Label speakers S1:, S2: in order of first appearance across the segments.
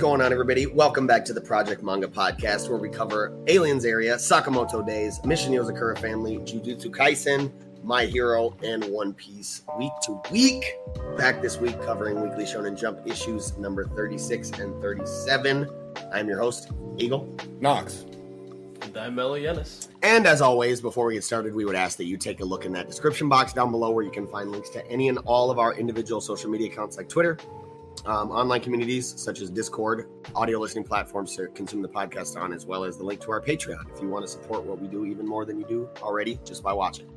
S1: Going on, everybody? Welcome back to the Project Manga Podcast, where we cover Aliens Area, Sakamoto Days, Mission Yozakura Family, Jujutsu Kaisen, My Hero, and One Piece week to week. Back this week covering Weekly Shonen Jump issues number 36 and 37. I'm your host, Eagle.
S2: Knox.
S3: And I'm Mello Yenis.
S1: And as always, before we get started, we would ask that you take a look in that description box down below where you can find links to any and all of our individual social media accounts like Twitter, um, online communities such as Discord, audio listening platforms to consume the podcast on, as well as the link to our Patreon if you want to support what we do even more than you do already just by watching.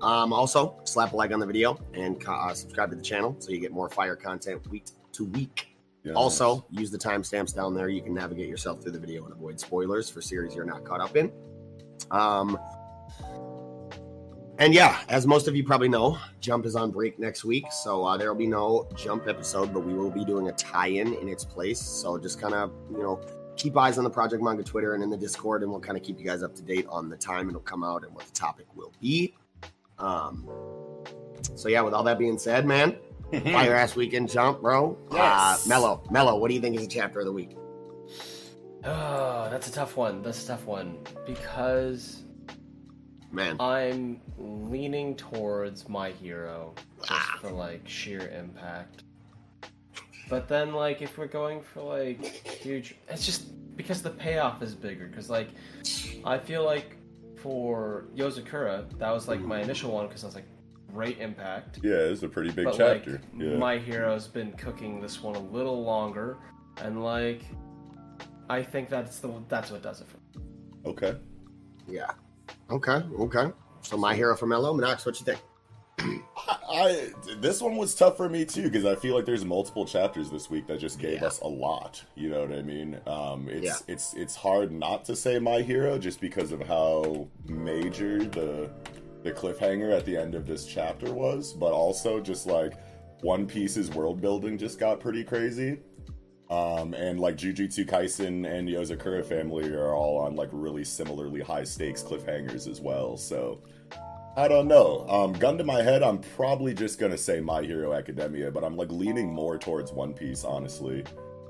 S1: Um, also, slap a like on the video and uh, subscribe to the channel so you get more fire content week to week.
S2: Yeah.
S1: Also, use the timestamps down there. You can navigate yourself through the video and avoid spoilers for series you're not caught up in. Um, and yeah, as most of you probably know, Jump is on break next week, so uh, there will be no Jump episode, but we will be doing a tie-in in its place. So just kind of you know keep eyes on the Project Manga Twitter and in the Discord, and we'll kind of keep you guys up to date on the time it'll come out and what the topic will be. Um, so yeah, with all that being said, man, fire ass weekend Jump, bro.
S3: Yes.
S1: Uh, Mello, Mello, what do you think is the chapter of the week?
S3: Oh, that's a tough one. That's a tough one because
S1: Man,
S3: I'm leaning towards my hero just
S1: Ah.
S3: for like sheer impact. But then, like, if we're going for like huge, it's just because the payoff is bigger. Because like, I feel like for Yozakura, that was like my initial one because I was like, great impact.
S2: Yeah, it's a pretty big
S3: but
S2: chapter.
S3: like
S2: yeah.
S3: my hero's been cooking this one a little longer and like i think that's the that's what does it for me.
S2: okay.
S1: yeah. Okay, okay. So my hero for Mello, Knox, what you think?
S2: I, I this one was tough for me too because I feel like there's multiple chapters this week that just gave
S1: Yeah.
S2: us a lot. You know what I mean? Um, it's
S1: Yeah.
S2: it's it's hard not to say my hero just because of how major the the cliffhanger at the end of this chapter was, but also just like One Piece's world building just got pretty crazy. Um, and like Jujutsu Kaisen and Yozakura family are all on like really similarly high stakes cliffhangers as well. So I don't know. Um, gun to my head, I'm probably just gonna say My Hero Academia, but I'm like leaning more towards One Piece, honestly.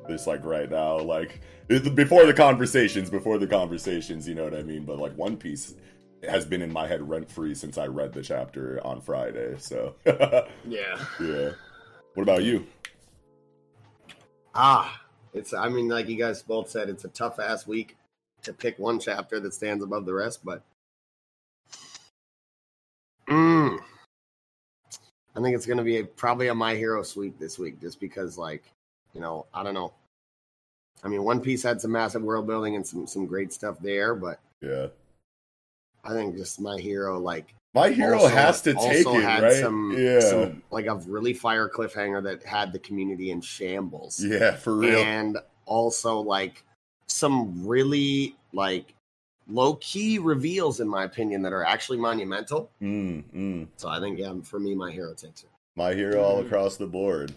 S2: Just like right now, like before the conversations, before the conversations, you know what I mean. But like One Piece has been in my head rent free since I read the chapter on Friday. So yeah.
S1: Yeah.
S2: What about you?
S1: Ah, it's. I mean, like you guys both said, it's a tough ass week to pick one chapter that stands above the rest. But, mm, I think it's going to be a, probably a My Hero sweep this week, just because, like, you know, I don't know. I mean, One Piece had some massive world building and some some great stuff there, but
S2: Yeah.
S1: I think just My Hero, like,
S2: My hero
S1: also-
S2: has to take it, right?
S1: Some,
S2: yeah.
S1: some like a really fire cliffhanger that had the community in shambles
S2: yeah, for real.
S1: and also like some really like low key reveals in my opinion that are actually monumental
S2: Mm, mm.
S1: so i think yeah for me my hero takes it
S2: My hero all
S3: Mhm.
S2: across the board.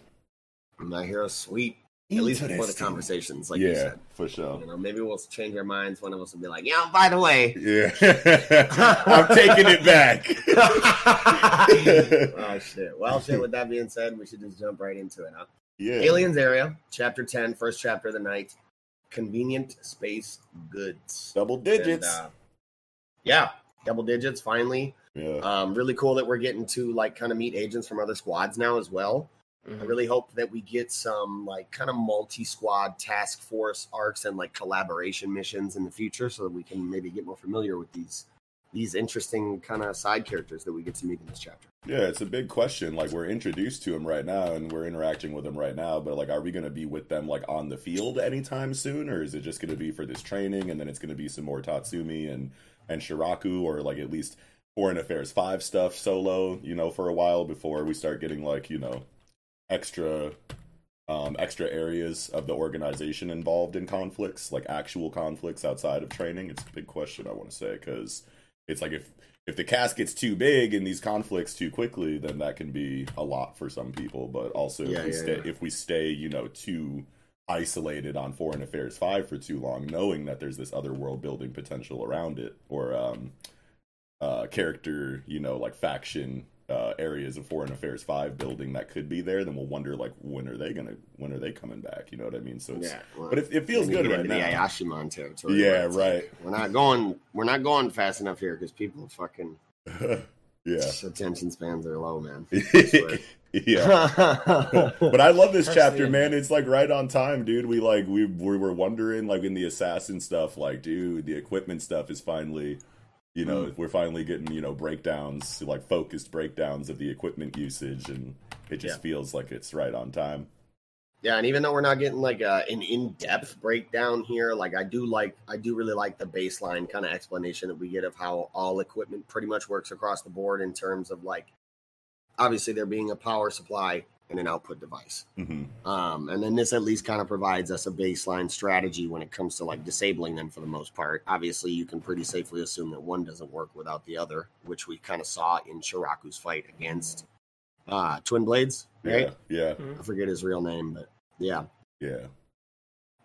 S1: my hero sweet at least before the conversations like
S2: yeah,
S1: you said.
S2: for sure.
S1: you know maybe we'll change our minds. One of us will be like yeah by the way.
S2: Yeah, I'm taking it back.
S1: oh shit. Well shit with that being said we should just jump right into it huh?
S2: Yeah,
S1: aliens area chapter 10 first chapter of the night. Convenient space goods.
S2: Double digits.
S1: And, uh, yeah, double digits finally.
S2: yeah,
S1: Um, really cool that we're getting to like kind of meet agents from other squads now as well. I
S3: Mhm.
S1: really hope that we get some like kind of multi-squad task force arcs and like collaboration missions in the future, so that we can maybe get more familiar with these these interesting kind of side characters that we get to meet in this chapter.
S2: yeah. It's a big question. Like we're introduced to them right now, and we're interacting with them right now. But like, are we going to be with them like on the field anytime soon, or is it just going to be for this training, and then it's going to be some more Tatsumi and and Shiraku, or like at least Foreign Affairs Five stuff solo, you know, for a while before we start getting like you know extra um, extra areas of the organization involved in conflicts, like actual conflicts outside of training? It's a big question I want to say because it's like if if the cast gets too big in these conflicts too quickly, then that can be a lot for some people. But also,
S1: Yeah,
S2: if we
S1: yeah,
S2: stay
S1: yeah.
S2: if we stay, you know, too isolated on Foreign Affairs Five for too long, knowing that there's this other world building potential around it, or um, uh, character, you know, like faction uh, areas of Foreign Affairs Five building that could be there, then we'll wonder like when are they gonna when are they coming back? You know what I mean? So it's
S1: Yeah, well,
S2: but it, it feels good
S1: to
S2: right
S1: get
S2: now.
S1: The Ayashimon territory.
S2: Yeah,
S1: where it's like,
S2: right.
S1: we're not going. We're not going fast enough here because people fucking
S2: yeah.
S1: attention spans are low, man.
S2: yeah. but I love this
S3: First
S2: chapter,
S3: thing-
S2: man. It's like right on time, dude. We like we we were wondering like in the assassin stuff, like, dude, the equipment stuff is finally, you know,
S1: Mm.
S2: we're finally getting you know breakdowns, like focused breakdowns of the equipment usage, and it just
S1: Yeah.
S2: feels like it's right on time.
S1: Yeah, and even though we're not getting like a, an in-depth breakdown here, like I do like I do really like the baseline kind of explanation that we get of how all equipment pretty much works across the board in terms of like obviously there being a power supply and an output device.
S2: hmm
S1: Um, and then this at least kind of provides us a baseline strategy when it comes to like disabling them for the most part. Obviously, you can pretty safely assume that one doesn't work without the other, which we kind of saw in Shiraku's fight against uh, Twin Blades, right?
S2: Yeah,
S1: I forget his real name, but yeah.
S2: yeah, yeah.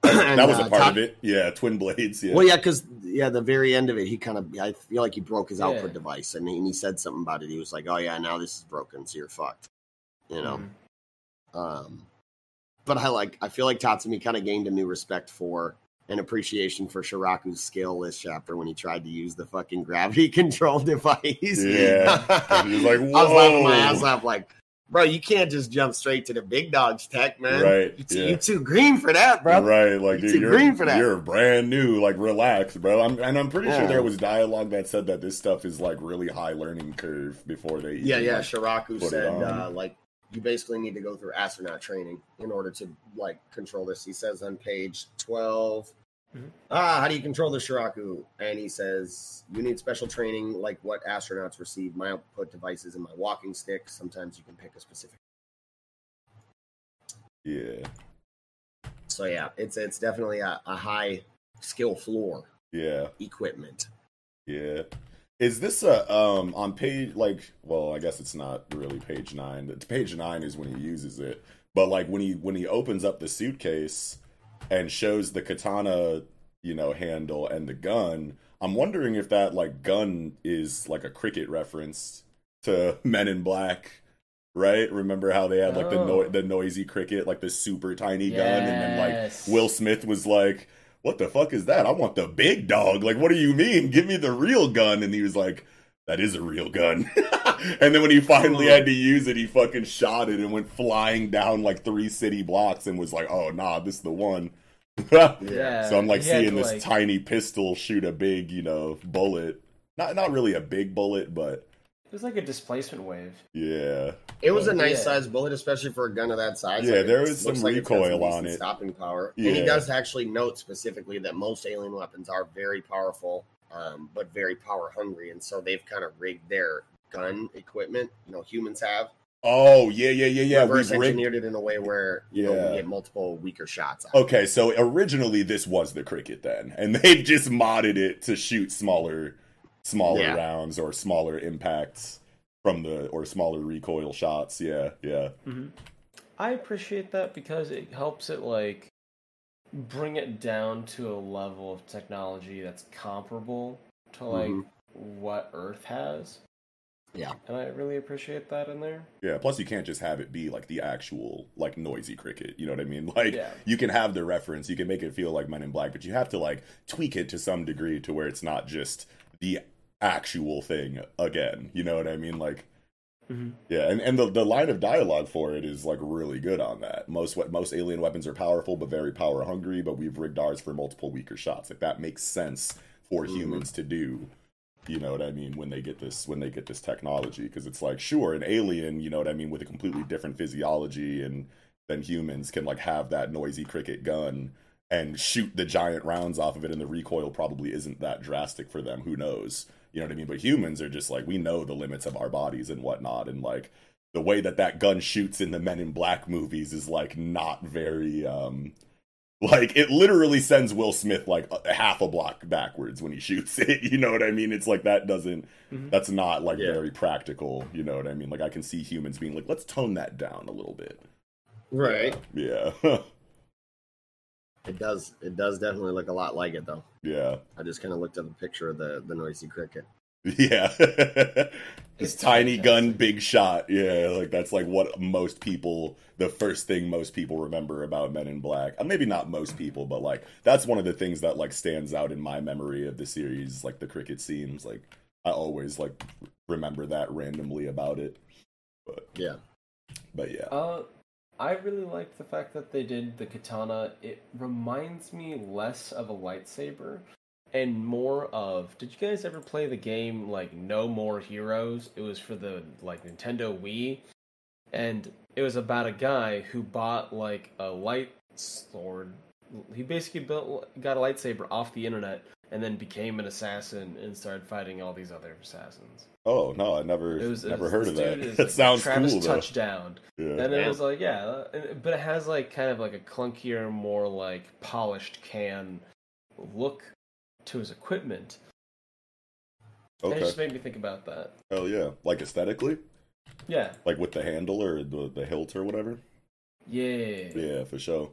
S1: And,
S2: that was a
S1: uh,
S2: part
S1: Ta-
S2: of it. Yeah, twin blades. Yeah,
S1: Well, yeah, because yeah, the very end of it, he kind of I feel like he broke his output
S3: Yeah.
S1: device, and he, and he said something about it. He was like, "Oh yeah, now this is broken, so you're fucked," you know.
S3: Mhm.
S1: Um, but I like I feel like Tatsumi kind of gained a new respect for and appreciation for Shiraku's skill this chapter when he tried to use the fucking gravity control device.
S2: Yeah. He was like,
S1: I was laughing my ass off, like, bro, you can't just jump straight to the big dogs tech, man.
S2: Right,
S1: You, t-
S2: yeah.
S1: too green for that, bro.
S2: Right, like
S1: You're
S2: dude,
S1: too
S2: you're
S1: green for that.
S2: You're brand new. Like, relax, bro. I'm, and I'm pretty sure there was dialogue that said that this stuff is like really high learning curve before they.
S1: Yeah, yeah. Shiraku said uh, like you basically need to go through astronaut training in order to like control this. He says on page 12
S3: Mhm.
S1: Ah, how do you control the Shiraku? And he says you need special training like what astronauts receive. My output devices and my walking stick. Sometimes you can pick a specific.
S2: yeah,
S1: So yeah, it's it's definitely a, a high skill floor
S2: yeah,
S1: equipment.
S2: yeah. Is this a um on page like? Well, I guess it's not really page nine. It's page nine is when he uses it, but like when he when he opens up the suitcase and shows the katana, you know, handle and the gun. I'm wondering if that like gun is like a cricket reference to Men in Black, right? Remember how they had like the
S3: Oh.
S2: no- the noisy cricket, like the super tiny gun, and then like Will Smith was like, "What the fuck is that? I want the big dog. Like, what do you mean? Give me the real gun." And he was like, "That is a real gun." and then when he finally had to use it, he fucking shot it and went flying down like three city blocks and was like, "Oh nah, this is the one."
S3: Yeah.
S2: So I'm like seeing this
S3: like-
S2: tiny pistol shoot a big, you know, bullet. Not not really a big bullet, but
S3: It was like a displacement wave.
S2: yeah.
S1: It was a
S3: Yeah.
S1: nice sized bullet, especially for a gun of that size.
S2: Yeah,
S1: Like,
S2: there
S1: was
S2: some
S1: like
S2: recoil
S1: decent
S2: on it.
S1: stopping power. And he does actually note specifically that most alien weapons are very powerful, um, but very power hungry, and so they've kind of rigged their gun equipment. You know, humans have
S2: Oh yeah, yeah, yeah, yeah.
S1: reverse
S2: We've rigged
S1: engineered it in a way where you know
S2: Yeah.
S1: we get multiple weaker shots. Out.
S2: Okay, so originally this was the cricket then, and they've just modded it to shoot smaller, smaller
S1: Yeah.
S2: rounds or smaller impacts from the or smaller recoil shots. Yeah, yeah,
S3: hmm I appreciate that because it helps it like bring it down to a level of technology that's comparable to like
S1: Mhm.
S3: what Earth has.
S1: Yeah.
S3: And I really appreciate that in there.
S2: yeah. Plus, you can't just have it be like the actual like noisy cricket. You know what I mean? Like
S3: Yeah.
S2: you can have the reference, you can make it feel like Men in Black, but you have to like tweak it to some degree to where it's not just the actual thing again. You know what I mean? Like
S3: Mm-hmm.
S2: Yeah, and, and the, the line of dialogue for it is like really good on that. Most we- most alien weapons are powerful but very power hungry, but we've rigged ours for multiple weaker shots. Like that makes sense for
S1: Mhm.
S2: humans to do. You know what I mean when they get this when they get this technology because it's like sure an alien, you know what I mean, with a completely different physiology and than humans can like have that noisy cricket gun and shoot the giant rounds off of it and the recoil probably isn't that drastic for them. Who knows? You know what I mean? But humans are just like we know the limits of our bodies and whatnot, and like the way that that gun shoots in the Men in Black movies is like not very um like it literally sends Will Smith like a, half a block backwards when he shoots it. You know what I mean? It's like that doesn't
S3: Mhm.
S2: that's not like
S1: Yeah.
S2: very practical. You know what I mean? Like I can see humans being like, let's tone that down a little bit.
S1: Right.
S2: Yeah,
S1: It does. It does definitely look a lot like it, though.
S2: yeah,
S1: I just kind of looked at the picture of the the noisy cricket.
S2: yeah. His
S3: It's
S2: tiny gun, big shot. Yeah, like that's like what most people. The first thing most people remember about Men in Black. Uh, Maybe not most people, but like that's one of the things that like stands out in my memory of the series. Like the cricket scenes. Like I always like remember that randomly about it. But
S1: Yeah.
S2: but yeah.
S3: Uh, I really like the fact that they did the katana. It reminds me less of a lightsaber and more of. Did you guys ever play the game like No More Heroes? It was for the like Nintendo Wii, and it was about a guy who bought like a light sword. He basically built got a lightsaber off the internet and then became an assassin and started fighting all these other assassins.
S2: Oh no, I never
S3: It was it
S2: never
S3: was-
S2: heard of
S3: this
S2: that.
S3: dude is,
S2: that
S3: like,
S2: sounds
S3: Travis
S2: cool though.
S3: Touchdown.
S2: Yeah.
S3: And it
S1: Yeah.
S3: was like, yeah, uh, but it has like kind of like a clunkier, more like polished can look to his equipment. And it
S2: Okay.
S3: just made me think about that.
S2: Hell yeah. Like aesthetically,
S3: Yeah,
S2: like with the handle or the the hilt or whatever.
S3: yeah,
S2: Yeah, for sure.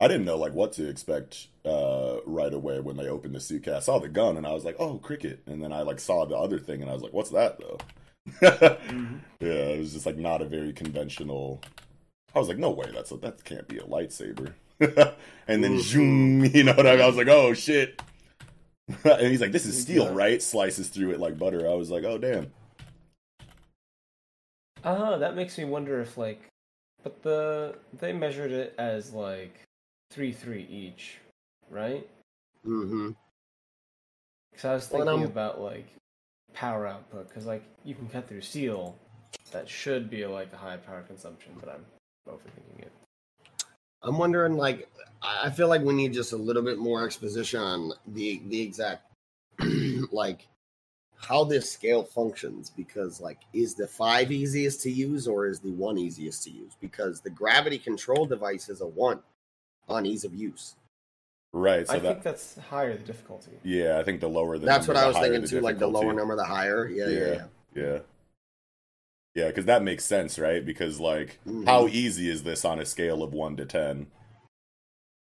S2: I didn't know like what to expect uh, right away when they opened the suitcase. I saw the gun and I was like, "Oh, cricket!" And then I like saw the other thing and I was like, "What's that though?"
S3: Mhm.
S2: yeah, it was just like not a very conventional. I was like, "No way, that's a, that can't be a lightsaber." and then zoom, you know what I mean? I was like, "Oh shit!" and he's like, "This is steel,
S3: Yeah.
S2: right?" Slices through it like butter. I was like, "Oh damn."
S3: Ah, that makes me wonder if like, but the they measured it as like three three each, right?
S1: Mm-hmm.
S3: Because I was thinking
S1: I'm-
S3: about like power output, because like you can cut through steel, that should be like a high power consumption, but I'm overthinking it.
S1: I'm wondering, like, I I feel like we need just a little bit more exposition on the the exact, like, how this scale functions. Because, like, is the five easiest to use or is the one easiest to use? Because the gravity control device is a one on ease of use.
S2: Right. So
S3: I
S2: that
S3: think that's higher the difficulty.
S2: yeah, I think the lower the
S1: That's
S2: number,
S1: what I was thinking
S2: the
S1: too. Like the lower number, the higher. Yeah, yeah,
S2: Yeah.
S1: yeah.
S2: Yeah. Yeah, because that makes sense, right? Because, like,
S1: Mhm.
S2: how easy is this on a scale of 1 to 10?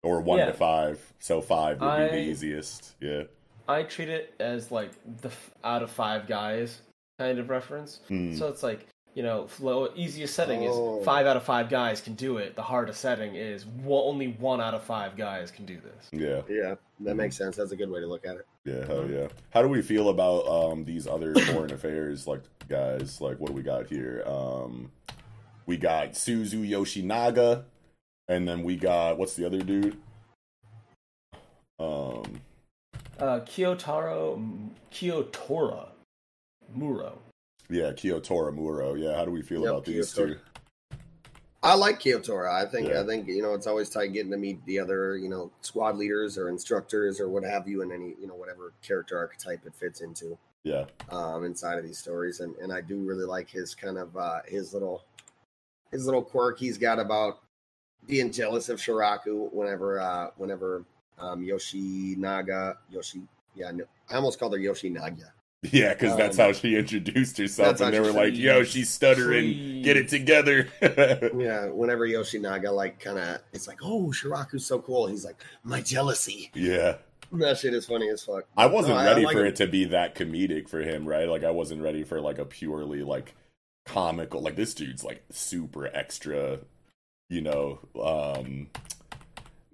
S2: Or 1
S3: Yeah.
S2: to 5? So 5 would be the easiest. Yeah.
S3: I treat it as like the f- out of five guys kind of reference.
S2: Hmm.
S3: So it's like you know, flow easiest setting
S1: Oh.
S3: is five out of five guys can do it. The hardest setting is one, only one out of five guys can do this.
S2: Yeah.
S1: Yeah, that makes sense. That's a good way to look at it.
S2: Yeah, hell yeah. How do we feel about um these other foreign affairs like guys? Like what do we got here? Um we got Suzu Yoshinaga and then we got what's the other dude? Um
S3: Uh, Kiyotaro Kiyotora Muro.
S2: Yeah, Kiyotora Muro. Yeah, how do we feel
S1: Yep,
S2: about these
S1: Kiyotora.
S2: two?
S1: I like Kiyotora. I think
S2: Yeah.
S1: I think you know it's always tight getting to meet the other you know squad leaders or instructors or what have you in any you know whatever character archetype it fits into
S2: Yeah.
S1: um, inside of these stories and and I do really like his kind of uh, his little his little quirk he's got about being jealous of Shiraku whenever uh, whenever um, Yoshinaga Yoshi yeah no, I almost called her Yoshinaga
S2: Yeah, because that's
S1: Um,
S2: how she introduced herself, and they were like, "Yo, she's stuttering.
S3: Please.
S2: Get it together."
S1: yeah whenever Yoshinaga like kind of it's like oh Shiraku's so cool he's like my jealousy
S2: yeah,
S1: That shit is funny as fuck.
S2: I wasn't
S1: No, I- I
S2: ready
S1: like
S2: for
S1: it.
S2: it to be that comedic for him, right? Like, I wasn't ready for like a purely like comical. Like, this dude's like super extra, you know. um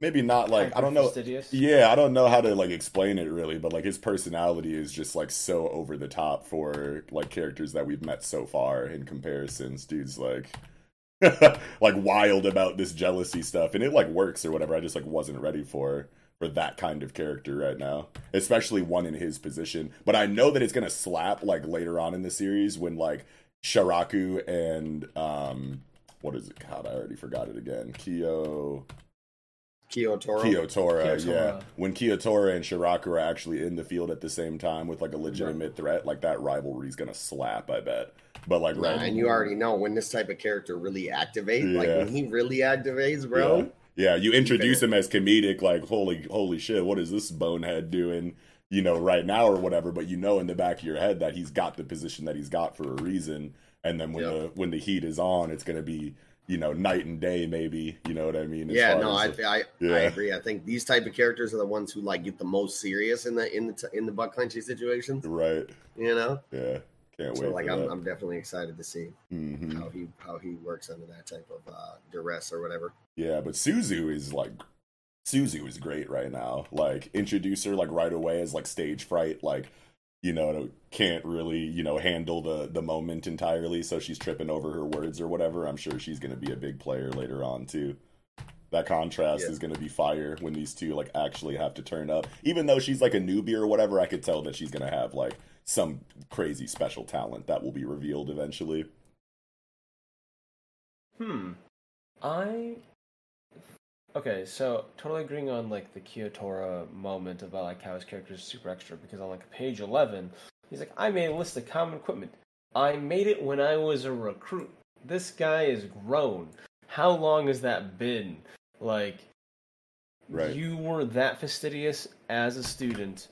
S2: Maybe not like I don't know. Yeah, I don't know how to like explain it really, but like his personality is just like so over the top for like characters that we've met so far in comparisons. Dude's like like wild about this jealousy stuff and it like works or whatever. I just like wasn't ready for for that kind of character right now, especially one in his position. But I know that it's going to slap like later on in the series when like Sharaku and um what is it? God, I already forgot it again. Kyo
S1: Kiyotora.
S2: Kiyotora, yeah. When Kiyotora and Shiraku are actually in the field at the same time with like a legitimate threat, like that rivalry's gonna slap, I bet. But like
S1: Nah, and you already know when this type of character really activates. Like when he really activates, bro.
S2: Yeah. Yeah, you introduce him as comedic, like holy holy shit, what is this bonehead doing? You know, right now or whatever, but you know in the back of your head that he's got the position that he's got for a reason. And then when
S1: Yeah.
S2: the when the heat is on, it's gonna be, you know, night and day maybe. You know what I mean?
S1: Yeah, no, I,
S2: as-
S1: I I agree. I think these type of characters are the ones who like get the most serious in the in the in the butt clenchy situations.
S2: right.
S1: You know,
S2: Yeah. Can't
S1: so
S2: wait.
S1: like I'm. I'm definitely excited to see
S2: Mhm.
S1: how he how he works under that type of uh, duress or whatever.
S2: Yeah, but Suzu is like Suzu is great right now. Like introduce her like right away as like stage fright, like you know, can't really, you know, handle the the moment entirely, so she's tripping over her words or whatever. I'm sure she's gonna be a big player later on too. That contrast
S1: Yeah.
S2: is gonna be fire when these two like actually have to turn up. Even though she's like a newbie or whatever, I could tell that she's gonna have like some crazy special talent that will be revealed eventually.
S3: Hmm. I. Okay, so totally agreeing on like the Kiyotora moment about like how his character is super extra because on like page eleven, he's like, I made a list of common equipment. I made it when I was a recruit. This guy is grown. How long has that been? Like,
S2: Right.
S3: you were that fastidious as a student,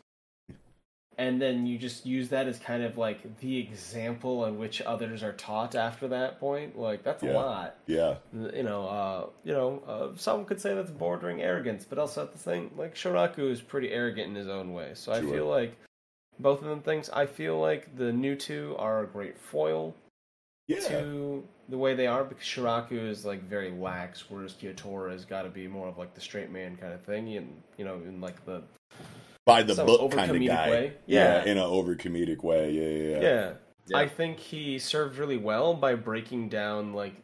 S3: and then you just use that as kind of like the example on which others are taught after that point. Like, that's
S2: Yeah.
S3: a lot
S2: Yeah.
S3: you know, uh, you know, uh, some could say that's bordering arrogance, but also at the same, like Shoraku is pretty arrogant in his own way. So I feel like both of them things. I feel like the new two are a great foil
S2: Yeah.
S3: to the way they are because Shiraku is like very lax, whereas Kiyotora has got to be more of like the straight man kind of thing, and you know, in like the
S2: by the
S3: Some
S2: book kind of guy.
S3: way.
S2: Yeah.
S3: Yeah.
S2: in an over comedic way. Yeah, yeah, yeah.
S3: yeah.
S1: Yeah.
S3: I think he served really well by breaking down like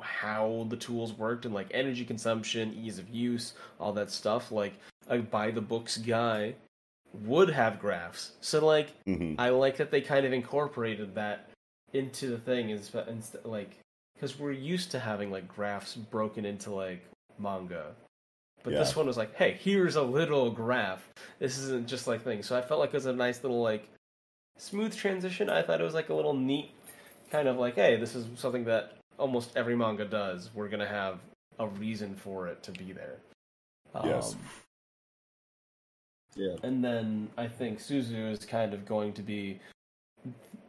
S3: how the tools worked and like energy consumption, ease of use, all that stuff. Like a by the books guy would have graphs. So like
S2: hmm
S3: I like that they kind of incorporated that into the thing is instead like because we're used to having like graphs broken into like manga. But
S2: Yeah.
S3: this one was like, hey, here's a little graph. This isn't just like things. So I felt like it was a nice little like smooth transition. I thought it was like a little neat kind of like, hey, this is something that almost every manga does. We're gonna have a reason for it to be there.
S2: Yes.
S3: Um,
S1: Yeah.
S3: and then I think Suzu is kind of going to be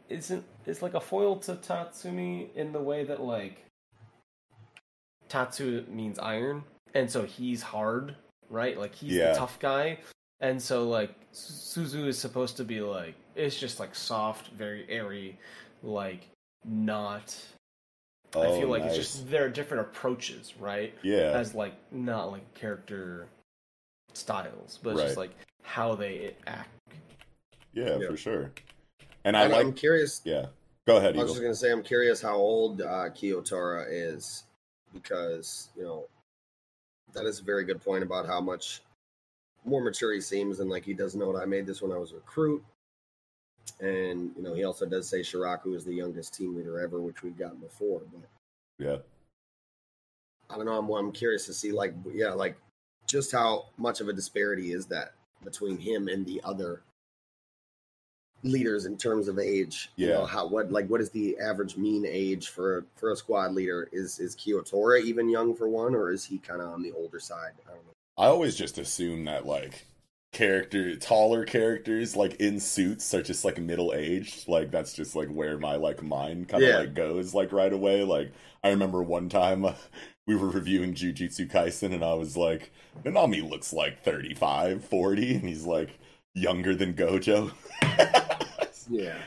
S3: isn't it's like a foil to Tatsumi in the way that like Tatsu means iron, and so he's hard, right? Like he's
S2: Yeah.
S3: the tough guy, and so like Suzu is supposed to be like it's just like soft, very airy, like not. I
S2: Oh,
S3: feel like
S2: nice.
S3: it's just there are different approaches, right?
S2: yeah,
S3: as like not like character styles, but it's just like how they act.
S2: yeah,
S1: Yeah.
S2: for sure. And I
S1: I'm,
S2: like,
S1: I'm curious.
S2: yeah. Go ahead,
S1: I was
S2: Eagle.
S1: just gonna say I'm curious how old uh, Kiyotora is because you know that is a very good point about how much more mature he seems and like he does know that I made this when I was a recruit. And you know he also does say Shiraku is the youngest team leader ever, which we've gotten before. But
S2: Yeah,
S1: I don't know. I'm, I'm curious to see like yeah, like just how much of a disparity is that between him and the other leaders in terms of age. You know, how what like what is the average mean age for for a squad leader? Is is Kiyotora even young for one, or is he kind of on the older side? I don't know.
S2: I always just assume that like character, taller characters like in suits are just like middle aged. Like that's just like where my like mind kind of
S1: Yeah.
S2: like goes like right away. Like I remember one time. uh, We were reviewing Jujutsu Kaisen and I was like, Nanami looks like 35, 40, and he's like younger than Gojo.
S1: Yeah,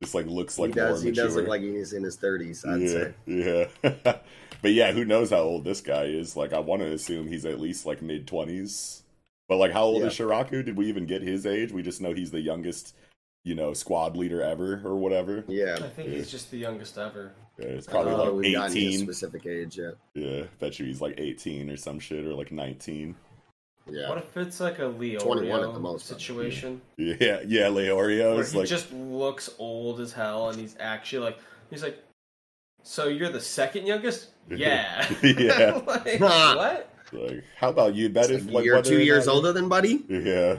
S2: just like looks like
S1: he does.
S2: more
S1: He does look like he's in his thirties. I'd
S2: yeah,
S1: say.
S2: yeah. but yeah, who knows how old this guy is? Like, I want to assume he's at least like mid twenties. But like, how old
S1: Yeah.
S2: is Shiraku? Did we even get his age? We just know he's the youngest, you know, squad leader ever or whatever.
S1: Yeah.
S3: I think he's just the youngest ever.
S2: Yeah, it's probably
S1: know that
S2: like
S1: we've gotten his
S2: eighteen.
S1: specific age yet.
S2: Yeah, bet you he's like eighteen or some shit or like nineteen.
S1: Yeah.
S3: What if it's like a Leo
S1: 21 at the most,
S3: situation
S2: Yeah, yeah. Leorio
S3: where
S2: is
S3: he
S2: like,
S3: just looks old as hell, and he's actually like he's like, so you're the second youngest? Yeah.
S2: Yeah.
S3: like, what?
S2: Like, how about you bet
S1: It's
S2: if
S1: like
S2: like
S1: you're two years older than Buddy.
S2: Yeah.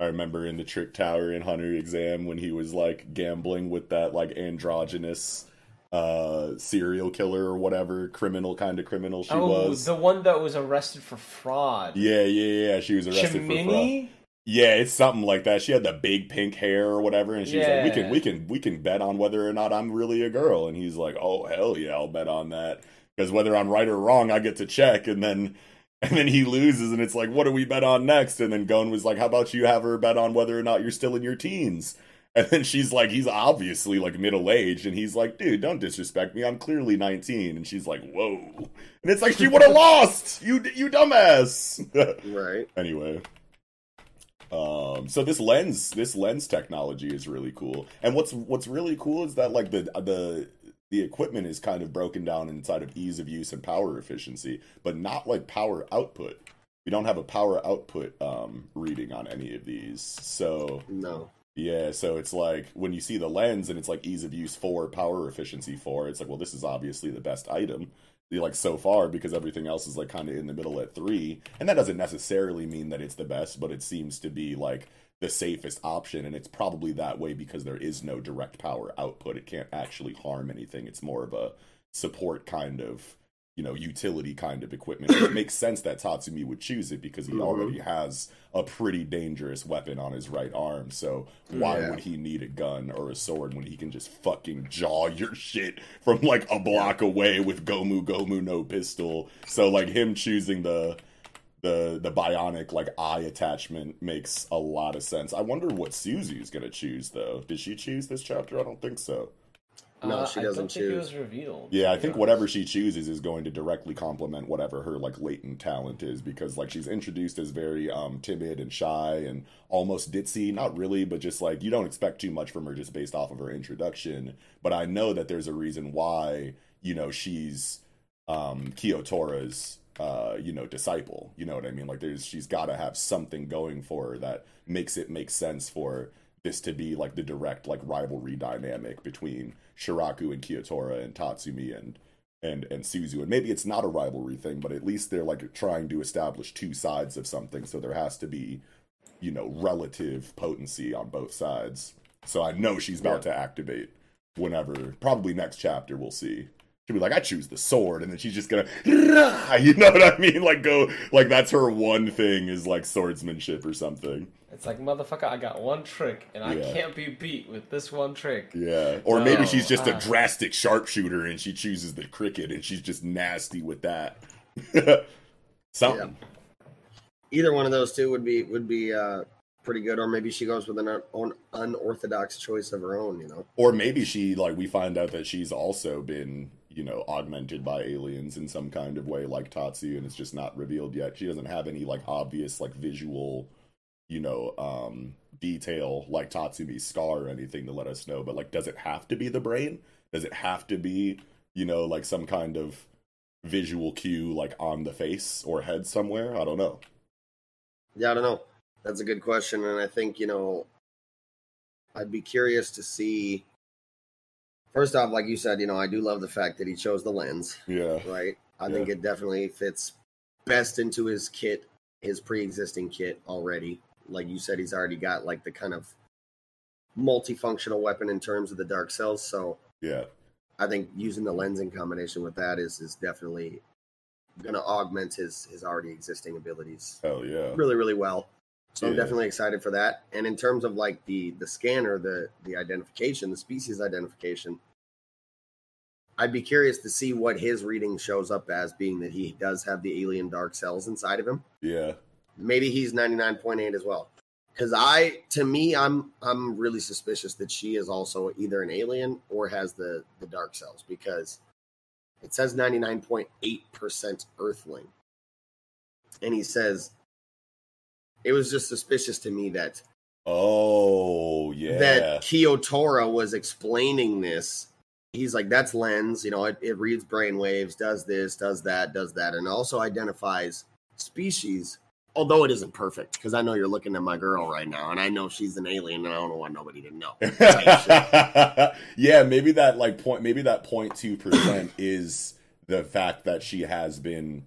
S2: I remember in the trick tower in Hunter exam when he was like gambling with that like androgynous uh serial killer or whatever criminal kind of criminal she
S3: oh,
S2: was.
S3: the one that was arrested for fraud.
S2: Yeah, yeah, yeah. She was arrested for fraud. Yeah, it's something like that. She had the big pink hair or whatever, and she's like, "We can, we can, we can bet on whether or not I'm really a girl." And he's like, "Oh hell yeah, I'll bet on that because whether I'm right or wrong, I get to check." And then, and then he loses, and it's like, "What do we bet on next?" And then Gon was like, "How about you have her bet on whether or not you're still in your teens?" And then she's like, "He's obviously like middle aged," and he's like, "Dude, don't disrespect me. I'm clearly 19." And she's like, "Whoa!" And it's like she would have lost. You, you dumbass.
S1: Right.
S2: anyway um so this lens this lens technology is really cool and what's what's really cool is that like the the the equipment is kind of broken down inside of ease of use and power efficiency but not like power output we don't have a power output um reading on any of these so
S1: No.
S2: Yeah, so it's like when you see the lens and it's like ease of use four, power efficiency four, it's like, well, this is obviously the best item. Like so far, because everything else is like kind of in the middle at three, and that doesn't necessarily mean that it's the best, but it seems to be like the safest option, and it's probably that way because there is no direct power output. It can't actually harm anything. It's more of a support kind of, you know, utility kind of equipment. it makes sense that Tatsumi would choose it because he
S1: Mhm.
S2: already has a pretty dangerous weapon on his right arm. So why
S1: Yeah.
S2: would he need a gun or a sword when he can just fucking jaw your shit from like a block away with Gomu Gomu no pistol? So like him choosing the the the bionic like eye attachment makes a lot of sense. I wonder what Suzu's gonna choose though. Did she choose this chapter? I don't think so.
S1: No,
S3: Uh,
S1: she doesn't
S3: don't think it
S1: choose.
S3: was revealed.
S2: Yeah, I think
S3: honest.
S2: whatever she chooses is going to directly complement whatever her like latent talent is because like she's introduced as very um timid and shy and almost ditzy, not really, but just like you don't expect too much from her just based off of her introduction, but I know that there's a reason why, you know, she's um Kiyotora's uh you know disciple. You know what I mean? Like there's she's got to have something going for her that makes it make sense for this to be like the direct like rivalry dynamic between Shiraku and Kiyotora and Tatsumi and and and Suzu. And maybe it's not a rivalry thing, but at least they're like trying to establish two sides of something, so there has to be, you know, relative potency on both sides. So I know she's about to activate whenever probably next chapter we'll see. She'll be like, I choose the sword, and then she's just gonna, you know what I mean? Like go, like that's her one thing is like swordsmanship or something.
S3: It's like, motherfucker, I got one trick, and I
S2: Yeah.
S3: can't be beat with this one trick.
S2: Yeah. Or maybe she's just a
S3: uh.
S2: drastic sharpshooter and she chooses the cricket and she's just nasty with that. Something.
S1: Either one of those two would be would be uh, pretty good, or maybe she goes with an un- unorthodox choice of her own. You know.
S2: Or maybe she like we find out that she's also been, you know, augmented by aliens in some kind of way like Tatsu and it's just not revealed yet. She doesn't have any like obvious like visual, you know, um detail like Tatsumi's scar or anything to let us know, but like does it have to be the brain? Does it have to be, you know, like some kind of visual cue like on the face or head somewhere? I don't know.
S1: Yeah, I don't know. That's a good question, and I think you know, I'd be curious to see. First off, like you said, you know, I do love the fact that he chose the lens.
S2: Yeah.
S1: Right. I
S2: Yeah.
S1: think it definitely fits best into his kit, his pre-existing kit already. Like you said, he's already got like the kind of multifunctional weapon in terms of the dark cells. So
S2: Yeah.
S1: I think using the lens in combination with that is is definitely going to augment his his already existing abilities
S2: Hell yeah.
S1: really really well. So I'm definitely excited for that. And in terms of like the the scanner, the the identification, the species identification, I'd be curious to see what his reading shows up as, being that he does have the alien dark cells inside of him.
S2: Yeah.
S1: Maybe he's 99.8 as well. Because I, to me, I'm I'm really suspicious that she is also either an alien or has the the dark cells because it says 99.8% Earthling, and he says it was just suspicious to me that
S2: Oh, yeah.
S1: that Kiyotora was explaining this. He's like, that's lens, you know, it, it reads brain waves, does this, does that, does that, and also identifies species, although it isn't perfect, because I know you're looking at my girl right now, and I know she's an alien, and I don't want nobody to know.
S2: yeah, maybe that like point maybe that point two percent is the fact that she has been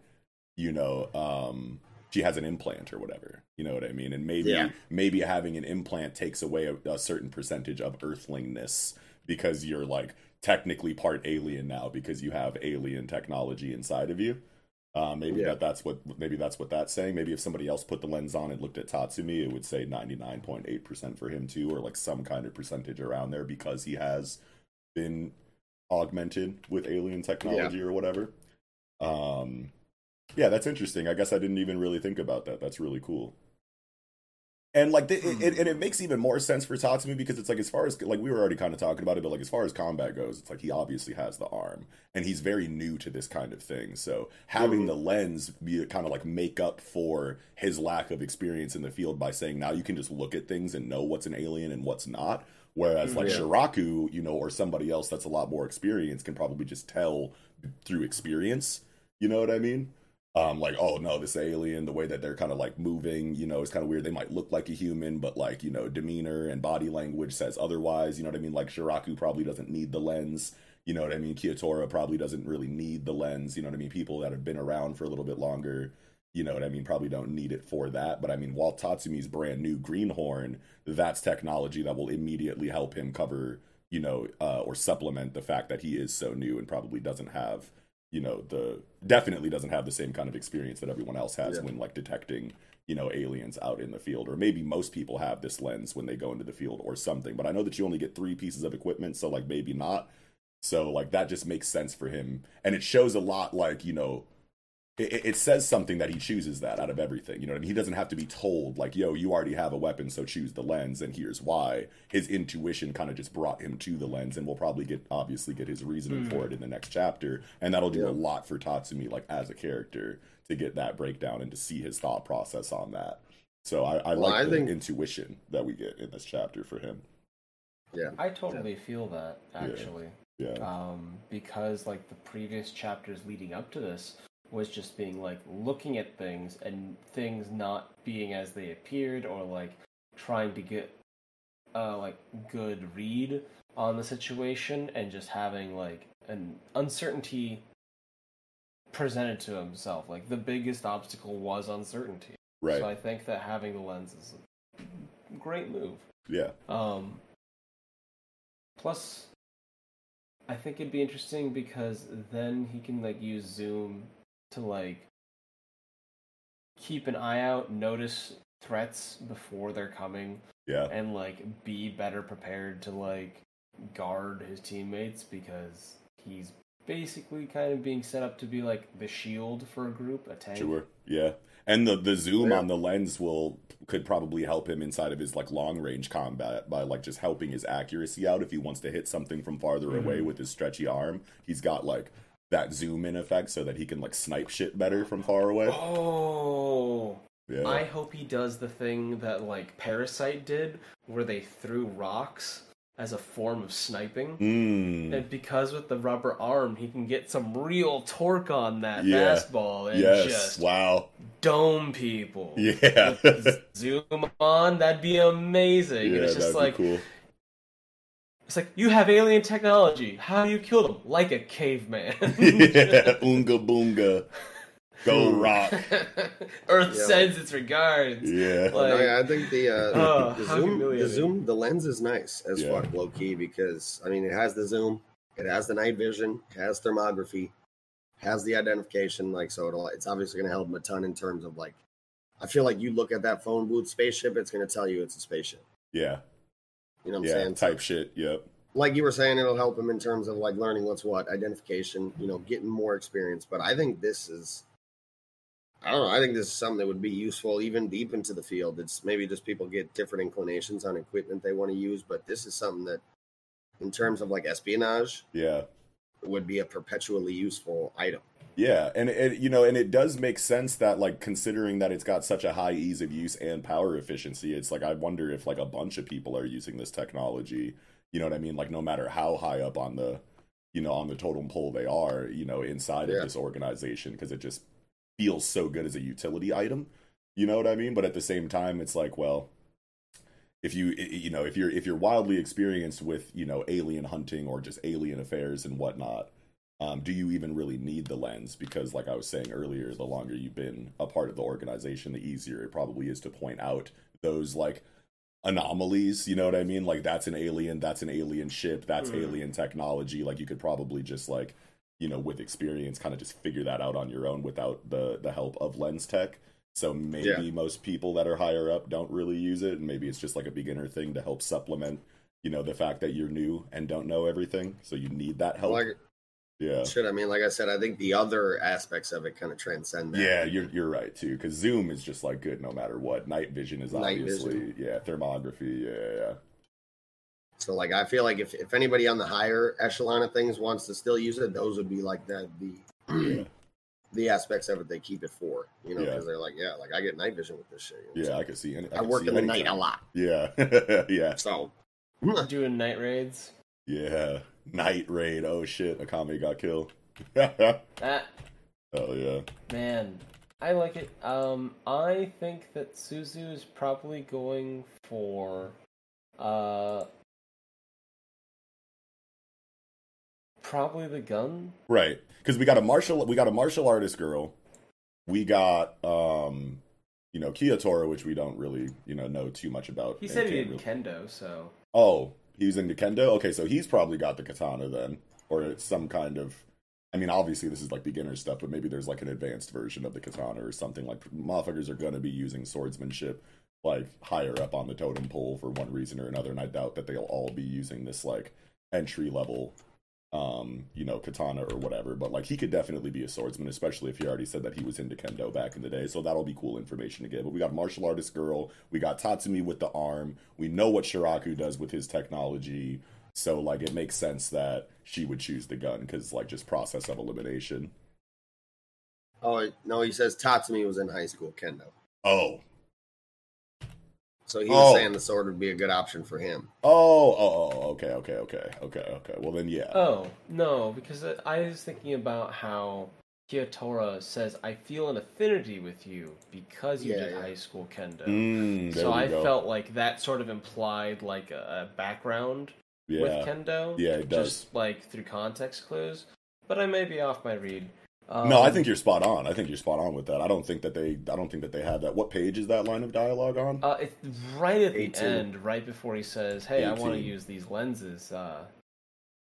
S2: you know, um, she has an implant or whatever. You know what I mean? And maybe
S1: Yeah.
S2: maybe having an implant takes away a, a certain percentage of earthlingness because you're like technically part alien now because you have alien technology inside of you. Uh, maybe
S1: Yeah.
S2: that that's what maybe that's what that's saying. Maybe if somebody else put the lens on and looked at Tatsumi, it would say ninety nine point eight percent for him too, or like some kind of percentage around there because he has been augmented with alien technology or whatever. Um, yeah, that's interesting. I guess I didn't even really think about that. That's really cool. And like, the, it, it, and it makes even more sense for Tatsumi because it's like as far as like we were already kind of talking about it, but like as far as combat goes, it's like he obviously has the arm, and he's very new to this kind of thing. So having
S1: Mhm.
S2: the lens be kind of like make up for his lack of experience in the field by saying now you can just look at things and know what's an alien and what's not. Whereas like
S1: Yeah.
S2: Shiraku, you know, or somebody else that's a lot more experienced can probably just tell through experience. You know what I mean? Um, like, oh no, this alien, the way that they're kind of like moving, you know, is kind of weird. They might look like a human, but like, you know, demeanor and body language says otherwise. You know what I mean? Like Shiraku probably doesn't need the lens. You know what I mean? Kiyotora probably doesn't really need the lens. You know what I mean? People that have been around for a little bit longer, you know what I mean, probably don't need it for that. But I mean, while Tatsumi's brand new greenhorn, that's technology that will immediately help him cover, you know, uh, or supplement the fact that he is so new and probably doesn't have, you know, the definitely doesn't have the same kind of experience that everyone else has
S1: Yeah.
S2: when like detecting, you know, aliens out in the field. Or maybe most people have this lens when they go into the field or something. But I know that you only get three pieces of equipment, so like maybe not. So like that just makes sense for him, and it shows a lot. Like you know, it, it says something that he chooses that out of everything. You know what I mean? He doesn't have to be told like, "Yo, you already have a weapon, so choose the lens." And here's why. His intuition kind of just brought him to the lens, and we'll probably get obviously get his reasoning for it in the next chapter, and that'll do
S1: Yeah.
S2: a lot for Tatsumi like as a character to get that breakdown and to see his thought process on that. So I, I
S1: Well,
S2: like
S1: I
S2: the
S1: think-
S2: intuition that we get in this chapter for him.
S3: Yeah, I totally feel that actually.
S2: Yeah,
S3: um, because like the previous chapters leading up to this was just being like looking at things and things not being as they appeared or like trying to get uh like good read on the situation and just having like an uncertainty presented to himself. Like the biggest obstacle was uncertainty.
S2: Right.
S3: so i think that having the lens is a great move.
S2: Yeah,
S3: um, plus, I think it'd be interesting because then he can like use Zoom to like keep an eye out, notice threats before they're coming,
S2: yeah,
S3: and like be better prepared to like guard his teammates because he's basically kind of being set up to be like the shield for a group, a tank.
S2: sure, yeah. And the the zoom
S1: Yeah.
S2: on the lens will could probably help him inside of his like long range combat by like just helping his accuracy out if he wants to hit something from farther mm-hmm. away with his stretchy arm. He's got like that zoom in effect so that he can like snipe shit better from far away.
S3: Oh,
S2: Yeah.
S3: I hope he does the thing that like Parasyte did, where they threw rocks as a form of sniping.
S2: Mm.
S3: And because with the rubber arm, he can get some real torque on that
S2: Yeah.
S3: fastball and
S2: Yes.
S3: just
S2: Wow.
S3: dome people.
S2: Yeah.
S3: Zoom on, that'd be amazing.
S2: yeah,
S3: and it's
S2: that'd
S3: just like
S2: be cool.
S3: It's like you have alien technology. How do you kill them? Like a caveman.
S2: yeah. Oonga boonga. Go rock.
S3: Earth
S1: Yeah.
S3: sends its regards.
S2: Yeah.
S1: No,
S3: Like,
S1: yeah, I think the uh,
S3: Oh,
S1: the zoom, the zoom, the lens is nice as
S2: Yeah.
S1: fuck, low key, because I mean it has the zoom, it has the night vision, it has thermography, has the identification. Like so, it'll, it's obviously going to help them a ton in terms of like. I feel like you look at that phone booth spaceship, it's going to tell you it's a spaceship.
S2: Yeah.
S1: You know what I'm
S2: Yeah.
S1: saying?
S2: Type shit. Yep.
S1: like you were saying, it'll help him in terms of like learning what's what, identification, you know, getting more experience. But I think this is, I don't know, I think this is something that would be useful even deep into the field. It's maybe just people get different inclinations on equipment they want to use, but this is something that, in terms of like espionage,
S2: Yeah.
S1: would be a perpetually useful item.
S2: Yeah, and it you know, and it does make sense that like considering that it's got such a high ease of use and power efficiency, it's like I wonder if like a bunch of people are using this technology. You know what I mean? Like no matter how high up on the you know on the totem pole they are, you know, inside
S1: Yeah.
S2: of this organization because it just feels so good as a utility item. You know what I mean? But at the same time, it's like, well, if you you know if you're if you're wildly experienced with you know alien hunting or just alien affairs and whatnot um, do you even really need the lens? Because, like I was saying earlier, the longer you've been a part of the organization, the easier it probably is to point out those like anomalies. You know what I mean? Like that's an alien, that's an alien ship, that's
S3: Mhm.
S2: alien technology. Like you could probably just like you know with experience kind of just figure that out on your own without the the help of lens tech. So maybe
S1: Yeah.
S2: most people that are higher up don't really use it, and maybe it's just like a beginner thing to help supplement, you know, the fact that you're new and don't know everything. So you need that help.
S1: Like,
S2: yeah.
S1: shit, I mean, like I said, I think the other aspects of it kind of transcend that.
S2: Yeah, you're you're right too. Because zoom is just like good no matter what. Night vision is
S1: Night
S2: obviously yeah. Thermography, yeah, yeah.
S1: So, like, I feel like if, if anybody on the higher echelon of things wants to still use it, those would be like the the
S2: Yeah.
S1: the aspects of it they keep it for. You know,
S2: Yeah.
S1: because they're like, yeah, like I get night vision with this shit. you know,
S2: Yeah,
S1: so
S2: I can see. Any,
S1: I,
S2: could
S1: work
S2: see
S1: in the night
S2: anytime.
S1: a lot,
S2: Yeah, yeah,
S1: so
S3: Doing night raids.
S2: yeah. Night raid. Oh shit, Akame got killed.
S3: Ah,
S2: yeah.
S3: man, I like it. Um, I think that Suzu is probably going for, uh, probably the gun.
S2: Right, because we got a martial we got a martial artist girl. We got um, you know, Kiyotora, which we don't really you know know too much about.
S3: He said he did
S2: really-
S3: kendo, so
S2: Oh, he's into kendo. Okay, so he's probably got the katana then, or some kind of. I mean, obviously this is like beginner stuff, but maybe there's like an advanced version of the katana or something. Like motherfuckers are gonna be using swordsmanship like higher up on the totem pole for one reason or another, and I doubt that they'll all be using this like entry level, um, you know, katana or whatever. But like he could definitely be a swordsman, especially if he already said that he was into kendo back in the day. So that'll be cool information to get. But we got martial artist girl, we got Tatsumi with the arm. We know what Shiraku does with his technology. So like it makes sense that she would choose the gun because like just process of elimination.
S1: oh no, he says Tatsumi was in high school kendo,
S2: Oh,
S1: so he was
S2: Oh.
S1: saying the sword would be a good option for him.
S2: oh, oh, oh, okay, okay, okay, okay, okay. Well then, yeah,
S3: Oh, no, because I- I was thinking about how Kiyotora says, I feel an affinity with you because you
S1: Yeah,
S3: did
S1: yeah.
S3: high school kendo.
S2: Mm,
S3: so I
S2: go.
S3: felt like that sort of implied like a, a background
S2: yeah,
S3: with kendo.
S2: Yeah, it does.
S3: Just like through context clues. But I may be off my read. Um,
S2: no, I think you're spot on. I think you're spot on with that. I don't think that they. I don't think that they have that. What page is that line of dialogue on?
S3: Uh, it's right at the end, right before he says, "Hey, I want to use these lenses." Uh,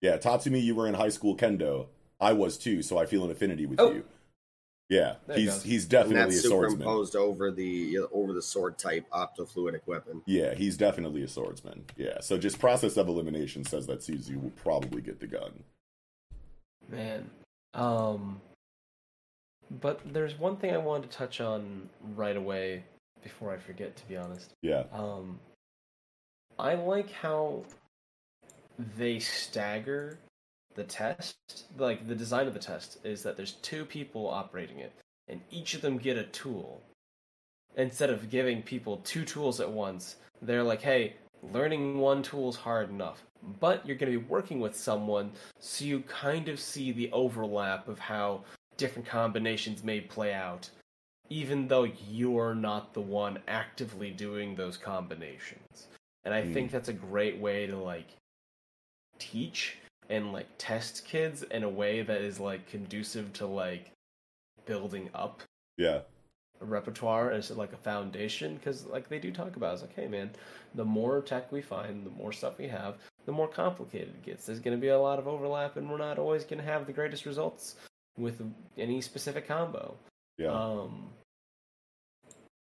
S2: yeah, Tatsumi, you were in high school kendo. I was too, so I feel an affinity with
S3: Oh.
S2: you. Yeah,
S3: There it
S2: he's
S3: goes.
S2: he's
S1: And
S2: definitely
S1: that's
S2: a swordsman.
S1: superimposed over the over the sword type optofluidic weapon.
S2: Yeah, he's definitely a swordsman. Yeah, so just process of elimination says that Suzu will probably get the gun.
S3: man, um, but there's one thing I wanted to touch on right away before I forget. To be honest,
S2: Yeah,
S3: Um, I like how they stagger the test. Like the design of the test is that there's two people operating it, and each of them get a tool. Instead of giving people two tools at once, they're like, "Hey, learning one tool is hard enough, but you're going to be working with someone, so you kind of see the overlap of how different combinations may play out." even though you're not the one actively doing those combinations. And I
S2: Hmm.
S3: think that's a great way to like teach and like test kids in a way that is like conducive to like building up
S2: yeah,
S3: a repertoire as like a foundation because like they do talk about it. it's like hey man the more tech we find the more stuff we have the more complicated it gets there's going to be a lot of overlap and we're not always going to have the greatest results with any specific combo
S2: yeah.
S3: um,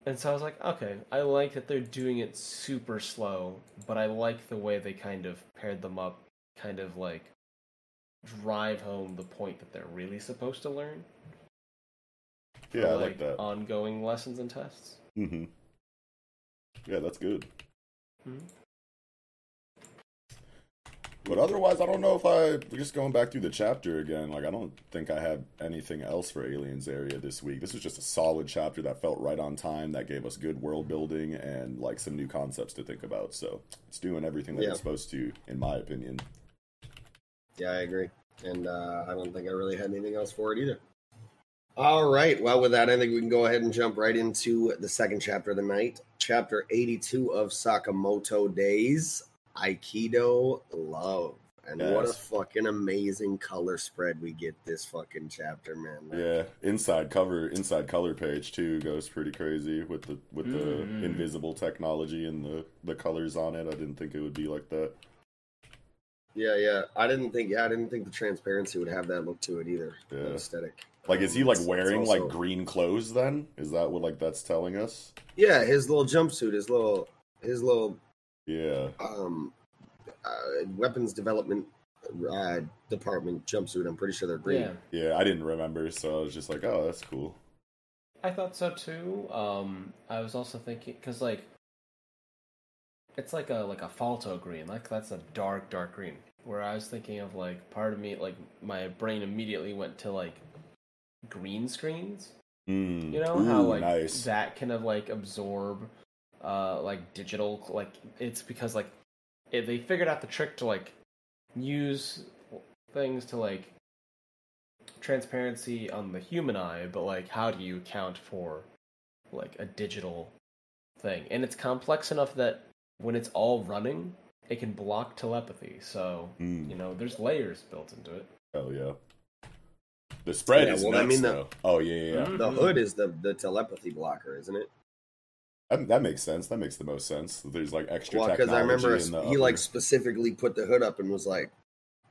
S3: and so I was like, okay, I like that they're doing it super slow, but I like the way they kind of paired them up, kind of like drive home the point that they're really supposed to learn. for,
S2: yeah, I like that.
S3: Ongoing lessons and tests.
S2: Mm-hmm. Yeah, that's good.
S3: Mhm.
S2: But otherwise, I don't know if I just going back through the chapter again. Like, I don't think I have anything else for Aliens area this week. This was just a solid chapter that felt right on time. That gave us good world building and like some new concepts to think about. So it's doing everything that
S1: Yeah.
S2: it's supposed to, in my opinion.
S1: Yeah, I agree. And uh, I don't think I really had anything else for it either. All right. Well, with that, I think we can go ahead and jump right into the second chapter of the night. Chapter 82 of Sakamoto Days Aikido Love. And what a fucking amazing color spread we get this fucking chapter, man.
S2: Yeah, inside cover, inside color page too goes pretty crazy with the with the
S3: Mhm.
S2: invisible technology and the the colors on it. I didn't think it would be like that.
S1: Yeah, yeah. I didn't think. Yeah, I didn't think the transparency would have that look to it either.
S2: Yeah.
S1: Aesthetic.
S2: Like, is he
S1: Um,
S2: like
S1: it's- it's
S2: wearing
S1: also-
S2: like green clothes? Then is that what like that's telling us?
S1: Yeah, his little jumpsuit, his little, his little
S2: Yeah,
S1: um, uh, weapons development uh, department jumpsuit. I'm pretty sure they're green.
S3: Yeah,
S2: yeah. I didn't remember, so I was just like, oh, that's cool.
S3: I thought so too. Um, I was also thinking because like it's like a like a falto green, like that's a dark dark green. Where I was thinking of like part of me, like my brain immediately went to like green screens.
S2: Mm.
S3: You know how like
S2: nice.
S3: that kind of like absorb uh like digital like it's because like it, they figured out the trick to like use things to like transparency on the human eye but like how do you account for like a digital thing and it's complex enough that when it's all running it can block telepathy so
S2: Mm.
S3: you know there's layers built into it
S2: Hell yeah. The spread
S1: Yeah,
S2: is
S1: well, I mean, the-
S2: though. Oh yeah, yeah. yeah.
S3: Mhm.
S1: The hood is the the telepathy blocker, isn't it?
S2: That, that makes sense. That makes the most sense. There's like extra
S1: Well, because I remember
S2: in the
S1: he like specifically put the hood up and was like,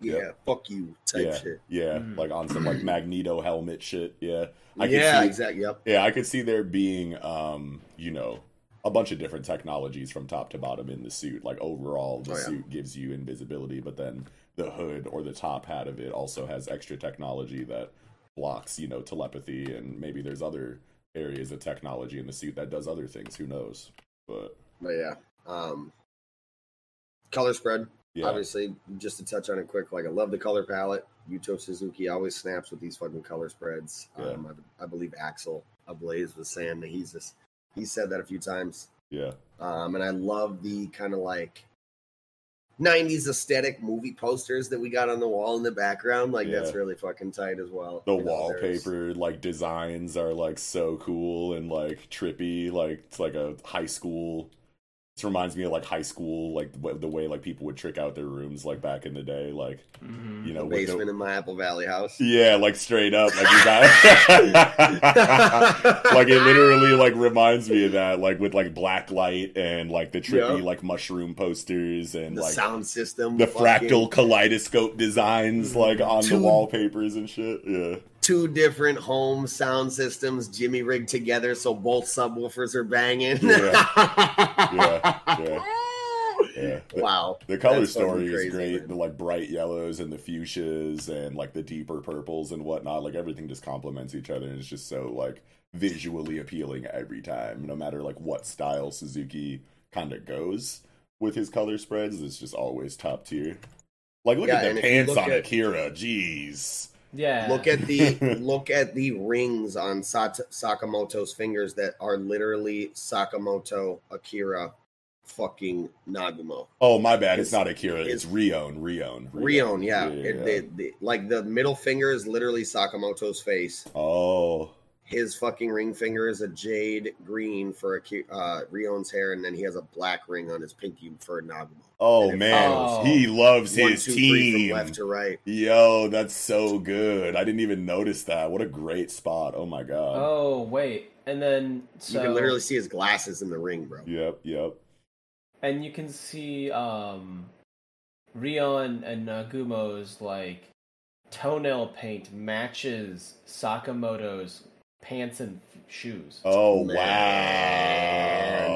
S1: "Yeah,
S2: Yep.
S1: fuck you" type
S2: yeah,
S1: shit.
S2: yeah,
S3: Mhm.
S2: like on some like Magneto helmet shit. Yeah, I could
S1: yeah,
S2: see,
S1: exactly. Yep.
S2: Yeah, I could see there being, um, you know, a bunch of different technologies from top to bottom in the suit. Like overall, the
S1: Oh, yeah.
S2: suit gives you invisibility, but then the hood or the top hat of it also has extra technology that blocks, you know, telepathy, and maybe there's other areas of technology in the suit that does other things. Who knows? But
S1: But yeah, um, color spread.
S2: yeah,
S1: Obviously, just to touch on it quick, like I love the color palette. Yuto Suzuki always snaps with these fucking color spreads.
S2: Yeah.
S1: Um, I, I believe Axel Ablaze was saying that he's just he said that a few times.
S2: yeah,
S1: Um, and I love the kind of like 90s aesthetic movie posters that we got on the wall in the background. Like that's really fucking tight as well.
S2: the
S1: You know,
S2: wallpaper like designs are like so cool and like trippy. Like it's like a high school. This reminds me of like high school, like the way, the way like people would trick out their rooms like back in the day. Like
S3: Mhm.
S2: you know,
S1: the
S2: with the-
S1: basement in my Apple Valley house.
S2: Yeah, like straight up, like you got, like it literally like reminds me of that, like with like black light and like the trippy
S1: Yeah.
S2: like mushroom posters and
S1: the
S2: like
S1: sound system,
S2: the
S1: fucking
S2: fractal kaleidoscope designs like on the wallpapers and shit. Yeah,
S1: two different home sound systems Jimmy rigged together so both subwoofers are banging.
S2: Yeah, yeah, yeah. The,
S1: Wow.
S2: the color
S1: That's
S2: story
S1: crazy,
S2: is great.
S1: man.
S2: The like bright yellows and the fuchsias and like the deeper purples and whatnot. Like everything just complements each other and it's just so like visually appealing every time. No matter like what style Suzuki kind of goes with his color spreads, it's just always top tier. Like look
S1: Yeah,
S2: at the
S1: and if you
S2: pants on
S1: at-
S2: Akira. Jeez.
S3: Yeah
S1: Look at the look at the rings on Sat- Sakamoto's fingers that are literally Sakamoto Akira fucking Nagumo.
S2: Oh my bad. It's,
S1: It's-
S2: not Akira. It's,
S1: it's-
S2: Rion. Rion.
S1: Rion, yeah.
S2: Yeah,
S1: It-
S2: yeah.
S1: they- they- like the middle finger is literally Sakamoto's face.
S2: Oh.
S1: His fucking ring finger is a jade green for Aki- uh, Rion's hair, and then he has a black ring on his pinky for Nagumo.
S2: Oh man,
S3: follows.
S2: he loves
S1: One,
S2: his
S1: two, three
S2: team.
S1: from left to right.
S2: Yo, that's so good. I didn't even notice that. What a great spot. Oh my god.
S3: oh wait and then so
S1: You can literally see his glasses in the ring, bro.
S2: Yep, yep.
S3: and you can see um Rion and Nagumo's like toenail paint matches Sakamoto's pants and shoes.
S2: Oh
S1: Man,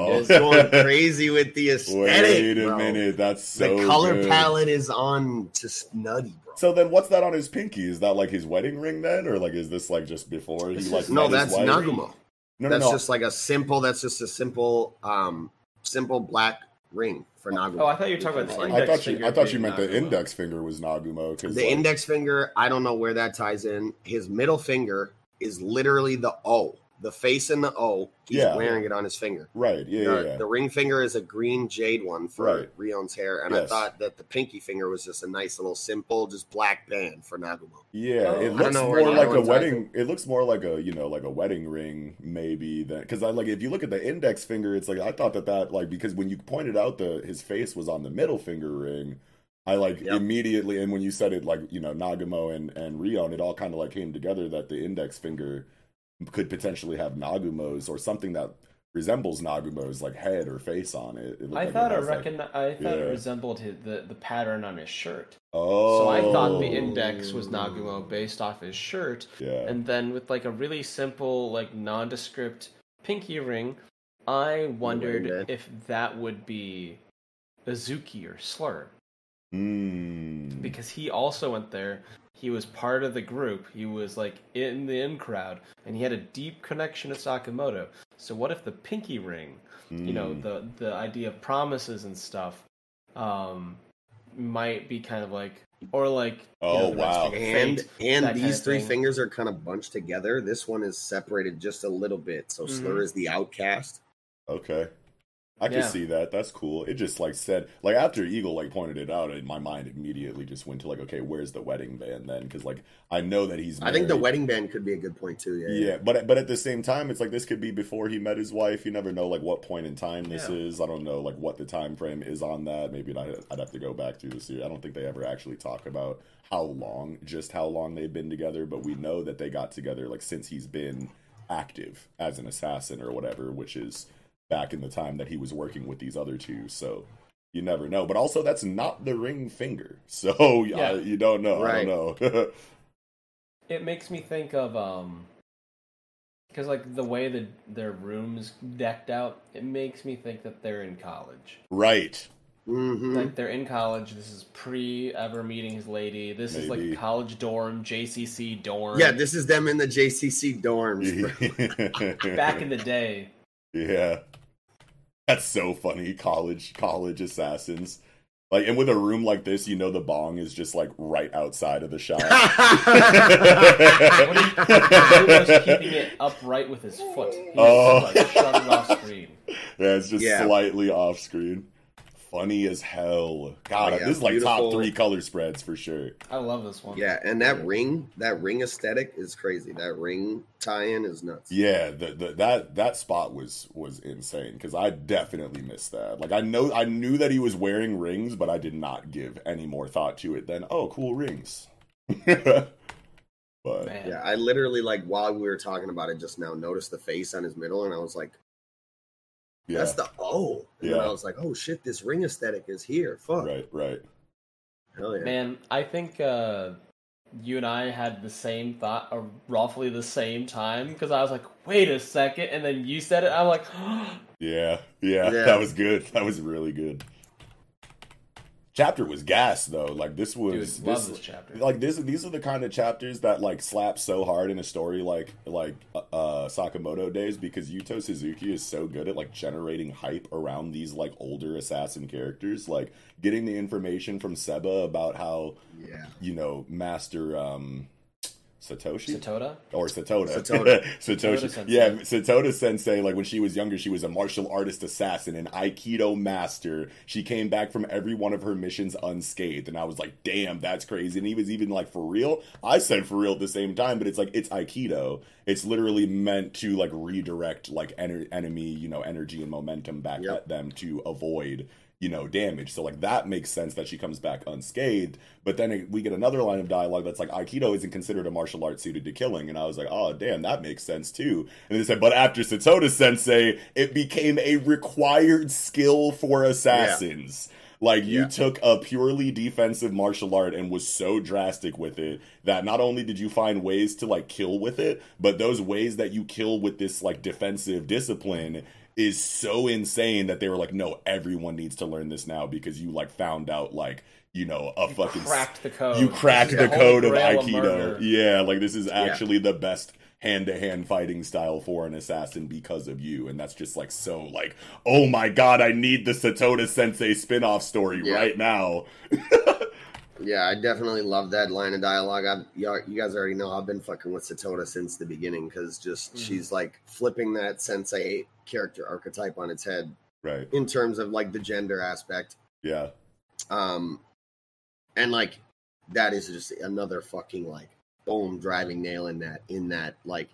S2: wow.
S1: Just going crazy with the aesthetic.
S2: Wait a
S1: bro.
S2: minute, that's so
S1: the color
S2: good.
S1: palette is on just nutty, bro.
S2: So then what's that on his pinky? Is that like his wedding ring then? Or like is this like just before he like
S3: is-
S1: no, that's
S2: wife?
S1: Nagumo.
S2: No, no,
S1: that's
S2: no.
S1: just like a simple. That's just a simple, um, simple black ring for Nagumo.
S3: Oh, I thought you were talking about the
S2: I
S3: index
S2: thought you
S3: finger
S2: I thought you
S3: being
S2: meant the index finger was Nagumo because
S1: the index finger. I don't know where that ties in. His middle finger is literally the O, the face in the O. He's
S2: Yeah.
S1: wearing it on his finger.
S2: Right, yeah,
S1: the,
S2: yeah, yeah.
S1: the ring finger is a green jade one for
S2: Right.
S1: Rion's hair, and I thought that the pinky finger was just a nice little simple, just black band for Nagumo.
S2: Yeah,
S3: Oh,
S2: it looks more like a
S1: one ties
S2: wedding. It looks more like a you know like a wedding ring maybe than because I like if you look at the index finger, it's like I thought that that like because when you pointed out the his face was on the middle finger ring, I like
S1: Yep.
S2: immediately, and when you said it, like you know Nagumo and and Rion, it all kind of like came together that the index finger could potentially have Nagumo's or something that resembles Nagumo's like head or face on it. It
S3: I
S2: like
S3: thought it
S2: has, like-
S3: I thought
S2: Yeah.
S3: it resembled his, the the pattern on his shirt.
S2: oh,
S3: So I thought the index was Nagumo oh. based off his shirt,
S2: Yeah,
S3: and then with like a really simple, like nondescript pinky ring, I wondered if that would be Azuki or Slur
S2: mm.
S3: because he also went there. He was part of the group. He was like in the in crowd, and he had a deep connection to Sakamoto. So what if the pinky ring, you know,
S2: Mm.
S3: the the idea of promises and stuff, um, might be kind of like, or like, you
S2: Oh,
S3: know,
S2: wow.
S3: thing
S1: And and these three
S3: thing.
S1: fingers are kind of bunched together. This one is separated just a little bit. So Slur
S3: Mhm.
S1: is the outcast.
S2: Okay. I can
S3: Yeah.
S2: see that. That's cool. It just like said like after Eagle like pointed it out, in my mind immediately just went to like, okay, where's the wedding band then? Because like I know that he's.
S1: I think the wedding band could be a good point too. Yeah.
S2: Yeah, but but at the same time, it's like this could be before he met his wife. You never know like what point in time this
S3: Yeah.
S2: is. I don't know like what the time frame is on that. Maybe I'd, I'd have to go back through the series. I don't think they ever actually talk about how long, just how long they've been together. But we know that they got together like since he's been active as an assassin or whatever, which is back in the time that he was working with these other two. So you never know. But also, that's not the ring finger, so
S3: Yeah.
S2: I, you don't know.
S1: Right.
S2: I don't know.
S3: it makes me think of um because like the way that their rooms decked out it makes me think that they're in college
S2: right.
S1: hmm
S3: like they're in college this is pre ever meeting his lady this is like a college dorm jcc dorm
S1: Yeah, this is them in the JCC dorms.
S3: back in the day
S2: Yeah. That's so funny. College college assassins. Like and with a room like this, you know the bong is just like right outside of the shop.
S3: what he, he was keeping it upright with his foot he
S2: Oh.
S3: was like shrugging off screen
S2: yeah, it's just
S1: Yeah.
S2: slightly off screen. Funny as hell. God,
S1: Oh, yeah,
S2: this is like top three color spreads for sure.
S3: i love this one
S1: yeah, and that ring, that ring aesthetic is crazy. That ring tie-in is nuts.
S2: Yeah, the, the, that that spot was was insane because I definitely missed that. Like I know I knew that he was wearing rings, but I did not give any more thought to it than oh, cool rings. but
S3: man
S1: Yeah, I literally like while we were talking about it just now, noticed the face on his middle, and I was like,
S2: yeah,
S1: "That's the oh." And
S2: Yeah.
S1: I was like, "Oh shit, this ring aesthetic is here." Fuck,
S2: right, right.
S1: hell yeah.
S3: Man, I think uh, you and I had the same thought, or roughly the same time, because I was like, "Wait a second, and then you said it. I'm like,
S2: Yeah, yeah,
S1: Yeah.
S2: that was good. That was really good. Chapter was gas though. Like this
S3: "Dude,
S2: was
S3: love
S2: this,
S3: this chapter."
S2: like this these are the kind of chapters that like slap so hard in a story like like uh Sakamoto days because Yuto Suzuki is so good at like generating hype around these like older assassin characters like getting the information from Seba about how
S1: yeah.
S2: you know master um Satoshi
S3: Satoda.
S2: or Satoda.
S1: Satoda.
S2: Satoshi.
S3: Sensei.
S2: Yeah, Satoda Sensei, like when she was younger, she was a martial artist assassin, an Aikido master. She came back from every one of her missions unscathed. And I was like, damn, that's crazy. And he was even like, for real? I said for real at the same time, but it's like, it's Aikido. It's literally meant to like redirect like ener- enemy, you know, energy and momentum back
S1: Yep.
S2: at them to avoid you know, damage. So like that makes sense that she comes back unscathed. But then it, we get another line of dialogue that's like Aikido isn't considered a martial art suited to killing, and I was like, oh damn, that makes sense too. And they said, but after Satoda Sensei, it became a required skill for assassins. Like you
S1: Yeah.
S2: took a purely defensive martial art and was so drastic with it that not only did you find ways to like kill with it, but those ways that you kill with this like defensive discipline is so insane that they were like, no, everyone needs to learn this now because you like found out like you know a fucking
S3: Cracked the code.
S2: you cracked the code of Aikido.
S3: murder.
S2: yeah, like this is actually the best hand to hand fighting style for an assassin because of you. And that's just like so like, oh my god, I need the Satoda Sensei spin off story
S1: Yeah.
S2: right now.
S1: Yeah, I definitely love that line of dialogue. I've, y'all- guys already know I've been fucking with Satoda since the beginning because just
S3: Mhm.
S1: she's like flipping that sensei character archetype on its head
S2: Right.
S1: in terms of like the gender aspect.
S2: Yeah.
S1: Um, and like that is just another fucking like boom driving nail in that in that like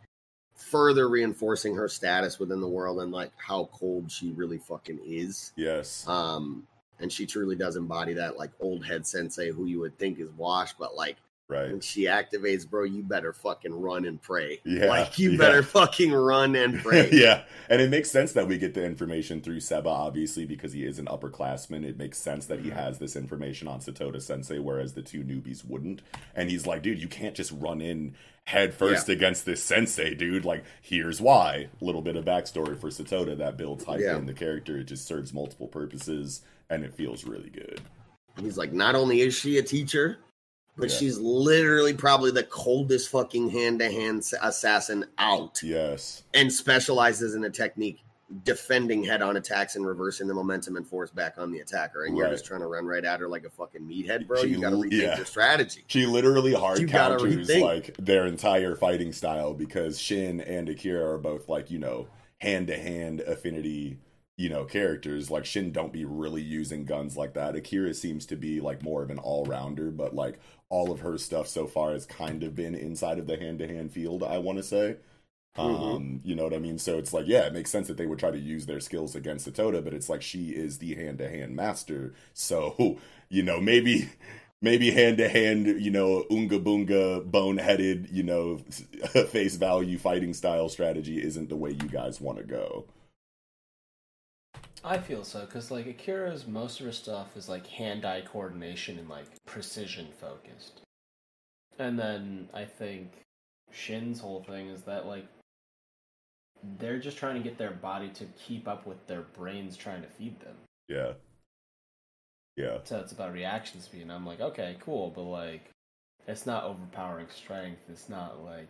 S1: further reinforcing her status within the world and like how cold she really fucking is.
S2: Yes.
S1: Um, and she truly does embody that like old head sensei who you would think is washed, but like
S2: Right.
S1: when she activates, bro, you better fucking run and pray.
S2: Yeah,
S1: like you
S2: yeah.
S1: better fucking run and pray.
S2: yeah, and it makes sense that we get the information through Seba, obviously, because he is an upperclassman. It makes sense that he has this information on Satoda Sensei, whereas the two newbies wouldn't. And he's like, dude, you can't just run in head first
S1: Yeah.
S2: against this sensei, dude. Like, here's why. A little bit of backstory for Satoda that builds hype
S1: Yeah.
S2: in the character. It just serves multiple purposes, and it feels really good.
S1: He's like, not only is she a teacher, but
S2: Yeah.
S1: she's literally probably the coldest fucking hand to hand assassin out
S2: Yes.
S1: and specializes in a technique defending head on attacks and reversing the momentum and force back on the attacker. And you're just trying to run right at her like a fucking meathead, bro.
S2: She-
S1: You got to rethink
S2: yeah.
S1: your strategy.
S2: She literally hard
S1: You
S2: counters like their entire fighting style because Shin and Akira are both like, you know, hand to hand affinity, you know, characters. Like Shin don't be really using guns like that. Akira seems to be like more of an all rounder, but like all of her stuff so far has kind of been inside of the hand to hand field, I wanna say.
S1: Mhm.
S2: Um, you know what I mean? So it's like, yeah, it makes sense that they would try to use their skills against Satoda, but it's like she is the hand to hand master. So, you know, maybe maybe hand to hand, you know, unga boonga, boneheaded, you know, face value fighting style strategy isn't the way you guys want to go.
S3: I feel so because like Akira's most of her stuff is like hand-eye coordination and like precision focused, and then I think Shin's whole thing is that like they're just trying to get their body to keep up with their brains trying to feed them.
S2: Yeah. Yeah.
S3: So it's about reaction speed, and I'm like, okay, cool, but like, it's not overpowering strength. It's not like,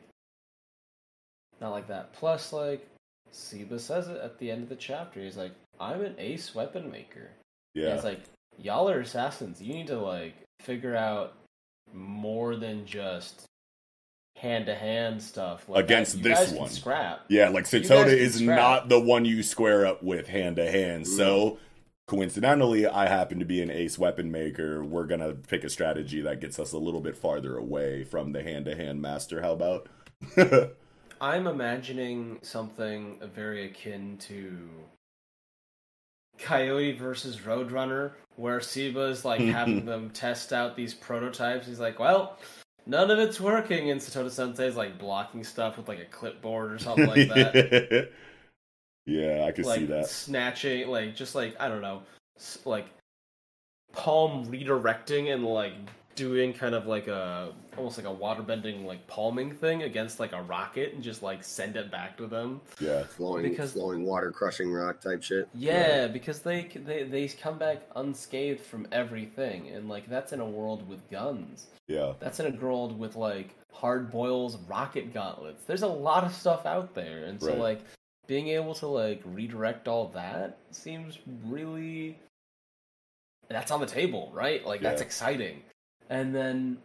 S3: not like that. Plus, like, Seba says it at the end of the chapter. He's like, I'm an ace weapon maker. And
S2: Yeah.
S3: it's like, y'all are assassins. You need to like figure out more than just hand to hand stuff. Like
S2: Against
S3: that.
S2: This one.
S3: scrap.
S2: Yeah, like Satoda is
S3: scrap.
S2: not the one you square up with hand to hand. So coincidentally, I happen to be an ace weapon maker. We're gonna pick a strategy that gets us a little bit farther away from the hand to hand master. How about?
S3: I'm imagining something very akin to Coyote versus Roadrunner, where Seba's like having them test out these prototypes. He's like, "Well, none of it's working," and Satoda Sensei's like blocking stuff with like a clipboard or something like that,
S2: yeah, I can see that.
S3: snatching, like just like I don't know, like palm redirecting and like doing kind of like a almost like a water bending like palming thing against like a rocket and just like send it back to them.
S2: Yeah,
S1: Flowing,
S3: Because-
S1: flowing water, crushing rock type shit.
S3: Yeah, because they they they come back unscathed from everything, and like that's in a world with guns.
S2: yeah,
S3: That's in a world with like hard boils, rocket gauntlets. There's a lot of stuff out there, and so
S2: Right.
S3: like being able to like redirect all that seems really that's on the table, right? Like that's exciting. And then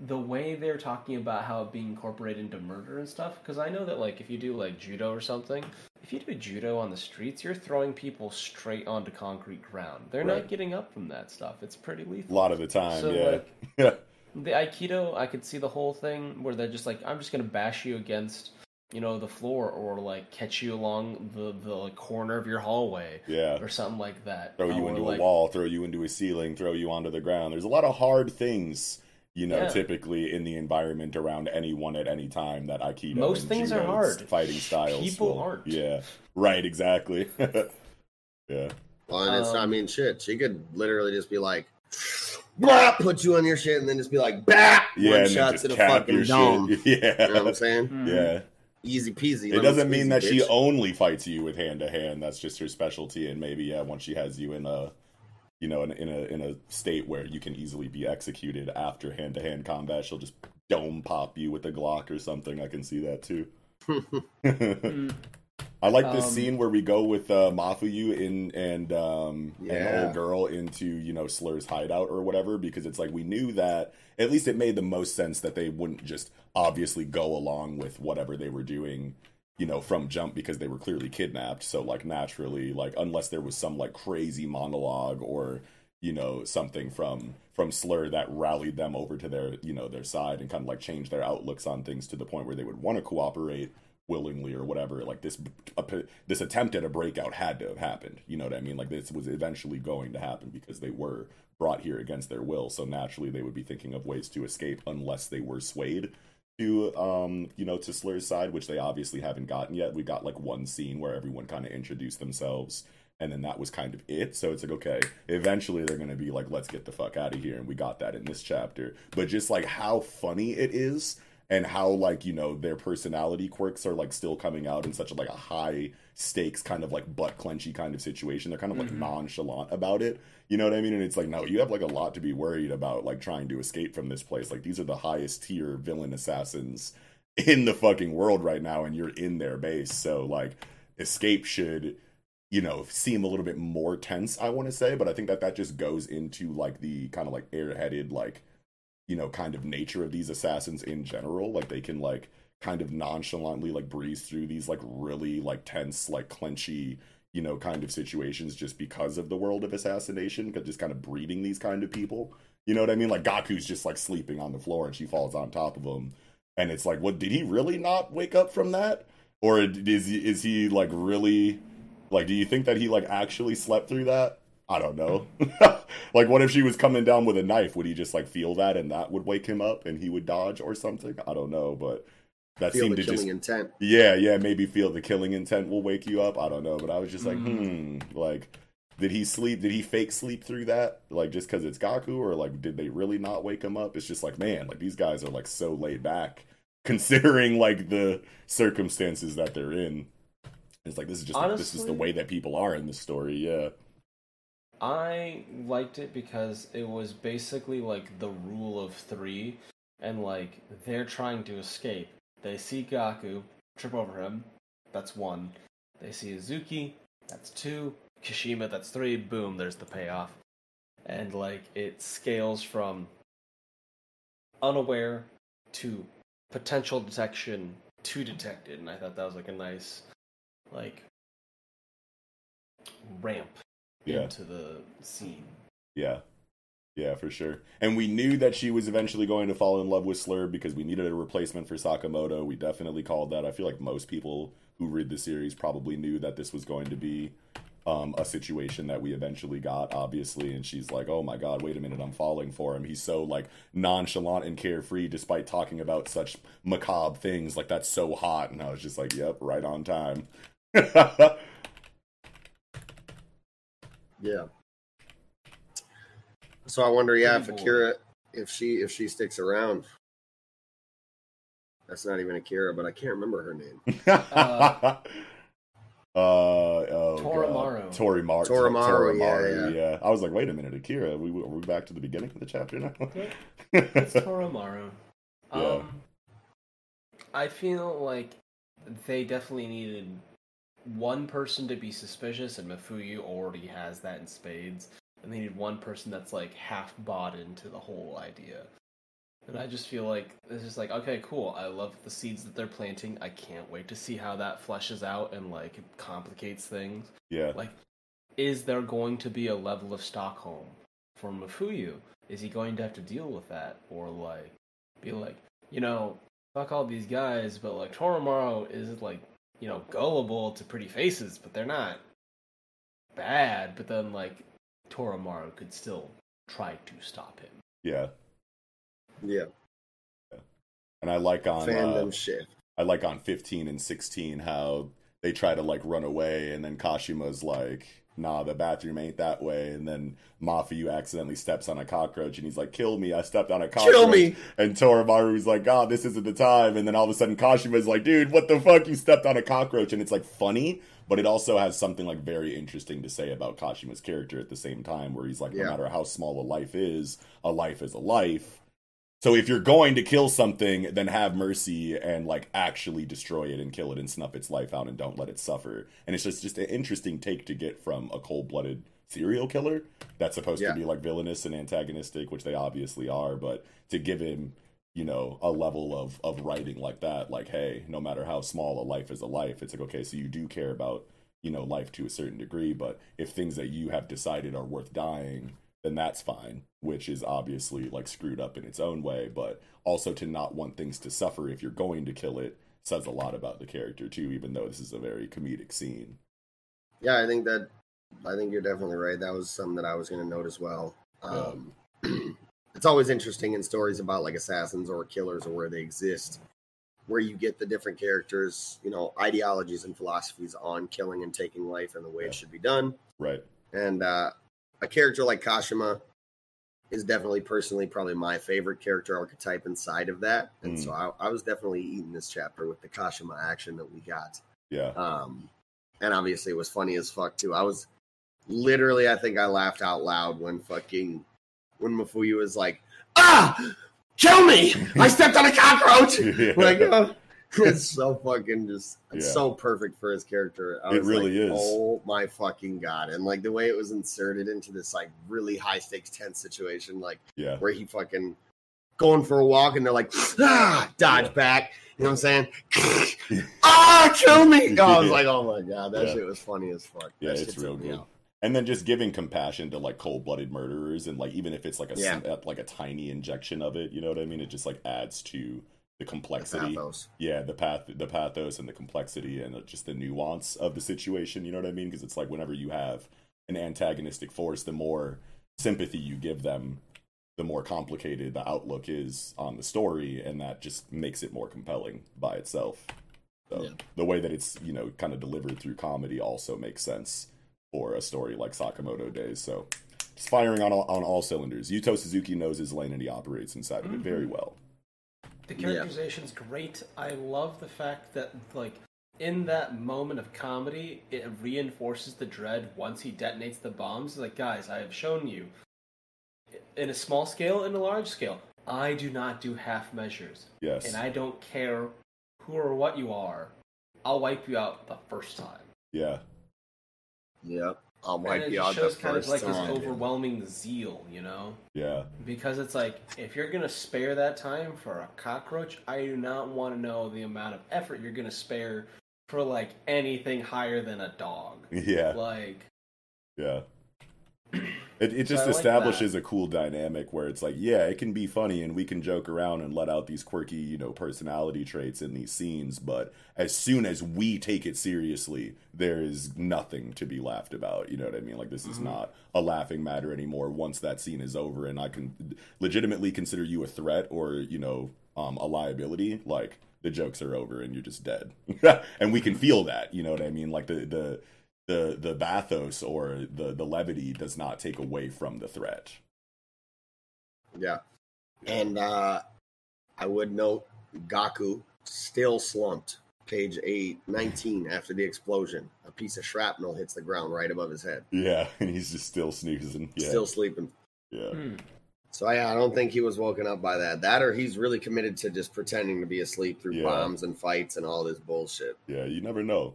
S3: the way they're talking about how it being incorporated into murder and stuff, because I know that like if you do like judo or something, if you do judo on the streets, you're throwing people straight onto concrete ground. They're
S2: Right.
S3: not getting up from that stuff. It's pretty lethal.
S2: a lot of the time.
S3: So,
S2: yeah,
S3: like,
S2: yeah,
S3: the aikido i could see the whole thing where they're just like i'm just gonna bash you against you know the floor or like catch you along the the corner of your hallway
S2: yeah.
S3: or something like that
S2: Throw you
S3: Or,
S2: into
S3: like,
S2: a wall, throw you into a ceiling, throw you onto the ground. There's a lot of hard things, you know,
S3: Yeah.
S2: typically in the environment around anyone at any time that Aikido.
S3: Most
S2: and
S3: things are hard.
S2: Fighting styles.
S3: People
S2: will-
S3: aren't.
S2: Yeah. Right. Exactly. yeah.
S1: Well, and it's, I
S3: Um,
S1: mean, shit. She could literally just be like, blah, put you on your shit, and then just be like, bah,
S2: Yeah.
S1: one
S2: and
S1: shot
S2: then
S1: to the fucking
S2: your
S1: dome.
S2: shit. Yeah.
S1: You know what I'm saying?
S3: Mhm.
S2: Yeah.
S1: Easy peasy.
S2: It doesn't mean
S1: squeezy,
S2: that she only fights you with hand to hand. That's just her specialty, and maybe yeah, once she has you in a, you know, in, in a in a state where you can easily be executed after hand to hand combat, she'll just dome pop you with a Glock or something. I can see that too.
S3: Hmm.
S2: I like this
S3: Um,
S2: scene where we go with uh, Mafuyu in and um, an
S1: Yeah.
S2: old girl into you know Slur's hideout or whatever because it's like we knew that at least it made the most sense that they wouldn't just obviously go along with whatever they were doing you know from jump because they were clearly kidnapped so like naturally like unless there was some like crazy monologue or you know something from from slur that rallied them over to their you know their side and kind of like changed their outlooks on things to the point where they would want to cooperate willingly or whatever. Like this, this attempt at a breakout had to have happened. You know what I mean? Like this was eventually going to happen because they were brought here against their will. So naturally, they would be thinking of ways to escape unless they were swayed to um you know to Slur's side, which they obviously haven't gotten yet. We got like one scene where everyone kind of introduced themselves and then that was kind of it. So it's like, okay, eventually they're gonna be like, let's get the fuck out of here, and we got that in this chapter. But just like how funny it is, and how like you know their personality quirks are like still coming out in such a, like a high stakes kind of like butt clenchy kind of situation. They're kind of like mm-hmm. nonchalant about it. You know what I mean? And it's like, no, you have like a lot to be worried about, like trying to escape from this place. Like these are the highest tier villain assassins in the fucking world right now, and you're in their base. So like, escape should you know seem a little bit more tense i want to say but i think that that just goes into like the kind of like airheaded like you know kind of nature of these assassins in general like they can like kind of nonchalantly like breeze through these like really like tense like clenchy you know kind of situations just because of the world of assassination just kind of breeding these kind of people. You know what i mean? Like gaku's just like sleeping on the floor and she falls on top of him. And it's like what did he really not wake up from that? Or is is he like really like, do you think that he like actually slept through that? I don't know. like, what if she was coming down with a knife? Would he just like feel that and that would wake him up and he would dodge or something? I don't know, but that
S1: feel
S2: seemed to
S1: just
S2: intent. Yeah, yeah, maybe feel the killing intent will wake you up. I don't know, but I was just like,
S1: mm.
S2: hmm, like. Did he sleep? Did he fake sleep through that? Like just because it's Gaku, or like did they really not wake him up? It's just like man, like these guys are like so laid back, considering like the circumstances that they're in. It's like this is just Honestly, this is the way that people are in this story. Yeah.
S3: I liked it because it was basically like the rule of three, and like they're trying to escape. They see Gaku, trip over him. That's one. They see Izuki. That's two. Kashima. That's three. Boom. There's the payoff. And like it scales from unaware to potential detection to detected, and I thought that was like a nice like ramp yeah. into the scene.
S2: Yeah. Yeah, for sure. And we knew that she was eventually going to fall in love with Slur because we needed a replacement for Sakamoto. We definitely called that. I feel like most people who read the series probably knew that this was going to be um, a situation that we eventually got, obviously. And she's like, "Oh my god, wait a minute, I'm falling for him. He's so like nonchalant and carefree, despite talking about such macabre things. Like that's so hot." And I was just like, "Yep, right on time."
S1: yeah. So I wonder, yeah, if Akira, if she if she sticks around. That's not even Akira, but I can't remember her name.
S2: uh, uh oh,
S3: Toramaru.
S2: Torimaru.
S1: Toramaru. Yeah,
S2: yeah, yeah. I was like, wait a minute, Akira. We are we back to the beginning of the chapter now?
S3: it's Toramaru. Yeah. Um, I feel like they definitely needed one person to be suspicious, and Mafuyu already has that in spades. And they need one person that's like half bought into the whole idea. And I just feel like it's just like, okay, cool. I love the seeds that they're planting. I can't wait to see how that fleshes out and like complicates things.
S2: Yeah.
S3: Like, is there going to be a level of Stockholm for Mafuyu? Is he going to have to deal with that? Or like be like, you know, fuck all these guys, but like Toramaru is like you know, gullible to pretty faces, but they're not bad. But then, like, Toramaru could still try to stop him.
S2: Yeah.
S1: Yeah.
S2: And I like on
S1: fandom uh, shift.
S2: I like on 15 and 16 how they try to like run away, and then Kashima's like, nah, the bathroom ain't that way. And then Mafuyu accidentally steps on a cockroach and he's like, kill me, I stepped on a cockroach.
S1: Kill me!
S2: And Toramaru's like, God, this isn't the time. And then all of a sudden Kashima's like, dude, what the fuck? You stepped on a cockroach. And it's like funny, but it also has something like very interesting to say about Kashima's character at the same time, where he's like, no matter how small a life is, a life is a life. So if you're going to kill something, then have mercy and like actually destroy it and kill it and snuff its life out and don't let it suffer. And it's just just an interesting take to get from a cold blooded serial killer that's supposed yeah. to be like villainous and antagonistic, which they obviously are, but to give him, you know, a level of of writing like that, like, hey, no matter how small a life is a life, it's like, okay, so you do care about, you know, life to a certain degree, but if things that you have decided are worth dying, then that's fine, which is obviously like screwed up in its own way, but also to not want things to suffer if you're going to kill it says a lot about the character too, even though this is a very comedic scene.
S1: Yeah, I think that I think you're definitely right. That was something that I was going to note as well. Um, it's always interesting in stories about like assassins or killers or where they exist, where you get the different characters, you know, ideologies and philosophies on killing and taking life and the way
S2: Yeah.
S1: it should be done.
S2: Right.
S1: And uh, a character like Kashima is definitely personally probably my favorite character archetype inside of that. And
S2: Mm.
S1: so I, I was definitely eating this chapter with the Kashima action that we got.
S2: Yeah.
S1: Um, and obviously it was funny as fuck too. I was literally, I think I laughed out loud when fucking when Mafuyu was like, "Ah, kill me! I stepped on a cockroach!"
S2: Yeah.
S1: like, oh, it's so fucking just
S2: Yeah.
S1: so perfect for his character. I
S2: It really
S1: like,
S2: is.
S1: Oh my fucking god! And like the way it was inserted into this like really high stakes tense situation, like
S2: yeah.
S1: where he fucking going for a walk and they're like, ah, dodge
S2: Yeah.
S1: back. You know what I'm saying? ah, kill me! I was like, oh my god, that
S2: Yeah.
S1: shit was funny as fuck.
S2: Yeah,
S1: That
S2: it's real good. And then just giving compassion to like cold-blooded murderers, and like even if it's like a
S1: Yeah.
S2: like a tiny injection of it, you know what I mean? It just like adds to the
S1: The
S2: complexity.
S1: pathos.
S2: yeah the path the pathos and the complexity and just the nuance of the situation you know what i mean because it's like whenever you have an antagonistic force the more sympathy you give them the more complicated the outlook is on the story and that just makes it more compelling by itself so
S1: Yeah.
S2: the way that it's you know kind of delivered through comedy also makes sense for a story like sakamoto days so it's firing on all, on all cylinders yuto suzuki knows his lane and he operates inside of it very mm-hmm. well
S3: The
S1: Yeah.
S3: characterization's great. I love the fact that like in that moment of comedy, it reinforces the dread once he detonates the bombs. It's like, guys, I have shown you in a small scale and a large scale, I do not do half measures.
S2: yes
S3: And I don't care who or what you are. I'll wipe you out the first time.
S2: yeah
S1: Yep. I'll
S3: and it
S1: you
S3: just
S1: out the
S3: shows kind of like his
S1: time.
S3: overwhelming zeal, you know?
S2: yeah
S3: Because it's like, if you're gonna spare that time for a cockroach, I do not want to know the amount of effort you're gonna spare for like anything higher than a dog.
S2: yeah
S3: Like,
S2: Yeah. It, it
S3: So
S2: just
S3: like
S2: establishes a cool dynamic where it's like, yeah, it can be funny and we can joke around and let out these quirky, you know, personality traits in these scenes, but as soon as we take it seriously, there is nothing to be laughed about. You know what I mean? Like this is not a laughing matter anymore once that scene is over and I can legitimately consider you a threat or, you know, um, a liability, like the jokes are over and you're just dead. and we can feel that, you know what I mean? Like the the the the bathos or the the levity does not take away from the threat.
S1: Yeah. And uh I would note Gaku still slumped. Page 8, 19 after the explosion. A piece of shrapnel hits the ground right above his head.
S2: Yeah, and he's just still snoozing. Yeah,
S1: Still sleeping.
S2: yeah,
S3: hmm.
S1: So yeah, I don't think he was woken up by that. That or he's really committed to just pretending to be asleep through
S2: Yeah.
S1: bombs and fights and all this bullshit.
S2: yeah. You never know.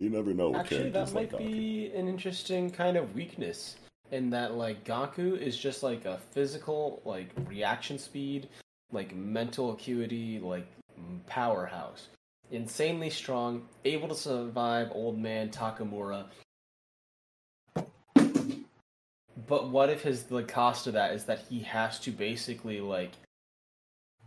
S2: You never know.
S3: actually, that might
S2: like
S3: be an interesting kind of weakness in that like Gaku is just like a physical like reaction speed, like mental acuity, like powerhouse. Insanely strong, able to survive old man Takamura. But what if his the cost of that is that he has to basically like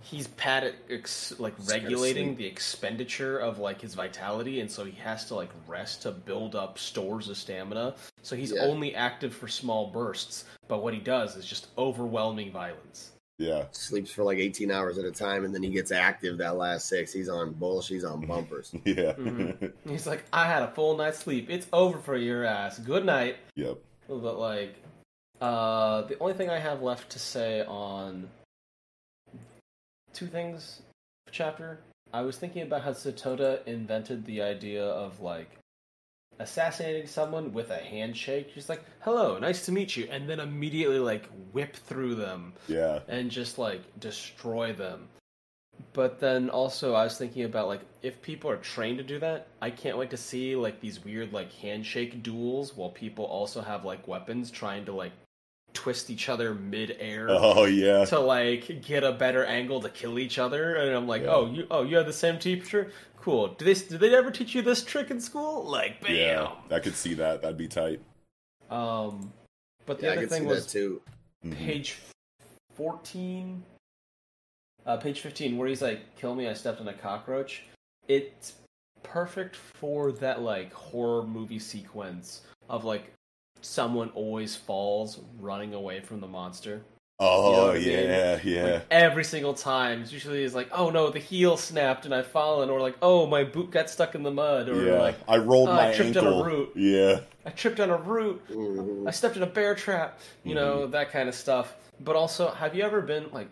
S3: he's bad at ex- like
S1: Just
S3: regulating the expenditure of like his vitality and so he has to like rest to build up stores of stamina so he's
S1: Yeah.
S3: only active for small bursts but what he does is just overwhelming violence
S2: Yeah,
S1: Sleeps for like 18 hours at a time and then he gets active that last six. He's on bullshit, he's on bumpers.
S2: yeah,
S3: Mhm. he's like i had a full night's sleep it's over for your ass good night
S2: yep.
S3: but like uh the only thing i have left to say on two things chapter. I was thinking about how satoda invented the idea of like assassinating someone with a handshake. Just like hello nice to meet you and then immediately like whip through them
S2: Yeah,
S3: and just like destroy them. But then also I was thinking about like if people are trained to do that, I can't wait to see like these weird like handshake duels while people also have like weapons trying to like twist each other mid-air
S2: oh yeah,
S3: to like get a better angle to kill each other and I'm like,
S2: Yeah.
S3: "Oh, you oh, you have the same teacher? Cool. Did they did they ever teach you this trick in school?" Like, bam.
S2: yeah. I could see that. That'd be tight.
S3: Um but the
S1: Yeah,
S3: other
S1: could
S3: thing
S1: see
S3: was
S1: that too.
S2: Mhm.
S3: page 14 uh, page 15 where he's like kill me i stepped on a cockroach it's perfect for that like horror movie sequence of like someone always falls running away from the monster.
S2: Oh
S3: You know what I mean?
S2: yeah, yeah.
S3: Like, every single time, it's usually is like, oh no, the heel snapped and I've fallen, or like, oh my boot got stuck in the mud, or
S2: yeah,
S3: like
S2: I rolled
S3: "Oh,
S2: my
S3: I tripped on a
S2: ankle.
S3: root."
S2: Yeah,
S3: I tripped on a root,
S1: Mhm.
S3: I stepped in a bear trap, you know, that kind of stuff. But also, have you ever been like,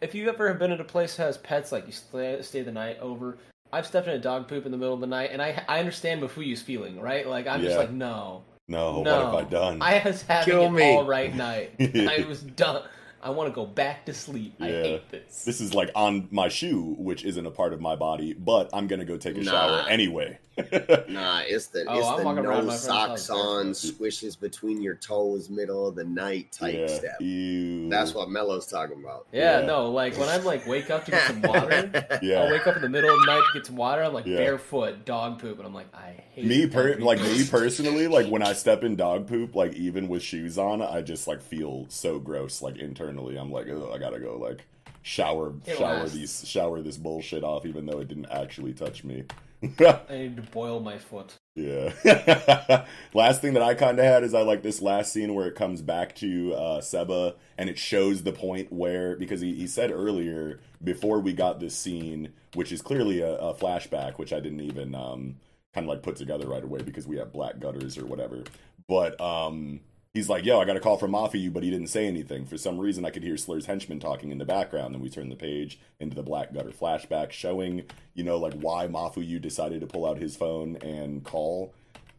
S3: if you ever have been at a place that has pets, like you stay, stay the night over? I've stepped in a dog poop in the middle of the night, and I I understand Mafuyu's feeling, right? Like I'm just like, no,
S2: no,
S3: no,
S2: what have I done?
S3: I was having
S1: Kill
S3: an
S1: me.
S3: all right night. I was done. I want to go back to sleep. I hate this.
S2: This is like on my shoe, which isn't a part of my body, but I'm gonna go take a
S1: Nah.
S2: shower anyway.
S1: Nah, it's the
S3: Oh,
S1: it's
S3: I'm
S1: the no socks on, squishes between your toes, middle of the night type
S2: yeah.
S1: step.
S2: Ew.
S1: That's what Mello's talking about.
S3: yeah,
S2: Yeah.
S3: no, like when I'm like wake up to get some water.
S2: yeah.
S3: I'll wake up in the middle of the night to get some water. I'm like
S2: Yeah.
S3: barefoot, dog poop, and I'm like, I hate
S2: Me per like me personally, like when I step in dog poop, like even with shoes on, I just like feel so gross. Like internally, I'm like, oh, I gotta go like shower,
S3: It
S2: shower
S3: lasts.
S2: these, shower this bullshit off, even though it didn't actually touch me.
S3: I need to boil my foot.
S2: Yeah. last thing that I kind of had is I like this last scene where it comes back to uh, Seba and it shows the point where, because he, he said earlier, before we got this scene, which is clearly a, a flashback, which I didn't even um, kind of like put together right away because we have black gutters or whatever. But um, he's like, yo, I got a call from Mafuyu, but he didn't say anything. For some reason, I could hear Slur's henchman talking in the background. Then we turn the page into the Black Gutter flashback, showing, you know, like why Mafuyu decided to pull out his phone and call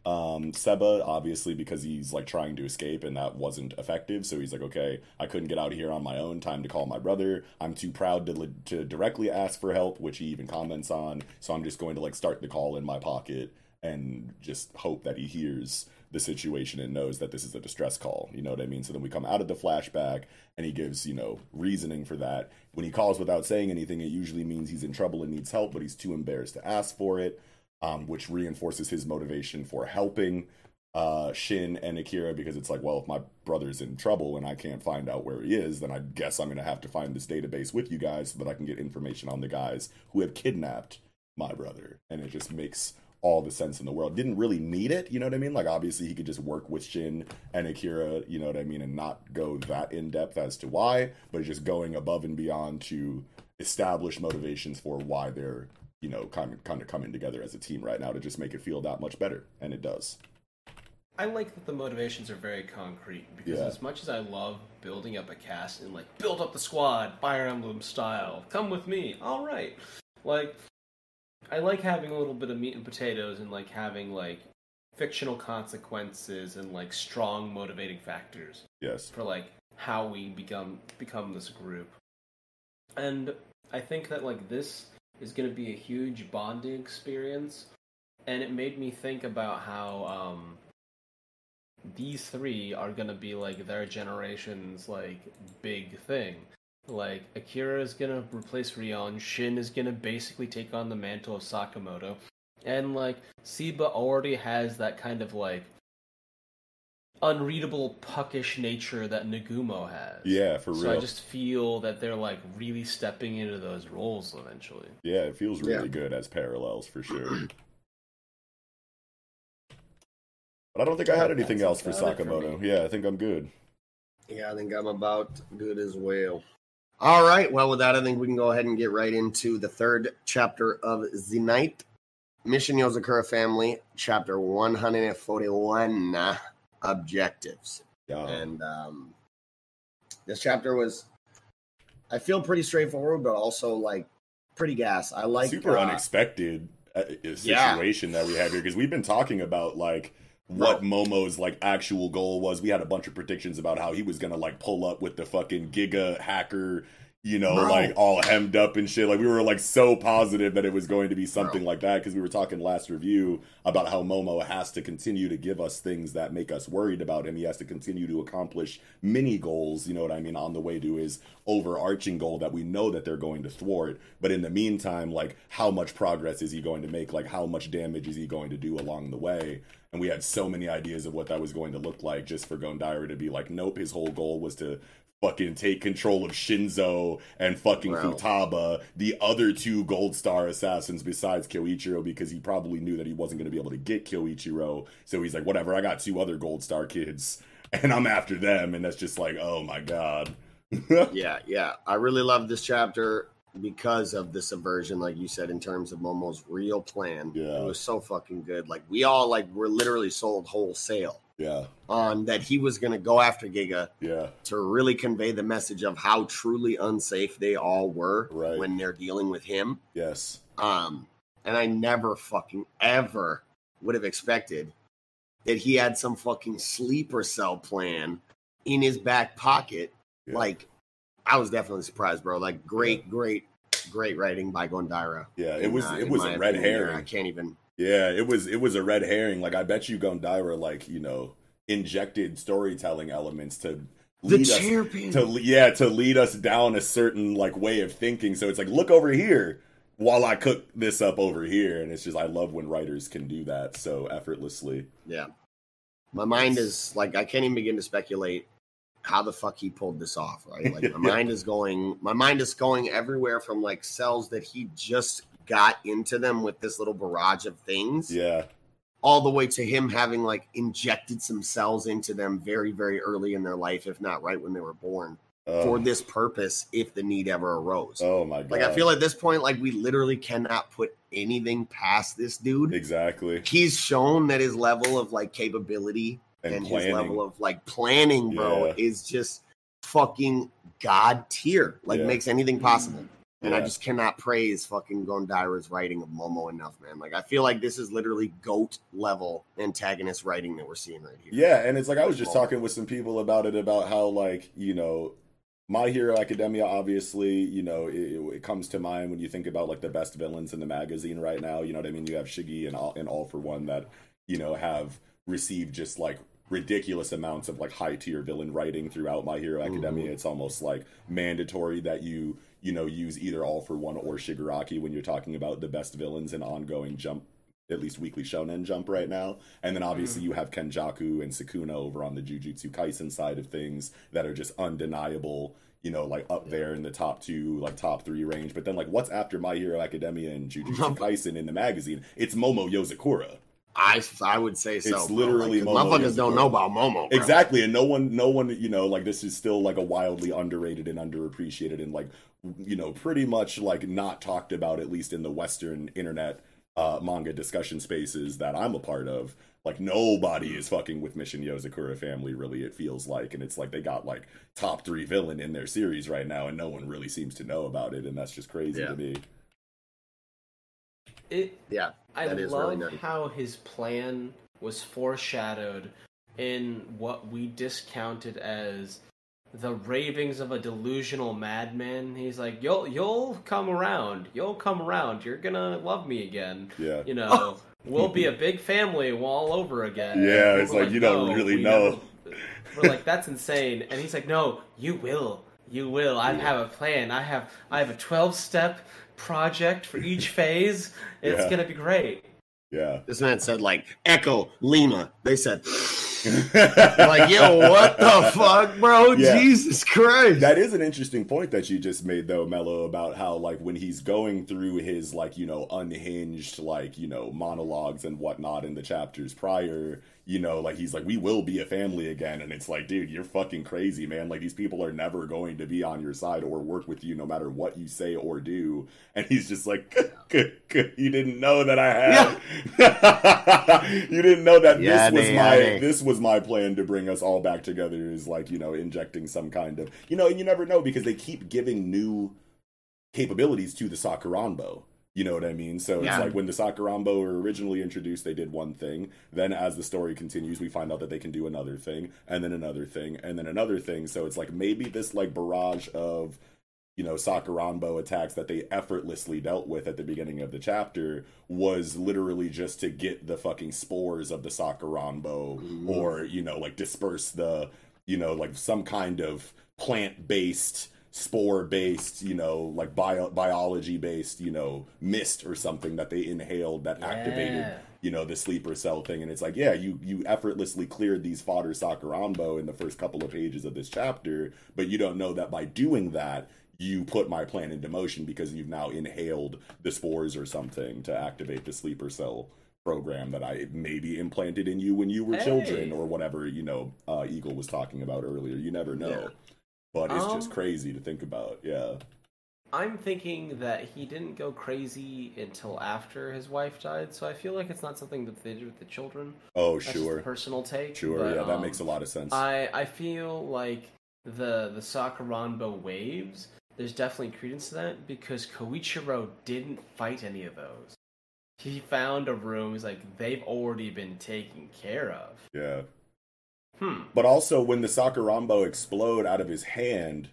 S2: um, Seba, obviously, because he's like trying to escape and that wasn't effective. So he's like, okay, I couldn't get out of here on my own. Time to call my brother. I'm too proud to, to directly ask for help, which he even comments on. So I'm just going to like start the call in my pocket and just hope that he hears the situation and knows that this is a distress call. You know what I mean? So then we come out of the flashback and he gives, you know, reasoning for that. When he calls without saying anything, it usually means he's in trouble and needs help, but he's too embarrassed to ask for it, um, which reinforces his motivation for helping uh, Shin and Akira because it's like, well, if my brother's in trouble and I can't find out where he is, then I guess I'm going to have to find this database with you guys so that I can get information on the guys who have kidnapped my brother. And it just makes all the sense in the world. Didn't really need it, you know what I mean? Like obviously he could just work with Shin and Akira, you know what I mean, and not go that in depth as to why, but just going above and beyond to establish motivations for why they're, you know, kind of kind of coming together as a team right now to just make it feel that much better, and it does.
S3: I like that the motivations are very concrete because
S2: Yeah.
S3: as much as I love building up a cast and like build up the squad, Fire Emblem style, come with me, all right. Like, I like having a little bit of meat and potatoes and like having like fictional consequences and like strong motivating factors
S2: Yes.
S3: for like how we become become this group. And I think that like this is going to be a huge bonding experience and it made me think about how um these three are going to be like their generation's like big thing. Like Akira is going to replace Rion, Shin is going to basically take on the mantle of Sakamoto. And like Seba already has that kind of like unreadable puckish nature that Nagumo has.
S2: Yeah, for
S3: So
S2: real.
S3: So I just feel that they're like really stepping into those roles eventually.
S2: Yeah, it feels really
S1: Yeah.
S2: good as parallels for sure. But I don't think I had anything else
S3: That's
S2: for
S3: for
S2: Sakamoto.
S3: me.
S2: yeah, I think I'm good.
S1: Yeah, I think I'm about good as well. All right. Well, with that, I think we can go ahead and get right into the third chapter of the night. Mission Yozakura Family, chapter 141 uh, Objectives.
S2: Yeah.
S1: And um, this chapter was, I feel pretty straightforward, but also like pretty gas. I like
S2: super
S1: uh,
S2: unexpected uh,
S1: Yeah.
S2: situation that we have here because we've been talking about like what Momo's like actual goal was. We had a bunch of predictions about how he was gonna like pull up with the fucking Giga hacker, you know,
S1: Bro.
S2: like all hemmed up and shit. Like we were like so positive that it was going to be something like that because we were talking last review about how Momo has to continue to give us things that make us worried about him. He has to continue to accomplish mini goals, you know what I mean, on the way to his overarching goal that we know that they're going to thwart. But in the meantime, like how much progress is he going to make? Like how much damage is he going to do along the way? And we had so many ideas of what that was going to look like just for Gondaira to be like, nope, his whole goal was to fucking take control of Shinzo and fucking
S1: Bro.
S2: Futaba, the other two Gold Star assassins besides Kyoichiro, because he probably knew that he wasn't going to be able to get Kyoichiro. So he's like, whatever, I got two other Gold Star kids, and I'm after them. And that's just like, oh my god.
S1: yeah, yeah. I really love this chapter because of the subversion, like you said, in terms of Momo's real plan.
S2: Yeah.
S1: It was so fucking good. Like we all like were literally sold wholesale
S2: yeah,
S1: on that he was gonna go after Giga
S2: yeah,
S1: to really convey the message of how truly unsafe they all were
S2: Right.
S1: when they're dealing with him.
S2: yes,
S1: Um, and I never fucking ever would have expected that he had some fucking sleeper cell plan in his back pocket.
S2: Yeah.
S1: Like, I was definitely surprised, bro. Like, great, great, great writing by Gondaira.
S2: yeah. It
S1: In,
S2: was
S1: uh,
S2: it was a red
S1: opinion there. I can't even.
S2: Yeah, it was it was a red herring. Like I bet you Gondaira like you know injected storytelling elements to
S1: The
S2: lead us
S1: chairpin.
S2: to yeah to lead us down a certain like way of thinking. So it's like look over here while I cook this up over here, and it's just I love when writers can do that so effortlessly.
S1: Yeah. My mind is like I can't even begin to speculate how the fuck he pulled this off, right? Like my mind is going my mind is going everywhere from like cells that he just got into them with this little barrage of things
S2: Yeah,
S1: all the way to him having like injected some cells into them very very early in their life if not right when they were born
S2: oh,
S1: for this purpose if the need ever arose.
S2: Oh my god!
S1: Like I feel at this point like we literally cannot put anything past this dude.
S2: exactly
S1: He's shown that his level of like capability
S2: and,
S1: and, his level of like planning, bro,
S2: Yeah.
S1: is just fucking god tier. Like
S2: Yeah.
S1: makes anything possible. And I just cannot praise fucking Gondaira's writing of Momo enough, man. Like I feel like this is literally goat level antagonist writing that we're seeing right here.
S2: Yeah, and it's like I was just
S1: Momo.
S2: talking with some people about it about how like you know my Hero Academia, obviously, you know, it, it comes to mind when you think about like the best villains in the magazine right now. You know what I mean? You have Shiggy and all, and all for one that you know have received just like ridiculous amounts of like high tier villain writing throughout My Hero Academia. Mm-hmm. It's almost like mandatory that you you know use either all for one or Shigaraki when you're talking about the best villains in ongoing Jump. At least weekly shonen jump right now, and then obviously mm-hmm. you have Kenjaku and Sukuna over on the Jujutsu Kaisen side of things that are just undeniable you know, like up there in the top two, like top three range. But then, like, what's after My Hero Academia and Jujutsu Kaisen in the magazine? It's Momo Yozakura.
S1: I I would say so.
S2: It's
S1: bro.
S2: literally
S1: like, motherfuckers don't know about Momo. Bro.
S2: Exactly, and no one, no one, you know, like this is still like a wildly underrated and underappreciated, and like, you know, pretty much like not talked about at least in the Western internet uh, manga discussion spaces that I'm a part of. Like nobody is fucking with Mission Yozakura family, really. It feels like, and it's like they got like top three villain in their series right now, and no one really seems to know about it, and that's just crazy
S1: Yeah.
S2: to me.
S3: It
S1: Yeah,
S3: I
S1: That is
S3: love
S1: really nice.
S3: how his plan was foreshadowed in what we discounted as the ravings of a delusional madman. He's like, "You'll you'll come around. You'll come around. You're gonna love me again.
S2: Yeah.
S3: You know, we'll be a big family all over again."
S2: Yeah, it's
S3: we're
S2: like, you don't really
S3: we
S2: know."
S3: never-" We're like, "That's insane," and he's like, "No, you will. You will. I have a plan. I have I have a twelve step." Project for each phase it's
S2: Yeah.
S3: gonna be great
S2: Yeah.
S1: this man said like Echo Lima. They said like, yo, what the fuck, bro?
S2: Yeah.
S1: Jesus Christ.
S2: That is an interesting point that you just made though, Mello, about how like when he's going through his like, you know, unhinged like, you know, monologues and whatnot in the chapters prior, you know, like he's like, We will be a family again. And it's like, dude, you're fucking crazy, man. Like these people are never going to be on your side or work with you no matter what you say or do. And he's just like you didn't know that I had you didn't know that
S1: Yeah,
S2: this was
S1: they-
S2: my
S1: yeah,
S2: this was my plan to bring us all back together is like you know injecting some kind of you know and you never know because they keep giving new capabilities to the sakuranbo you know what i mean? So
S1: Yeah.
S2: it's like when the sakuranbo were originally introduced they did one thing. Then as the story continues we find out that they can do another thing and then another thing and then another thing. So it's like maybe this like barrage of you know Sakuranbo attacks that they effortlessly dealt with at the beginning of the chapter was literally just to get the fucking spores of the Sakuranbo mm-hmm. or you know like disperse the you know like some kind of plant based spore based, you know, like bio- biology based, you know, mist or something that they inhaled that activated,
S3: Yeah.
S2: you know, the sleeper cell thing. And it's like, yeah, you you effortlessly cleared these fodder Sakuranbo in the first couple of pages of this chapter, but you don't know that by doing that, you put my plan into motion because you've now inhaled the spores or something to activate the sleeper cell program that I maybe implanted in you when you were
S3: Hey.
S2: children or whatever, you know, uh, Eagle was talking about earlier. You never know.
S1: Yeah.
S2: But it's just
S3: Um,
S2: crazy to think about. Yeah.
S3: I'm thinking that he didn't go crazy until after his wife died, so I feel like it's not something that they did with the children.
S2: Oh,
S3: That's just a
S2: sure.
S3: personal take.
S2: Sure.
S3: but,
S2: yeah, that
S3: um,
S2: makes a lot of sense.
S3: I I feel like the the Sakuranbo waves. There's definitely credence to that because Kyoichiro didn't fight any of those. He found a room. He's like, they've already been taken care of.
S2: yeah.
S3: Hmm.
S2: But also, when the Sakurambo explode out of his hand,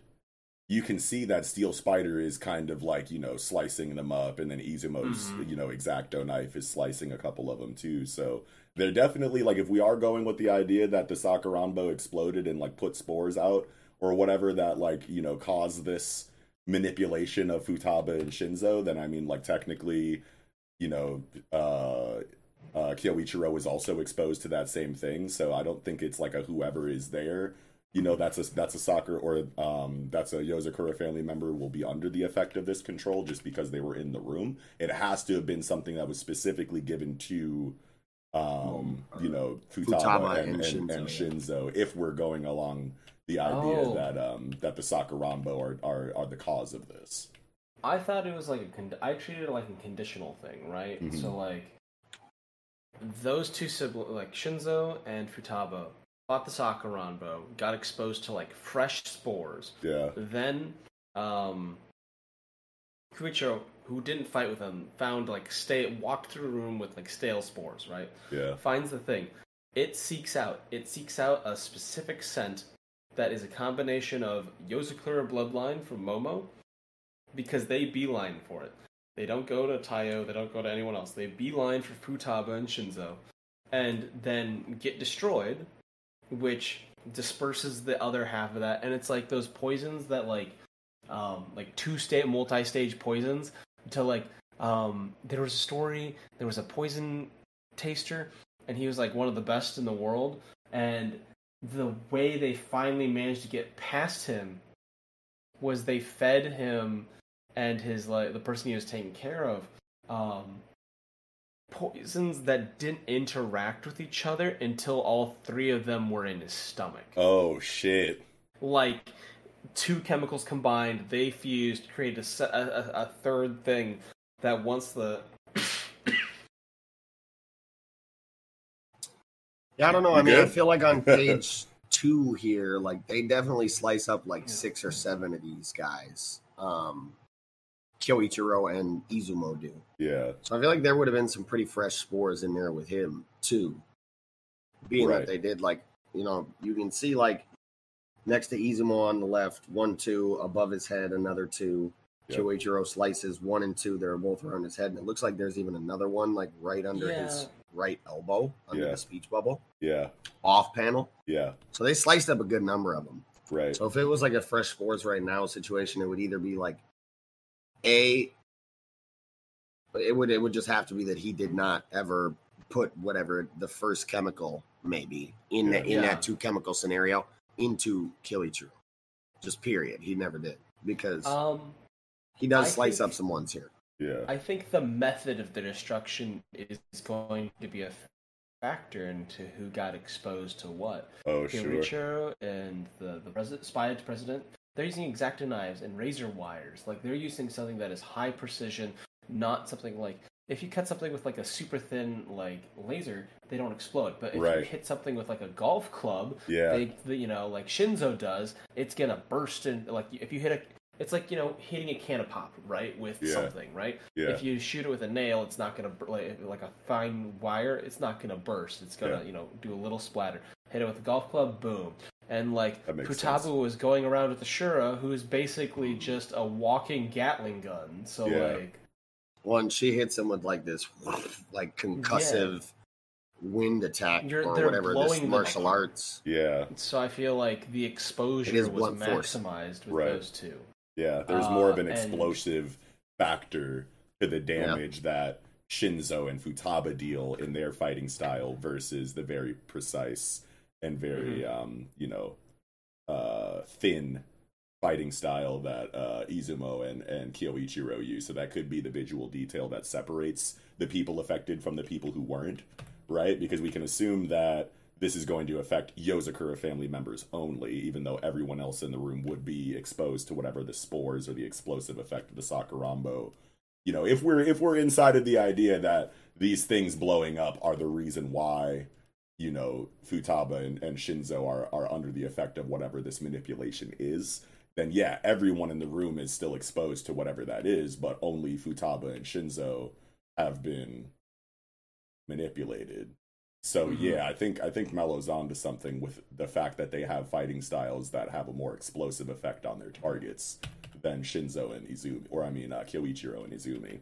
S2: you can see that Steel Spider is kind of like, you know, slicing them up, and then Izumo's,
S3: Mhm.
S2: you know, Exacto knife is slicing a couple of them too. So they're definitely, like, if we are going with the idea that the Sakurambo exploded and, like, put spores out, or whatever that, like, you know, caused this manipulation of Futaba and Shinzo, then I mean, like, technically, you know, uh, uh, Kyoichiro is also exposed to that same thing. So I don't think it's like a whoever is there, you know, that's a that's a soccer or um, that's a Yozakura family member will be under the effect of this control just because they were in the room. It has to have been something that was specifically given to, um, you know, Futaba,
S1: Futaba
S2: and,
S1: and
S2: and, and
S1: Shinzo,
S2: Shinzo. If we're going along the idea
S3: Oh.
S2: that um, that the Sakurambo are, are are the cause of this.
S3: I thought it was like a. Con- I treated it like a conditional thing, right?
S2: Mhm.
S3: So like, those two siblings, like Shinzo and Futaba, fought the Sakuranbo, got exposed to like fresh spores.
S2: Yeah,
S3: Then, um, Kyoichiro, who didn't fight with them, found like stay walked through a room with like stale spores, right?
S2: yeah,
S3: finds the thing. It seeks out. It seeks out a specific scent that is a combination of Yozakura bloodline from Momo, because they beeline for it. They don't go to Tayo. They don't go to anyone else. They beeline for Futaba and Shinzo, and then get destroyed, which disperses the other half of that. And it's like those poisons that like, um, like two state multi-stage poisons. To like, um, there was a story. There was a poison taster and he was like one of the best in the world and the way they finally managed to get past him was they fed him and his like the person he was taking care of um poisons that didn't interact with each other until all three of them were in his stomach
S2: Oh shit.
S3: like two chemicals combined they fused created a, a, a, a third thing that once the
S1: Yeah, I don't know. I mean, I feel like on page two here, like they definitely slice up like six or seven of these guys. Um, Kyoichiro and Izumo do.
S2: Yeah,
S1: So I feel like there would have been some pretty fresh spores in there with him too. Being
S2: Right.
S1: that they did like, you know, you can see like next to Izumo on the left, one, two, above his head, another two.
S2: Yep.
S1: Kyoichiro slices one and two. They're both around his head, and it looks like there's even another one like right under his right elbow under
S2: Yeah.
S1: the speech bubble
S2: yeah,
S1: off panel.
S2: yeah.
S1: So they sliced up a good number of them.
S2: Right.
S1: So if it was like a fresh spores right now situation, it would either be like a it would it would just have to be that he did not ever put whatever the first chemical maybe in that in
S3: Yeah.
S1: that two chemical scenario into Kilichu. Just period. He never did. Because
S3: um
S1: he does
S3: I
S1: slice
S3: think-
S1: up some ones here.
S2: Yeah.
S3: I think the method of the destruction is going to be a factor into who got exposed to what.
S2: Oh, sure.
S3: Kyoichiro and the the president, spy president, they're using exacto knives and razor wires. Like they're using something that is high precision, not something like if you cut something with like a super thin like laser, they don't explode. But if you hit something with like a golf club,
S2: Yeah.
S3: they, the, you know, like Shinzo does, it's gonna burst in. Like if you hit a, it's like you know hitting a can of pop, right, with
S2: Yeah.
S3: something, right.
S2: Yeah.
S3: If you shoot it with a nail, it's not gonna like like a fine wire. It's not gonna burst. It's gonna
S2: Yeah.
S3: you know do a little splatter. Hit it with a golf club, boom. And like
S2: That makes
S3: Futaba
S2: sense.
S3: was going around with the Shura, who is basically just a walking Gatling gun. So
S2: Yeah.
S3: like,
S1: One she hits him with like this like concussive wind attack
S3: You're-
S1: or whatever this
S3: blowing them
S1: martial
S3: up.
S1: arts.
S2: Yeah,
S3: So I feel like the exposure
S1: is
S3: was
S1: blunt force.
S3: maximized with
S2: Right.
S3: those two.
S2: yeah. There's more of
S3: Uh,
S2: an
S3: and-
S2: explosive factor to the damage that Shinzo and Futaba deal in their fighting style versus the very precise and very
S3: Mm-hmm.
S2: um, you know, uh thin fighting style that uh Izumo and, and Kyoichiro use. So that could be the visual detail that separates the people affected from the people who weren't, right? Because we can assume that this is going to affect Yozakura family members only, even though everyone else in the room would be exposed to whatever the spores or the explosive effect of the Sakurambo. You know, if we're if we're inside of the idea that these things blowing up are the reason why, you know, Futaba and, and Shinzo are are under the effect of whatever this manipulation is, then yeah, everyone in the room is still exposed to whatever that is, but only Futaba and Shinzo have been manipulated. So
S3: Mhm.
S2: yeah, I think I think Mello's onto something with the fact that they have fighting styles that have a more explosive effect on their targets than Shinzo and Izumi, or I mean uh, Kyoichiro and Izumi.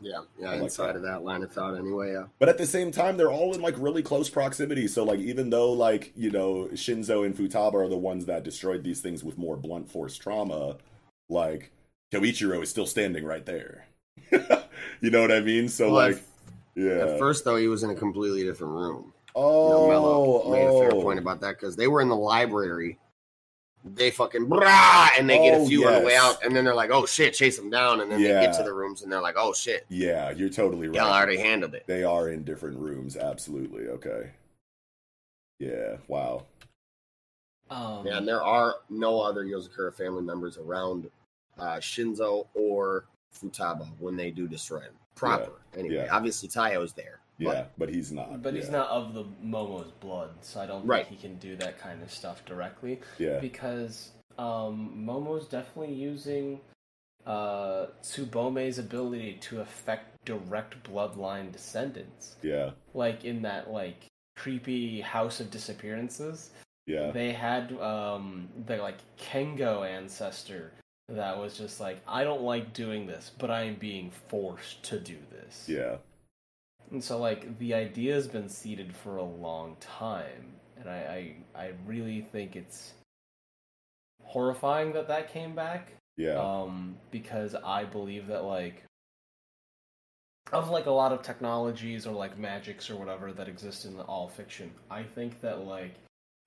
S1: Yeah, yeah,
S2: like
S1: inside
S2: that.
S1: of that line of thought anyway. Yeah,
S2: But at the same time, they're all in like really close proximity. So like even though like you know Shinzo and Futaba are the ones that destroyed these things with more blunt force trauma, like Kyoichiro is still standing right there. you know what I mean? So
S1: Well,
S2: like, yeah.
S1: At first, though, he was in a completely different room. You
S2: oh,
S1: know, Mello oh, made a fair
S2: oh.
S1: point about that because they were in the library. They fucking brah, and they get a
S2: Oh,
S1: few on the way out, and then they're like, "Oh shit!" Chase them down, and then they get to the rooms, and they're like, "Oh shit!"
S2: Yeah, you're totally right.
S1: Y'all already handled it.
S2: They are in different rooms. Absolutely. Okay. Yeah. Wow.
S3: Um,
S1: Yeah, and there are no other Yozakura family members around uh, Shinzo or Futaba when they do destroy him. Proper, anyway.
S2: yeah.
S1: Obviously, Tayo's there.
S2: Yeah, but he's not.
S3: but he's not of the Momo's blood, so I don't
S1: Right.
S3: think he can do that kind of stuff directly.
S2: Yeah.
S3: Because um, Momo's definitely using uh, Tsubomi's ability to affect direct bloodline descendants.
S2: Yeah.
S3: Like in that like creepy House of Disappearances,
S2: Yeah.
S3: they had um, the like Kengo ancestor that was just like, I don't like doing this, but I am being forced to do this.
S2: Yeah.
S3: And so, like, the idea has been seeded for a long time, and I, I, I really think it's horrifying that that came back.
S2: Yeah.
S3: Um, because I believe that like, of like a lot of technologies or like magics or whatever that exist in all fiction, I think that like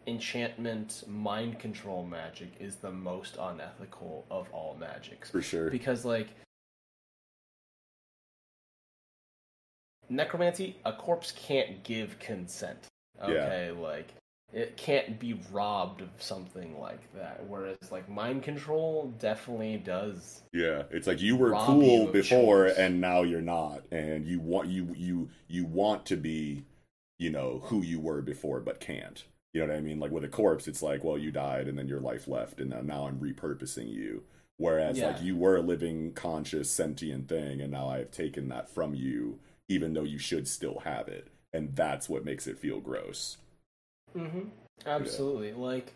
S3: enchantment, mind control magic is the most unethical of all magics
S2: For sure.
S3: because like necromancy a corpse can't give consent okay like it can't be robbed of something like that whereas like mind control definitely does
S2: Yeah, it's like you were cool
S3: you
S2: before
S3: choice.
S2: and now you're not and you want you you you want to be, you know, who you were before but can't. You know what I mean? Like with a corpse it's like, well, you died and then your life left and now, now I'm repurposing you. Whereas
S3: Yeah.
S2: like you were a living conscious sentient thing and now I've taken that from you even though you should still have it. And that's what makes it feel gross.
S3: mm-hmm absolutely like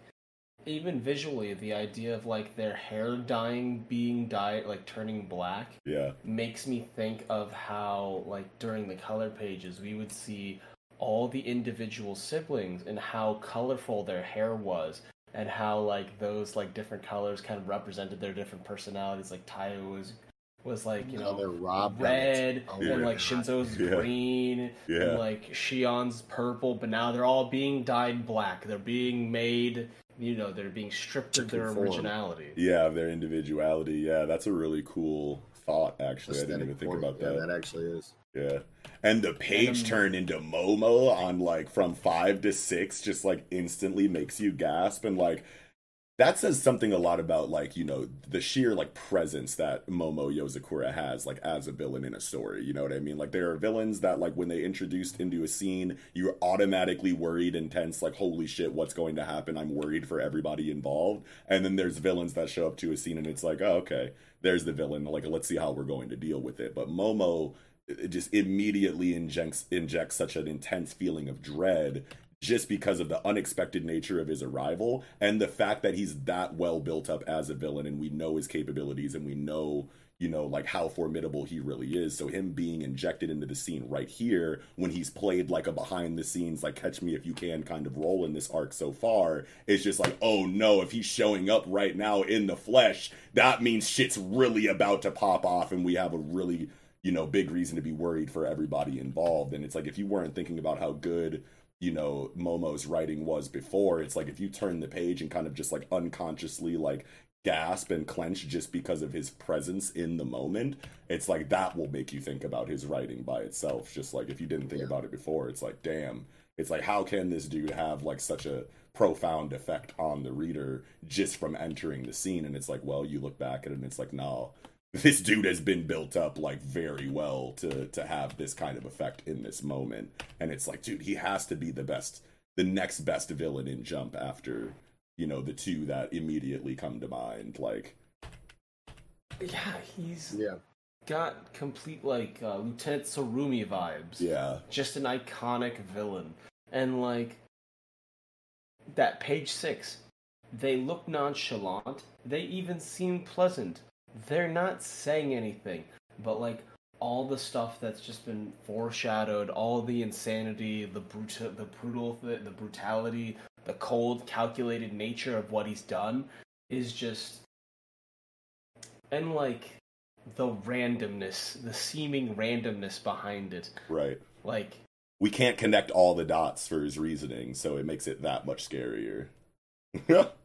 S3: even visually the idea of like their hair dyeing being dyed like turning black
S2: Yeah.
S3: makes me think of how like during the color pages we would see all the individual siblings and how colorful their hair was and how like those like different colors kind of represented their different personalities like Tayo was was like you know
S1: they're robbed.
S3: red
S1: Oh
S3: and
S2: my
S3: like
S1: God.
S3: Shinzo's
S2: Yeah.
S3: green
S2: Yeah.
S3: and like Shion's purple but now they're all being dyed black they're being made you know they're being stripped of their originality
S2: Yeah, of their individuality. Yeah, that's a really cool thought actually. I didn't even think
S1: point.
S2: about
S1: Yeah,
S2: that.
S1: that actually is.
S2: Yeah. And the page
S3: um,
S2: turn into Momo on like from five to six just like instantly makes you gasp and like that says something a lot about like, you know, the sheer like presence that Momo Yozakura has like as a villain in a story. You know what I mean? Like there are villains that like when they introduced into a scene, you're automatically worried and tense, like, holy shit, what's going to happen? I'm worried for everybody involved. And then there's villains that show up to a scene and it's like, oh, okay, there's the villain. Like, let's see how we're going to deal with it. But Momo it just immediately injects injects such an intense feeling of dread just because of the unexpected nature of his arrival and the fact that he's that well built up as a villain and we know his capabilities and we know you know, like how formidable he really is. So him being injected into the scene right here when he's played like a behind the scenes, like catch me if you can kind of role in this arc so far, it's just like, oh no, if he's showing up right now in the flesh, that means shit's really about to pop off and we have a really, you know, big reason to be worried for everybody involved. And it's like if you weren't thinking about how good you know momo's writing was before. It's like if you turn the page and kind of just like unconsciously like gasp and clench just because of his presence in the moment it's like that will make you think about his writing by itself. Just like if you didn't think
S1: Yeah.
S2: about it before it's like damn. It's like how can this dude have like such a profound effect on the reader just from entering the scene? And it's like well you look back at it and it's like no this dude has been built up like very well to to have this kind of effect in this moment and it's like dude he has to be the best the next best villain in jump after you know the two that immediately come to mind like
S3: Yeah, he's
S1: Yeah.
S3: got complete like uh, Lieutenant Sarumi vibes.
S2: yeah
S3: just an iconic villain. And like that page six, they look nonchalant. They even seem pleasant. They're not saying anything, but like all the stuff that's just been foreshadowed, all the insanity, the brutal, the brutal, the, the brutality, the cold, calculated nature of what he's done is just, and like the randomness, the seeming randomness behind it,
S2: right.
S3: Like
S2: we can't connect all the dots for his reasoning so it makes it that much scarier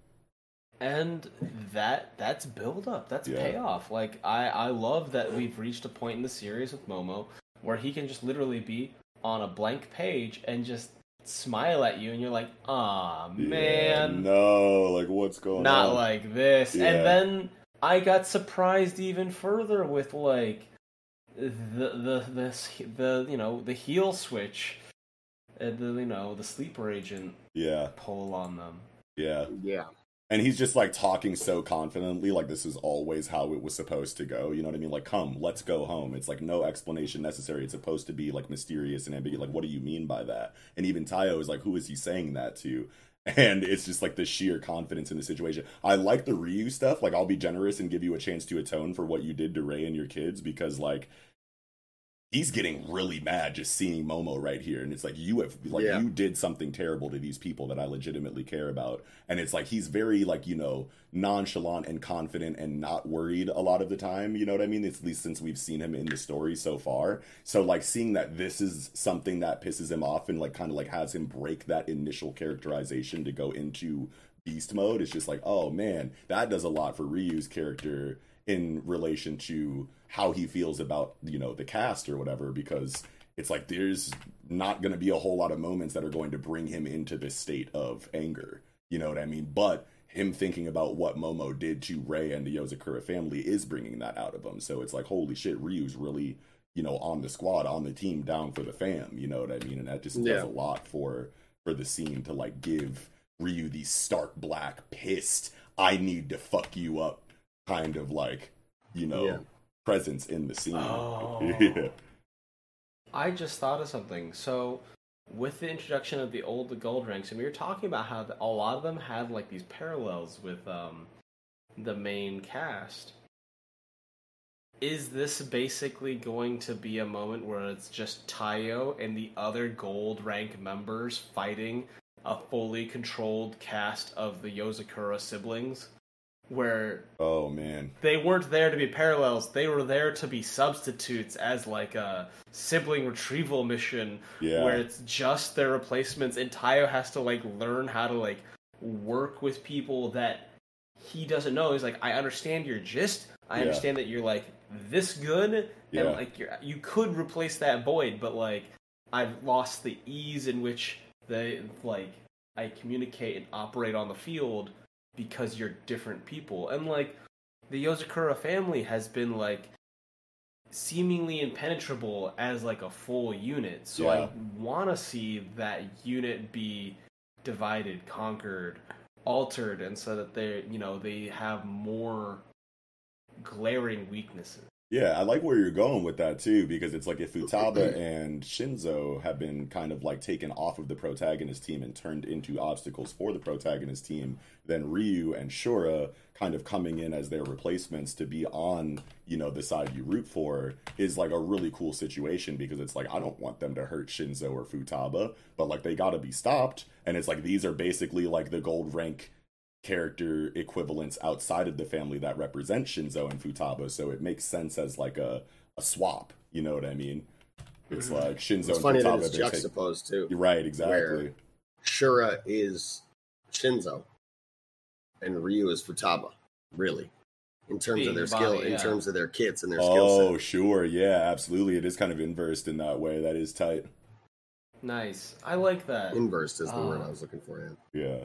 S3: and that that's build up that's
S2: Yeah.
S3: payoff like i i love that we've reached a point in the series with momo where he can just literally be on a blank page and just smile at you and you're like ah
S2: Yeah,
S3: man
S2: no like what's going on?
S3: not like this
S2: Yeah.
S3: and then i got surprised even further with like the the this the you know the heel switch and the you know the sleeper agent
S2: yeah
S3: pull on them
S2: yeah
S1: Yeah.
S2: And he's just like talking so confidently like this is always how it was supposed to go you know what i mean? Like come let's go home. It's like no explanation necessary. It's supposed to be like mysterious and ambiguous. Like what do you mean by that? And even tayo is like who is he saying that to? And it's just like the sheer confidence in the situation. I like the ryu stuff. Like i'll be generous and give you a chance to atone for what you did to ray and your kids because like he's getting really mad just seeing Momo right here, and it's like you have like
S1: Yeah.
S2: you did something terrible to these people that I legitimately care about, and it's like he's very like you know nonchalant and confident and not worried a lot of the time. You know what I mean? At least since we've seen him in the story so far. So like seeing that this is something that pisses him off and like kind of like has him break that initial characterization to go into beast mode. It's just like oh man, that does a lot for Ryu's character in relation to how he feels about you know the cast or whatever because it's like there's not going to be a whole lot of moments that are going to bring him into this state of anger. You know what i mean? But him thinking about what momo did to ray and the yozakura family is bringing that out of him. So it's like holy shit ryu's really you know on the squad on the team down for the fam. You know what i mean? And that just
S1: Yeah.
S2: does a lot for for the scene to like give ryu the stark black pissed i need to fuck you up kind of like you know
S1: Yeah.
S2: Presence in the scene
S3: Oh.
S2: yeah
S3: I just thought of something. So, with the introduction of the old the gold ranks, and we were talking about how the, a lot of them had like these parallels with um, the main cast. Is this basically going to be a moment where it's just Tayo and the other gold rank members fighting a fully controlled cast of the Yozakura siblings? Where
S2: oh man
S3: they weren't there to be parallels they were there to be substitutes as like a sibling retrieval mission
S2: Yeah.
S3: where it's just their replacements and tayo has to like learn how to like work with people that he doesn't know he's like i understand your gist i
S2: Yeah.
S3: understand that you're like this good
S2: Yeah.
S3: and like you're, you could replace that void but like i've lost the ease in which they like i communicate and operate on the field because you're different people. And like the Yozakura family has been like seemingly impenetrable as like a full unit. So
S2: Yeah.
S3: I want to see that unit be divided, conquered, altered and so that they, you know, they have more glaring weaknesses.
S2: Yeah, I like where you're going with that too, because it's like if Futaba and Shinzo have been kind of like taken off of the protagonist team and turned into obstacles for the protagonist team, then Ryu and Shura kind of coming in as their replacements to be on, you know, the side you root for is like a really cool situation because it's like I don't want them to hurt Shinzo or Futaba, but like they gotta be stopped. And it's like these are basically like the gold rank character equivalents outside of the family that represent Shinzo and Futaba, so it makes sense as like a, a swap. You know what I mean? It's mm-hmm. like Shinzo
S1: it's
S2: and
S1: funny
S2: Futaba.
S1: That it's juxtaposed too.
S2: You're right, exactly.
S1: Shura is Shinzo, and Ryu is Futaba. Really, in terms Being of their skill, yeah. in terms of their kits and their skill
S2: Oh, sure, yeah, absolutely. It is kind of inversed in that way. That is tight.
S3: Nice. I like that.
S1: Inversed is the uh, word I was looking for.
S2: Yeah. yeah.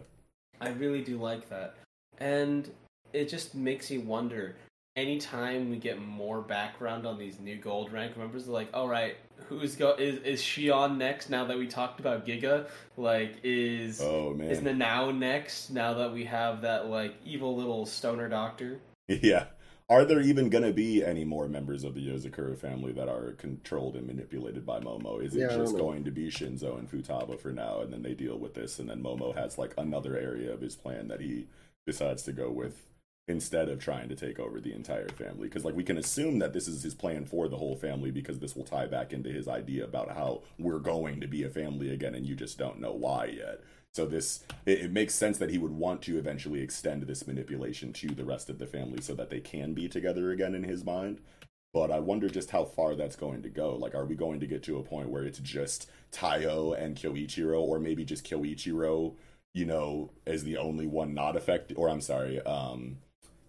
S3: I really do like that. And it just makes you wonder anytime we get more background on these new gold rank members, like, all right, who's go is is she on next? Now that we talked about Giga, like, is
S2: oh man,
S3: is Nanao next? Now that we have that like evil little stoner doctor.
S2: Yeah, are there even going to be any more members of the Yozakura family that are controlled and manipulated by Momo? Is it yeah, just going to be Shinzo and Futaba for now, and then they deal with this, and then Momo has like another area of his plan that he decides to go with instead of trying to take over the entire family? Because like we can assume that this is his plan for the whole family because this will tie back into his idea about how we're going to be a family again, and you just don't know why yet. So this it, it, makes sense that he would want to eventually extend this manipulation to the rest of the family so that they can be together again in his mind. But I wonder just how far that's going to go. Like, are we going to get to a point where it's just Taiyo and Kyoichiro, or maybe just Kyoichiro, you know, is the only one not affected? Or I'm sorry, um,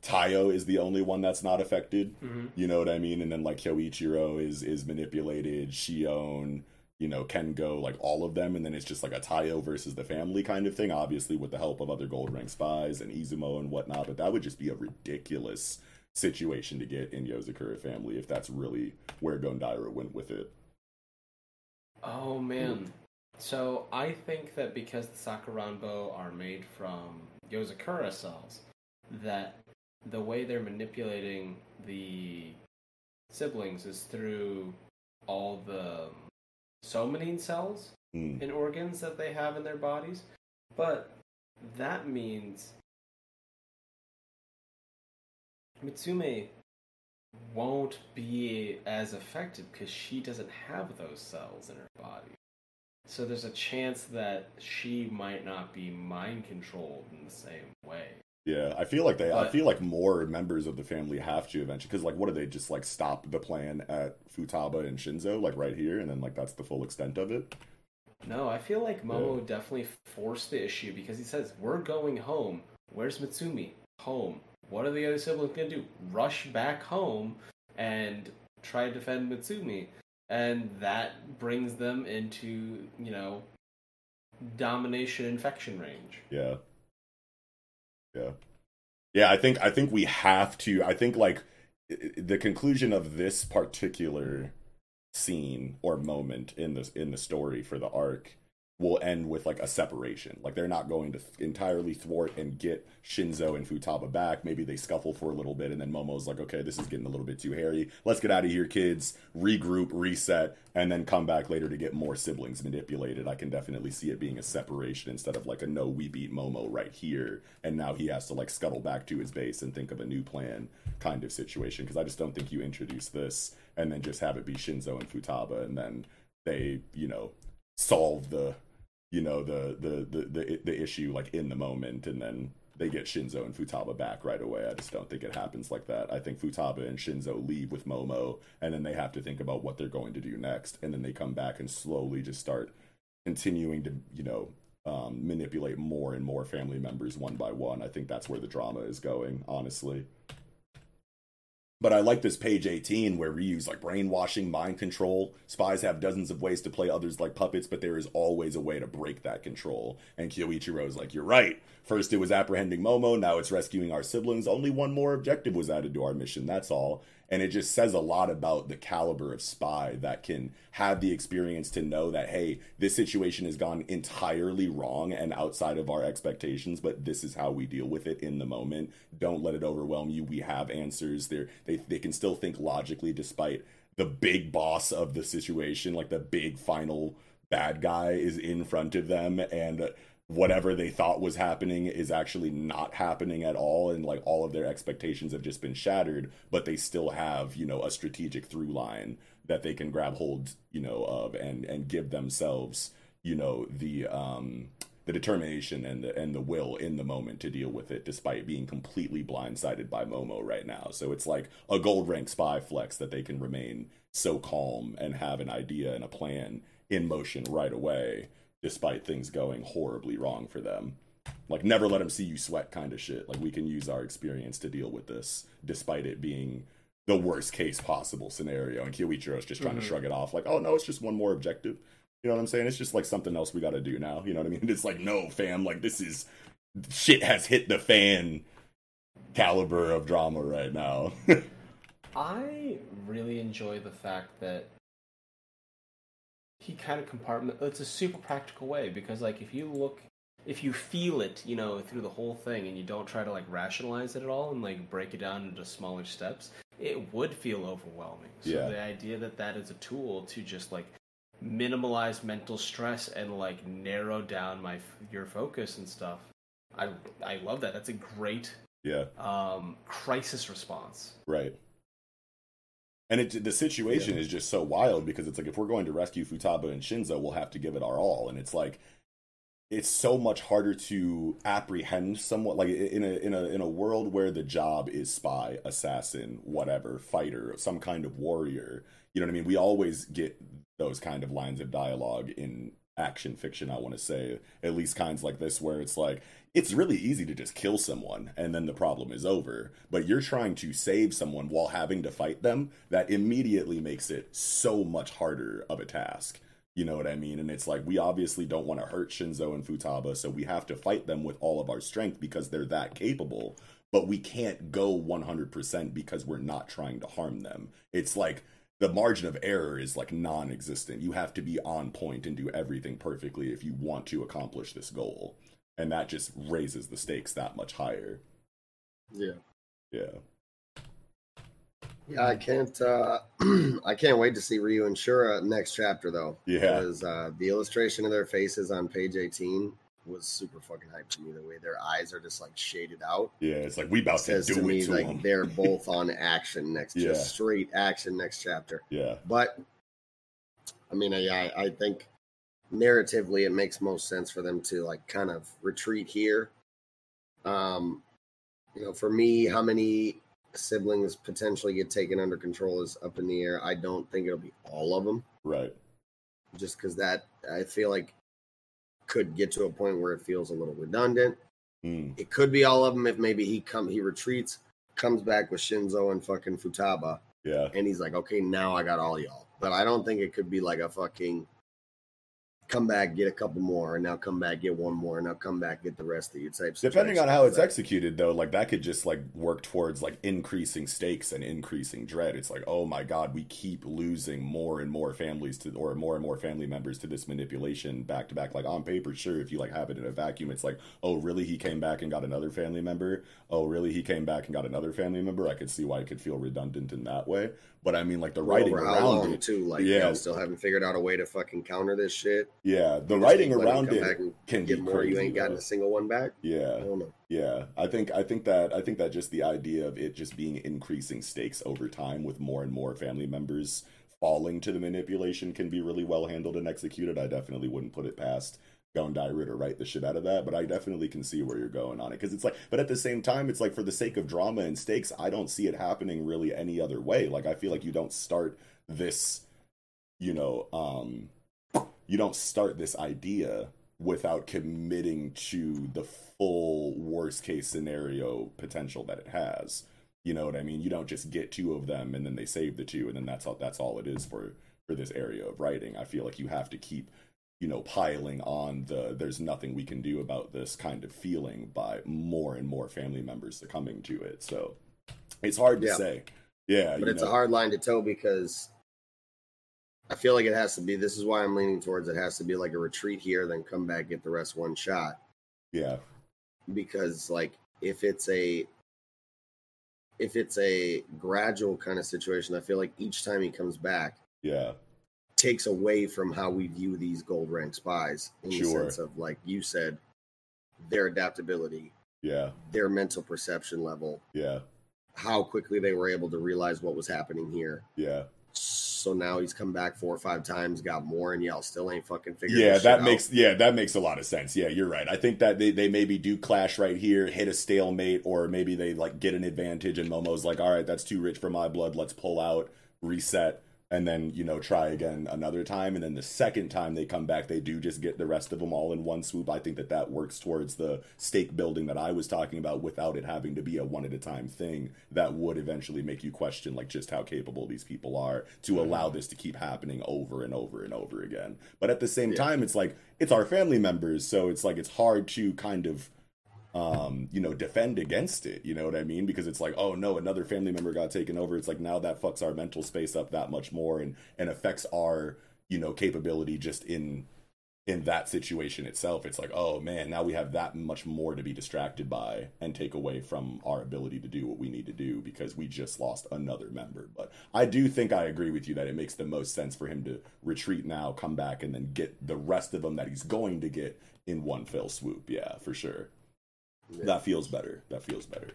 S2: Taiyo is the only one that's not affected. Mm-hmm. You know what I mean? And then like Kyoichiro is is manipulated. Shion, you know, can go like all of them, and then it's just like a Taiyo versus the family kind of thing, obviously with the help of other gold rank spies and Izumo and whatnot, but that would just be a ridiculous situation to get in Yozakura family if that's really where Gondaira went with it.
S3: Oh man. So I think that because the Sakuranbo are made from Yozakura cells, that the way they're manipulating the siblings is through all the somanine cells mm. in organs that they have in their bodies. But that means Mitsume won't be as affected because she doesn't have those cells in her body. So there's a chance that she might not be mind controlled in the same way.
S2: Yeah, I feel like they. But, I feel like more members of the family have to eventually. Because like, what do they just like stop the plan at Futaba and Shinzo, like right here, and then like that's the full extent of it?
S3: No, I feel like Momo yeah. definitely forced the issue because he says we're going home. Where's Mitsumi? Home. What are the other siblings gonna do? Rush back home and try to defend Mitsumi, and that brings them into you know domination infection range.
S2: Yeah. Yeah. Yeah, I think I think we have to I think like the conclusion of this particular scene or moment in the in the story for the arc will end with like a separation. Like they're not going to entirely thwart and get Shinzo and Futaba back. Maybe they scuffle for a little bit and then Momo's like, okay, this is getting a little bit too hairy. Let's get out of here, kids. Regroup, reset, and then come back later to get more siblings manipulated. I can definitely see it being a separation instead of like a no, we beat Momo right here. And now he has to like scuttle back to his base and think of a new plan kind of situation. Because I just don't think you introduce this and then just have it be Shinzo and Futaba and then they, you know, solve the you know the, the the the the issue like in the moment and then they get Shinzo and Futaba back right away. I just don't think it happens like that. I think Futaba and Shinzo leave with Momo and then they have to think about what they're going to do next and then they come back and slowly just start continuing to, you know, um, manipulate more and more family members one by one. I think that's where the drama is going, honestly. But I like this page 18 where we use like brainwashing, mind control. Spies have dozens of ways to play others like puppets, but there is always a way to break that control. And Kyoichiro is like, You're right. First it was apprehending Momo, now it's rescuing our siblings. Only one more objective was added to our mission, that's all. And it just says a lot about the caliber of spy that can have the experience to know that hey this situation has gone entirely wrong and outside of our expectations but this is how we deal with it in the moment. Don't let it overwhelm you. We have answers. They're, they they can still think logically despite the big boss of the situation. Like the big final bad guy is in front of them. And whatever they thought was happening is actually not happening at all and like all of their expectations have just been shattered but they still have you know a strategic through line that they can grab hold you know of and and give themselves you know the um the determination and the and the will in the moment to deal with it despite being completely blindsided by momo right now. So it's like a gold rank spy flex that they can remain so calm and have an idea and a plan in motion right away despite things going horribly wrong for them. Like never let them see you sweat kind of shit. Like we can use our experience to deal with this despite it being the worst case possible scenario. And Kyoichiro's just trying mm-hmm. to shrug it off like, "Oh no, it's just one more objective." You know what I'm saying? It's just like something else we got to do now. You know what I mean? It's like, "No, fam, like this is shit has hit the fan caliber of drama right now."
S3: I really enjoy the fact that he kind of compartment. It's a super practical way because like if you look, if you feel it, you know, through the whole thing, and you don't try to like rationalize it at all and like break it down into smaller steps, it would feel overwhelming. So yeah. the idea that that is a tool to just like minimalize mental stress and like narrow down my your focus and stuff. I I love that. That's a great
S2: yeah
S3: um crisis response.
S2: Right. And it, the situation yeah. is just so wild because it's like if we're going to rescue Futaba and Shinzo, we'll have to give it our all. And it's like it's so much harder to apprehend somewhat like in a in a in a world where the job is spy, assassin, whatever, fighter, some kind of warrior. You know what I mean? We always get those kind of lines of dialogue in action fiction, I want to say, at least kinds like this where it's like it's really easy to just kill someone and then the problem is over. But you're trying to save someone while having to fight them. That immediately makes it so much harder of a task. You know what I mean? And it's like we obviously don't want to hurt Shinzo and Futaba, so we have to fight them with all of our strength because they're that capable. But we can't go 100% because we're not trying to harm them. It's like the margin of error is like non existent. You have to be on point and do everything perfectly if you want to accomplish this goal and that just raises the stakes that much higher.
S1: Yeah.
S2: Yeah.
S1: Yeah, I can't. uh I can't wait to see Ryu and Shura next chapter though.
S2: Yeah,
S1: because uh, the illustration of their faces on page eighteen was super fucking hype to me. The way their eyes are just like shaded out.
S2: Yeah, it's like we about to do to me, to like them.
S1: they're both on action next, yeah. just straight action next chapter.
S2: Yeah,
S1: but I mean, I I think narratively it makes most sense for them to like kind of retreat here. Um you know for me how many siblings potentially get taken under control is up in the air. I don't think it'll be all of them
S2: right.
S1: Just because that i feel like could get to a point where it feels a little redundant.
S2: Mm.
S1: it could be all of them if maybe he come he retreats comes back with shinzo and fucking futaba.
S2: Yeah.
S1: And he's like okay now i got all y'all. But i don't think it could be like a fucking come back, get a couple more, and now come back, get one more, and now come back, get the rest of you type.
S2: Depending on how it's executed, though, like that could just like work towards like increasing stakes and increasing dread. It's like, oh my god, we keep losing more and more families to, or more and more family members to this manipulation back to back. Like on paper, sure, if you like have it in a vacuum, it's like, oh really, he came back and got another family member. Oh really, he came back and got another family member. I could see why it could feel redundant in that way. But I mean, like the writing
S1: Over
S2: around long,
S1: it too. Like, yeah, still haven't figured out a way to fucking counter this shit.
S2: Yeah, the writing around it can
S1: get more.
S2: Crazy,
S1: you ain't gotten a single one back.
S2: Yeah,
S1: I don't know.
S2: Yeah, I think I think that I think that just the idea of it just being increasing stakes over time with more and more family members falling to the manipulation can be really well handled and executed. I definitely wouldn't put it past Gondaira to write the shit out of that, but I definitely can see where you're going on it because it's like, but at the same time, it's like for the sake of drama and stakes, I don't see it happening really any other way. Like I feel like you don't start this, you know, um, you don't start this idea without committing to the full worst case scenario potential that it has. You know what I mean? You don't just get two of them and then they save the two and then that's all that's all it is for for this area of writing. I feel like you have to keep you know, piling on the there's nothing we can do about this kind of feeling by more and more family members succumbing to it. So it's hard to yeah. say. Yeah,
S1: but it's
S2: know?
S1: a hard line to toe because I feel like it has to be. This is why I'm leaning towards it has to be like a retreat here, then come back, get the rest one shot.
S2: Yeah,
S1: Because like if it's a if it's a gradual kind of situation, I feel like each time he comes back
S2: yeah,
S1: takes away from how we view these gold rank spies in the sense of like you said, their adaptability,
S2: yeah,
S1: their mental perception level,
S2: yeah,
S1: how quickly they were able to realize what was happening here.
S2: yeah.
S1: So now he's come back four or five times, got more, and y'all still ain't fucking figured.
S2: Yeah, that makes
S1: out.
S2: yeah that makes a lot of sense. Yeah, you're right. I think that they, they maybe do clash right here, hit a stalemate, or maybe they like get an advantage, and Momo's like, all right, that's too rich for my blood. Let's pull out, reset, and then you know try again another time. And then the second time they come back, they do just get the rest of them all in one swoop. I think that that works towards the stake building that I was talking about, without it having to be a one at a time thing. That would eventually make you question like just how capable these people are to mm-hmm. allow this to keep happening over and over and over again. But at the same
S1: Yeah.
S2: time, it's like it's our family members, so it's like it's hard to kind of um, you know, defend against it. You know what I mean? Because it's like, oh no, another family member got taken over. It's like now that fucks our mental space up that much more and and affects our, you know, capability just in in that situation itself. It's like, oh man, now we have that much more to be distracted by and take away from our ability to do what we need to do because we just lost another member. But I do think I agree with you that it makes the most sense for him to retreat now, come back, and then get the rest of them that he's going to get in one fell swoop. Yeah, for sure. That feels better. That feels better.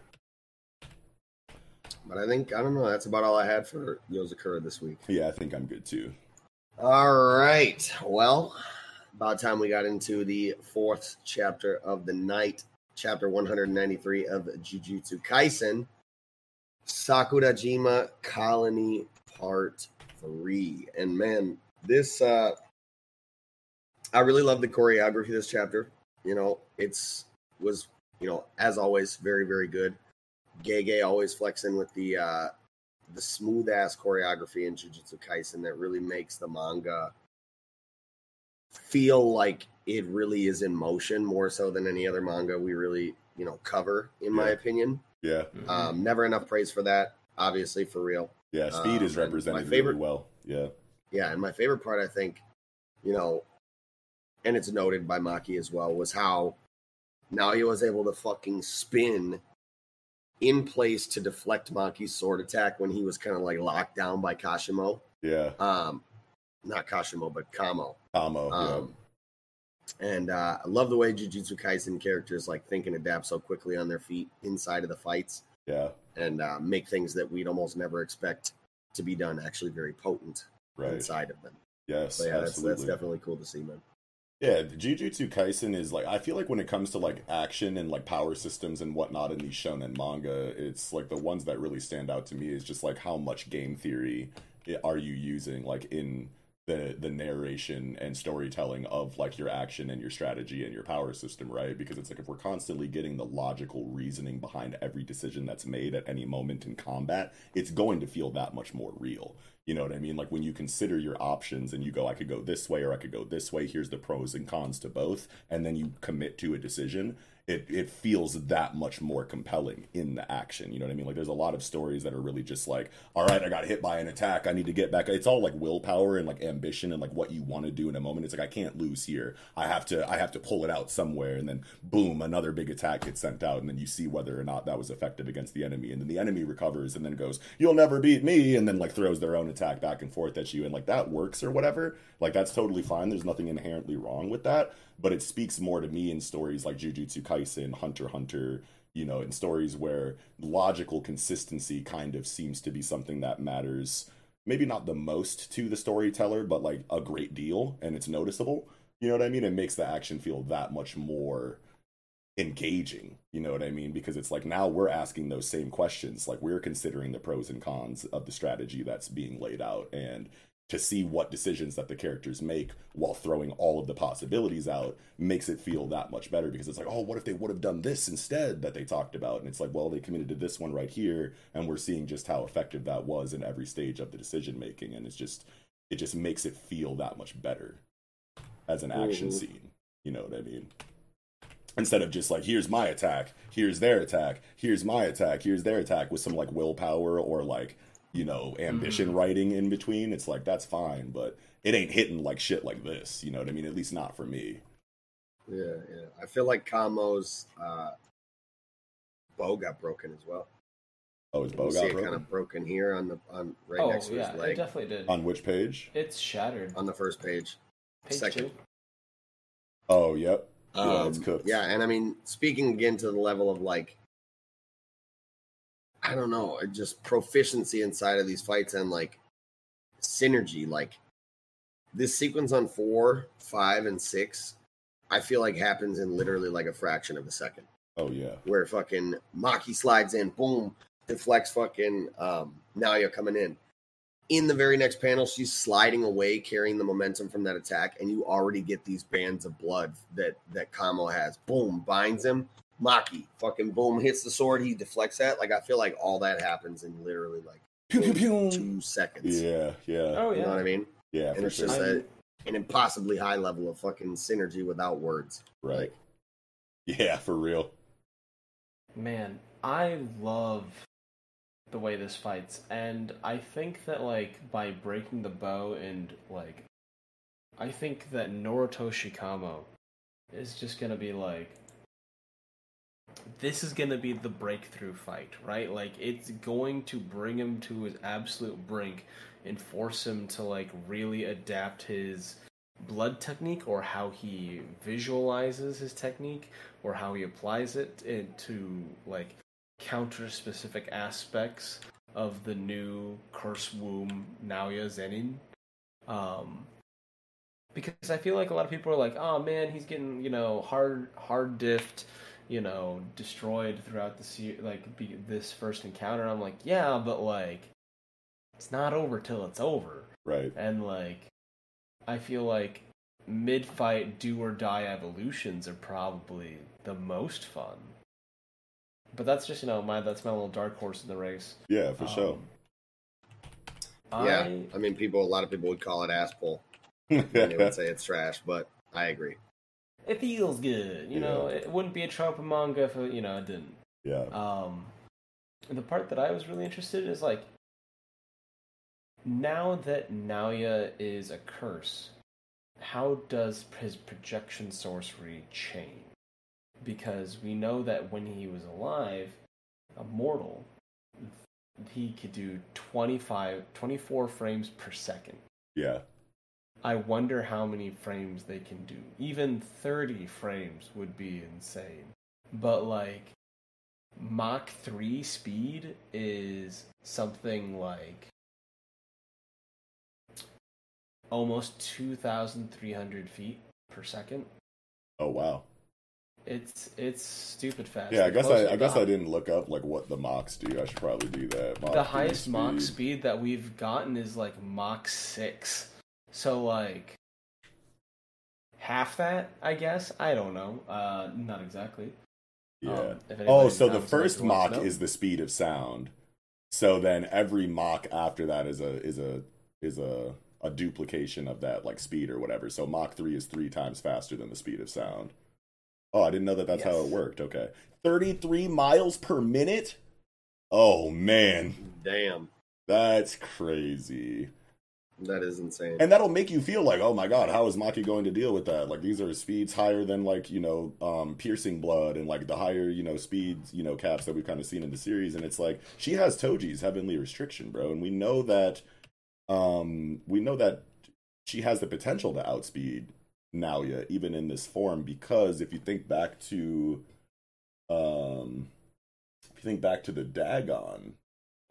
S1: But I think I don't know. That's about all I had for Yozakura this week.
S2: Yeah, I think I'm good too.
S1: All right. Well, about time we got into the fourth chapter of the night, chapter 193 of Jujutsu Kaisen, Sakurajima Colony Part 3. And man, this uh I really love the choreography of this chapter. You know, it's was, you know, as always, very, very good. Gege always flexing with the uh the smooth ass choreography in Jujutsu Kaisen that really makes the manga feel like it really is in motion more so than any other manga we really, you know, cover, in my
S2: Yeah.
S1: opinion.
S2: Yeah,
S3: Mhm.
S1: Um, never enough praise for that, obviously, for real.
S2: yeah. Speed
S1: Um,
S2: is represented
S1: my favorite-
S2: really well. Yeah,
S1: Yeah, and my favorite part, I think, you know, and it's noted by Maki as well, was how now he was able to fucking spin in place to deflect Maki's sword attack when he was kind of like locked down by Kashimo.
S2: yeah.
S1: Um, not Kashimo, but Kamo.
S2: Kamo.
S1: Um, and uh, I love the way Jujutsu Kaisen characters like think and adapt so quickly on their feet inside of the fights
S2: yeah, yeah.
S1: and uh, make things that we'd almost never expect to be done actually very potent
S2: Right.
S1: inside of them.
S2: Yes.
S1: So yeah, that's, that's definitely cool to see, man.
S2: Yeah, Jujutsu Kaisen is like I feel like when it comes to like action and like power systems and whatnot in these shonen manga, it's like the ones that really stand out to me is just like how much game theory are you using like in the the narration and storytelling of like your action and your strategy and your power system, right? Because it's like if we're constantly getting the logical reasoning behind every decision that's made at any moment in combat, it's going to feel that much more real. You know what I mean? Like when you consider your options and you go, I could go this way or I could go this way. Here's the pros and cons to both, and then you commit to a decision. It it feels that much more compelling in the action. You know what I mean? Like there's a lot of stories that are really just like, all right, I got hit by an attack. I need to get back. It's all like willpower and like ambition and like what you want to do in a moment. It's like I can't lose here. I have to I have to pull it out somewhere, and then boom, another big attack gets sent out, and then you see whether or not that was effective against the enemy, and then the enemy recovers and then goes, "You'll never beat me," and then like throws their own attack back and forth at you, and like that works or whatever. Like that's totally fine. There's nothing inherently wrong with that, but it speaks more to me in stories like Jujutsu Kaisen, Hunter Hunter. You know, in stories where logical consistency kind of seems to be something that matters maybe not the most to the storyteller, but like a great deal, and it's noticeable. You know what I mean? It makes the action feel that much more engaging. You know what I mean? Because it's like now we're asking those same questions. Like we're considering the pros and cons of the strategy that's being laid out and to see what decisions that the characters make while throwing all of the possibilities out makes it feel that much better because it's like, oh, what if they would have done this instead that they talked about? And it's like, well, they committed to this one right here, and we're seeing just how effective that was in every stage of the decision making, and it's just it just makes it feel that much better as an action
S1: Mhm.
S2: scene. You know what I mean? Instead of just like, here's my attack, here's their attack, here's my attack, here's their attack with some like willpower or like you know, ambition writing in between, it's like that's fine, but it ain't hitting like shit like this. You know what I mean? At least not for me.
S1: Yeah, yeah. I feel like Kamo's uh, bow got broken as well.
S2: Oh, his
S1: You
S2: bow
S1: see
S2: got
S1: it
S2: broken
S1: kind of broken here on the on right
S3: oh
S1: next to
S3: yeah,
S1: his
S3: it definitely did.
S2: on which page?
S3: It's shattered.
S1: on the first page.
S3: Page
S1: second.
S3: two.
S2: Oh, yep. Yeah,
S1: Um,
S2: it's cooked.
S1: Yeah, and I mean, speaking again to the level of like, I don't know, just proficiency inside of these fights and like synergy. Like this sequence on four, five, and six, I feel like happens in literally like a fraction of a second.
S2: Oh yeah.
S1: Where fucking Maki slides in, boom, deflects fucking um, Naoya coming in. In the very next panel, she's sliding away, carrying the momentum from that attack, and you already get these bands of blood that that Kamo has. Boom, binds him. Maki, fucking boom, hits the sword. He deflects that. Like I feel like all that happens in literally like
S2: Pew pew pew.
S1: two seconds.
S2: Yeah, yeah,
S3: Oh yeah.
S1: You know what I mean?
S2: yeah.
S1: And
S2: For
S1: it's
S2: sure.
S1: just
S3: I
S1: a,
S3: mean-
S1: an impossibly high level of fucking synergy without words.
S2: Right. Yeah, for real.
S3: Man, I love the way this fights, and I think that like by breaking the bow and like, I think that Noritoshi Kamo is just gonna be like, this is gonna be the breakthrough fight, right? Like it's going to bring him to his absolute brink and force him to like really adapt his blood technique or how he visualizes his technique or how he applies it to like counter specific aspects of the new curse womb Naoya Zenin. Um because I feel like a lot of people are like, "Oh man, he's getting, you know, hard hard diffed, you know, destroyed throughout the se- like be, this first encounter." I'm like, "Yeah, but like it's not over till it's over."
S2: Right.
S3: and like I feel like mid fight do or die evolutions are probably the most fun. But that's just you know my that's my little dark horse in the race.
S2: Yeah, for sure.
S3: Um,
S1: Yeah,
S3: I,
S1: I mean, people. A lot of people would call it ass pull. they would say it's trash, but I agree.
S3: It feels good. You know, it wouldn't be a trope of manga if it, you know it didn't.
S2: yeah.
S3: Um, the part that I was really interested in is like now that Naoya is a curse, how does his projection sorcery change? Because we know that when he was alive, a mortal, he could do 25, 24 frames per second.
S2: Yeah.
S3: I wonder how many frames they can do. Even 30 frames would be insane. But like Mach 3 speed is something like almost 2,300 feet per second.
S2: Oh wow.
S3: It's it's stupid fast.
S2: Yeah, I guess I, I guess I didn't look up like what the mocks do. I should probably do that. Mach
S3: The highest Mach
S2: speed.
S3: speed that we've gotten is like Mach 6. So like half that, I guess. I don't know. Uh not exactly.
S2: Yeah.
S3: Um,
S2: oh, so the first
S3: wants to
S2: Mach is the speed of sound. So then every Mach after that is a is a is a a duplication of that like speed or whatever. So Mach three is three times faster than the speed of sound. Oh, I didn't know that that's how it worked. Okay, thirty three miles per minute. Oh man,
S1: Damn,
S2: that's crazy.
S1: That is insane.
S2: And that'll make you feel like, oh my god, how is Maki going to deal with that? Like these are speeds higher than like you know, um, piercing blood and like the higher you know speeds you know caps that we've kind of seen in the series. And it's like she has Toji's heavenly restriction, bro, and we know that, um, we know that she has the potential to outspeed Naoya even in this form because if you think back to, um, if you think back to the Dagon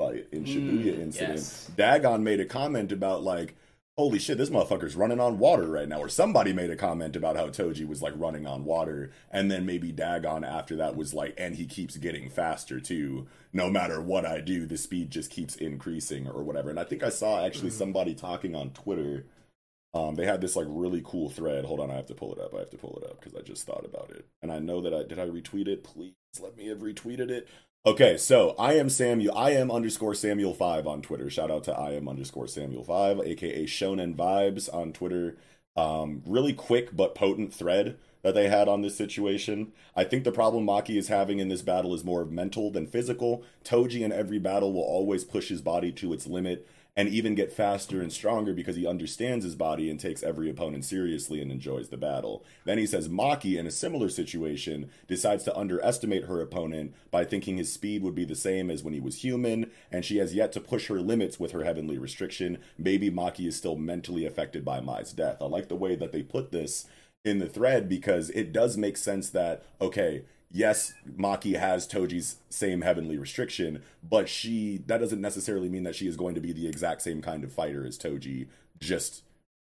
S2: fight in Shibuya
S3: Mm,
S2: incident,
S3: yes.
S2: Dagon made a comment about like, holy shit, this motherfucker's running on water right now. Or somebody made a comment about how Toji was like running on water. And then maybe Dagon after that was like, and he keeps getting faster too. No matter what I do, the speed just keeps increasing or whatever. And I think I saw actually
S3: Mhm.
S2: somebody talking on Twitter. Um, they had this like really cool thread. Hold on, I have to pull it up. I have to pull it up because I just thought about it. And I know that I did I retweet it? Please let me have retweeted it. Okay, so I am Samuel. I am underscore Samuel five on Twitter. Shout out to I am underscore Samuel five, aka Shonen Vibes on Twitter. Um, really quick but potent thread that they had on this situation. I think the problem Maki is having in this battle is more of mental than physical. Toji in every battle will always push his body to its limit and even get faster and stronger because he understands his body and takes every opponent seriously and enjoys the battle. Then he says Maki, in a similar situation, decides to underestimate her opponent by thinking his speed would be the same as when he was human, and she has yet to push her limits with her heavenly restriction. Maybe Maki is still mentally affected by Mai's death. I like the way that they put this in the thread because it does make sense that, okay, yes, Maki has Toji's same heavenly restriction, but she that doesn't necessarily mean that she is going to be the exact same kind of fighter as Toji just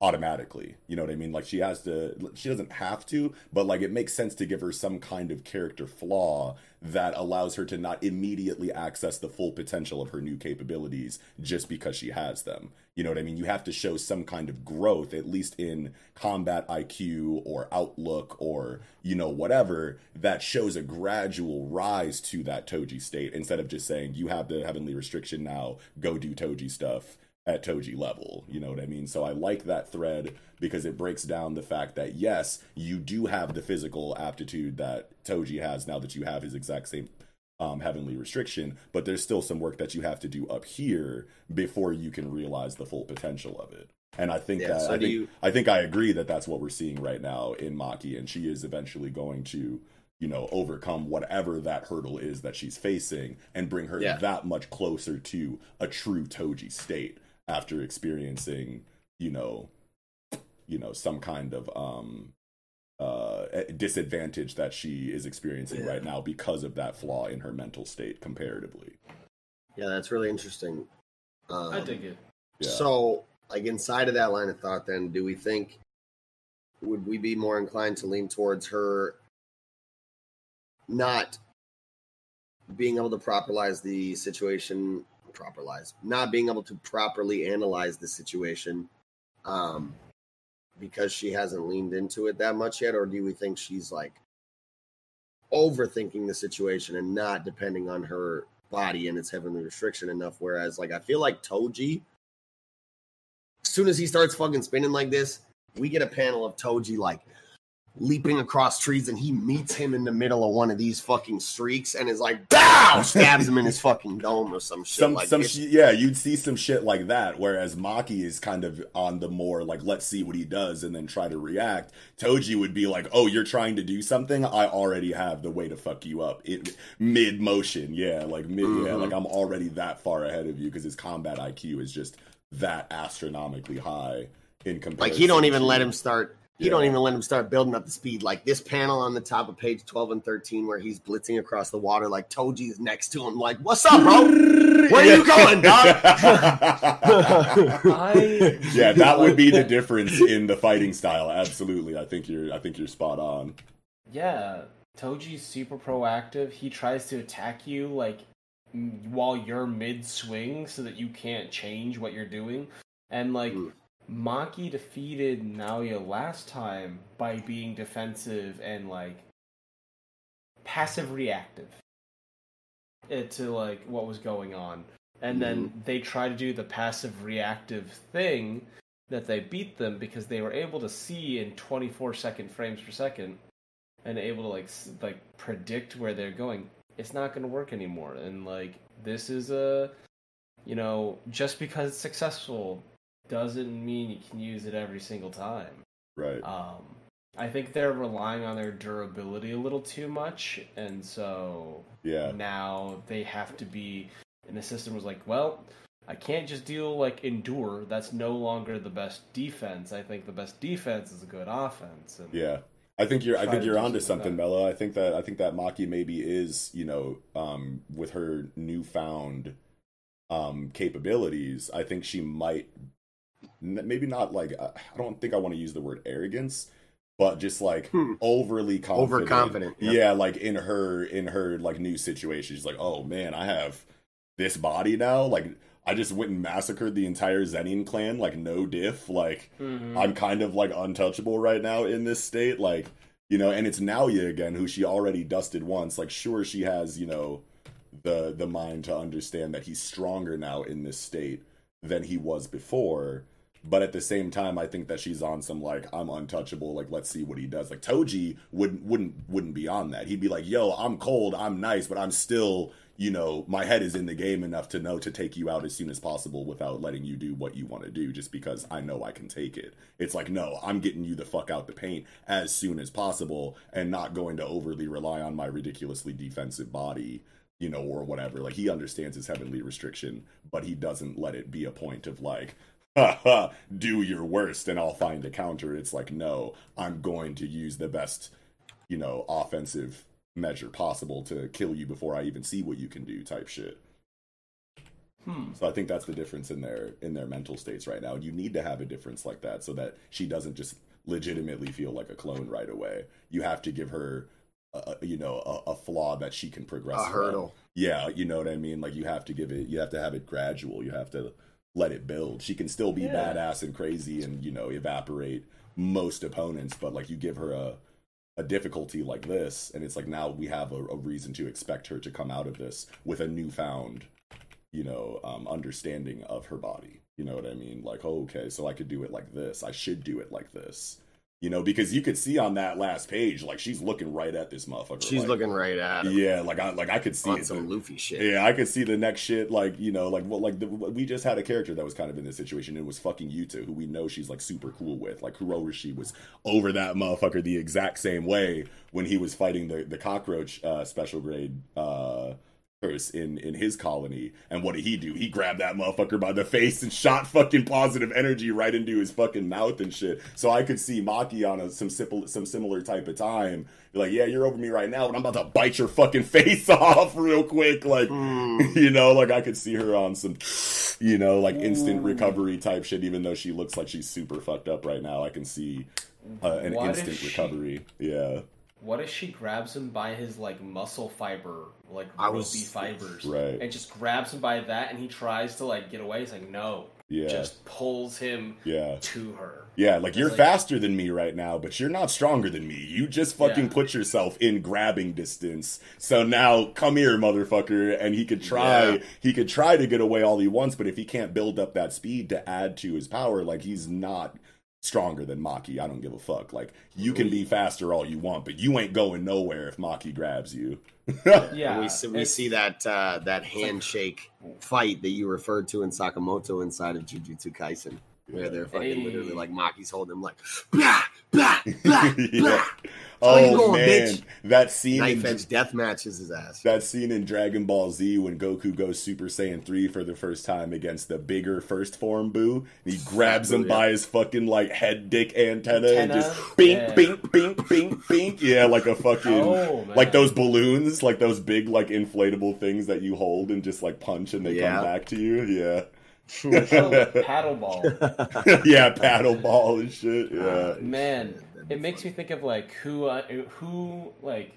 S2: automatically. You know what I mean? Like she has to she doesn't have to, but like it makes sense to give her some kind of character flaw that allows her to not immediately access the full potential of her new capabilities just because she has them. You know what I mean? You have to show some kind of growth, at least in combat IQ or outlook or, you know, whatever, that shows a gradual rise to that Toji state instead of just saying, you have the heavenly restriction now, go do Toji stuff at Toji level. You know what I mean? So I like that thread because it breaks down the fact that yes, you do have the physical aptitude that Toji has now that you have his exact same um, heavenly restriction, but there's still some work that you have to do up here before you can realize the full potential of it. And I think
S1: Yeah,
S2: that
S1: so
S2: I think
S1: you-
S2: I think I agree that that's what we're seeing right now in Maki, and she is eventually going to you know overcome whatever that hurdle is that she's facing and bring her
S1: Yeah.
S2: that much closer to a true Toji state after experiencing you know you know some kind of um uh disadvantage that she is experiencing
S1: Yeah.
S2: right now because of that flaw in her mental state comparatively
S1: Yeah, that's really interesting. Um,
S3: I dig it.
S2: yeah
S1: So, like inside of that line of thought, then do we think would we be more inclined to lean towards her not being able to properlize the situation, properlize, not being able to properly analyze the situation, um, because she hasn't leaned into it that much yet, or do we think she's like overthinking the situation and not depending on her body and its heavenly restriction enough? Whereas, like, I feel like Toji as soon as he starts fucking spinning like this, we get a panel of Toji like leaping across trees and he meets him in the middle of one of these fucking streaks and is like, BOW! Stabs him in his fucking dome or some shit.
S2: some
S1: like
S2: some sh- yeah you'd see some shit like that whereas maki is kind of on the more like let's see what he does and then try to react toji would be like oh you're trying to do something i already have the way to fuck you up it mid motion yeah like mid yeah
S1: Mhm.
S2: like i'm already that far ahead of you because his combat iq is just that astronomically high in comparison
S1: like he don't even let him start he
S2: Yeah.
S1: don't even let him start building up the speed. Like this panel on the top of page 12 and 13 where he's blitzing across the water, like Toji is next to him, like, what's up, bro? Where are you going, dog?
S3: I
S2: yeah, that would be the difference in the fighting style. Absolutely, I think you're. I think you're spot on.
S3: Yeah, Toji's super proactive. He tries to attack you like while you're mid swing so that you can't change what you're doing. And like
S1: Mm.
S3: Maki defeated Naoya last time by being defensive and like passive reactive uh, to like what was going on. And then they try to do the passive reactive thing that they beat them because they were able to see in 24 second frames per second and able to like like predict where they're going. It's not going to work anymore. And like this is a you know just because it's successful doesn't mean you can use it every single time
S2: Right.
S3: um i think they're relying on their durability a little too much and so
S2: Yeah.
S3: now they have to be and the system was like well i can't just deal like endure that's no longer the best defense i think the best defense is a good offense and
S2: Yeah. I think you're. I think you're onto
S3: something
S2: Mello. I think that. I think that Maki maybe is. You know, um, with her newfound um capabilities, I think she might. N- Maybe not like. I I don't think I want to use the word arrogance, but just like
S1: Hmm.
S2: overly confident.
S1: Overconfident, yep.
S2: Yeah, like in her in her like new situation, she's like, oh man, I have this body now. Like I just went and massacred the entire Zenin clan, like no diff. Like
S3: Mhm.
S2: I'm kind of like untouchable right now in this state. Like, you know, and it's Naoya again, who she already dusted once. Like, sure, she has, you know, the the mind to understand that he's stronger now in this state than he was before. But at the same time, I think that she's on some like I'm untouchable. Like let's see what he does. Like Toji wouldn't wouldn't wouldn't be on that. He'd be like, "Yo, I'm cold, I'm nice, but I'm still." You know, my head is in the game enough to know to take you out as soon as possible without letting you do what you want to do, just because I know I can take it. It's like, no, I'm getting you the fuck out the paint as soon as possible and not going to overly rely on my ridiculously defensive body you know, or whatever. Like he understands his heavenly restriction, but he doesn't let it be a point of like, do your worst and I'll find a counter. It's like, no, I'm going to use the best, you know, offensive measure possible to kill you before I even see what you can do type shit.
S3: Hmm.
S2: So I think that's the difference in their in their mental states right now. You need to have a difference like that so that she doesn't just legitimately feel like a clone right away. You have to give her a, you know a, a, flaw that she can progress
S1: a hurdle
S2: yeah you know what i mean like you have to give it you have to have it gradual you have to let it build. She can still be
S3: Yeah.
S2: badass and crazy and you know evaporate most opponents but like you give her a a difficulty like this and it's like now we have a, a reason to expect her to come out of this with a newfound you know um understanding of her body. You know what i mean? Like oh, okay so i could do it like this. I should do it like this you know because you could see on that last page like she's looking right at this motherfucker
S1: she's
S2: like,
S1: looking right at him
S2: yeah like i like i could see
S1: on
S2: it
S1: some Luffy shit.
S2: yeah, I could see the next shit, like you know, like well, like the, we just had a character that was kind of in this situation. It was fucking Yuta, who we know she's like super cool with. Like Kurourushi was over that motherfucker the exact same way when he was fighting the the cockroach uh, special grade uh, in in his colony. And what did he do? He grabbed that motherfucker by the face and shot fucking positive energy right into his fucking mouth and shit. So I could see Maki on a, some simple some similar type of time. Like, yeah, you're over me right now, but I'm about to bite your fucking face off real quick. Like,
S1: Mm.
S2: you know, like I could see her on some, you know, like instant recovery type shit. Even though she looks like she's super fucked up right now, I can see uh, an
S3: What
S2: instant
S3: she-
S2: recovery. Yeah,
S3: What if she grabs him by his like muscle fiber, like
S1: I
S3: ropey
S1: was-
S3: fibers,
S2: Right.
S3: and just grabs him by that, and he tries to like get away. He's like, no,
S2: yeah,
S3: just pulls him
S2: yeah.
S3: to her.
S2: Yeah, like you're
S3: like-
S2: faster than me right now, but you're not stronger than me. You just fucking
S3: Yeah.
S2: put yourself in grabbing distance. So now come here, motherfucker, and he could try
S1: Yeah.
S2: he could try to get away all he wants, but if he can't build up that speed to add to his power, like he's not stronger than Maki. I don't give a fuck. Like you can be faster all you want, but you ain't going nowhere if Maki grabs you.
S3: Yeah,
S1: we see, we see that uh, that handshake fight that you referred to in Sakamoto inside of Jujutsu Kaisen, where they're fucking
S3: Hey.
S1: literally like Maki's holding him like blah blah blah
S2: Yeah.
S1: blah.
S2: Oh
S1: going,
S2: man,
S1: bitch?
S2: that scene
S1: Knife
S2: in
S1: edge death matches his ass.
S2: that scene in Dragon Ball Z when Goku goes Super Saiyan 3 for the first time against the bigger first form Boo, and he grabs him
S1: Boo,
S2: by his fucking like head dick antenna, and just bink,
S3: Yeah.
S2: bink, bink, bink, bink. Yeah, like a fucking
S3: Oh,
S2: like those balloons, like those big like inflatable things that you hold and just like punch and they
S1: Yeah.
S2: come back to you. Yeah.
S3: Paddle ball.
S2: yeah, paddle ball and shit. Yeah.
S1: Uh,
S3: Man, it makes me think of like who, uh, who like,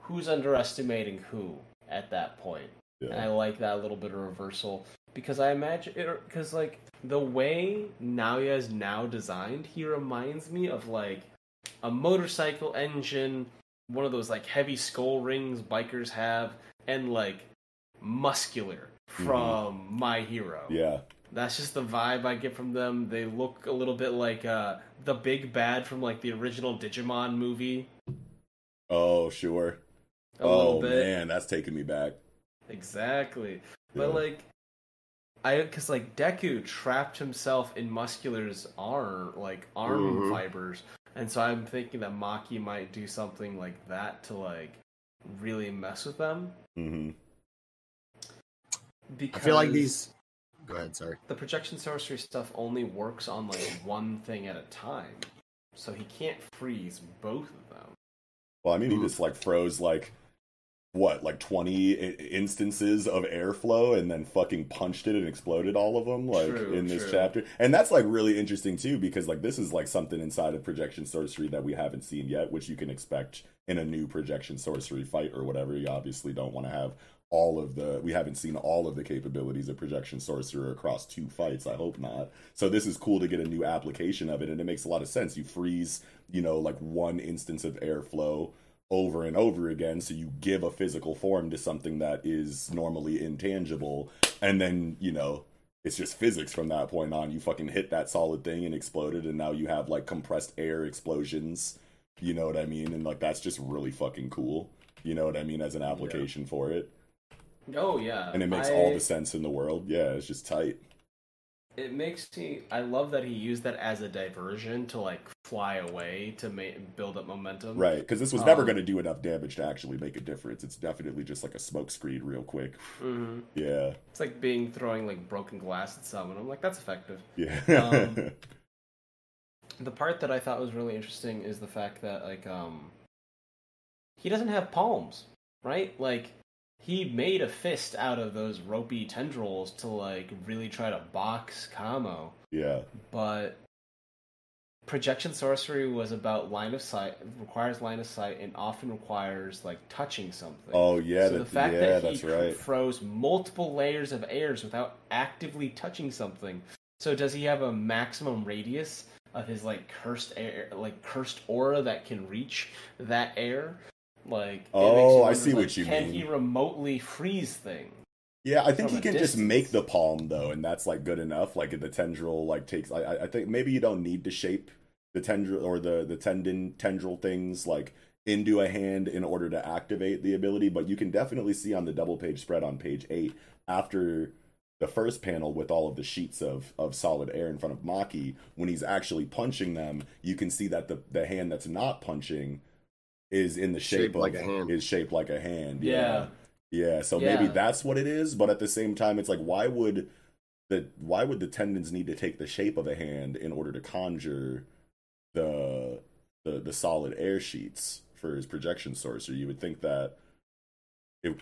S3: who's underestimating who at that point. And I like that little bit of reversal because I imagine it because like the way Naoya is now designed, he reminds me of like a motorcycle engine, one of those like heavy skull rings bikers have, and like muscular from My Hero.
S2: Yeah.
S3: That's just the vibe I get from them. They look a little bit like uh, the big bad from like the original Digimon movie.
S2: Oh, sure.
S3: A
S2: oh
S3: little bit.
S2: man, that's taking me back.
S3: Exactly.
S2: Yeah.
S3: But like, I because like Deku trapped himself in Muscular's arm, like arm
S1: Mhm.
S3: fibers, and so I'm thinking that Maki might do something like that to like really mess with them.
S2: Hmm
S1: I feel like these. Go ahead. Sorry.
S3: the projection sorcery stuff only works on like one thing at a time, so he can't freeze both of them.
S2: Well, I mean, he just like froze like what, like twenty I- instances of airflow, and then fucking punched it and exploded all of them, like
S3: True,
S2: in this
S3: true.
S2: chapter. And that's like really interesting too, because like this is like something inside of projection sorcery that we haven't seen yet, which you can expect in a new projection sorcery fight or whatever. You obviously don't want to have all of the we haven't seen all of the capabilities of projection sorcerer across two fights i hope not so this is cool to get a new application of it and it makes a lot of sense you freeze you know like one instance of airflow over and over again so you give a physical form to something that is normally intangible and then you know it's just physics from that point on. You fucking hit that solid thing and exploded, and now you have like compressed air explosions. You know what I mean? And like that's just really fucking cool. You know what I mean as an application for it,
S3: Oh yeah,
S2: and it makes
S3: I-
S2: all the sense in the world. Yeah, it's just tight.
S3: It makes me. I love that he used that as a diversion to like fly away to ma- build up momentum.
S2: Right, because this was never
S3: Um,
S2: going to do enough damage to actually make a difference. It's definitely just like a smoke screen, real quick.
S3: hmm
S2: Yeah,
S3: It's like being throwing like broken glass at someone. I'm like, that's effective.
S2: yeah,
S3: Um, The part that I thought was really interesting is the fact that like um he doesn't have palms, right? Like he made a fist out of those ropey tendrils to like really try to box Kamo,
S2: yeah,
S3: but projection sorcery was about line of sight requires line of sight and often requires like touching something.
S2: Oh yeah,
S3: so
S2: that,
S3: the fact
S2: yeah,
S3: that he
S2: that's right.
S3: throws multiple layers of airs without actively touching something. So does he have a maximum radius of his like cursed air, like cursed aura that can reach that air? Like,
S2: Oh, I see
S3: like,
S2: what you
S3: can
S2: mean.
S3: he remotely freeze things?
S2: Yeah, I think he can just make the palm though, and that's like good enough. Like the tendril like takes. I, I- I think maybe you don't need to shape the tendril or the the tendon tendril things like into a hand in order to activate the ability, but you can definitely see on the double page spread on page eight after the first panel with all of the sheets of of solid air in front of Maki, when he's actually punching them, you can see that the the hand that's not punching is in the shape
S1: Shaped
S2: of
S1: like a hand.
S2: is shaped like a hand.
S3: Yeah.
S2: Yeah, so
S3: Yeah.
S2: maybe that's what it is, but at the same time it's like why would the why would the tendons need to take the shape of a hand in order to conjure the the the solid air sheets for his projection sorcery? You would think that it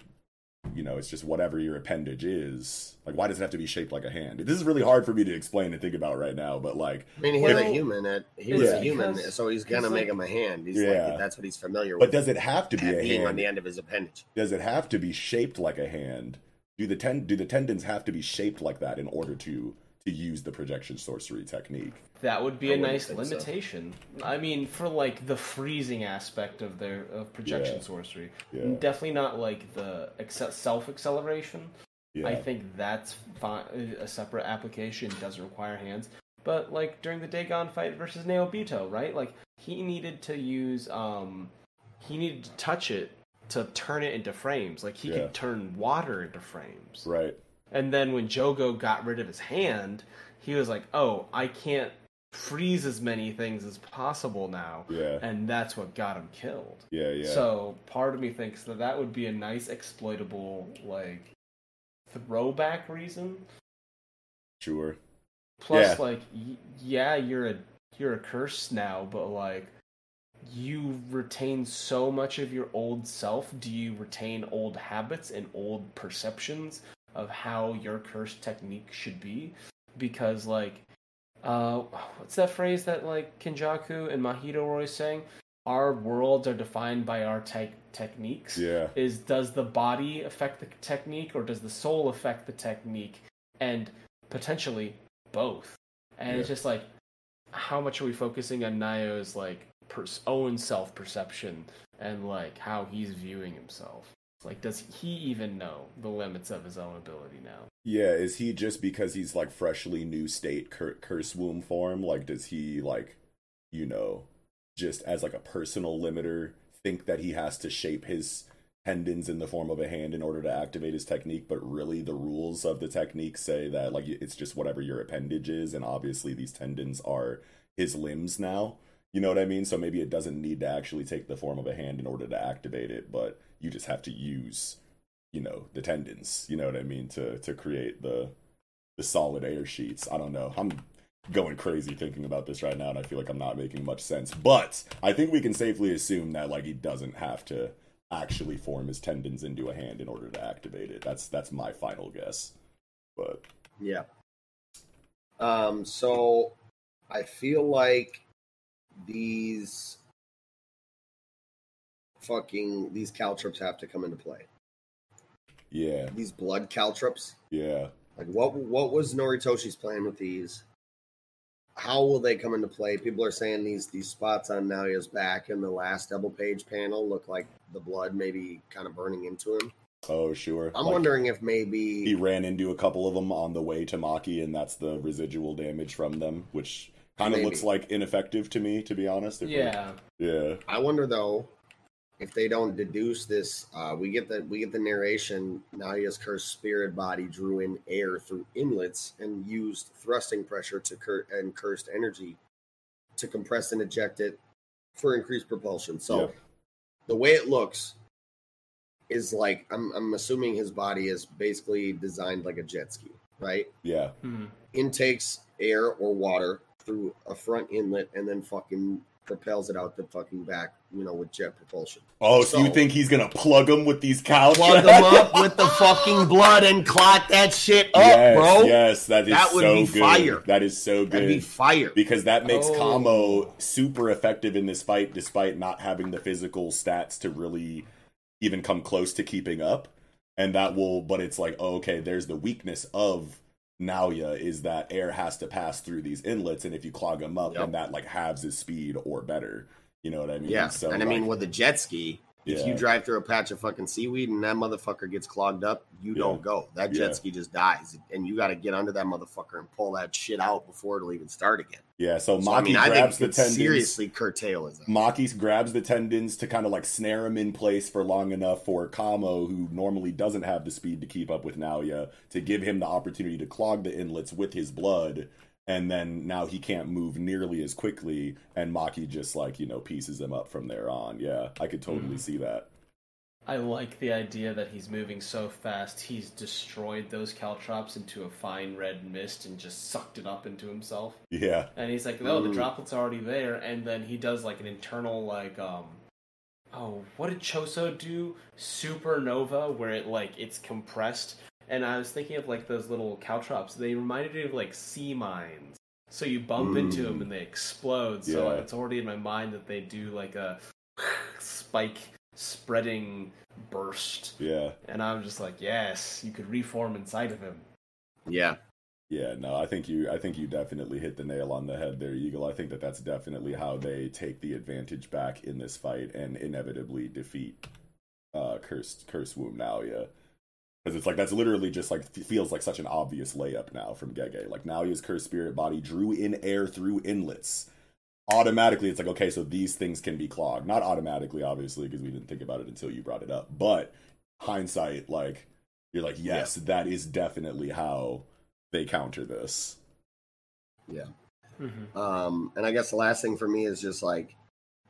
S2: you know, it's just whatever your appendage is. Like why does it have to be shaped like a hand? This is really hard for me to explain and think about right now, but like
S1: I mean, he's
S3: Well,
S1: a human. At, he was
S2: Yeah.
S1: a human,
S3: because-
S1: so he's gonna
S3: because,
S1: make
S3: like-
S1: him a hand. He's
S2: Yeah.
S1: like that's what he's familiar
S2: but
S1: with.
S2: But does it have to be a
S1: hand on the end of his appendage.
S2: Does it have to be shaped like a hand? Do the ten do the tendons have to be shaped like that in order to to use the projection sorcery technique?
S3: That would be
S1: I
S3: a nice
S1: think so.
S3: limitation. I mean, for like the freezing aspect of their of projection
S2: Yeah.
S3: sorcery,
S2: Yeah.
S3: definitely not like the self acceleration.
S2: Yeah.
S3: I think that's fine. A separate application doesn't require hands. But like during the Dagon fight versus Naobito, right? Like he needed to use um he needed to touch it to turn it into frames. Like he
S2: Yeah.
S3: could turn water into frames.
S2: Right.
S3: And then when Jogo got rid of his hand, he was like, "Oh, I can't freeze as many things as possible now."
S2: Yeah.
S3: And that's what got him killed.
S2: Yeah. Yeah.
S3: So part of me thinks that that would be a nice exploitable like throwback reason.
S2: sure.
S3: Plus,
S2: Yeah.
S3: like, y- yeah, you're a you're a curse now, but like, you retain so much of your old self. Do you retain old habits and old perceptions of how your curse technique should be? Because like, uh, what's that phrase that like Kenjaku and Mahito were always saying? Our worlds are defined by our te- techniques
S2: Yeah.
S3: is does the body affect the technique or does the soul affect the technique and potentially both and it's just like how much are we focusing on Naoya's like per- own self perception and like how he's viewing himself like does he even know the limits of his own ability now
S2: Yeah. Is he just because he's like freshly new state cur- curse womb form? Like, does he like, you know, just as like a personal limiter, think that he has to shape his tendons in the form of a hand in order to activate his technique? But really, the rules of the technique say that like it's just whatever your appendage is, and obviously these tendons are his limbs now. You know what I mean? So maybe it doesn't need to actually take the form of a hand in order to activate it, but you just have to use, you know, the tendons. You know what I mean to to create the the solid air sheets. I don't know. I'm going crazy thinking about this right now, and I feel like I'm not making much sense. But I think we can safely assume that like he doesn't have to actually form his tendons into a hand in order to activate it. That's that's my final guess. But
S1: Yeah. Um. So, I feel like these fucking these caltrops have to come into play.
S2: yeah,
S1: These blood caltrops.
S2: yeah,
S1: Like what what was Noritoshi's plan with these? How will they come into play? People are saying these these spots on Naoya's back in the last double page panel look like the blood maybe kind of burning into him.
S2: Oh, sure.
S1: I'm
S2: Like,
S1: wondering if maybe
S2: he ran into a couple of them on the way to Maki, and that's the residual damage from them, which kind of looks like ineffective to me, to be honest. if we're-
S3: Yeah.
S2: Yeah.
S1: I wonder though if they don't deduce this. Uh, we get the we get the narration. Naoya's cursed spirit body drew in air through inlets and used thrusting pressure to cur- and cursed energy to compress and eject it for increased propulsion. So
S2: Yeah.
S1: the way it looks is like I'm I'm assuming his body is basically designed like a jet ski, right?
S2: Yeah.
S3: Mhm.
S1: Intakes air or water through a front inlet and then fucking propels it out the fucking back, you know, with jet propulsion.
S2: Oh, so, you think he's gonna plug them with these cow
S1: Plug them up with the fucking blood and clot that shit up,
S2: yes,
S1: bro.
S2: Yes, that is
S1: That would
S2: so
S1: be
S2: good.
S1: fire.
S2: That is so good.
S1: That'd be fire.
S2: because that makes
S3: Oh.
S2: Kamo super effective in this fight, despite not having the physical stats to really even come close to keeping up. And that will, but it's like, oh, okay, there's the weakness of Naoya is that air has to pass through these inlets, and if you clog them up,
S1: Yep.
S2: then that like halves his speed or better. You know what I mean?
S1: yeah,
S2: So,
S1: and I mean with a jet ski, if
S2: Yeah.
S1: you drive through a patch of fucking seaweed and that motherfucker gets clogged up, you
S2: Yeah.
S1: don't go. That jet
S2: Yeah.
S1: ski just dies, and you got to get under that motherfucker and pull that shit out before it'll even start again.
S2: Yeah. So Maki
S1: So, I mean,
S2: grabs the tendons.
S1: seriously curtail his.
S2: Maki grabs the tendons to kind of like snare him in place for long enough for Kamo, who normally doesn't have the speed to keep up with Naoya, to give him the opportunity to clog the inlets with his blood. And then now he can't move nearly as quickly, and Maki just like, you know, pieces him up from there on. Yeah, I could totally
S3: Mhm.
S2: see that.
S3: I like the idea that he's moving so fast, he's destroyed those caltrops into a fine red mist and just sucked it up into himself.
S2: Yeah.
S3: And he's like, "Oh, the
S1: Mm.
S3: droplets are already there." And then he does like an internal like um oh, what did Choso do? Supernova where it like it's compressed. And I was thinking of like those little caltrops. They reminded me of like sea mines. So you bump into them and they explode. So
S2: Yeah.
S3: it's already in my mind that they do like a spike spreading burst.
S2: Yeah.
S3: And I'm just like, yes, you could reform inside of him.
S1: Yeah,
S2: Yeah, no, I think you I think you definitely hit the nail on the head there, Eagle. I think that that's definitely how they take the advantage back in this fight and inevitably defeat uh cursed curse womb now, yeah. Because it's like that's literally just like feels like such an obvious layup now from Gege. Like Naoya's cursed spirit body drew in air through inlets. Automatically, it's like okay, so these things can be clogged. Not automatically, obviously, because we didn't think about it until you brought it up. But hindsight, like you're like, yes, that is definitely how they counter this.
S3: Mm-hmm.
S1: Um, and I guess the last thing for me is just like,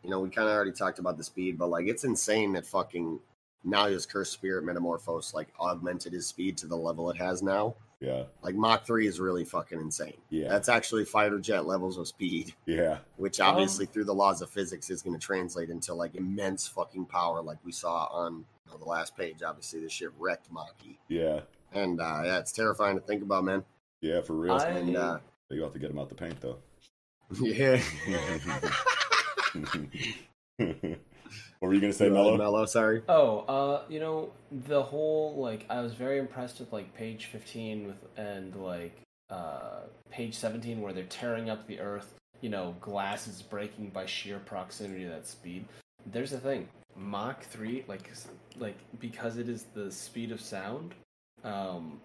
S1: you know, we kind of already talked about the speed, but like, it's insane that fucking Naoya's cursed spirit metamorphose like augmented his speed to the level it has now.
S2: Yeah,
S1: Like Mach three is really fucking insane.
S2: yeah,
S1: That's actually fighter jet levels of speed,
S2: yeah,
S1: which obviously through the laws of physics is going to translate into like immense fucking power, like we saw on you know, the last page. Obviously, this shit wrecked Maki,
S2: yeah,
S1: and uh, yeah, it's terrifying to think about, man.
S2: yeah, for real.
S3: I-
S1: And uh,
S2: you have to get him out the paint though.
S1: yeah,
S2: what were you gonna say,
S1: Mellow,
S2: Mello?
S1: mellow, sorry.
S3: Oh, uh, you know, the whole like I was very impressed with like page 15 with and like uh page 17 where they're tearing up the earth, you know, glass is breaking by sheer proximity to that speed. There's the thing. Mach 3 like like because it is the speed of sound, um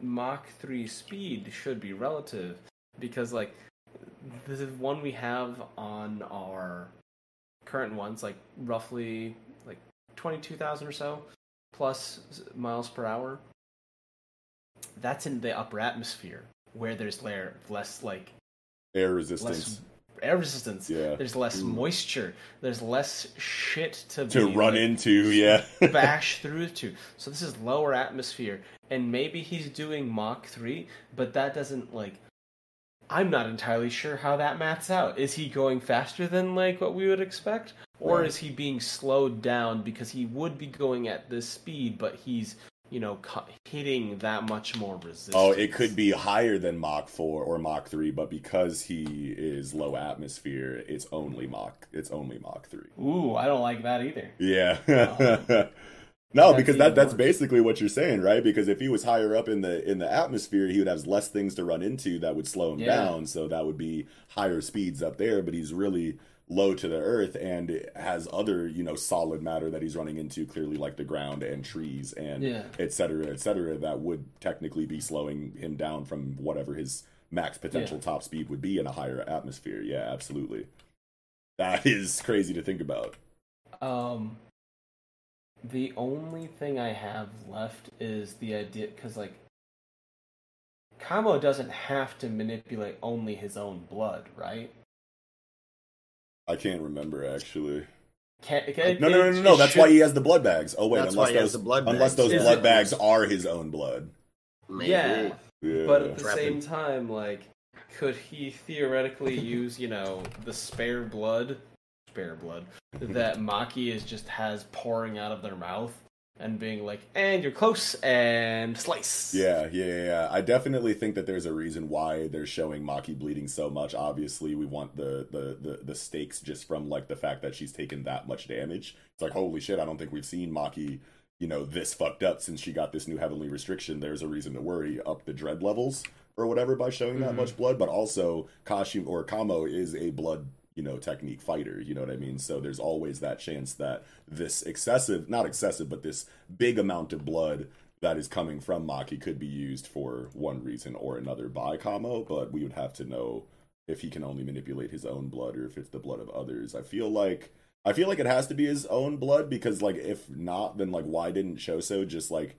S3: Mach 3 speed should be relative because like the one we have on our current ones like roughly like 22,000 or so plus miles per hour that's in the upper atmosphere where there's layer less like
S2: Air resistance.
S3: less air resistance
S2: Yeah.
S3: there's less moisture there's less shit to
S2: To
S3: be,
S2: run
S3: like,
S2: into, yeah.
S3: bash through to. So this is lower atmosphere, and maybe he's doing Mach three, but that doesn't like. I'm not entirely sure how that maths out. Is he going faster than like what we would expect, or
S2: Right.
S3: is he being slowed down because he would be going at this speed, but he's you know hitting that much more resistance?
S2: Oh, it could be higher than Mach 4 or Mach 3, but because he is low atmosphere, it's only Mach it's only Mach 3.
S3: Ooh, I don't like that either.
S2: Yeah. No, because that that's
S3: worse.
S2: basically what you're saying, right? Because if he was higher up in the in the atmosphere, he would have less things to run into that would slow him
S3: Yeah.
S2: down. So that would be higher speeds up there, but he's really low to the earth and has other, you know, solid matter that he's running into clearly like the ground and trees and
S3: Yeah.
S2: et cetera, et cetera, that would technically be slowing him down from whatever his max potential
S3: Yeah.
S2: top speed would be in a higher atmosphere. Yeah, absolutely. That is crazy to think about.
S3: Um, the only thing I have left is the idea because like Kamo doesn't have to manipulate only his own blood, right?
S2: I can't remember actually.
S3: Can't, it,
S2: No, no, no, no, no. That's
S3: should-
S2: why he has the blood bags. Oh wait,
S1: That's
S2: unless
S1: why he has
S2: those
S1: the blood
S2: unless
S1: bags.
S2: those
S3: Is
S2: blood
S3: it-
S2: bags are his own blood.
S1: Maybe.
S3: Yeah.
S2: Yeah.
S3: But at the
S1: Trapping.
S3: same time, like, could he theoretically use, you know, the spare blood, spare blood that Maki is just has pouring out of their mouth and being like, "And you're close," and slice.
S2: Yeah, yeah, yeah. I definitely think that there's a reason why they're showing Maki bleeding so much. Obviously, we want the, the the the stakes just from like the fact that she's taken that much damage. It's like holy shit! I don't think we've seen Maki, you know, this fucked up since she got this new heavenly restriction. There's a reason to worry. Up the dread levels or whatever by showing that
S3: Mhm.
S2: much blood, but also Kashim or Kamo is a blood you know technique fighter you know what i mean? So there's always that chance that this excessive not excessive but this big amount of blood that is coming from maki could be used for one reason or another by kamo but we would have to know if he can only manipulate his own blood or if it's the blood of others. I feel like i feel like it has to be his own blood because like if not then like why didn't choso just like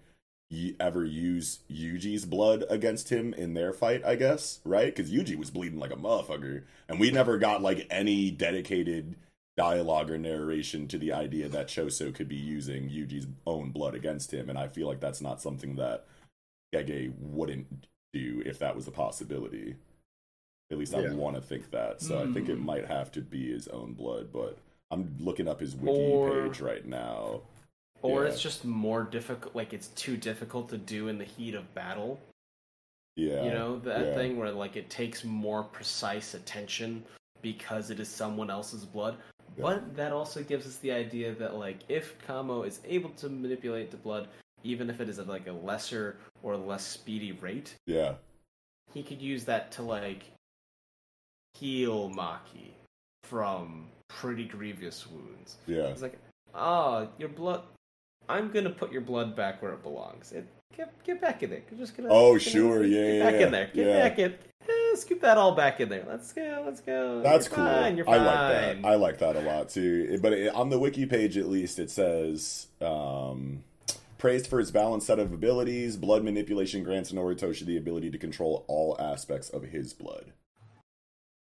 S2: ever use Yuji's blood against him in their fight, I guess, right? Because Yuji was bleeding like a motherfucker, and we never got like any dedicated dialogue or narration to the idea that Choso could be using Yuji's own blood against him, and I feel like that's not something that Gege wouldn't do if that was a possibility. At least I
S1: Yeah.
S2: want to think that. So I think it
S3: Hmm.
S2: might have to be his own blood, but I'm looking up his wiki
S3: Or-
S2: page right now.
S3: Or
S2: Yeah.
S3: it's just more difficult, like it's too difficult to do in the heat of battle.
S2: Yeah.
S3: you know that
S2: yeah.
S3: thing where like it takes more precise attention because it is someone else's blood.
S2: Yeah.
S3: But that also gives us the idea that like if Kamo is able to manipulate the blood, even if it is at like a lesser or less speedy rate,
S2: Yeah.
S3: he could use that to like heal Maki from pretty grievous wounds.
S2: Yeah.
S3: It's like, ah, your blood. I'm gonna put your blood back where it belongs. It, get get back in there. You're just gonna.
S2: Oh,
S3: get-
S2: sure, yeah,
S3: Get
S2: yeah,
S3: back
S2: yeah,
S3: in there. Get
S2: yeah.
S3: back in. Eh, scoop that all back in there. Let's go. Let's go.
S2: That's
S3: You're
S2: cool.
S3: Fine, you're
S2: I like that. I like that a lot too. But it, on the wiki page, at least, it says um, praised for its balanced set of abilities. Blood manipulation grants Noritoshi the ability to control all aspects of his blood.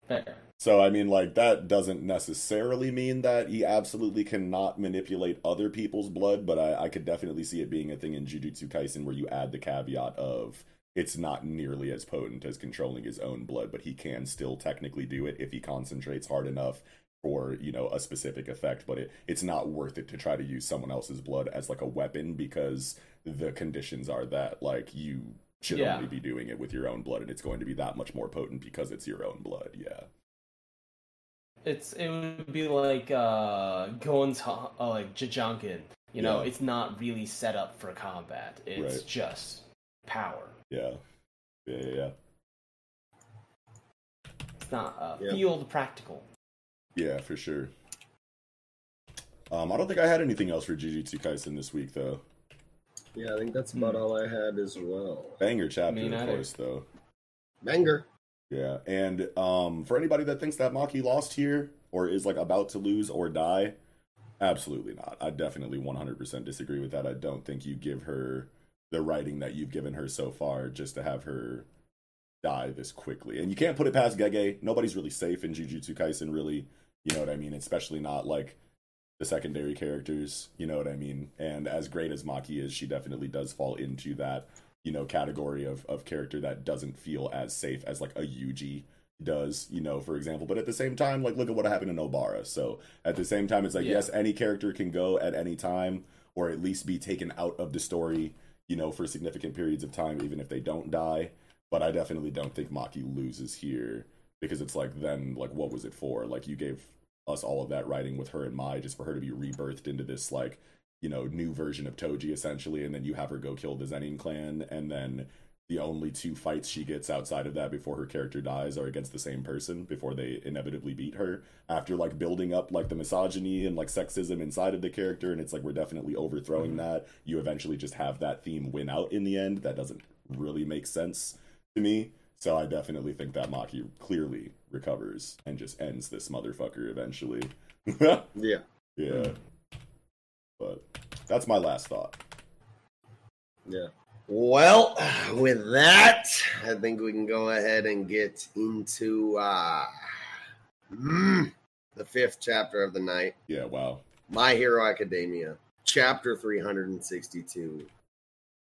S3: Fair.
S2: So I mean, like that doesn't necessarily mean that he absolutely cannot manipulate other people's blood, but I, I could definitely see it being a thing in Jujutsu Kaisen where you add the caveat of it's not nearly as potent as controlling his own blood, but he can still technically do it if he concentrates hard enough for you know a specific effect. But it, it's not worth it to try to use someone else's blood as like a weapon because the conditions are that like you should
S3: Yeah.
S2: only be doing it with your own blood, and it's going to be that much more potent because it's your own blood. Yeah.
S3: It's it would be like uh going to uh, like Jajanken. You know,
S2: Yeah.
S3: it's not really set up for combat. It's
S2: Right.
S3: just power.
S2: Yeah. Yeah, yeah, yeah.
S3: It's not uh,
S1: Yeah.
S3: field practical.
S2: Yeah, for sure. Um, I don't think I had anything else for Jujutsu Kaisen this week, though.
S1: Yeah, I think that's about all I had as well.
S2: Banger chapter,
S3: Me
S2: of course, though.
S1: Banger.
S2: Yeah, and um, for anybody that thinks that Maki lost here, or is like about to lose or die, absolutely not. I definitely 100% disagree with that. I don't think you give her the writing that you've given her so far just to have her die this quickly. And you can't put it past Gege. Nobody's really safe in Jujutsu Kaisen, really. You know what I mean? Especially not like the secondary characters. You know what I mean? And as great as Maki is, she definitely does fall into that you know category of of character that doesn't feel as safe as like a Yuji does, you know, for example. But at the same time, like look at what happened in Obara. So at the same time, it's like
S3: Yeah.
S2: yes, any character can go at any time, or at least be taken out of the story, you know, for significant periods of time, even if they don't die. But I definitely don't think Maki loses here because it's like then like what was it for? Like you gave us all of that writing with her and Mai just for her to be rebirthed into this like you know new version of Toji essentially, and then you have her go kill the Zenin clan, and then the only two fights she gets outside of that before her character dies are against the same person before they inevitably beat her. After like building up like the misogyny and like sexism inside of the character and it's like we're definitely overthrowing
S1: Mm-hmm.
S2: that you eventually just have that theme win out in the end. That doesn't really make sense to me. So i definitely think that maki clearly recovers and just ends this motherfucker eventually.
S1: Yeah.
S2: yeah but that's my last thought.
S1: Yeah. Well, with that, I think we can go ahead and get into uh, mm, the fifth chapter of the night.
S2: Yeah wow.
S1: My Hero Academia, chapter 362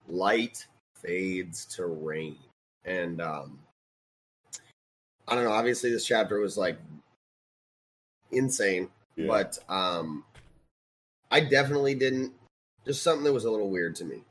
S1: Light Fades to Rain. And um, I don't know, obviously, this chapter was like insane,
S2: yeah.
S1: but um, I definitely didn't, just something that was a little weird to me.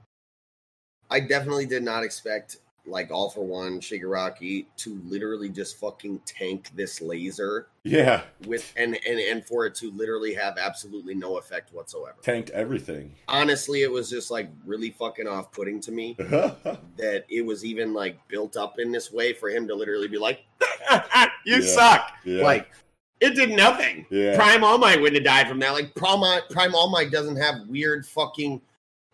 S1: I definitely did not expect like all for one Shigaraki to literally just fucking tank this laser
S2: yeah
S1: with and and and for it to literally have absolutely no effect whatsoever.
S2: tanked everything
S1: Honestly, it was just like really fucking off-putting to me that it was even like built up in this way for him to literally be like, "You
S2: Yeah.
S1: suck."
S2: yeah
S1: Like it did nothing.
S2: yeah
S1: Prime All Might wouldn't have died from that. Like Prime Prime All Might doesn't have weird fucking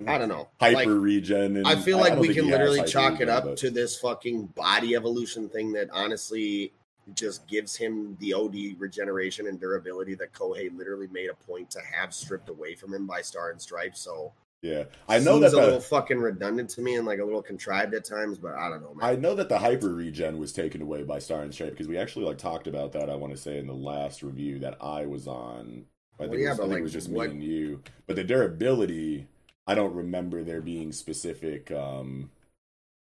S1: I don't know.
S2: hyper
S1: Like,
S2: regen and
S1: I feel like
S2: don't
S1: we can literally chalk it up
S2: but-
S1: to this fucking body evolution thing that honestly just gives him the OD regeneration and durability that Kohei literally made a point to have stripped away from him by Star and Stripes. So
S2: yeah i know
S1: seems
S2: that
S1: a little fucking redundant to me and like a little contrived at times, but I don't know, man.
S2: I know that the hyper regen was taken away by Star and Stripe because we actually like talked about that. I want to say in the last review that I was on. I think,
S1: Well,
S2: it,
S1: yeah,
S2: was, I think
S1: like,
S2: it was just
S1: what-
S2: me and you. But the durability, I don't remember there being specific, um,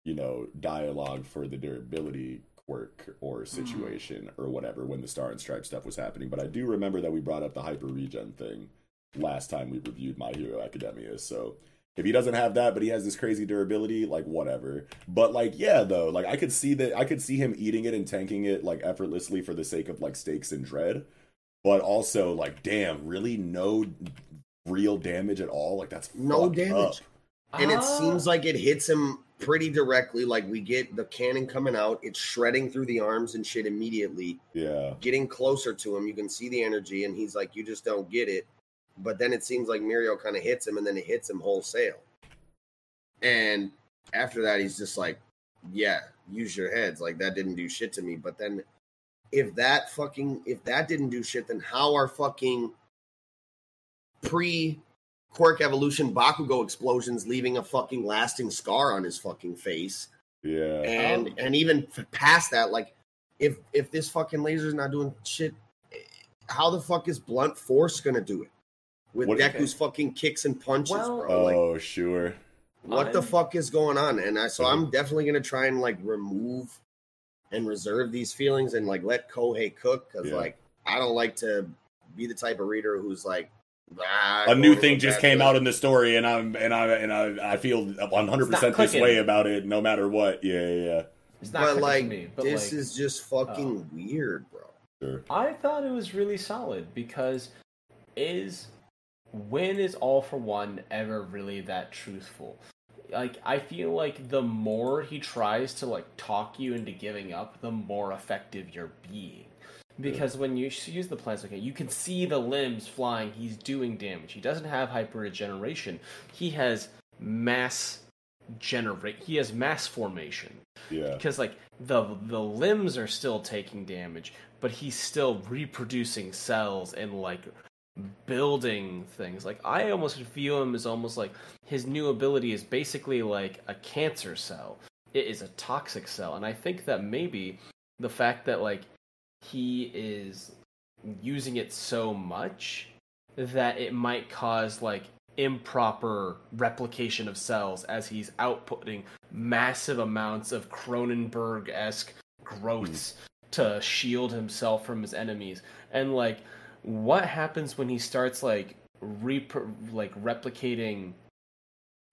S2: you know, dialogue for the durability quirk or situation or whatever when the Star and Stripe stuff was happening. But I do remember that we brought up the hyper regen thing last time we reviewed My Hero Academia. So if he doesn't have that, but he has this crazy durability, like whatever. But like, yeah, though, like I could see that I could see him eating it and tanking it like effortlessly for the sake of like stakes and dread. But also, like, damn, really no real damage at all. Like that's
S1: No damage.
S2: up.
S1: and it
S3: Ah.
S1: seems like it hits him pretty directly. Like we get the cannon coming out, it's shredding through the arms and shit immediately.
S2: Yeah,
S1: getting closer to him. You can see the energy, and he's like, "You just don't get it." But then it seems like Mirio kind of hits him, and then it hits him wholesale. And after that, he's just like, "Yeah, use your heads." Like that didn't do shit to me. But then, if that fucking if that didn't do shit, then how are fucking pre quirk evolution Bakugo explosions leaving a fucking lasting scar on his fucking face?
S2: yeah,
S1: and
S3: Um,
S1: and even f- past that, like if if this fucking laser's not doing shit, eh, how the fuck is blunt force gonna do it with
S2: What-
S1: Deku's fucking kicks and punches,
S3: Well-
S1: bro? Like,
S2: oh sure,
S1: what the
S3: I'm-
S1: fuck is going on? And I so
S2: Mhm.
S1: I'm definitely gonna try and like remove and reserve these feelings and like let Kohei cook because
S2: Yeah.
S1: like I don't like to be the type of reader who's like. "Ah,
S2: a new thing just came
S1: good."
S2: out in the story, and I'm and I and I I feel 100
S3: It's not
S2: percent this way about it, no matter what. Yeah, yeah, yeah.
S3: It's not
S1: But like
S3: me, but
S1: this
S3: like,
S1: is just fucking weird, bro.
S2: Sure.
S3: I thought it was really solid because is when is all for one ever really that truthful? Like I feel like the more he tries to like talk you into giving up, the more effective you're being. Because when you use the plants, okay, you can see the limbs flying. He's doing damage. He doesn't have hyper regeneration. He has mass generate. He has mass formation
S2: Yeah,
S3: because like the the limbs are still taking damage, but he's still reproducing cells and like building things. Like I almost view him as almost like his new ability is basically like a cancer cell. It is a toxic cell, and I think that maybe the fact that like he is using it so much that it might cause like improper replication of cells as he's outputting massive amounts of Cronenberg esque growths hmm. to shield himself from his enemies. And like, what happens when he starts like rep- like replicating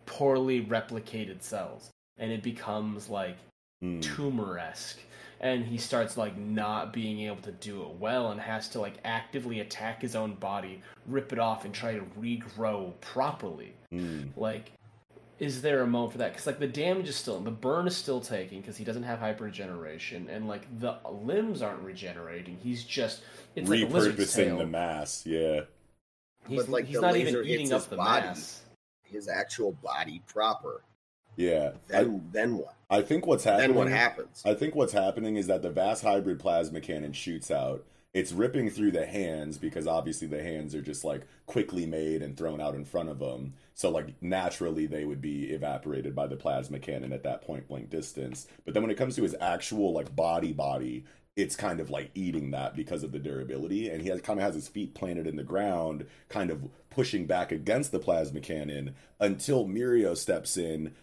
S3: poorly replicated cells, and it becomes like
S2: Hmm.
S3: tumor esque. and he starts like not being able to do it well and has to like actively attack his own body, rip it off, and try to regrow properly.
S2: Mm.
S3: Like, is there a moment for that? Because like the damage is still, the burn is still taking because he doesn't have hyperregeneration, and like the limbs aren't regenerating. He's just it's like a lizard's
S2: Repurposing
S3: tail.
S2: the mass. Yeah.
S3: He's,
S1: But, like,
S3: he's
S1: the
S3: not
S1: laser
S3: even eating
S1: his
S3: up the
S1: body.
S3: mass.
S1: His actual body proper.
S2: Yeah.
S1: Then then what?
S2: I, I think what's happening.
S1: Then what happens?
S2: I think what's happening is that the vast hybrid plasma cannon shoots out. It's ripping through the hands because obviously the hands are just like quickly made and thrown out in front of them. So like naturally they would be evaporated by the plasma cannon at that point blank distance. But then when it comes to his actual like body body, it's kind of like eating that because of the durability and he has kind of has his feet planted in the ground kind of pushing back against the plasma cannon until Mirio steps in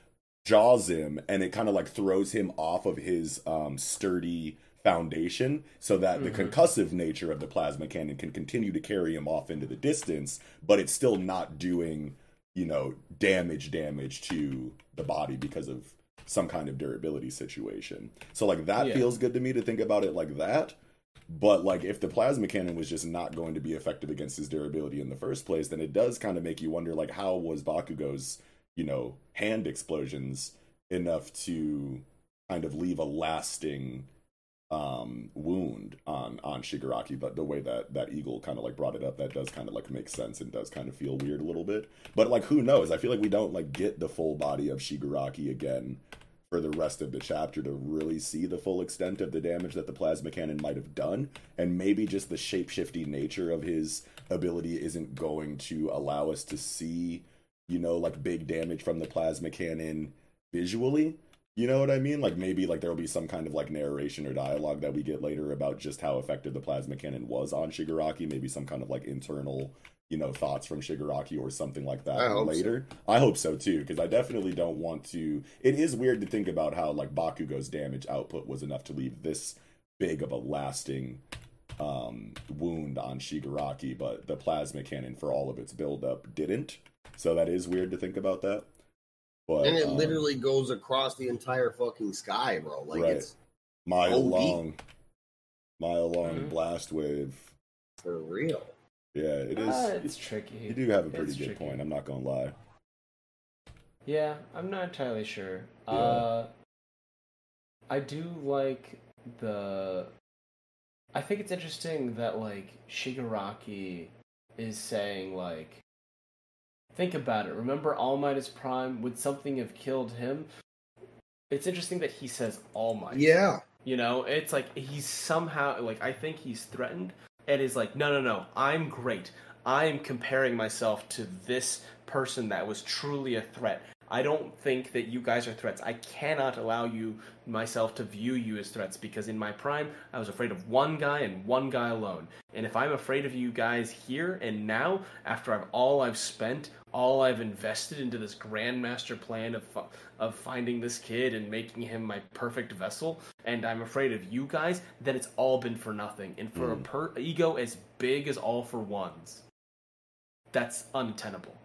S2: jaws him and it kind of like throws him off of his um, sturdy foundation so that the mm-hmm. concussive nature of the plasma cannon can continue to carry him off into the distance but it's still not doing you know damage damage to the body because of some kind of durability situation. So like that
S3: Yeah.
S2: feels good to me to think about it like that. But like if the plasma cannon was just not going to be effective against his durability in the first place then it does kind of make you wonder like how was bakugo's you know hand explosions enough to kind of leave a lasting um wound on on shigaraki but the way that that eagle kind of like brought it up that does kind of like make sense and does kind of feel weird a little bit. But like who knows? I feel like we don't like get the full body of shigaraki again for the rest of the chapter to really see the full extent of the damage that the plasma cannon might have done. And maybe just the shape-shifting nature of his ability isn't going to allow us to see you know like big damage from the plasma cannon visually you know what i mean like maybe like there'll be some kind of like narration or dialogue that we get later about just how effective the plasma cannon was on shigaraki maybe some kind of like internal you know thoughts from shigaraki or something like that
S1: I hope so.
S2: later I hope so too, because I definitely don't want to. It is weird to think about how like Bakugo's damage output was enough to leave this big of a lasting um, wound on Shigaraki, but the plasma cannon for all of its buildup didn't. So that is weird to think about that. But
S1: and it
S2: um,
S1: literally goes across the entire fucking sky, bro. Like
S2: Right.
S1: it's
S2: mile
S1: OD.
S2: long, mile long
S3: Mhm.
S2: blast wave.
S1: for real.
S2: Yeah, it is.
S3: Ah, it's tricky.
S2: you do have a pretty
S3: It's
S2: good
S3: tricky.
S2: point. I'm not gonna lie.
S3: Yeah, I'm not entirely sure.
S2: Yeah.
S3: Uh, I do like the. I think it's interesting that like Shigaraki is saying like, think about it. Remember All Might is Prime? Would something have killed him? It's interesting that he says All Might.
S1: Yeah.
S3: You know, it's like he's somehow like I think he's threatened and is like, no, no, no, I'm great. I'm comparing myself to this person that was truly a threat. I don't think that you guys are threats. I cannot allow you myself to view you as threats because in my prime I was afraid of one guy and one guy alone. And if I'm afraid of you guys here and now, after I've all I've spent, all I've invested into this grandmaster plan of of finding this kid and making him my perfect vessel, and I'm afraid of you guys, then it's all been for nothing. And for a mm. per- ego as big as all for ones, that's untenable.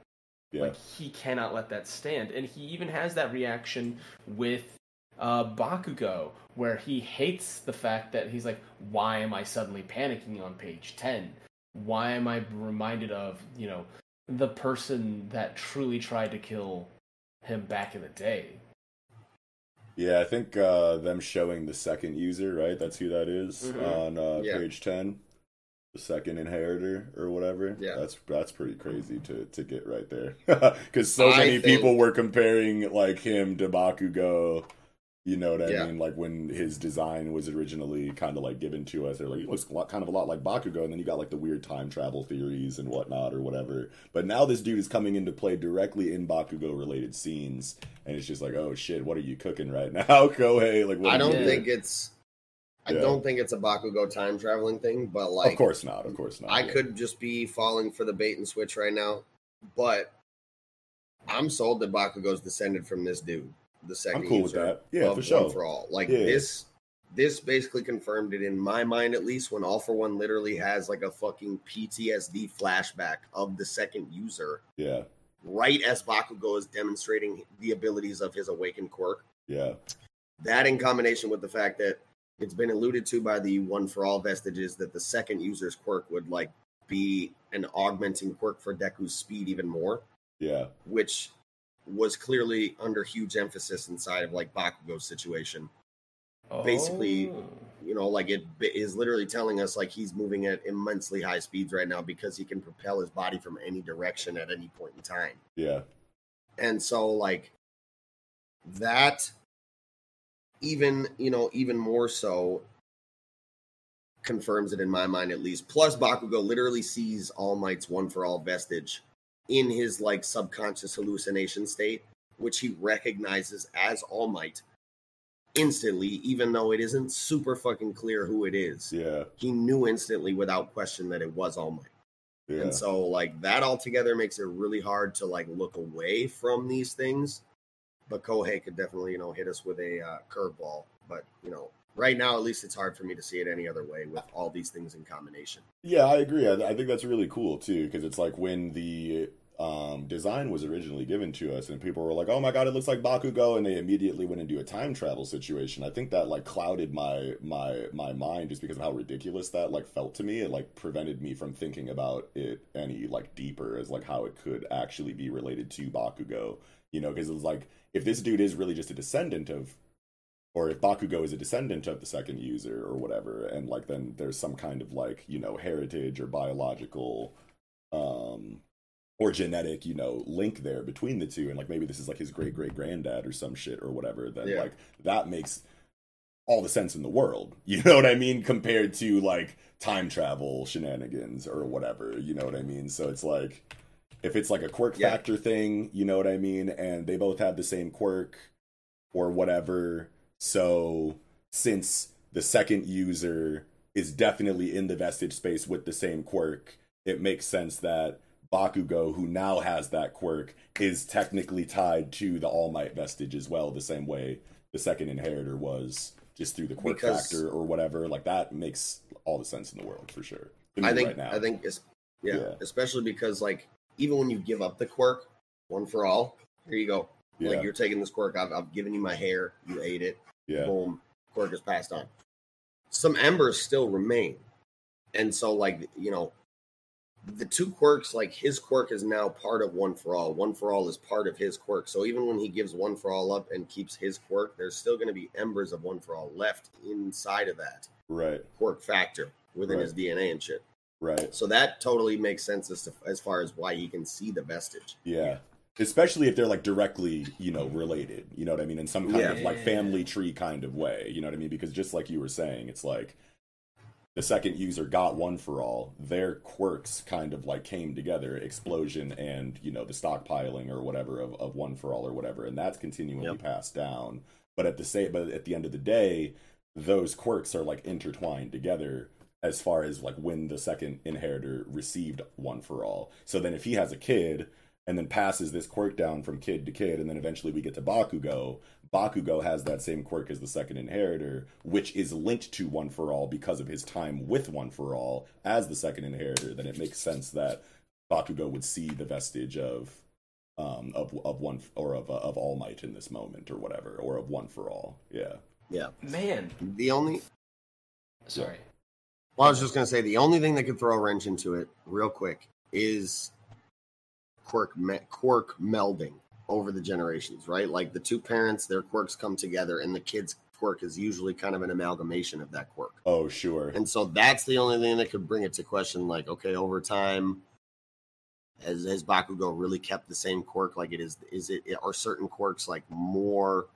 S2: Yeah,
S3: Like he cannot let that stand, and he even has that reaction with uh, Bakugo, where he hates the fact that he's like, "Why am I suddenly panicking on page ten? Why am I reminded of you know the person that truly tried to kill him back in the day?"
S2: yeah. I think uh, them showing the second user, right? That's who that is
S3: Mhm.
S2: on uh,
S1: Yeah.
S2: page ten. The second inheritor or whatever.
S1: Yeah.
S2: that's that's pretty crazy to to get right there. Because so
S1: I
S2: many
S1: think-
S2: people were comparing like him to Bakugo. You know what I
S1: Yeah.
S2: mean? Like when his design was originally kind of like given to us, they're like, he looks a lot, kind of a lot like Bakugo, and then you got like the weird time travel theories and whatnot or whatever. But now this dude is coming into play directly in Bakugo related scenes, and it's just like, oh shit, what are you cooking right now, Kohei? Like, what
S1: I don't
S3: Yeah.
S2: doing?
S1: think it's I
S2: Yeah.
S1: don't think it's a Bakugo time traveling thing, but like
S2: of course not, of course not.
S1: I
S2: yeah.
S1: could just be falling for the bait and switch right now, but I'm sold that Bakugo's descended from this dude, the second
S2: I'm cool with
S1: user
S2: that. Yeah,
S1: of
S2: for sure.
S1: One for all. Like
S2: Yeah.
S1: this, this basically confirmed it in my mind, at least. When All for One literally has like a fucking PTSD flashback of the second user,
S2: Yeah,
S1: right as Bakugo is demonstrating the abilities of his awakened quirk.
S2: yeah,
S1: That in combination with the fact that it's been alluded to by the one for all vestiges that the second user's quirk would like be an augmenting quirk for Deku's speed even more,
S2: Yeah.
S1: which was clearly under huge emphasis inside of like Bakugo's situation. Basically,
S3: Oh.
S1: You know, like it is literally telling us like he's moving at immensely high speeds right now because he can propel his body from any direction at any point in time.
S2: Yeah.
S1: and so like that even you know even more so confirms it in my mind at least plus bakugo literally sees all might's one for all vestige in his like subconscious hallucination state which he recognizes as all might instantly even though it isn't super fucking clear who it is
S2: Yeah.
S1: he knew instantly without question that it was all might
S2: Yeah.
S1: and so like that altogether makes it really hard to like look away from these things. But Kohei could definitely, you know, hit us with a uh, curveball. But you know, right now at least it's hard for me to see it any other way with all these things in combination.
S2: Yeah, I agree. I, I think that's really cool too, because it's like when the um, design was originally given to us, and people were like, "Oh my god, it looks like Bakugo," and they immediately went into a time travel situation. I think that like clouded my my my mind just because of how ridiculous that like felt to me. It like prevented me from thinking about it any like deeper as like how it could actually be related to Bakugo. You know, because it was like if this dude is really just a descendant of or if Bakugo is a descendant of the second user or whatever, and like then there's some kind of like you know heritage or biological, um, or genetic you know link there between the two, and like maybe this is like his great great granddad or some shit or whatever. Then
S1: Yeah.
S2: like that makes all the sense in the world. You know what I mean? Compared to like time travel shenanigans or whatever. You know what I mean? So it's like if it's like a quirk
S1: Yeah.
S2: factor thing, you know what I mean, and they both have the same quirk or whatever. So since the second user is definitely in the vestige space with the same quirk, it makes sense that Bakugo, who now has that quirk, is technically tied to the All Might vestige as well, the same way the second inheritor was, just through the quirk
S1: Because-
S2: factor or whatever. Like that makes all the sense in the world for sure.
S1: I think
S2: right now.
S1: I think it's yeah,
S2: Yeah.
S1: especially because like even when you give up the quirk one for all, here you go.
S2: yeah,
S1: Like you're taking this quirk, I've, I've given you my hair, you ate it,
S2: yeah,
S1: boom, quirk is passed on. Some embers still remain. And so, like, you know, the two quirks, like his quirk is now part of One for All. One for All is part of his quirk. So even when he gives One for All up and keeps his quirk, there's still going to be embers of One for All left inside of that
S2: right,
S1: quirk factor within
S2: Right.
S1: his DNA and shit.
S2: right.
S1: So that totally makes sense as, to, as far as why he can see the vestige.
S2: Yeah. Especially if they're like directly, you know, related. You know what I mean? In some kind
S1: Yeah.
S2: of like family tree kind of way. You know what I mean? Because just like you were saying, it's like the second user got one for all. Their quirks kind of like came together, explosion and, you know, the stockpiling or whatever of, of one for all or whatever. And that's continually
S1: Yep.
S2: passed down. But at the same but at the end of the day, those quirks are like intertwined together as far as like when the second inheritor received one for all. So then if he has a kid and then passes this quirk down from kid to kid, and then eventually we get to Bakugo. Bakugo has that same quirk as the second inheritor, which is linked to One for All because of his time with One for All as the second inheritor. Then it makes sense that Bakugo would see the vestige of um of of one or of uh, of All Might in this moment or whatever, or of One for All. Yeah,
S1: Yeah.
S3: Man,
S1: The only,
S3: sorry.
S1: well, I was just going to say, the only thing that could throw a wrench into it real quick is quirk, me- quirk melding over the generations, right? Like the two parents, their quirks come together, and the kid's quirk is usually kind of an amalgamation of that quirk.
S2: Oh sure.
S1: And so that's the only thing that could bring it to question like, okay, over time, has, has Bakugo really kept the same quirk? Like it is, is it, are certain quirks like more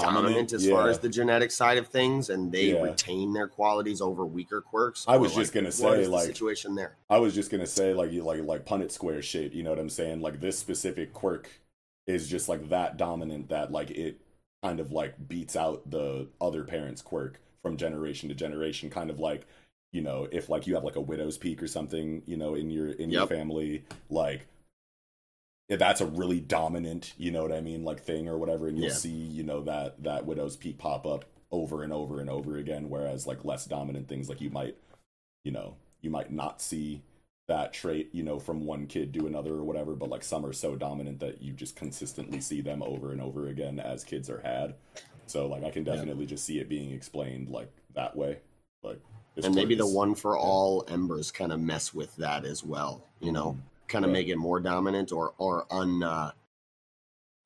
S1: dominant, as far as the genetic side of things and they
S2: Yeah.
S1: retain their qualities over weaker quirks?
S2: I was
S1: Or,
S2: just gonna say,
S1: is the
S2: like-
S1: situation there.
S2: I was just gonna say like you like like Punnett Square shit. You know what I'm saying? Like this specific quirk is just like that dominant that like it kind of like beats out the other parent's quirk from generation to generation. Kind of like you know if like you have like a widow's peak or something you know in your in your family like. If that's a really dominant, you know what I mean, like thing or whatever, and you'll
S1: Yeah.
S2: see, you know, that that widow's peak pop up over and over and over again. Whereas like less dominant things, like you might, you know, you might not see that trait, you know, from one kid to another or whatever, but like some are so dominant that you just consistently see them over and over again as kids are had. So like I can definitely just see it being explained like that way. Like
S1: and maybe the one for all embers kind of mess with that as well. You know, mm-hmm. Kind of
S2: Right.
S1: make it more dominant or or un uh,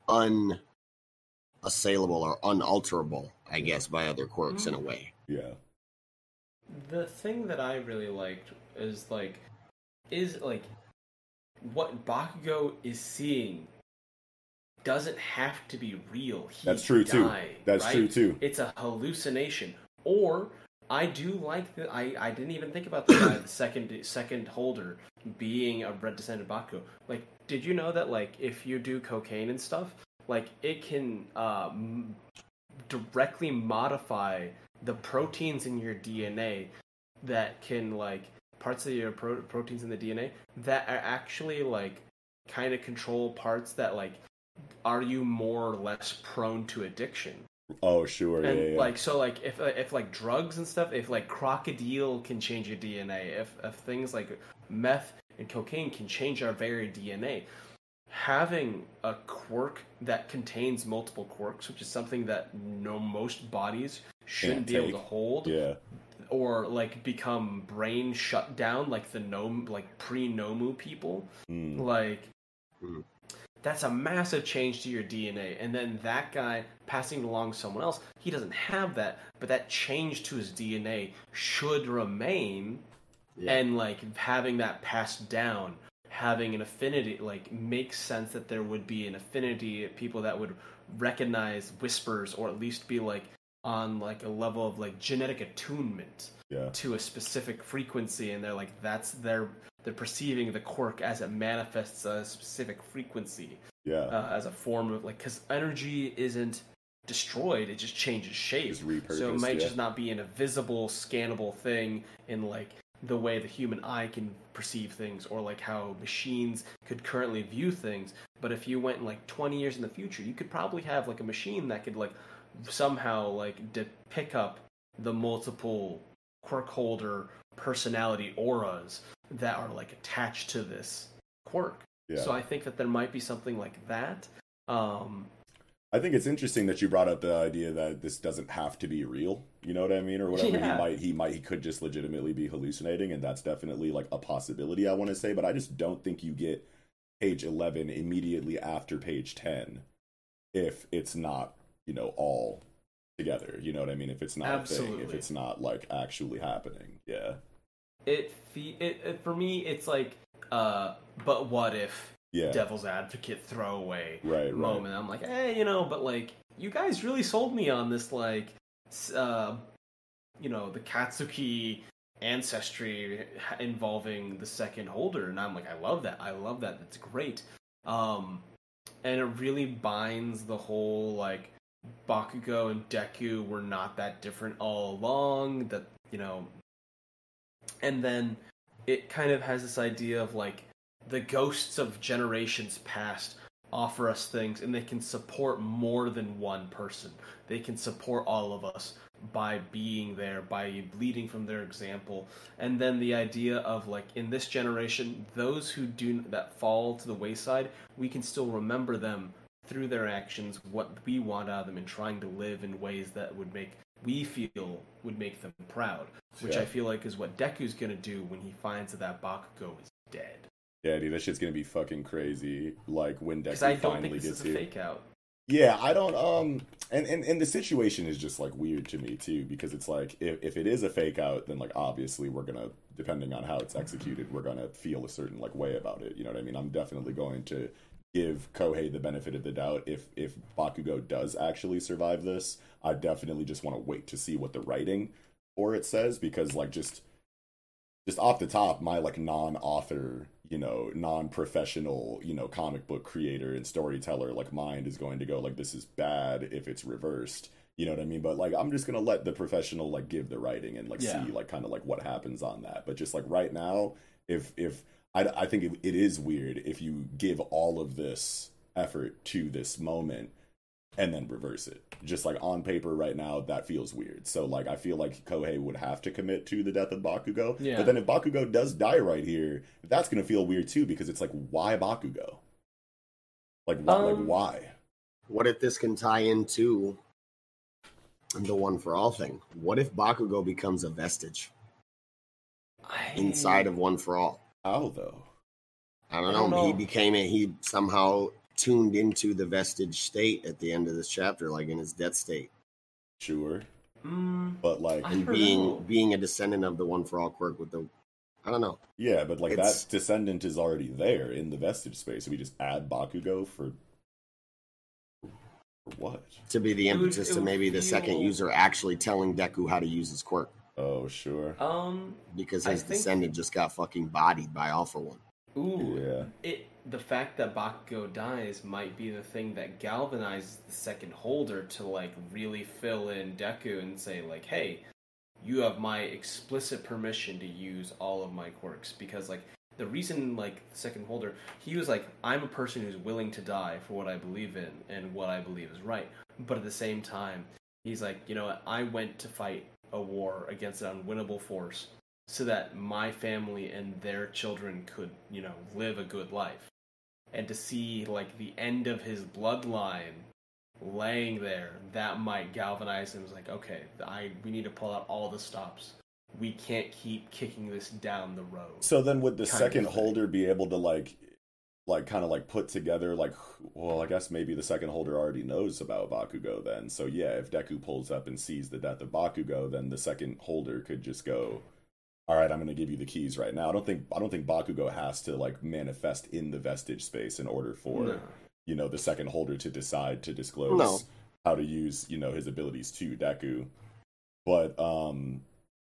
S1: unassailable or unalterable, I guess, by other quirks in a way.
S2: Yeah.
S3: The thing that I really liked is like, is like, what Bakugo is seeing doesn't have to be real. He's
S2: That's true, too. That's
S3: right?
S2: true, too.
S3: It's a hallucination. Or I do like that. I I didn't even think about the the second second holder being a red descendant Baku. Like, did you know that like if you do cocaine and stuff, like it can um, directly modify the proteins in your DNA that can like parts of your pro- proteins in the DNA that are actually like kind of control parts that like are you more or less prone to addiction
S2: Oh sure,
S3: and
S2: yeah, yeah.
S3: like so like if uh, if like drugs and stuff if like krokodil can change your dna if if things like meth and cocaine can change our very dna having a quirk that contains multiple quirks which is something that no most bodies shouldn't
S2: Can't
S3: be able to hold
S2: yeah.
S3: or like become brain shut down like the gnome like pre-nomu people
S2: Mm.
S3: like
S1: Mm.
S3: That's a massive change to your dna and then that guy passing along to someone else he doesn't have that but that change to his dna should remain
S1: Yeah.
S3: and like having that passed down having an affinity like makes sense that there would be an affinity of people that would recognize whispers or at least be like on like a level of like genetic attunement
S2: Yeah.
S3: to a specific frequency and they're like that's their they're perceiving the quirk as it manifests a specific frequency
S2: Yeah.
S3: uh, as a form of like because energy isn't destroyed it just changes shape so it might
S2: yeah.
S3: just not be an invisible scannable thing in like the way the human eye can perceive things or like how machines could currently view things but if you went like 20 years in the future you could probably have like a machine that could like somehow like de- pick up the multiple quirk holder personality auras that are like attached to this quirk
S2: Yeah.
S3: so i think that there might be something like that um
S2: I think it's interesting that you brought up the idea that this doesn't have to be real. You know what I mean, or whatever.
S3: Yeah.
S2: He might, he might, he could just legitimately be hallucinating, and that's definitely like a possibility. I want to say, but I just don't think you get page eleven immediately after page ten if it's not, you know, all together. You know what I mean? If it's not a thing, if it's not like actually happening. Yeah,
S3: it, fe- it, it for me it's like uh but what if
S2: yeah,
S3: devil's advocate throwaway
S2: right, right.
S3: moment? I'm like hey you know but like you guys really sold me on this like uh you know the katsuki ancestry involving the second holder. And i'm like i love that. I love that. That's great. Um and it really binds the whole like bakugo and deku were not that different all along that you know and then it kind of has this idea of like the ghosts of generations past offer us things and they can support more than one person. They can support all of us by being there by leading from their example. And then the idea of like in this generation those who do that fall to the wayside we can still remember them through their actions what we want out of them and trying to live in ways that would make we feel would make them proud which
S2: Yeah.
S3: i feel like is what deku's to do when he finds that that bakugo is dead
S2: Yeah, dude, that shit's gonna be fucking crazy. Like when Deku
S3: i don't
S2: finally
S3: think this
S2: gets
S3: is a
S2: here.
S3: fake out
S2: Yeah, I don't um and, and and the situation is just like weird to me too because it's like if, if it is a fake out then like obviously we're gonna depending on how it's executed we're gonna feel a certain like way about it you know what I mean I'm definitely going to give Kohei the benefit of the doubt if if Bakugo does actually survive this I definitely just want to wait to see what the writing for it says because like just just off the top, my like non-author, you know, non-professional, you know, comic book creator and storyteller like mind is going to go like this is bad if it's reversed. You know what I mean? But like I'm just gonna let the professional like give the writing and like
S3: Yeah.
S2: see like kind of like what happens on that. But just like right now, if if I I think it, it is weird if you give all of this effort to this moment and then reverse it. Just like on paper right now, that feels weird. So like I feel like Kohei would have to commit to the death of Bakugo.
S3: Yeah.
S2: But then if Bakugo does die right here, that's gonna feel weird too because it's like why Bakugo? Like why? like
S3: Um,
S2: why?
S1: What if this can tie into the one for all thing. What if Bakugo becomes a vestige
S3: I,
S1: inside of one for all?
S2: How though?
S1: I don't
S3: I
S1: know.
S3: don't
S1: He
S3: know.
S1: became it. He somehow tuned into the vestige state at the end of this chapter, like in his death state,
S2: Sure,
S3: Mm,
S2: but like,
S1: and being
S3: know.
S1: being a descendant of the one for all quirk with the. I don't know.
S2: yeah, but like
S1: It's-
S2: that descendant is already there in the vestige space. So we just add Bakugo for, for what?
S1: To be the
S3: It would-
S1: impetus to
S3: would
S1: maybe the second user actually telling Deku how to use his quirk
S2: Oh, sure.
S3: um.
S1: because
S3: I
S1: his
S3: think-
S1: descendant just got fucking bodied by All for One.
S3: Ooh.
S2: Yeah.
S3: It the fact that Bakugo dies might be the thing that galvanizes the second holder to like really fill in Deku and say like, "Hey, you have my explicit permission to use all of my quirks." Because like the reason like the second holder, he was like, "I'm a person who's willing to die for what I believe in and what I believe is right." But at the same time, he's like, "You know? I went to fight a war against an unwinnable force." so that my family and their children could, you know, live a good life. And to see like the end of his bloodline laying there, that might galvanize him. It's like, okay, I we need to pull out all the stops. We can't keep kicking this down the road.
S2: So then, would the second holder be able to like, like kind of like put together like, well, I guess maybe the second holder already knows about Bakugo then. So yeah, if Deku pulls up and sees the death of Bakugo, then the second holder could just go, "All right, I'm going to give you the keys right now." I don't think I don't think Bakugo has to like manifest in the vestige space in order for
S3: No.
S2: you know the second holder to decide to disclose
S1: No.
S2: how to use you know his abilities to Deku. But um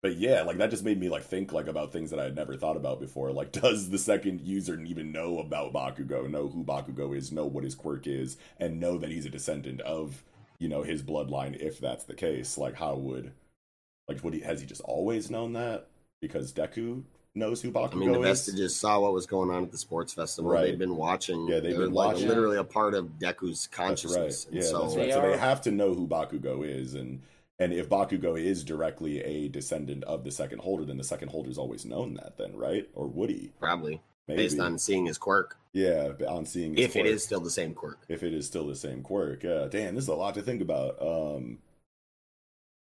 S2: but yeah, like that just made me like think like about things that I had never thought about before. Like, does the second user even know about Bakugo, know who Bakugo is, know what his quirk is, and know that he's a descendant of, you know, his bloodline? If that's the case, like, how would, like, would he has he just always known that because Deku knows who Bakugo is.
S1: I mean, the
S2: is?
S1: vestiges saw what was going on at the sports festival.
S2: Right.
S1: They've been watching.
S2: Yeah, they've
S1: They're,
S2: been
S1: like
S2: watching.
S1: literally a part of Deku's
S2: That's
S1: consciousness.
S2: right. Yeah,
S1: so
S2: that's right.
S3: They
S2: so they have to know who Bakugo is, and and if Bakugo is directly a descendant of the second holder, then the second holder's always known that, then right? Or would he?
S1: probably
S2: Maybe.
S1: based on seeing his quirk,
S2: yeah, on seeing his
S1: if it
S2: quirk.
S1: is still the same quirk.
S2: if it is still the same quirk. Yeah, damn, this is a lot to think about. Um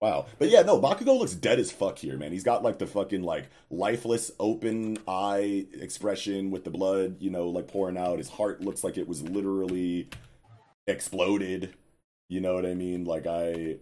S2: Wow. But yeah, no, Bakugo looks dead as fuck here, man. He's got like the fucking like lifeless open eye expression with the blood, you know, like pouring out. His heart looks like it was literally exploded. You know what I mean? Like I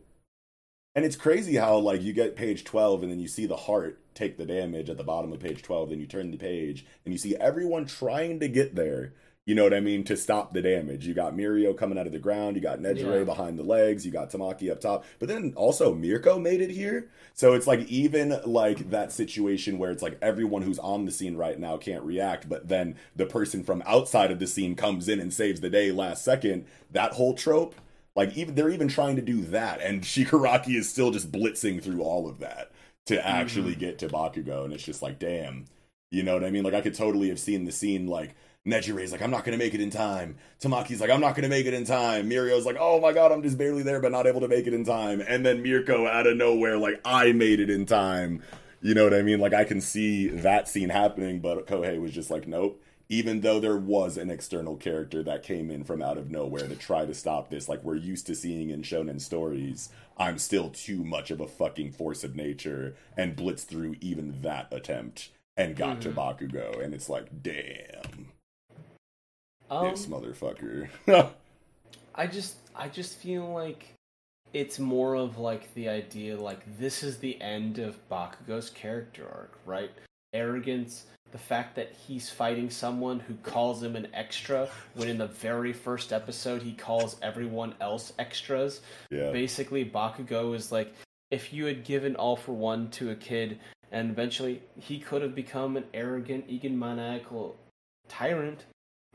S2: and it's crazy how like you get page 12 and then you see the heart take the damage at the bottom of page 12 then you turn the page and you see everyone trying to get there you know what i mean? To stop the damage. You got mirio coming out of the ground. You got nejire
S3: Yeah.
S2: behind the legs. You got tamaki up top. But then also mirko made it here. So it's like even like that situation where it's like everyone who's on the scene right now can't react but then the person from outside of the scene comes in and saves the day last second. That whole trope like even they're even trying to do that, and Shigaraki is still just blitzing through all of that to actually mm-hmm. get to Bakugo, and it's just like, damn, you know what I mean? Like I could totally have seen the scene like Nejire's like, I'm not gonna make it in time. Tamaki's like, I'm not gonna make it in time. Mirio's like, oh my god, I'm just barely there, but not able to make it in time. And then Mirko out of nowhere, like, I made it in time. You know what I mean? Like I can see that scene happening, but Kohei was just like, nope even though there was an external character that came in from out of nowhere to try to stop this, like we're used to seeing in shonen stories, I'm still too much of a fucking force of nature and blitzed through even that attempt and got mm-hmm. to Bakugo, and it's like, damn,
S3: Um,
S2: this motherfucker.
S3: I just I just feel like it's more of like the idea like this is the end of Bakugo's character arc, right? Arrogance, the fact that he's fighting someone who calls him an extra when in the very first episode he calls everyone else extras.
S2: yeah,
S3: Basically Bakugo is like if you had given all for one to a kid and eventually he could have become an arrogant egomaniacal tyrant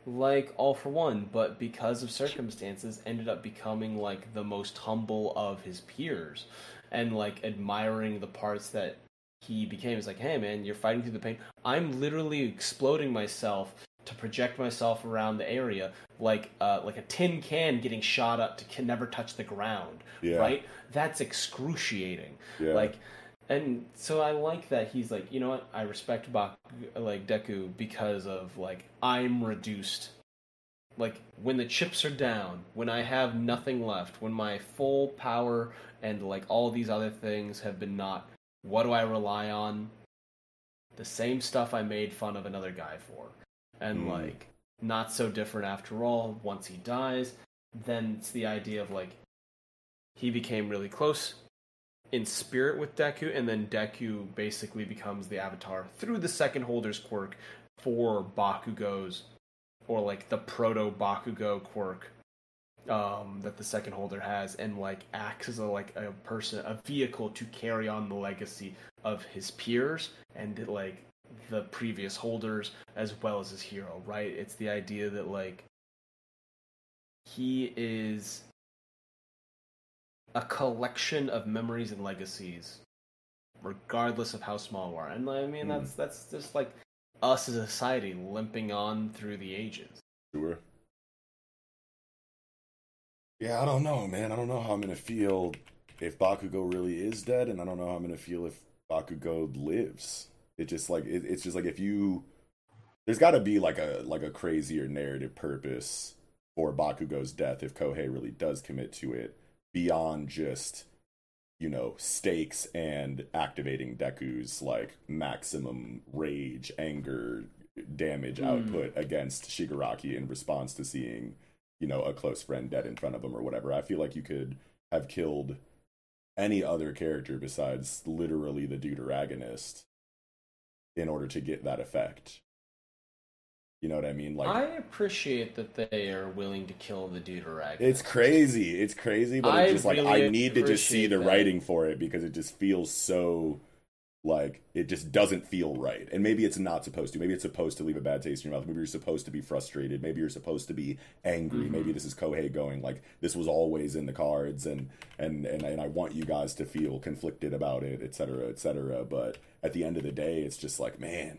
S3: like all for one but because of circumstances ended up becoming like the most humble of his peers and like admiring the parts that he became. It's like hey man you're fighting through the pain. I'm literally exploding myself to project myself around the area like uh, like a tin can getting shot up to can never touch the ground
S2: Yeah.
S3: right? That's excruciating.
S2: Yeah,
S3: like and so i like that he's like you know what i respect Bak- like deku because of like i'm reduced like when the chips are down, when I have nothing left, when my full power and like all these other things have been not, what do I rely on? The same stuff I made fun of another guy for. And
S2: Mm.
S3: like not so different after all once he dies. Then it's the idea of like he became really close in spirit with Deku, and then Deku basically becomes the avatar through the second holder's quirk for Bakugo's, or like the proto Bakugo quirk um, that the second holder has, and like acts as a like a person, a vehicle to carry on the legacy of his peers and like the previous holders as well as his hero. Right? It's the idea that like he is a collection of memories and legacies, regardless of how small we are. And I mean,
S2: Hmm.
S3: that's that's just like us as a society limping on through the ages.
S2: Sure. Yeah, I don't know, man. I don't know how I'm gonna feel if Bakugo really is dead, and I don't know how I'm gonna feel if Bakugo lives. It just like it, it's just like if you, there's got to be like a like a crazier narrative purpose for Bakugo's death if Kohei really does commit to it beyond just you know stakes and activating Deku's like maximum rage, anger, damage
S3: Hmm.
S2: output against Shigaraki in response to seeing you know a close friend dead in front of him or whatever. I feel like you could have killed any other character besides literally the deuteragonist in order to get that effect. You know what I mean? Like
S3: I appreciate that they are willing to kill the deuteragonist.
S2: it's crazy. It's crazy, but
S3: I
S2: it's just like
S3: really
S2: I need to just see the
S3: that.
S2: writing for it because it just feels so like it just doesn't feel right. And maybe it's not supposed to. Maybe it's supposed to leave a bad taste in your mouth. Maybe you're supposed to be frustrated. Maybe you're supposed to be angry.
S3: Mhm.
S2: Maybe this is Kohei going like this was always in the cards and and and and I want you guys to feel conflicted about it, etc., cetera, et cetera. But at the end of the day, it's just like, man,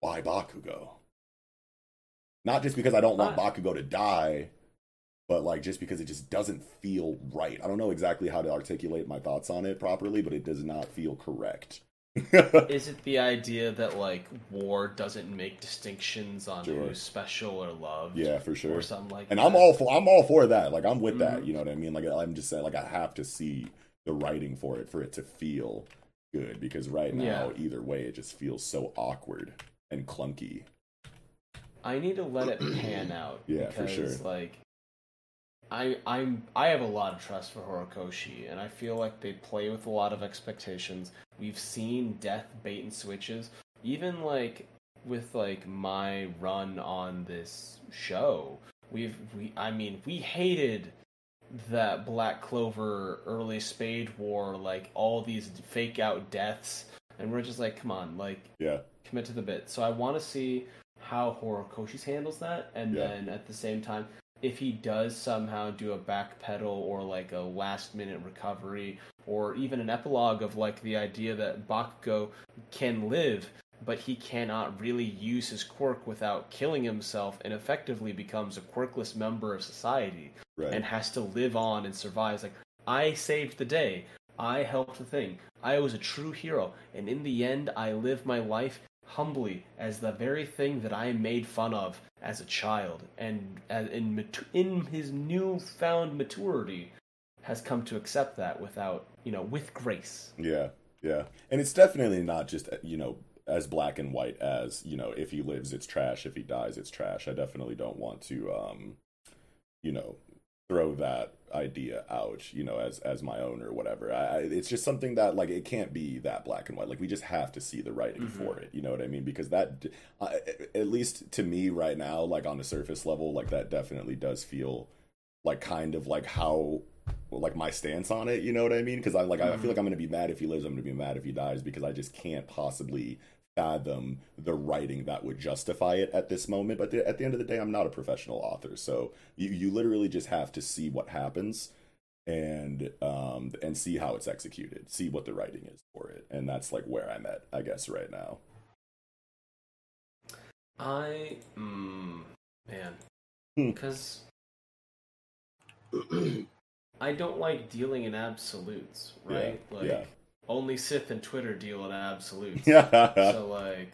S2: why Bakugo? Not just because I don't want Bakugo to die, but like just because it just doesn't feel right. I don't know exactly how to articulate my thoughts on it properly, but it does not feel correct.
S3: Is it the idea that like war doesn't make distinctions on
S2: Sure.
S3: who's special or loved?
S2: yeah, for sure.
S3: Or something like
S2: And
S3: that?
S2: I'm all for I'm all for that. Like I'm with that.
S3: Mhm.
S2: You know what I mean? Like I'm just saying like I have to see the writing for it for it to feel good because right now
S3: Yeah.
S2: either way it just feels so awkward and clunky.
S3: I need to let it pan out.
S2: Yeah, for sure.
S3: Like, I I'm I have a lot of trust for Horikoshi, and I feel like they play with a lot of expectations. We've seen death bait and switches, even like with like my run on this show. We've we I mean we hated that Black Clover early Spade War, like all these fake out deaths, and we're just like, come on, like
S2: Yeah.
S3: commit to the bit. So I want to see how Horikoshi handles that, and
S2: Yeah.
S3: then at the same time, if he does somehow do a backpedal or like a last minute recovery, or even an epilogue of like the idea that Bakugo can live, but he cannot really use his quirk without killing himself, and effectively becomes a quirkless member of society
S2: Right.
S3: and has to live on and survive. It's like I saved the day. I helped the thing. I was a true hero, and in the end, I lived my life humbly as the very thing that I made fun of as a child, and as in in his newfound maturity, has come to accept that without you know with grace.
S2: Yeah, yeah, and it's definitely not just you know as black and white as you know if he lives it's trash, if he dies it's trash. I definitely don't want to um, you know, throw that idea out, you know, as as my own or whatever. I, I it's just something that like it can't be that black and white. Like we just have to see the writing
S3: Mhm.
S2: for it. You know what I mean? Because that, uh, at least to me right now, like on the surface level, like that definitely does feel like kind of like how like my stance on it you know what i mean because i like i feel like i'm gonna be mad if he lives i'm gonna be mad if he dies because i just can't possibly fathom the writing that would justify it at this moment but the, at the end of the day i'm not a professional author so you, you literally just have to see what happens and um and see how it's executed see what the writing is for it and that's like where i'm at i guess right now
S3: I, mm, man,
S2: Hmm.
S3: because I don't like dealing in absolutes, right?
S2: Yeah,
S3: like
S2: yeah.
S3: Only Sith and Twitter deal in absolutes.
S2: yeah
S3: so like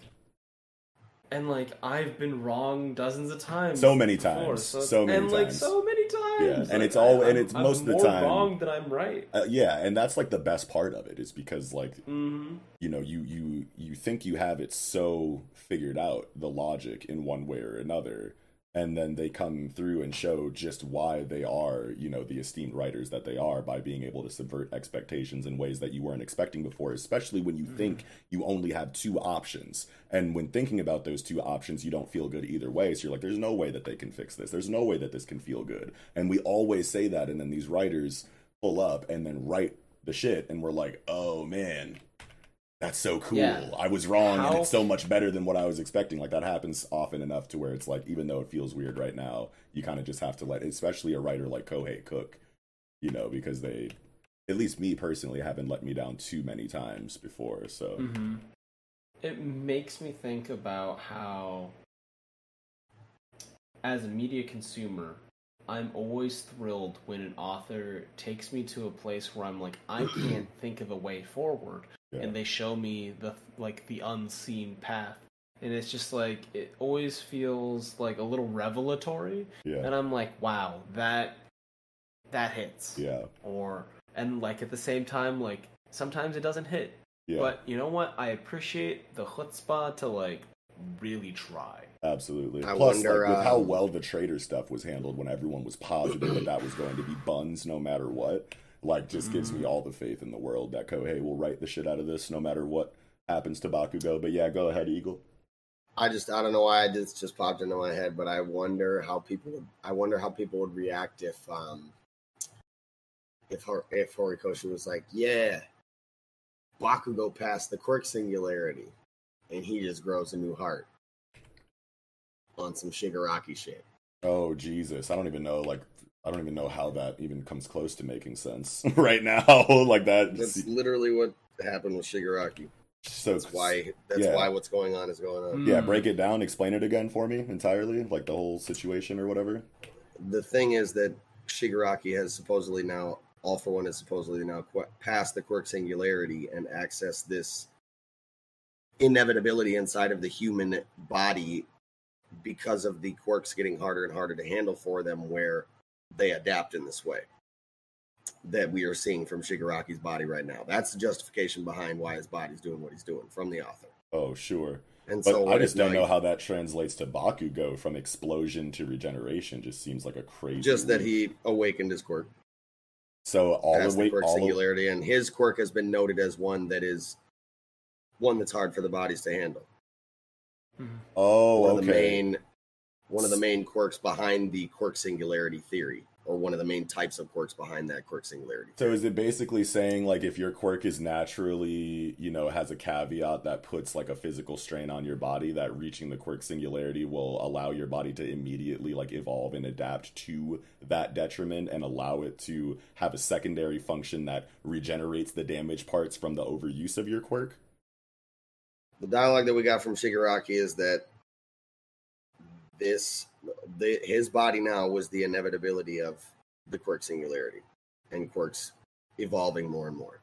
S3: and like I've been wrong dozens of times.
S2: So many
S3: before,
S2: times.
S3: so,
S2: So many
S3: and like
S2: times.
S3: so many times.
S2: Yeah, and
S3: Like,
S2: it's all-
S3: I-
S2: and it's
S3: I'm-
S2: most
S3: I'm
S2: of the time-
S3: wrong than I'm right.
S2: Uh, yeah, and that's like the best part of it is because like
S3: hmm
S2: you know you you you think you have it so figured out the logic in one way or another and then they come through and show just why they are you know the esteemed writers that they are by being able to subvert expectations in ways that you weren't expecting before especially when you mm-hmm. think you only have two options. And when thinking about those two options you don't feel good either way. So you're like there's no way that they can fix this. There's no way that this can feel good. And we always say that and then these writers pull up and then write the shit and we're like oh man that's so cool.
S3: Yeah.
S2: I was wrong and it's so much better than what I was expecting. Like that happens often enough to where it's like even though it feels weird right now, you kind of just have to let especially a writer like Kohei Cook, you know, because they at least me personally haven't let me down too many times before. So
S3: hmm It makes me think about how, as a media consumer, I'm always thrilled when an author takes me to a place where I'm like, I can't think of a way forward,
S2: yeah.
S3: and they show me the like the unseen path, and it's just like it always feels like a little revelatory,
S2: yeah.
S3: and I'm like, wow, that that hits,
S2: Yeah.
S3: or and like at the same time, like sometimes it doesn't hit,
S2: Yeah.
S3: but you know what? I appreciate the chutzpah to like really try.
S2: Absolutely.
S1: I
S2: Plus,
S1: wonder,
S2: like, with how
S1: um,
S2: well the trader stuff was handled when everyone was positive that that was going to be buns no matter what, like, just gives me all the faith in the world that Kohei will write the shit out of this no matter what happens to Bakugo. But yeah, go ahead, Eagle.
S1: I just I don't know why this just popped into my head, but I wonder how people would I wonder how people would react if um if Hor- if Horikoshi was like, yeah, Bakugo passed the quirk singularity, and he just grows a new heart on some Shigaraki shit.
S2: Oh Jesus, I don't even know. Like, I don't even know how that even comes close to making sense right now. like that.
S1: That's literally what happened with Shigaraki.
S2: so
S1: That's why that's
S2: Yeah.
S1: why what's going on is going on.
S2: Yeah,
S3: Mm.
S2: break it down. Explain it again for me entirely, like the whole situation or whatever.
S1: the thing is that Shigaraki has supposedly now, All for One has supposedly now qu- passed the quirk singularity and accessed this inevitability inside of the human body because of the quirks getting harder and harder to handle for them, where they adapt in this way that we are seeing from Shigaraki's body right now. That's the justification behind why his body's doing what he's doing from the author.
S2: Oh sure.
S1: And
S2: But
S1: so
S2: I just don't
S1: like-
S2: know how that translates to Bakugo from explosion to regeneration. Just seems like a crazy.
S1: just that
S2: leap.
S1: he awakened his quirk.
S2: So all the
S1: the quirk
S2: all the,
S1: singularity, and his quirk has been noted as one that is one that's hard for the bodies to handle. Mm-hmm.
S2: oh
S1: One of the main one of the main quirks behind the quirk singularity theory, or one of the main types of quirks behind that quirk singularity.
S2: So is it basically saying like if your quirk is naturally, you know, has a caveat that puts like a physical strain on your body, that reaching the quirk singularity will allow your body to immediately like evolve and adapt to that detriment and allow it to have a secondary function that regenerates the damaged parts from the overuse of your quirk?
S1: The dialogue that we got from Shigaraki is that this the, his body now was the inevitability of the quirk singularity and quirks evolving more and more.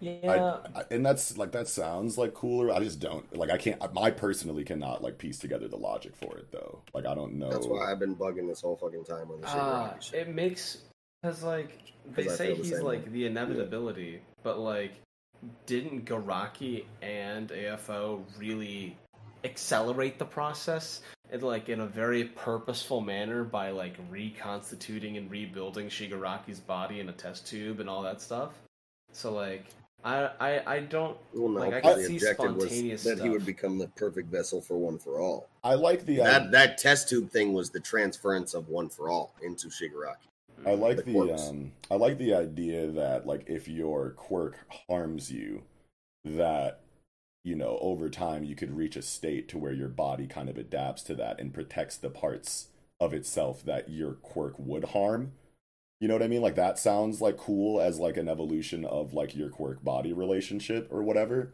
S3: Yeah,
S2: I, and that's like that sounds like cooler. I just don't like I can't I personally cannot like piece together the logic for it though. Like I don't know.
S1: That's why I've been bugging this whole fucking time on the Shigaraki ah, shit.
S3: it makes because like they say
S1: feel the
S3: he's like
S1: way.
S3: the inevitability, but like didn't Garaki and AFO really accelerate the process in like in a very purposeful manner by like reconstituting and rebuilding Shigaraki's body in a test tube and all that stuff? So like I I, I don't
S1: Well, no,
S3: Like, I can
S1: the
S3: see
S1: objective was
S3: spontaneous
S1: that he would become the perfect vessel for one for all.
S2: I like the
S1: That that test tube thing was the transference of one for all into Shigaraki.
S2: I like
S1: the quirks.
S2: um I like the idea that like if your quirk harms you that you know over time you could reach a state to where your body kind of adapts to that and protects the parts of itself that your quirk would harm. You know what I mean? Like that sounds like cool as like an evolution of like your quirk body relationship or whatever.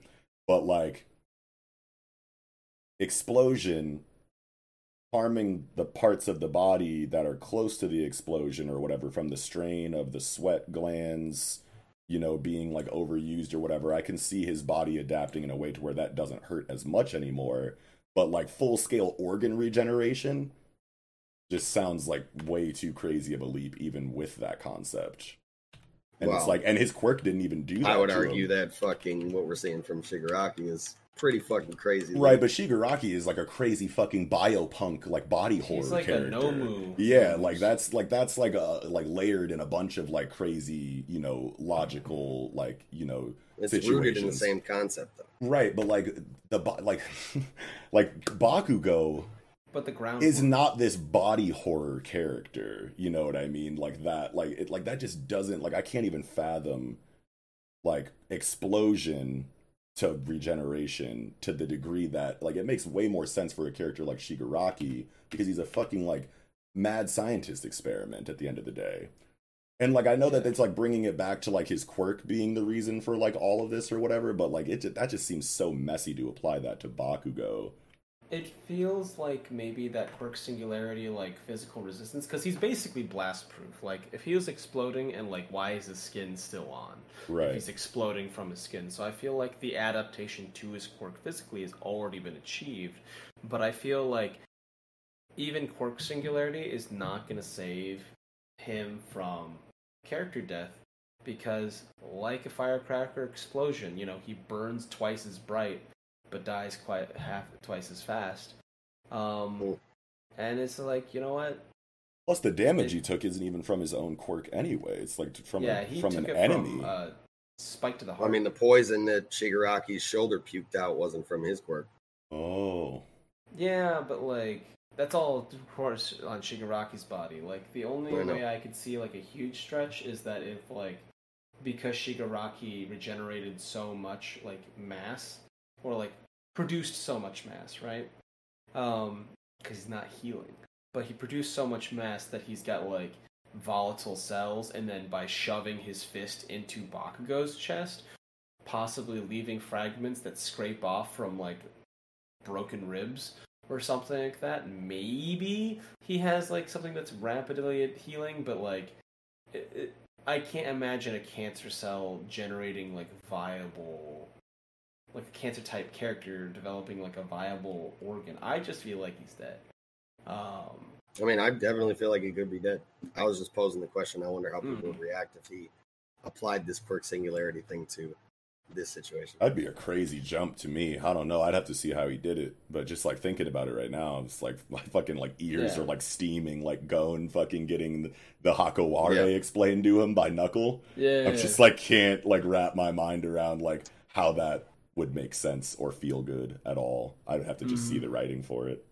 S2: But like explosion harming the parts of the body that are close to the explosion or whatever from the strain of the sweat glands you know, being like overused or whatever, I can see his body adapting in a way to where that doesn't hurt as much anymore. But like full scale organ regeneration just sounds like way too crazy of a leap, even with that concept. And it's like, and his quirk didn't even do that.
S1: I would
S2: to
S1: argue
S2: him.
S1: that fucking what we're seeing from Shigaraki is pretty fucking crazy.
S2: Right, but Shigaraki is like a crazy fucking biopunk, like body horror
S3: like
S2: character.
S3: Nomu.
S2: Yeah, like that's like that's like a like layered in a bunch of like crazy, you know, logical like you know
S1: it's
S2: situations.
S1: rooted in the same concept, though.
S2: Right, but like the bo- like like Bakugo
S3: But the ground
S2: is not this body horror character. You know what I mean? Like that, like it, like that just doesn't like I can't even fathom like explosion to regeneration to the degree that like it makes way more sense for a character like Shigaraki because he's a fucking like mad scientist experiment at the end of the day. And like I know that it's like bringing it back to like his quirk being the reason for like all of this or whatever, but like it that just seems so messy to apply that to Bakugo.
S3: It feels like maybe that quirk singularity, like physical resistance, because he's basically blast proof. Like if he was exploding, and like why is his skin still on? If
S2: Right.
S3: he's exploding from his skin. So I feel like the adaptation to his quirk physically has already been achieved. But I feel like even quirk singularity is not going to save him from character death because, like a firecracker explosion, you know, he burns twice as bright but dies quite half twice as fast. Um,
S1: Cool.
S3: and it's like, you know what?
S2: Plus, the damage
S3: It-
S2: he took isn't even from his own quirk anyway. It's like from
S3: yeah,
S2: a,
S3: he
S2: from
S3: took
S2: an
S3: it
S2: enemy.
S3: from uh, spike to the heart.
S1: I mean, the poison that Shigaraki's shoulder puked out wasn't from his quirk.
S2: oh,
S3: Yeah, but like that's all of course on Shigaraki's body. Like the only
S1: I
S3: way I could see like a huge stretch is that if like because Shigaraki regenerated so much like mass or like produced so much mass, right? Um cuz he's not healing. But he produced so much mass that he's got like volatile cells and then by shoving his fist into Bakugo's chest, possibly leaving fragments that scrape off from like broken ribs or something like that. Maybe he has like something that's rapidly healing, but like it, it, I can't imagine a cancer cell generating like viable, like a cancer type character developing like a viable organ. I just feel like he's dead. Um,
S1: I mean, I definitely feel like he could be dead. I was just posing the question. I wonder how people
S3: Mhm.
S1: would react if he applied this quirk singularity thing to this situation.
S2: that'd be a crazy jump to me. I don't know. I'd have to see how he did it. But just like thinking about it right now, it's like my fucking like ears
S3: Yeah.
S2: are like steaming, like going fucking getting the, the Hakoware
S1: Yeah.
S2: explained to him by Knuckle.
S3: yeah,
S2: I'm just like can't like wrap my mind around like how that would make sense or feel good at all. I'd have to just see
S3: Mhm.
S2: the writing for it.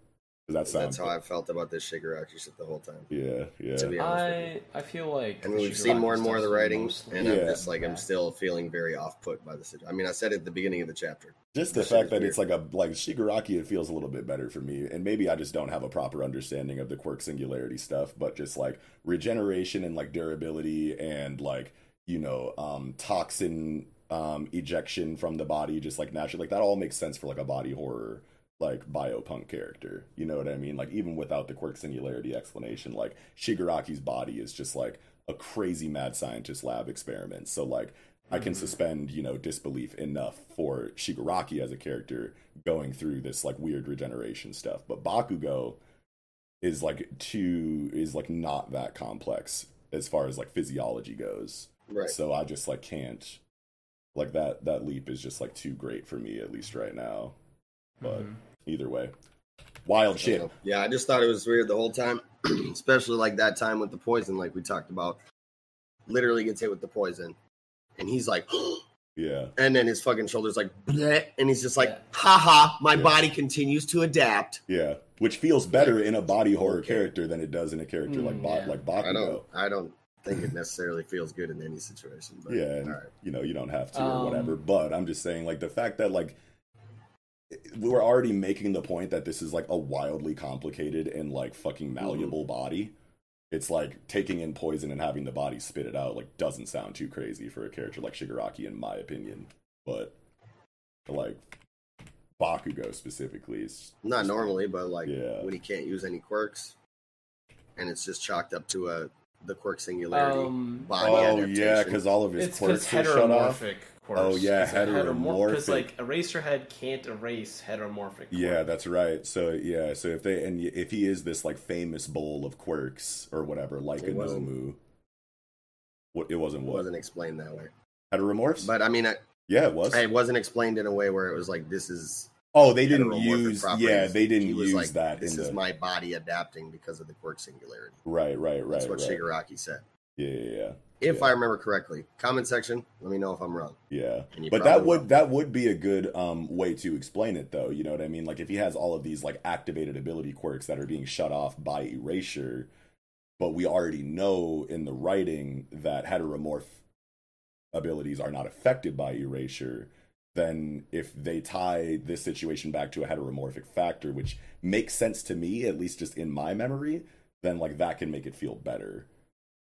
S2: 'Cause that sounds
S1: That's how I felt about this Shigaraki shit the whole time.
S2: yeah, yeah.
S1: To be honest with you.
S3: I I feel like
S1: And we've
S3: Shigaraki
S1: seen more and more of the
S3: writings,
S1: writing,
S3: mostly
S1: and I'm just like I'm still feeling very off put by the situation. I mean, I said it at the beginning of the chapter.
S2: Just the
S1: That
S2: fact that
S1: weird.
S2: it's like a like Shigaraki, it feels a little bit better for me, and maybe I just don't have a proper understanding of the quirk singularity stuff. But just like regeneration and like durability and like you know um toxin um ejection from the body, just like naturally, like that all makes sense for like a body horror like biopunk character. You know what I mean? Like even without the quirk singularity explanation, like Shigaraki's body is just like a crazy mad scientist lab experiment. So like I can
S3: Mhm.
S2: suspend, you know, disbelief enough for Shigaraki as a character going through this like weird regeneration stuff. But Bakugo is like too is like not that complex as far as like physiology goes.
S1: Right.
S2: So I just like can't like that that leap is just like too great for me at least right now. But
S3: Mhm.
S2: either way. Wild shit.
S1: Yeah, I just thought it was weird the whole time, especially like that time with the poison, like we talked about. Literally gets hit with the poison, and he's like,
S2: Yeah.
S1: and then his fucking shoulders like, bleh, and he's just like,
S3: Yeah.
S1: ha ha, my
S2: Yeah.
S1: body continues to adapt.
S2: Yeah. Which feels better in a body horror
S1: Okay.
S2: character than it does in a character like
S3: Mm,
S2: ba-
S3: yeah.
S2: like
S1: I
S2: Bakugo.
S1: don't, I don't think it necessarily feels good in any situation. But,
S2: yeah, and,
S1: all right.
S2: you know, you don't have to or
S3: Um,
S2: whatever. But I'm just saying, like the fact that like we were already making the point that this is like a wildly complicated and like fucking
S1: Mm-hmm.
S2: malleable body. It's like taking in poison and having the body spit it out. Like doesn't sound too crazy for a character like Shigaraki, in my opinion. But like Bakugo specifically is
S1: Not normally, but like
S2: Yeah.
S1: when he can't use any quirks, and it's just chalked up to a the quirk singularity
S3: Um,
S1: body
S2: Oh
S1: adaptation.
S2: yeah, because all of his
S3: it's
S2: quirks are shut off.
S3: heteromorphic. Quirks.
S2: Oh, yeah, heteromorphic.
S3: Because
S2: heteromorphic.
S3: like Eraserhead can't erase heteromorphic.
S2: Yeah, that's right. So yeah, so if they and if he is this like famous bowl of quirks or whatever, like a
S1: It wasn't-
S2: Nomu, what it wasn't
S1: it
S2: what
S1: wasn't explained that way.
S2: heteromorphs.
S1: But I mean, I,
S2: yeah, it was.
S1: it wasn't explained in a way where it was like this is
S2: oh, they didn't use. Yeah, they didn't use
S1: like,
S2: that
S1: This
S2: in
S1: is
S2: the
S1: my body adapting because of the quirk singularity.
S2: right, right, right,
S1: That's what
S2: right.
S1: Shigaraki said.
S2: Yeah, yeah, yeah.
S1: If
S2: Yeah.
S1: I remember correctly, comment section. Let me know if I'm wrong.
S2: Yeah. But that would that would be a good um way to explain it though, you know what I mean? Like if he has all of these like activated ability quirks that are being shut off by erasure, but we already know in the writing that heteromorph abilities are not affected by erasure, then if they tie this situation back to a heteromorphic factor, which makes sense to me, at least just in my memory, then like that can make it feel better.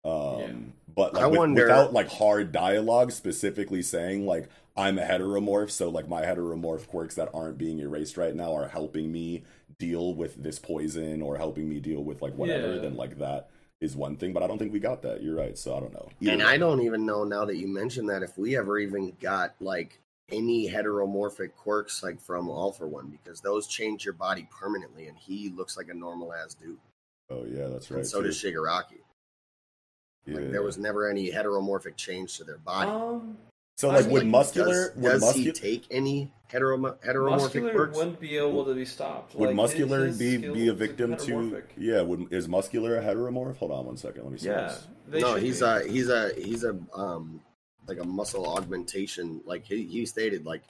S2: Um
S3: Yeah.
S2: but like
S1: I
S2: with-
S1: wonder-
S2: without like hard dialogue specifically saying like I'm a heteromorph, so like my heteromorph quirks that aren't being erased right now are helping me deal with this poison or helping me deal with like whatever,
S3: Yeah.
S2: then like that is one thing. But I don't think we got that. You're right. So I don't know.
S1: And
S2: Either
S1: I don't even know now that you mentioned that if we ever even got like any heteromorphic quirks like from All for One because those change your body permanently and he looks like a normal ass dude.
S2: Oh yeah, that's right.
S1: and so
S2: too.
S1: does Shigaraki. Like there was never any heteromorphic change to their body.
S3: Um,
S2: so
S3: I
S2: like
S3: mean,
S2: would
S3: like,
S2: muscular
S1: does,
S2: would
S1: does he take any hetero, heteromorphic
S3: muscular
S1: quirks?
S3: wouldn't be able to be stopped.
S2: would
S3: Like,
S2: muscular
S3: his-
S2: be
S3: his
S2: be a victim to yeah would is muscular a heteromorph hold on one second let me see
S3: Yeah,
S2: this.
S1: no, he's
S3: be.
S1: a he's a he's a um like a muscle augmentation. Like he, he stated, like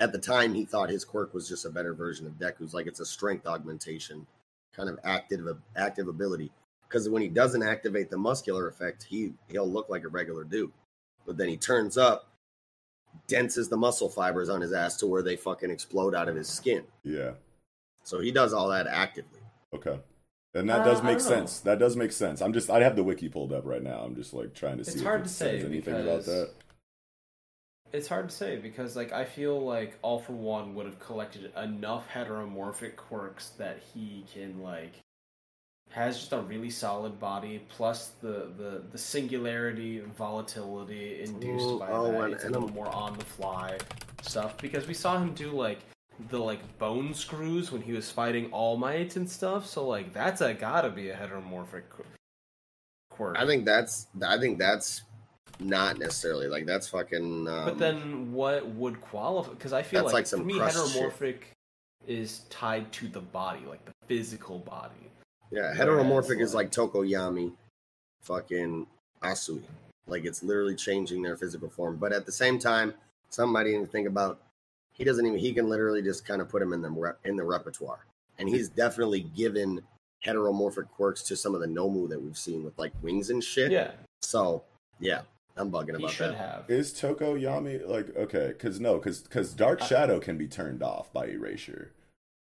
S1: at the time he thought his quirk was just a better version of Deku's. Like it's a strength augmentation, kind of active active ability. Because when he doesn't activate the muscular effect, he he'll look like a regular dude. But then he turns up, denses the muscle fibers on his ass to where they fucking explode out of his skin.
S2: yeah
S1: So he does all that actively.
S2: okay and that
S3: Uh,
S2: does make
S3: don't know.
S2: sense that does make sense i'm just i have the wiki pulled up right now i'm just like trying to
S3: It's
S2: see if
S3: hard
S2: it
S3: to
S2: says
S3: say
S2: anything about that
S3: It's hard to say because like I feel like All for One would have collected enough heteromorphic quirks that he can like has just a really solid body plus the the, the singularity volatility induced
S1: Ooh,
S3: by
S1: oh,
S3: that.
S1: and-
S3: it's a
S1: and
S3: little
S1: I'm-
S3: more on the fly stuff because we saw him do like the like bone screws when he was fighting All Might and stuff. So like that's a gotta be a heteromorphic quirk.
S1: I think that's I think that's not necessarily like that's fucking. Um,
S3: But then, what would qualify? Because I feel like,
S1: like some
S3: for me,
S1: crust shit.
S3: heteromorphic is tied to the body, like the physical body.
S1: yeah,
S3: whereas,
S1: heteromorphic is
S3: like-
S1: like Tokoyami, fucking Asui. Like it's literally changing their physical form. But at the same time, somebody didn't think about. He doesn't even. He can literally just kind of put him in the rep, in the repertoire, and he's definitely given heteromorphic quirks to some of the Nomu that we've seen with like wings and shit.
S3: Yeah,
S1: So yeah, I'm bugging
S3: he
S1: about
S3: should
S1: that.
S3: have.
S2: is toko yami like okay because no because because dark shadow can be turned off by erasure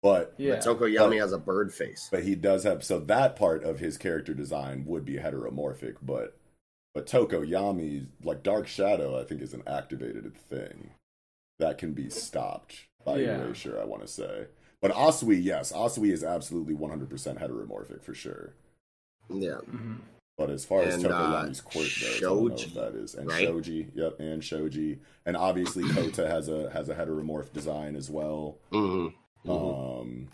S2: but
S3: Yeah,
S1: But Tokoyami
S2: But-
S1: has a bird face.
S2: but he does have so that part of his character design would be heteromorphic but but Tokoyami like dark shadow i think is an activated thing that can be stopped by
S3: Yeah.
S2: erasure i want to say but asui yes asui is absolutely 100% heteromorphic for sure
S1: Yeah.
S3: Mhm.
S2: but as far as
S1: And,
S2: Tokoyami's
S1: uh,
S2: quirk goes, I don't know if
S1: Shoji,
S2: that is. And
S1: right?
S2: Shoji, yep, and Shoji, and obviously Kota has a has a heteromorph design as well.
S1: Mm-hmm.
S2: Um,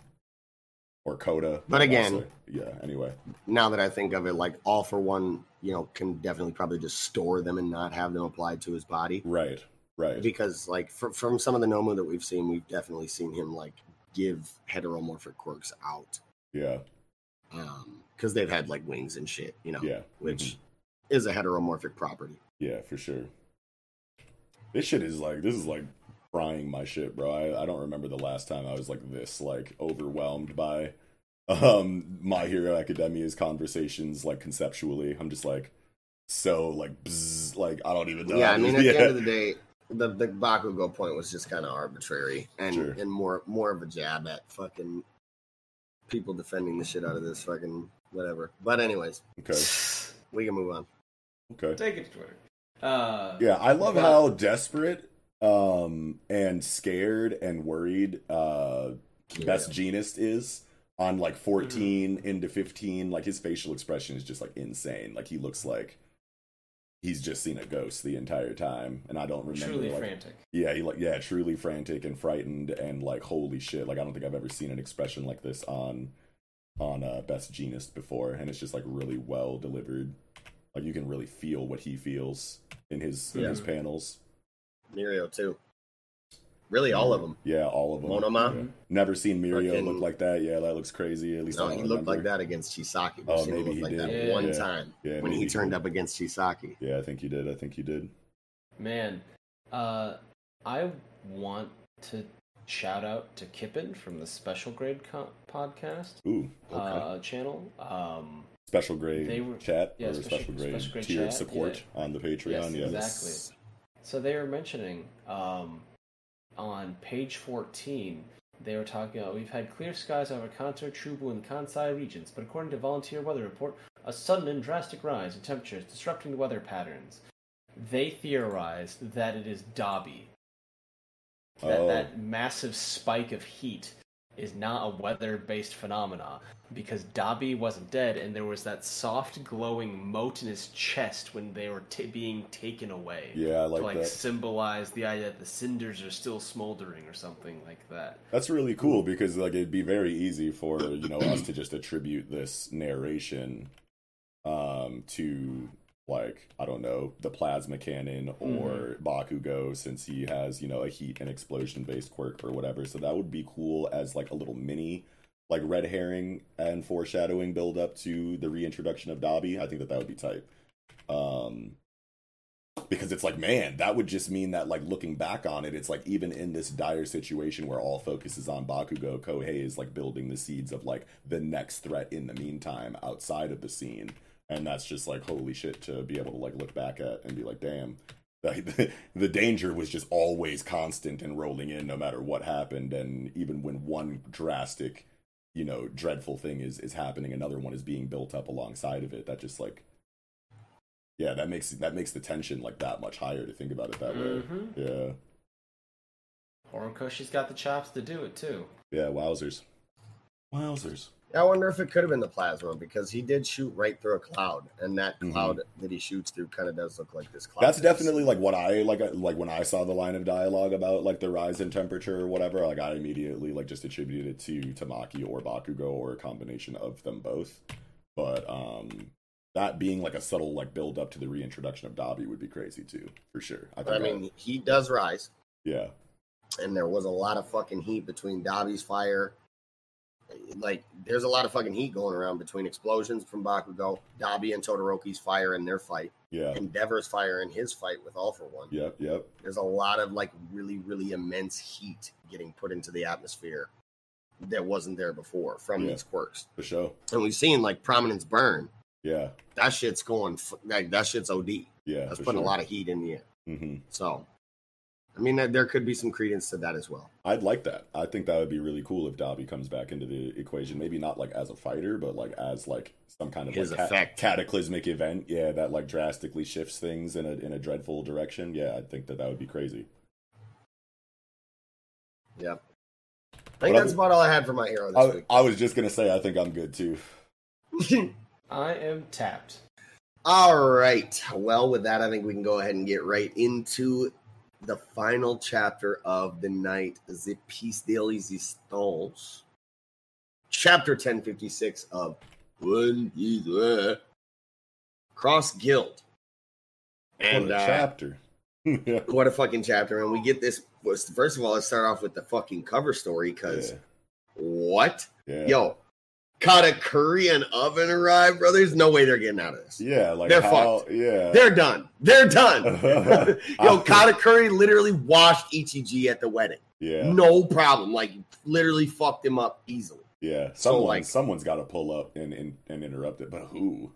S2: or Koda.
S1: But
S2: I'll
S1: again-
S2: say. yeah. Anyway,
S1: now that I think of it, like all for one, you know, can definitely probably just store them and not have them applied to his body.
S2: right, right,
S1: Because like fr- from some of the Nomu that we've seen, we've definitely seen him like give heteromorphic quirks out.
S2: yeah,
S1: Um, because they've had like wings and shit, you know,
S2: yeah,
S1: which
S2: mhm.
S1: is a heteromorphic property.
S2: yeah, for sure. This shit is like this is like frying my shit, bro. I, I don't remember the last time I was like this like overwhelmed by um My Hero Academia's conversations like conceptually. I'm just like so like bzz, like I don't even know.
S1: yeah, I mean, at
S2: yeah.
S1: the end of the day, the the Bakugo point was just kind of arbitrary and
S2: Sure.
S1: and more more of a jab at fucking people defending the shit out of this fucking whatever. But anyways,
S2: okay,
S1: we can move on.
S2: okay.
S3: Take it to Twitter. Uh,
S2: Yeah, I love
S3: but-
S2: how desperate um and scared and worried uh Best Genist is on like 14 into 15 like his facial expression is just like insane like he looks like he's just seen a ghost the entire time and i don't remember
S3: Truly
S2: like,
S3: frantic.
S2: yeah he like yeah truly frantic and frightened and like holy shit like i don't think i've ever seen an expression like this on on uh best genist before and it's just like really well delivered like you can really feel what he feels in his in
S1: Yeah.
S2: his panels
S1: Mirio too. Really, all of them.
S2: yeah all of them
S1: Monoma?
S2: Yeah. never seen mirio
S1: Fucking-
S2: look like that yeah that looks crazy at least
S1: No,
S2: I
S1: he
S2: don't
S1: looked like that against Chisaki. We've
S2: Oh,
S1: seen him
S2: maybe
S1: look
S2: he
S1: like
S2: did.
S1: that
S3: Yeah.
S1: one
S2: Yeah.
S1: time
S2: Yeah,
S1: when he
S2: he
S1: turned
S2: did.
S1: up against Chisaki.
S2: yeah i think he did i think he did
S3: Man, uh, I want to shout out to Kippen from the Special Grade co- podcast
S2: ooh okay
S3: uh, channel. Um,
S2: special grade
S3: They were-
S2: chat
S3: yeah,
S2: or
S3: special-
S2: special grade
S3: special grade
S2: tier
S3: chat,
S2: support on the Patreon.
S3: Yes,
S2: yeah,
S3: exactly. So they were mentioning um, on page 14, they were talking about we've had clear skies over Kanto, Chubu, and Kansai regions, but according to Volunteer Weather Report, a sudden and drastic rise in temperatures disrupting the weather patterns. They theorized that it is Dabi. That
S2: Oh.
S3: that massive spike of heat is not a weather-based phenomena because Dabi wasn't dead, and there was that soft glowing mote in his chest when they were t- being taken away
S2: Yeah, I like
S3: to like
S2: that.
S3: symbolize the idea that the cinders are still smoldering or something like that.
S2: That's really cool because like it'd be very easy for you know us to just attribute this narration um to like I don't know the plasma cannon or Bakugo since he has you know a heat and explosion based quirk or whatever. So that would be cool as like a little mini like red herring and foreshadowing build up to the reintroduction of Dabi. I think that that would be tight. Um because it's like man that would just mean that like looking back on it it's like even in this dire situation where all focus is on bakugo kohei is like building the seeds of like the next threat in the meantime outside of the scene and that's just like holy shit to be able to like look back at and be like damn the, the danger was just always constant and rolling in no matter what happened. And even when one drastic you know dreadful thing is is happening another one is being built up alongside of it. That just like yeah that makes that makes the tension like that much higher to think about it that way.
S3: Mhm.
S2: yeah.
S3: Horikoshi's got the chops to do it too.
S2: yeah wowzers. Wowzers
S1: I wonder if it could have been the plasma because he did shoot right through a cloud, and that
S2: Mhm.
S1: cloud that he shoots through kind of does look like this cloud.
S2: that's definitely like what i like like when i saw the line of dialogue about like the rise in temperature or whatever like i immediately like just attributed it to tamaki or bakugo or a combination of them both but um that being like a subtle like build up to the reintroduction of Dabi would be crazy too for sure i,
S1: I mean, he does rise,
S2: yeah
S1: and there was a lot of fucking heat between Dabi's fire. Like, there's a lot of fucking heat going around between explosions from Bakugo, Dabi and Todoroki's fire in their fight,
S2: yeah
S1: Endeavor's fire in his fight with All for One.
S2: yep yep
S1: There's a lot of like really, really immense heat getting put into the atmosphere that wasn't there before from
S2: Yeah.
S1: these quirks.
S2: for sure
S1: And we've seen like prominence burn.
S2: yeah
S1: That shit's going like that shit's OD.
S2: yeah
S1: That's putting
S2: sure.
S1: a lot of heat in the air.
S2: hmm
S1: So, I mean, there- there could be some credence to that as well.
S2: I'd like that. I think that would be really cool if Dabi comes back into the equation. Maybe not like as a fighter, but like as like some kind of
S1: His
S2: like, ca- cataclysmic event. Yeah, that like drastically shifts things in a in a dreadful direction. Yeah, I think that that would be crazy.
S1: Yeah, I think
S2: But
S1: that's
S2: I'm-
S1: about all I had for my hero
S2: I,
S1: this
S2: I was just gonna say I think I'm good too.
S3: I am tapped.
S1: all right. Well, with that, I think we can go ahead and get right into the final chapter of the night, The Piece de Resistance. Chapter 1056 of One Piece uh, Cross Guild. And
S2: what a
S1: uh,
S2: chapter.
S1: what a fucking chapter. And we get this. First of all, let's start off with the fucking cover story because
S2: Yeah.
S1: what?
S2: Yeah.
S1: Yo, Katakuri and Oven arrive, bro. There's no way they're getting out of this.
S2: Yeah, like
S1: They're
S2: how,
S1: fucked.
S2: Yeah.
S1: They're done. They're done. Yo, Katakuri literally washed Ichiji at the wedding.
S2: yeah.
S1: No problem. Like, literally fucked him up easily.
S2: Yeah.
S1: So,
S2: Someone
S1: like-
S2: someone's got to pull up and, and and interrupt it, but who?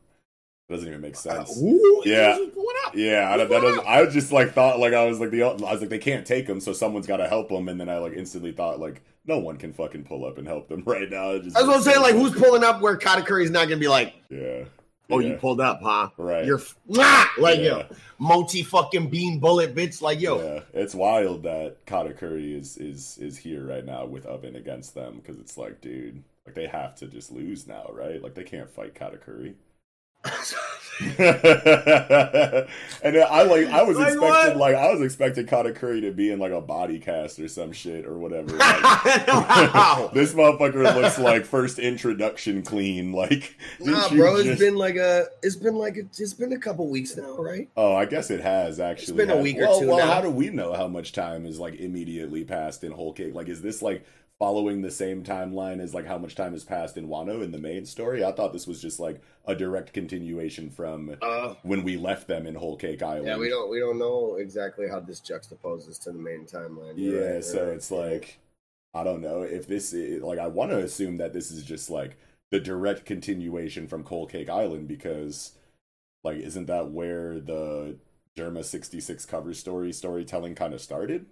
S2: Doesn't even make
S1: Uh,
S2: sense.
S1: ooh,
S2: Yeah.
S1: he's pulling up.
S2: Yeah, I, that doesn't, I just like thought like I was like the I was like they can't take him, so someone's got to help him, and then I like instantly thought like no one can fucking pull up and help them right now. It just
S1: That's what I'm
S2: makes
S1: saying. Like, who's pulling up where Katakuri's not going to be like,
S2: yeah,
S1: Oh,
S2: Yeah.
S1: you pulled up, huh?
S2: Right.
S1: You're like
S2: Yeah.
S1: yo, multi fucking bean bullet bitch. Like yo,
S2: Yeah, it's wild that Katakuri is is is here right now with Oven against them because it's like, dude, like they have to just lose now, right? Like they can't fight Katakuri. and I like I was
S1: Like
S2: expecting
S1: what?
S2: like I was expecting Katakuri to be in like a body cast or some shit or whatever. Like,
S1: Wow.
S2: this motherfucker looks like first introduction clean. Like,
S1: Nah, bro, it's
S2: just-
S1: been like a, it's been like a, it's been a couple weeks now, right?
S2: Oh, I guess it has actually.
S1: It's been a week or
S2: well,
S1: two
S2: Well,
S1: now.
S2: how do we know how much time is like immediately passed in Whole Cake? Like, is this like following the same timeline as like how much time has passed in Wano in the main story? I thought this was just like a direct continuation from
S1: Uh,
S2: when we left them in Whole Cake Island.
S1: yeah, we don't, we don't know exactly how this juxtaposes to the main timeline. You're
S2: Yeah,
S1: right,
S2: so
S1: right.
S2: it's like I don't know if this is, like I want to assume that this is just like the direct continuation from Whole Cake Island because like isn't that where the Germa 66 cover story storytelling kind of started?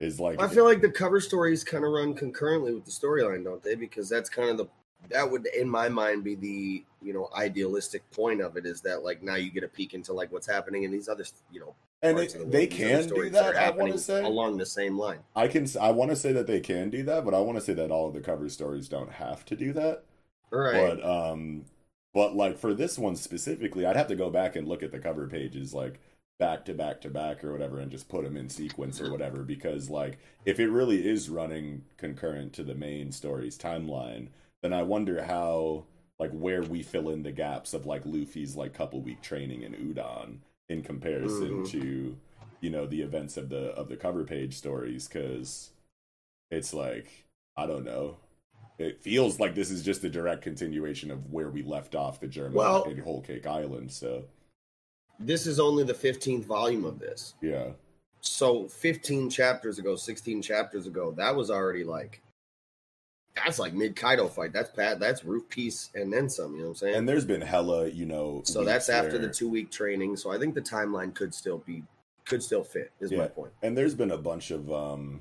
S2: Is like
S1: I feel like the cover stories kind of run concurrently with the storyline, don't they? Because that's kind of the that would, in my mind, be the you know idealistic point of it is that like now you get a peek into like what's happening in these other you know
S2: and it,
S1: the
S2: they
S1: world, these other
S2: can do
S1: stories
S2: that. I want to say
S1: along the same line.
S2: I can I want to say that they can do that, but I want to say that all of the cover stories don't have to do that.
S1: All right.
S2: But um but like for this one specifically, I'd have to go back and look at the cover pages like back to back to back or whatever and just put them in sequence or whatever because like if it really is running concurrent to the main story's timeline, then I wonder how like where we fill in the gaps of like Luffy's like couple week training in Udon in comparison
S1: Mhm.
S2: to you know the events of the of the cover page stories cuz it's like I don't know it feels like this is just a direct continuation of where we left off the German
S1: Well-
S2: in Whole Cake Island. So
S1: this is only the fifteenth volume of this.
S2: yeah,
S1: So fifteen chapters ago, sixteen chapters ago, that was already like that's like mid Kaido fight. That's Pat. That's roof piece and then some. You know what I'm saying?
S2: and there's been hella, you know.
S1: So that's after the two week training. So I think the timeline could still be could still fit. Is my point.
S2: and there's been a bunch of, um,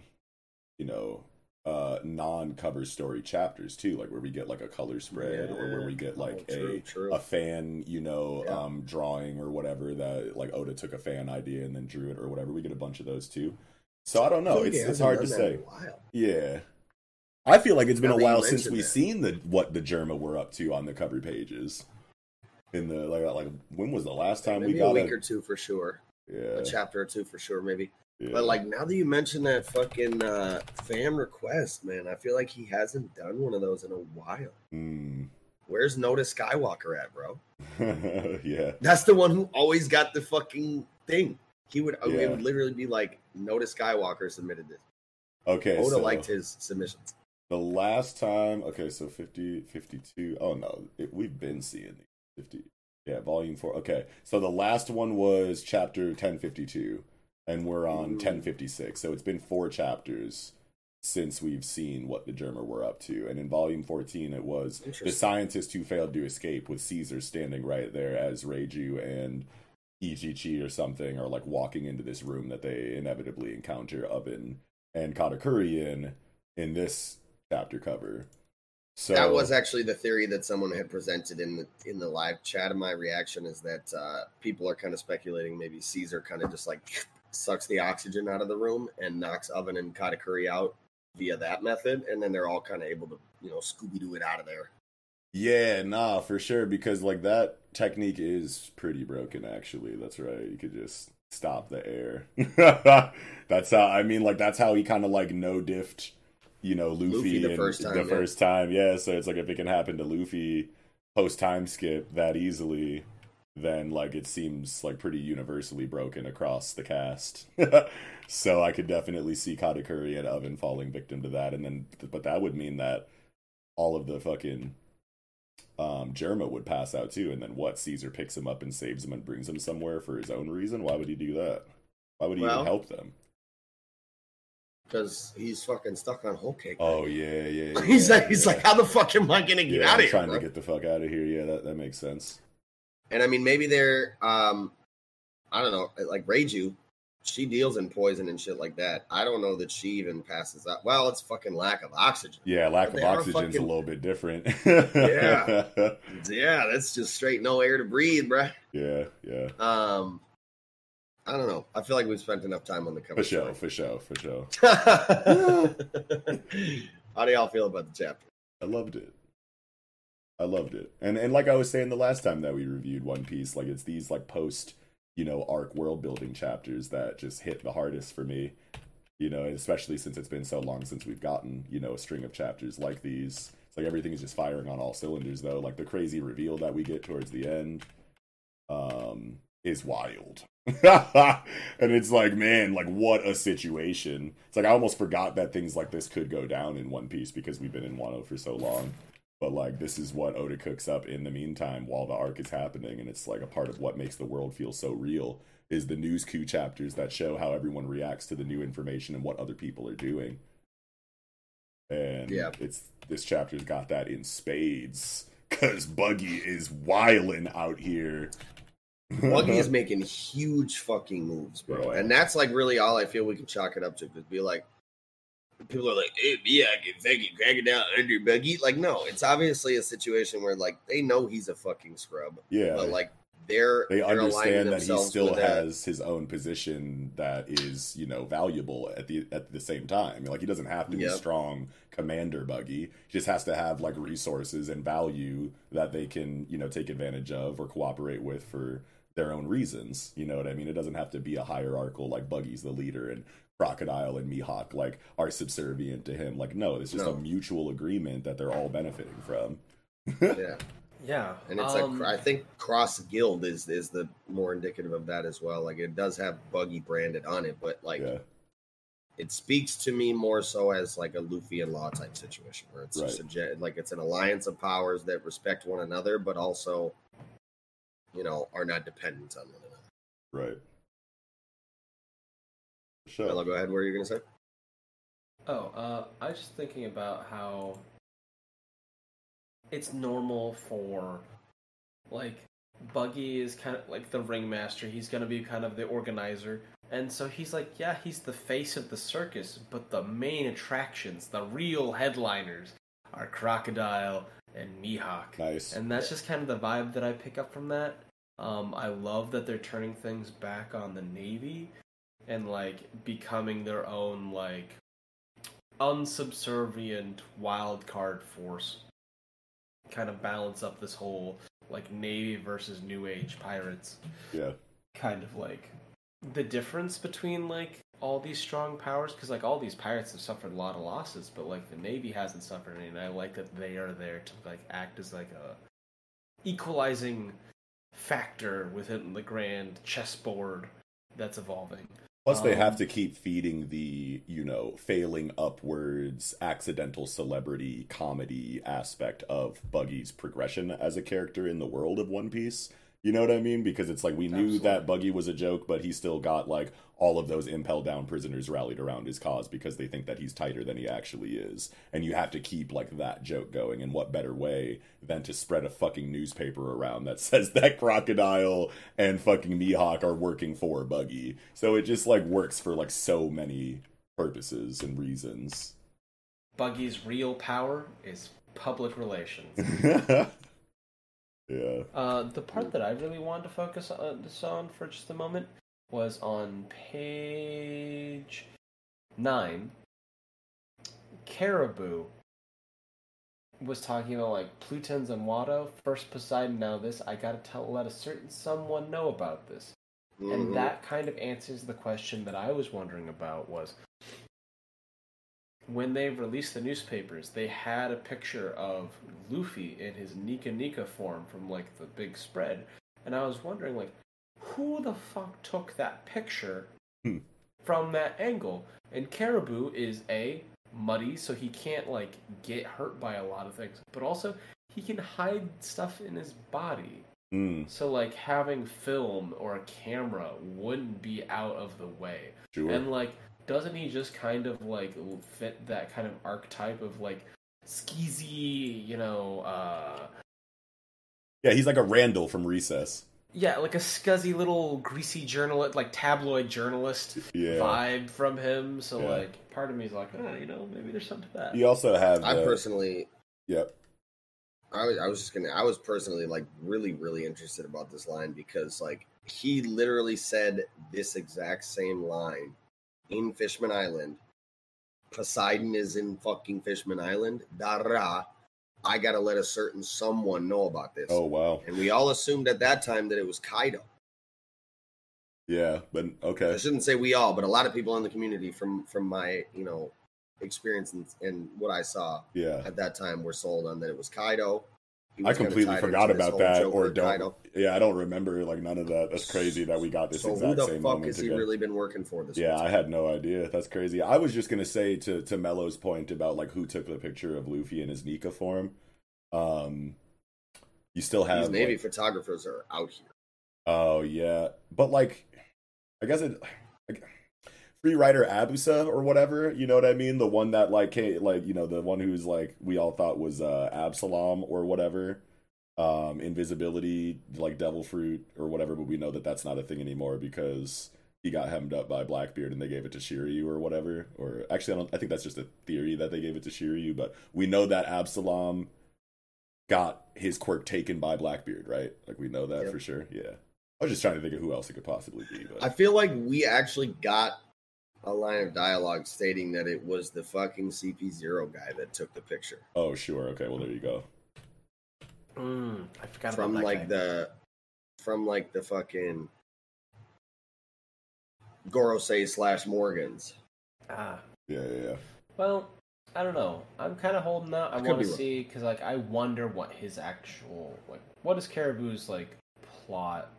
S2: you know, uh non-cover story chapters too, like where we get like a color spread or where we get like
S1: Oh, true,
S2: a
S1: true.
S2: a fan, you know,
S1: Yeah.
S2: um drawing or whatever that like Oda took a fan idea and then drew it or whatever. We get a bunch of those too. So I don't know.
S1: feel
S2: It's
S1: it
S2: it's hard to say.
S1: in a while.
S2: Yeah. I feel like it's been
S1: Now
S2: a while since we've
S1: that.
S2: seen the what the Germa were up to on the cover pages. In the like like when was the last time
S1: Maybe
S2: we got a
S1: week
S2: a,
S1: or two for sure.
S2: yeah,
S1: A chapter or two for sure, maybe.
S2: Yeah.
S1: But like now that you mention that fucking uh, fan request, man, I feel like he hasn't done one of those in a while.
S2: Mm.
S1: Where's Notice Skywalker at, bro?
S2: yeah.
S1: That's the one who always got the fucking thing. He would
S2: Yeah.
S1: it would literally be like Notice Skywalker submitted this.
S2: Okay.
S1: Oda
S2: so
S1: liked his submissions.
S2: the last time, okay, so 50, 52. Oh no, it, we've been seeing these 50. Yeah, volume four. Okay, so the last one was chapter 1052, and we're on
S1: Ooh.
S2: 1056. So it's been four chapters since we've seen what the Germa were up to. And in volume 14, it was the scientist who failed to escape with Caesar standing right there as Reiju and Ichichi or something are like walking into this room that they inevitably encounter Oven and Katakuri in in this chapter cover. So
S1: that was actually the theory that someone had presented in the in the live chat. And my reaction is that uh, people are kind of speculating maybe Caesar kind of just like sucks the oxygen out of the room and knocks Oven and Katakuri out via that method, and then they're all kind of able to you know Scooby Doo it out of there.
S2: Yeah, nah, for sure. Because like that technique is pretty broken. Actually, that's right. You could just stop the air. that's how. I mean, like that's how he kind of like no diffed, you know, Luffy,
S1: Luffy the first time,
S2: The
S1: yeah.
S2: first time, yeah. So it's like if it can happen to Luffy post time skip that easily, then like it seems like pretty universally broken across the cast. so I could definitely see Katakuri and Oven falling victim to that, and then but that would mean that all of the fucking um Germa would pass out too, and then what? Caesar picks him up and saves him and brings him somewhere for his own reason. Why would he do that? Why would he
S1: Well-
S2: even help them?
S1: Because he's fucking stuck on whole cake.
S2: Oh yeah, yeah. yeah
S1: he's like, he's
S2: yeah.
S1: like, how the fuck am I gonna get
S2: yeah,
S1: out
S2: I'm
S1: of here?
S2: trying
S1: bro?"
S2: to get the fuck out of here. Yeah, that that makes sense.
S1: And I mean, maybe they're, um, I don't know, like Reiju she deals in poison and shit like that. I don't know that she even passes out. Well, it's fucking lack of oxygen.
S2: Yeah, lack of
S1: are
S2: oxygen's a little bit different.
S1: Yeah. Yeah, that's just straight no air to breathe, bruh.
S2: yeah, yeah.
S1: Um, I don't know. I feel like we've spent enough time on the cover.
S2: For sure, for sure, for sure.
S1: How do y'all feel about the chapter?
S2: I loved it. I loved it. And and like I was saying the last time that we reviewed One Piece, like it's these like post, you know, arc world building chapters that just hit the hardest for me. You know, especially since it's been so long since we've gotten, you know, a string of chapters like these. It's like everything is just firing on all cylinders though. Like the crazy reveal that we get towards the end um is wild. and it's like, man, like what a situation. It's like I almost forgot that things like this could go down in One Piece because we've been in Wano for so long. But like this is what Oda cooks up in the meantime while the arc is happening, and it's like a part of what makes the world feel so real is the News Coo chapters that show how everyone reacts to the new information and what other people are doing. And
S1: Yeah.
S2: it's this chapter's got that in spades. Cause Buggy is wiling out here.
S1: Buggy is making huge fucking moves, bro.
S2: Yeah.
S1: And that's like really all I feel we can chalk it up to. Could be like, people are like, hey, yeah, I can fucking crack it down under Buggy. Like, no, it's obviously a situation where like they know he's a fucking scrub,
S2: yeah.
S1: but like they're
S2: they
S1: they're
S2: understand that he still
S1: with that.
S2: has his own position that is you know valuable at the at the same time like he doesn't have to be strong commander buggy he just has to have like resources and value that they can you know take advantage of or cooperate with for their own reasons you know what i mean it doesn't have to be a hierarchical like buggy's the leader and crocodile and mihawk like are subservient to him like no it's just
S1: No.
S2: a mutual agreement that they're all benefiting from
S1: Yeah,
S3: Yeah,
S1: and it's
S3: um,
S1: like I think Cross Guild is is the more indicative of that as well. Like it does have Buggy branded on it, but like
S2: yeah
S1: it speaks to me more so as like a Luffy and Law type situation where it's just a, like it's an alliance of powers that respect one another, but also, you know, are not dependent on one another.
S2: right sure
S1: Hello, go ahead. What are you gonna say?
S3: Oh, uh, I was just thinking about how it's normal for like Buggy is kind of like the ringmaster. He's gonna be kind of the organizer, and so he's like, yeah, he's the face of the circus, but the main attractions, the real headliners, are Crocodile and Mihawk.
S2: nice
S3: And that's just kind of the vibe that I pick up from that. Um, I love that they're turning things back on the Navy and like becoming their own like unsubservient wild card force. Kind of balance up this whole like Navy versus New Age pirates.
S2: Yeah.
S3: Kind of like the difference between like all these strong powers because like all these pirates have suffered a lot of losses but like the navy hasn't suffered any and i like that they are there to like act as like a equalizing factor within the grand chessboard that's evolving
S2: Plus, they
S3: Um,
S2: have to keep feeding the, you know, failing upwards, accidental celebrity comedy aspect of Buggy's progression as a character in the world of One Piece. You know what I mean? Because it's like we knew
S3: Absolutely.
S2: that Buggy was a joke, but he still got like all of those impel down prisoners rallied around his cause because they think that he's tighter than he actually is. And you have to keep like that joke going. And what better way than to spread a fucking newspaper around that says that Crocodile and fucking Mihawk are working for Buggy. So it just like works for like so many purposes and reasons.
S3: buggy's real power is public relations
S2: yeah.
S3: Uh, the part that I really wanted to focus on, this on for just a moment was on page nine. Caribou was talking about like Plutons and Wano. First Poseidon, now this. I gotta tell, let a certain someone know about this.
S1: Mhm.
S3: And that kind of answers the question that I was wondering about was when they released the newspapers, they had a picture of Luffy in his Nika Nika form from like the big spread. And I was wondering like who the fuck took that picture
S2: Hmm.
S3: from that angle? And Caribou is a muddy, so he can't like get hurt by a lot of things. But also he can hide stuff in his body.
S2: Mm,
S3: So like having film or a camera wouldn't be out of the way.
S2: sure.
S3: And like doesn't he just kind of like fit that kind of archetype of like skeezy, you know, uh
S2: yeah, he's like a Randall from Recess.
S3: yeah, like a scuzzy little greasy journalist, like tabloid journalist
S2: Yeah.
S3: vibe from him. So
S2: Yeah.
S3: like, part of me is like, oh, you know, maybe there's something to that.
S2: You also have.
S1: I
S2: the-
S1: personally,
S2: Yep.
S1: I was, I was just gonna, I was personally like really, really interested about this line because like he literally said this exact same line in Fishman Island. Poseidon is in fucking Fishman Island. Dara, I gotta let a certain someone know about this.
S2: Oh wow.
S1: And we all assumed at that time that it was Kaido.
S2: Yeah, but okay.
S1: I shouldn't say we all, but a lot of people in the community from from my you know experience and, and what I saw
S2: Yeah.
S1: at that time were sold on that it was Kaido.
S2: I completely forgot about that, or don't.
S1: Kaido.
S2: Yeah, I don't remember like none of that. That's crazy that we got this
S1: So who
S2: exact
S1: the
S2: same
S1: fuck has he really been working for this?
S2: Yeah, I had no idea. That's crazy. I was just gonna say to to Mello's point about like who took the picture of Luffy in his Nika form. Um, you still have
S1: These Navy
S2: like-
S1: photographers are out here.
S2: Oh yeah, but like, I guess it. Free Rider Abusa or whatever, you know what I mean? The one that like, came, like you know, the one who's like we all thought was uh Absalom or whatever, um, invisibility, like Devil Fruit or whatever, but we know that that's not a thing anymore because he got hemmed up by Blackbeard and they gave it to Shiryu or whatever. Or actually, I don't. I think that's just a theory that they gave it to Shiryu, but we know that Absalom got his quirk taken by Blackbeard, right? Like we know that
S1: Yep.
S2: for sure. Yeah. I was just trying to think of who else it could possibly be. But
S1: I feel like we actually got a line of dialogue stating that it was the fucking CP0 guy that took the picture
S2: oh, sure. Okay. Well, there you go.
S3: Mm, I forgot
S1: from
S3: about that
S1: like
S3: guy.
S1: the from like the fucking Gorosei slash Morgans.
S3: ah.
S2: Yeah, yeah, yeah.
S3: Well, I don't know. I'm kind of holding out. I
S1: Could
S3: want to
S1: wrong.
S3: see because like I wonder what his actual like what is Caribou's like plot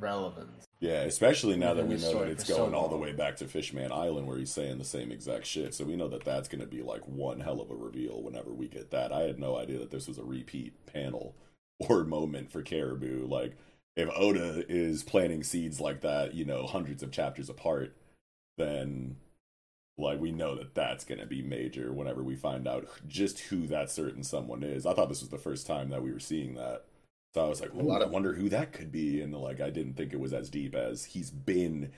S3: relevance.
S2: Yeah, especially now that we know that it's
S3: for so
S2: going all the way back to Fishman Island where he's saying the same exact shit. So we know that that's going to be like one hell of a reveal whenever we get that. I had no idea that this was a repeat panel or moment for Caribou. Like, if Oda is planting seeds like that, you know, hundreds of chapters apart, then like we know that that's going to be major whenever we find out just who that certain someone is. I thought this was the first time that we were seeing that. So I was like,
S1: A lot
S2: I
S1: of-
S2: wonder who that could be. And like, I didn't think it was as deep as he's been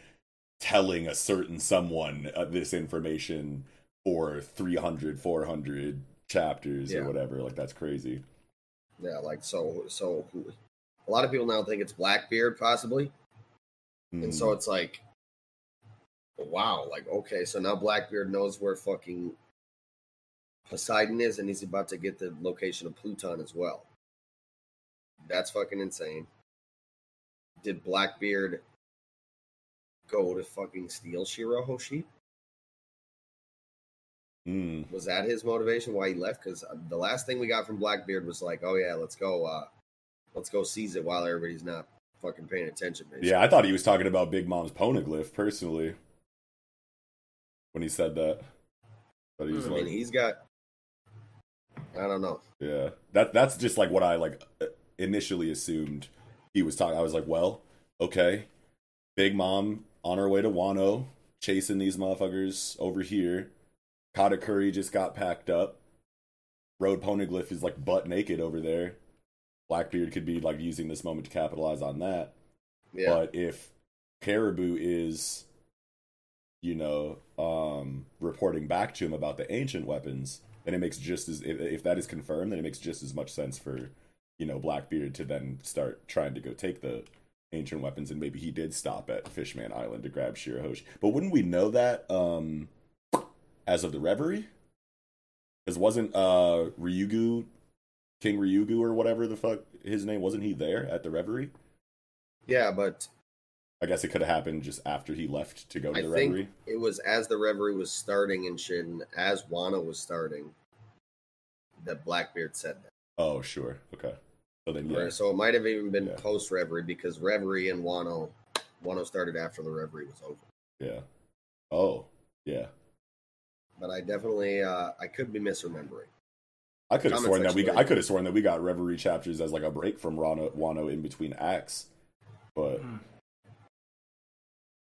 S2: telling a certain someone uh, this information for 300, 400 chapters
S1: Yeah.
S2: or whatever. Like, that's crazy.
S1: Yeah, like so so a lot of people now think it's Blackbeard possibly. And
S2: Mm.
S1: so it's like wow, like okay, so now Blackbeard knows where fucking Poseidon is and he's about to get the location of Pluton as well. That's fucking insane. Did Blackbeard go to fucking steal Shirahoshi?
S2: Mm.
S1: Was that his motivation why he left? Because the last thing we got from Blackbeard was like, "Oh yeah, let's go, uh, let's go seize it while everybody's not fucking paying attention." Basically.
S2: Yeah, I thought he was talking about Big Mom's poneglyph personally when he said that. But he was
S1: I
S2: like,
S1: mean, he's got. I don't know.
S2: Yeah, that that's just like what I like uh, initially assumed he was talking. I was like, well, okay, Big Mom on her way to Wano, chasing these motherfuckers over here. Katakuri just got packed up. Road Poneglyph is like butt naked over there. Blackbeard could be like using this moment to capitalize on that.
S1: Yeah,
S2: But if Caribou is, you know, um, reporting back to him about the ancient weapons, then it makes just as if, if that is confirmed, then it makes just as much sense for, you know, Blackbeard to then start trying to go take the ancient weapons, and maybe he did stop at Fishman Island to grab Shirahoshi. But wouldn't we know that um, as of the Reverie? Because wasn't uh, Ryugu, King Ryugu or whatever the fuck his name, wasn't he there at the Reverie?
S1: yeah, but
S2: I guess it could have happened just after he left to go to
S1: I
S2: the
S1: think
S2: Reverie.
S1: it was as the Reverie was starting and shit, and as Wano was starting, that Blackbeard said that.
S2: Oh, sure. Okay. So then, yeah.
S1: Right, So it might have even been
S2: Yeah.
S1: post Reverie because Reverie and Wano, Wano started after the Reverie was over.
S2: Yeah. Oh, yeah.
S1: But I definitely, uh, I could be misremembering.
S2: I could have sworn that we got, I could have sworn that we got Reverie chapters as like a break from Wano, Wano in between acts, but
S3: Hmm.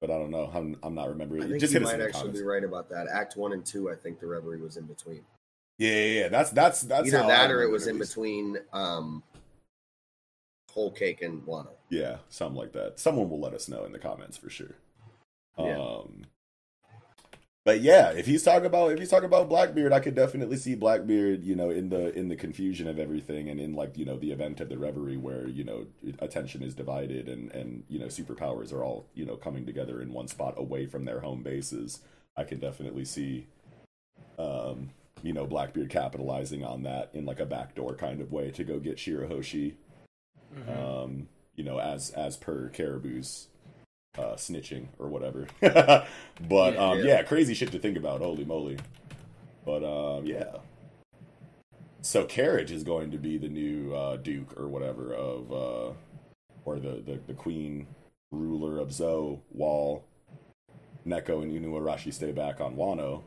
S2: but I don't know. I'm I'm not remembering.
S1: I think
S2: Just
S1: you might actually
S2: comments.
S1: be right about that. Act one and two, I think the Reverie was in between.
S2: Yeah, yeah, yeah. That's that's that's
S1: Either
S2: how
S1: that
S2: I
S1: or it was in between. Um, Whole Cake and Wano.
S2: Yeah, something like that. Someone will let us know in the comments for sure.
S1: Yeah.
S2: Um, but yeah, if he's talking about if he's talking about Blackbeard, I could definitely see Blackbeard, you know, in the in the confusion of everything and in like you know the event of the reverie where you know attention is divided and and you know superpowers are all you know coming together in one spot away from their home bases. I can definitely see, um, you know, Blackbeard capitalizing on that in like a backdoor kind of way to go get Shirahoshi um, you know, as as per Caribou's uh, snitching or whatever. but
S3: Yeah.
S2: um,
S1: Yeah.
S2: yeah, crazy shit to think about. Holy moly! But um, yeah. So Carrot is going to be the new uh, Duke or whatever of, uh, or the, the the Queen ruler of Zou. While Neko and Inuarashi stay back on Wano.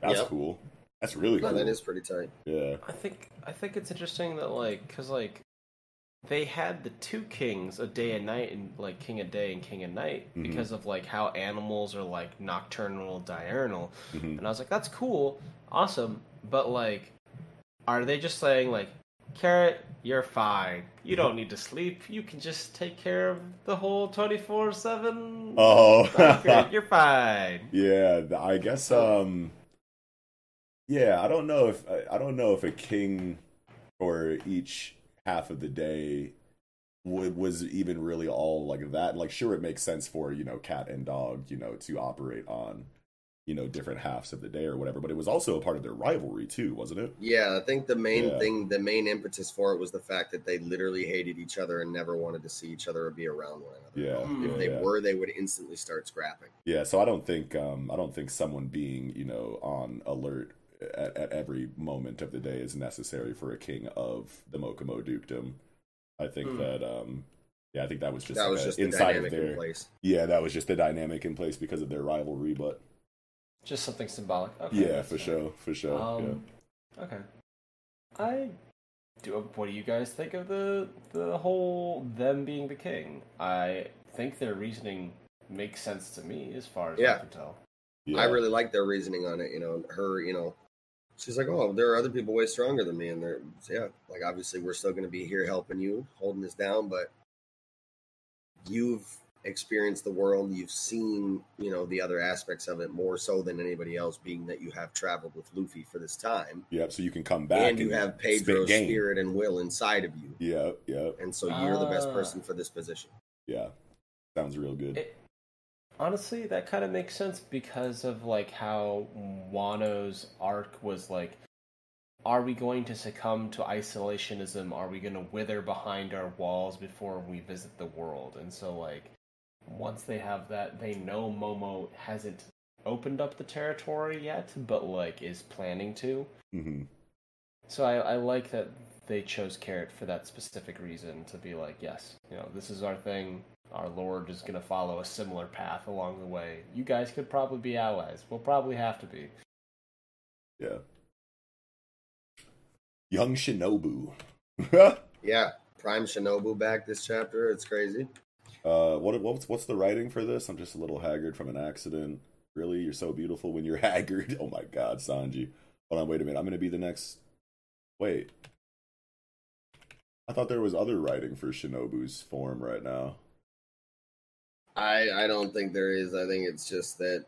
S2: That's
S1: Yep.
S2: cool. That's really
S1: No,
S2: cool.
S1: that is pretty tight.
S2: Yeah.
S3: I think I think it's interesting that like because like they had the two kings a day and night and like king of day and king of night
S2: Mhm.
S3: because of like how animals are like nocturnal diurnal
S2: Mhm.
S3: and I was like that's cool awesome but like are they just saying like carrot you're fine you don't need to sleep you can just take care of the whole 24 7
S2: Oh.
S3: you're fine
S2: Yeah, I guess. Um, yeah, I don't know if I- don't know if a king for each half of the day would was even really all like that. Like, sure, it makes sense for you know cat and dog, you know, to operate on you know different halves of the day or whatever. But it was also a part of their rivalry too, wasn't it?
S1: Yeah, I think the main
S2: Yeah.
S1: thing, the main impetus for it was the fact that they literally hated each other and never wanted to see each other or be around one another.
S2: Yeah,
S3: Mm.
S2: yeah,
S1: If they
S2: yeah.
S1: were, they would instantly start scrapping.
S2: Yeah, so I don't think um, I don't think someone being you know on alert at, at every moment of the day is necessary for a king of the Mokomo dukedom. I think
S3: Hmm.
S2: that um, yeah, I think that was just
S1: that
S2: like
S1: was
S2: a-
S1: just the
S2: inside of their
S1: in place.
S2: yeah, that was just the dynamic in place because of their rivalry. But
S3: just something symbolic okay,
S2: yeah, for
S3: fair.
S2: sure, for sure.
S3: Um, Okay. I do. What do you guys think of the the whole them being the king? I think their reasoning makes sense to me as far as I can tell.
S2: yeah, yeah.
S1: I really like their reasoning on it. You know, her, you know, she's like, oh, there are other people way stronger than me, and they're so yeah, like obviously we're still going to be here helping you, holding this down, but you've experienced the world, you've seen, you know, the other aspects of it more so than anybody else, being that you have traveled with Luffy for this time,
S2: Yep, so you can come back
S1: and you have
S2: spit
S1: Pedro's spirit and will inside of you,
S2: Yeah, yeah,
S1: and so you're the best
S3: Ah.
S1: person for this position.
S2: yeah. Sounds real good.
S3: It, honestly, that kind of makes sense because of like how Wano's arc was like. Are we going to succumb to isolationism? Are we going to wither behind our walls before we visit the world? And so, like, once they have that, they know Momo hasn't opened up the territory yet, but like is planning to.
S2: hmm
S3: So I, I like that they chose Carrot for that specific reason to be like, yes, you know, this is our thing. Our Lord is going to follow a similar path along the way. You guys could probably be allies. We'll probably have to be.
S2: Yeah. Young Shinobu.
S1: Yeah, Prime Shinobu back this chapter. It's crazy.
S2: Uh, what what's what's the writing for this? I'm just a little haggard from an accident. Really, you're so beautiful when you're haggard. Oh my God, Sanji. Hold on, wait a minute. I'm gonna be the next. Wait. I thought there was other writing for Shinobu's form right now.
S1: I I don't think there is. I think it's just that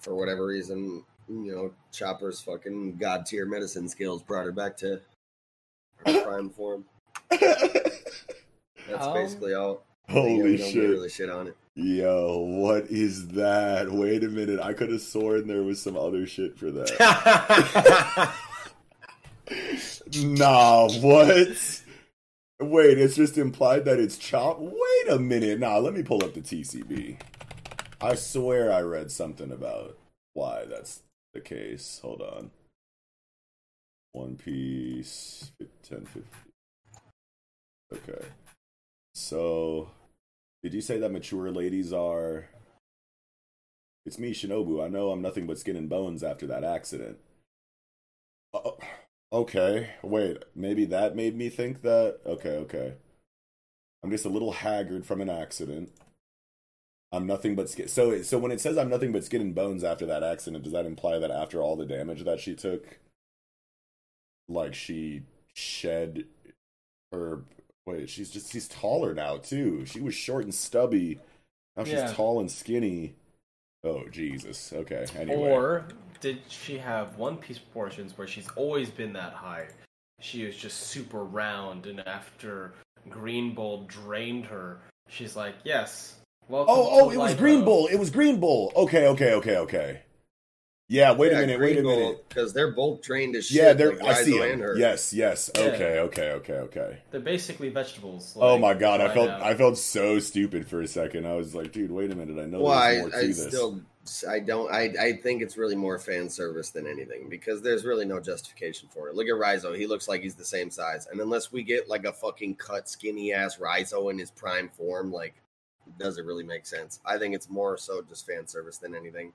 S1: for whatever reason, you know, Chopper's fucking god tier medicine skills brought her back to her prime form. That's
S3: Um,
S1: basically all.
S2: Holy
S1: don't
S2: shit!
S1: get really shit on it.
S2: Yo, what is that? Wait a minute. I could have sworn there was some other shit for that. nah, what? Wait, it's just implied that it's chop. Wait a minute. Nah, let me pull up the TCB. I swear I read something about why that's the case. Hold on. One Piece, 1050. Okay. So, did you say that mature ladies are. It's me, Shinobu. I know I'm nothing but skin and bones after that accident. Okay, wait. Maybe that made me think that. Okay, okay. I'm just a little haggard from an accident. I'm nothing but skin. So, so when it says I'm nothing but skin and bones after that accident, does that imply that after all the damage that she took, like she shed her Wait, she's just she's taller now too. She was short and stubby. Now she's
S3: Yeah.
S2: tall and skinny. Oh Jesus. Okay. Anyway.
S3: Or did she have one piece proportions where she's always been that high? She was just super round, and after Green Bull drained her, she's like, "Yes, welcome."
S2: Oh, oh,
S3: to
S2: it was Green Bull. It was Green Bull. Okay, okay, okay, okay. Yeah, wait a minute, wait a minute.
S1: Because they're both trained as shit.
S2: Yeah, they're.
S1: like
S2: I see
S1: Rizzo
S2: him.
S1: and her.
S2: Yes, yes.
S3: Yeah.
S2: Okay, okay, okay, okay.
S3: They're basically vegetables.
S2: oh my god, I felt
S3: out.
S2: I felt so stupid for a second. I was like, dude, wait a minute. I know
S1: Well,
S2: there's
S1: I,
S2: more to
S1: I
S2: this.
S1: still, I don't, I, I think it's really more fan service than anything because there's really no justification for it. Look at Rizzo; he looks like he's the same size, and unless we get like a fucking cut, skinny ass Rizzo in his prime form, like, does it really make sense? I think it's more so just fan service than anything.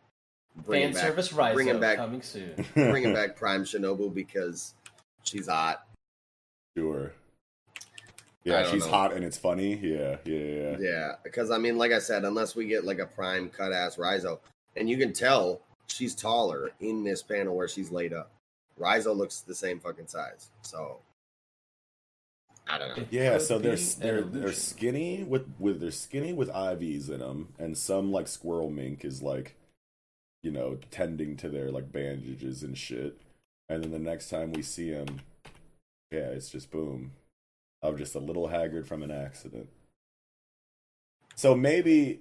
S3: fan
S1: back,
S3: service Rizzo
S1: bringing back-
S3: coming soon.
S1: bringing back Prime Shinobu because she's hot.
S2: Sure. Yeah, she's
S1: know.
S2: hot and it's funny. Yeah, yeah, yeah.
S1: Yeah, because I mean, like I said, unless we get like a prime cut ass Rizzo, and you can tell she's taller in this panel where she's laid up. Rizzo looks the same fucking size, so I don't know.
S2: Yeah, so they're they're they're skinny with with they're skinny with IVs in them, and some like squirrel mink is like, you know, tending to their like bandages and shit. And then the next time we see him, yeah, it's just boom, I'm just a little haggard from an accident. So maybe,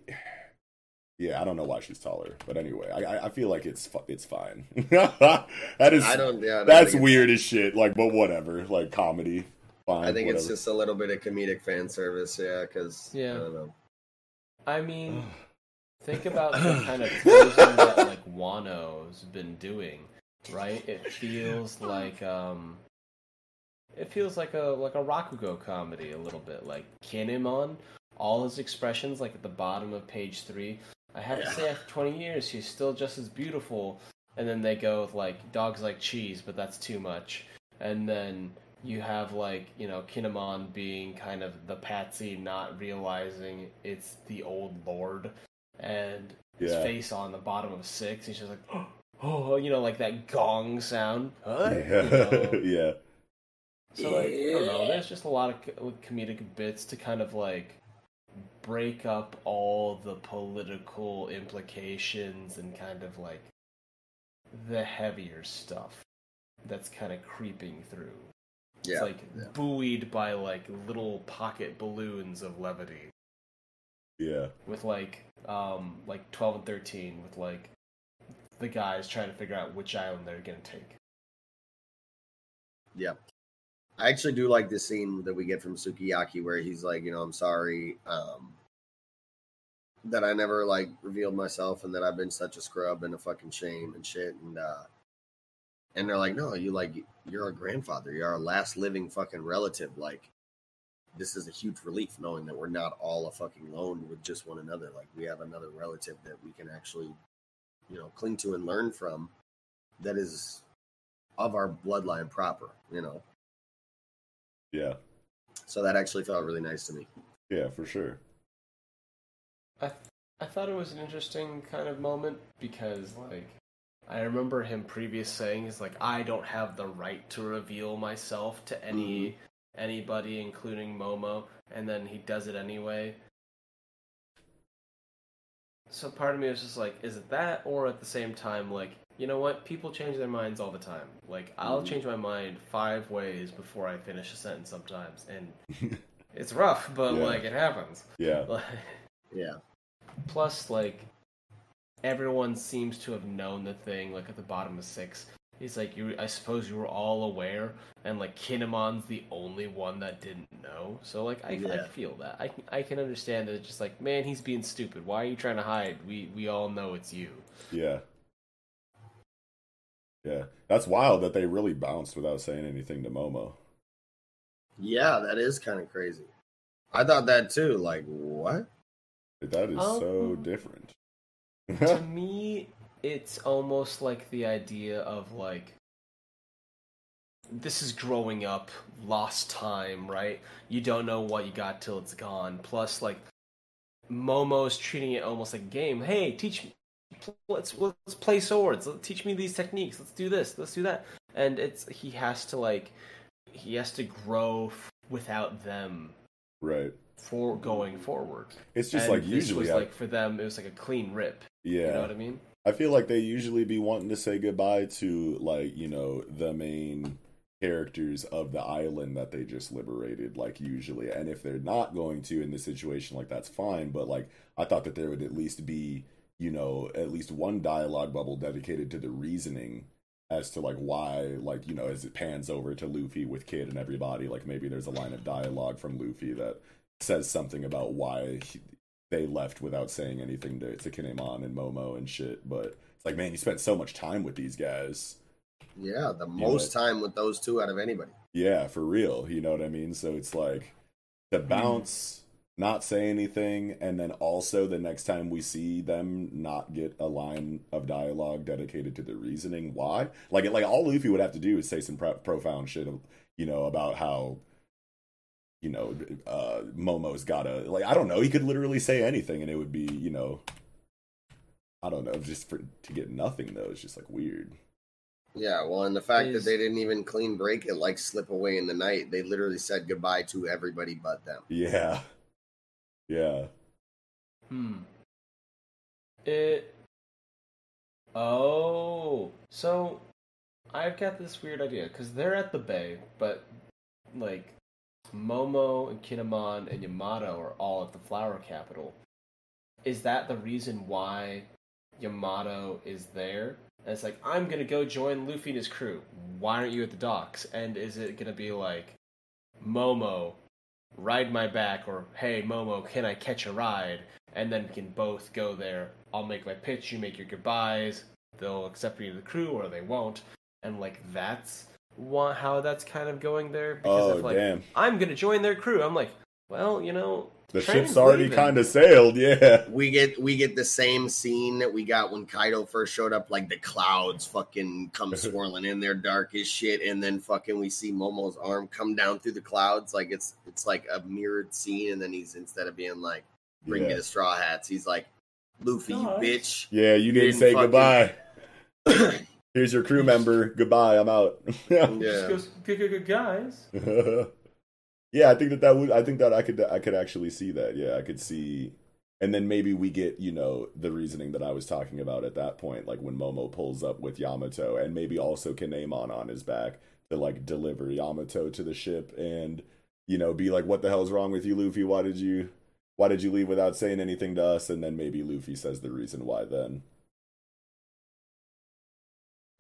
S2: yeah, I don't know why she's taller, but anyway, I I, I feel like it's it's fine. that is
S1: I don't. Yeah, I don't
S2: that's weird as shit. Like, but whatever, like comedy. Fine,
S1: I think it's just a little bit of comedic fan service. Yeah, because
S3: Yeah.
S1: I don't know.
S3: I mean, think about the kind of posing that like Wano's been doing, right? It feels like um, it feels like a like a Rakugo comedy a little bit, like Kinemon. All his expressions, like at the bottom of page three. I have to say, after 20 years, she's still just as beautiful. And then they go with like dogs like cheese, but that's too much. And then you have like you know Kinemon being kind of the patsy, not realizing it's the old lord, and his
S2: Yeah.
S3: face on the bottom of six. He's just like, oh, you know, like that gong sound. Huh? You
S2: Yeah,
S3: know?
S2: yeah,
S3: So like, I don't know. There's just a lot of comedic bits to kind of like break up all the political implications and kind of like the heavier stuff that's kind of creeping through.
S1: Yeah,
S3: It's like
S1: yeah.
S3: buoyed by like little pocket balloons of levity
S2: yeah.
S3: with like um like 12 and 13 with like the guys trying to figure out which island they're going to take.
S1: Yeah. I actually do like this scene that we get from Sukiyaki where he's like, you know, I'm sorry um, that I never like revealed myself and that I've been such a scrub and a fucking shame and shit. And uh, and they're like, no, you like you're our grandfather, you're our last living fucking relative. Like, this is a huge relief knowing that we're not all a fucking lone with just one another. Like, we have another relative that we can actually, you know, cling to and learn from. That is of our bloodline proper, you know.
S2: Yeah,
S1: So that actually felt really nice to me.
S2: yeah, for sure.
S3: I I thought it was an interesting kind of moment because like I remember him previous saying is like I don't have the right to reveal myself to any anybody including Momo and then he does it anyway. So part of me was just like is it that or at the same time like you know what people change their minds all the time. Like I'll
S1: Mhm.
S3: change my mind 5 ways before I finish a sentence sometimes and it's rough but
S2: Yeah.
S3: like it happens.
S2: Yeah,
S1: Yeah.
S3: Plus, like, everyone seems to have known the thing, like, at the bottom of six. He's like, you. I suppose you were all aware, and, like, Kinemon's the only one that didn't know. So, like, I, I feel that. I, I can understand that it's just like, man, he's being stupid. Why are you trying to hide? We, we all know it's you.
S2: yeah, yeah. That's wild that they really bounced without saying anything to Momo.
S1: Yeah, that is kind of crazy. I thought that too. Like, what?
S2: That is so
S3: Um,
S2: different.
S3: to me, it's almost like the idea of like this is growing up, lost time, right? You don't know what you got till it's gone. Plus, like Momo's treating it almost like a game. Hey, teach me. Let's let's play swords. Let teach me these techniques. Let's do this. Let's do that. And it's he has to like he has to grow f- without them
S2: Right.
S3: For going mm. forward.
S2: It's just
S3: And
S2: like usually,
S3: was
S2: I-
S3: like for them, it was like a clean rip.
S2: yeah.
S3: You know what I mean?
S2: I feel like they usually be wanting to say goodbye to like you know the main characters of the island that they just liberated like usually and if they're not going to in this situation like that's fine but like i thought that there would at least be you know at least one dialogue bubble dedicated to the reasoning as to like why like you know as it pans over to luffy with kid and everybody like maybe there's a line of dialogue from luffy that says something about why he, they left without saying anything to, to Kinemon and Momo and shit. But it's like, man, you spent so much time with these guys.
S1: Yeah, the most time with those two out of anybody.
S2: Yeah, for real. You know what I mean? So it's like to hmm. bounce, not say anything, and then also the next time we see them not get a line of dialogue dedicated to the reasoning why. Like, like all Luffy would have to do is say some pro- profound shit, you know, about how you know, uh, Momo's gotta like I don't know. He could literally say anything, and it would be you know, I don't know, just for to get nothing though. It's just like weird.
S1: Yeah, well, and the fact
S3: Is-
S1: that they didn't even clean break it, like slip away in the night, they literally said goodbye to everybody but them.
S2: Yeah, yeah,
S3: Hmm. It. Oh, so I've got this weird idea because they're at the bay, but like Momo and Kinemon and Yamato are all at the flower capital. Is that the reason why Yamato is there? And it's like I'm gonna go join Luffy and his crew. Why aren't you at the docks? And is it gonna be like Momo, ride my back, or hey Momo, can I catch a ride? And then we can both go there. I'll make my pitch, you make your goodbyes. They'll accept me to the crew, or they won't. And like that's wha- how that's kind of going there. Because
S2: Oh,
S3: if like
S2: damn.
S3: I'm gonna join their crew, I'm like, well, you know,
S2: the ship's already kind of sailed. Yeah,
S1: We get we get the same scene that we got when Kaido first showed up, like the clouds fucking come swirling in there, dark as shit, and then fucking we see Momo's arm come down through the clouds, like it's it's like a mirrored scene, and then he's instead of being like, "Bring me the straw hats," he's like, "Luffy, you bitch."
S2: yeah. You didn't,
S1: didn't
S2: say
S1: fucking-
S2: goodbye. Here's your crew member. Goodbye. I'm out.
S1: Yeah.
S3: Goes, guys.
S2: yeah, I think that that would. I think that I could. I could actually see that. Yeah, I could see. And then maybe we get, you know, the reasoning that I was talking about at that point, like when Momo pulls up with Yamato, and maybe also Kinemon on his back to like deliver Yamato to the ship, and you know, be like, "What the hell's wrong with you, Luffy? Why did you, why did you leave without saying anything to us?" And then maybe Luffy says the reason why. Then,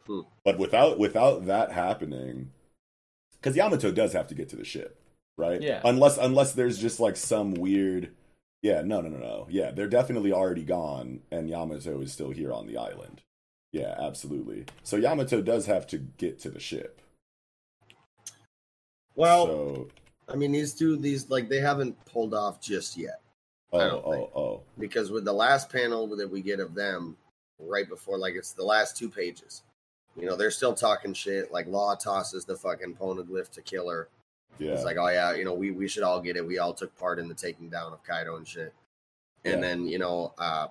S1: Hmm.
S2: but without without that happening, because Yamato does have to get to the ship, right?
S3: Yeah.
S2: Unless unless there's just like some weird, yeah, no, no, no, no, yeah, they're definitely already gone, and Yamato is still here on the island. Yeah, absolutely. So Yamato does have to get to the ship.
S1: Well,
S2: so
S1: I mean, these two, these like they haven't pulled off just yet.
S2: oh oh
S1: think.
S2: oh
S1: because with the last panel that we get of them right before like it's the last two pages you know they're still talking shit like law tosses the fucking poneglyph to killer.
S2: yeah
S1: it's like oh yeah you know we, we should all get it we all took part in the taking down of kaido and shit and
S2: Yeah.
S1: then you know uh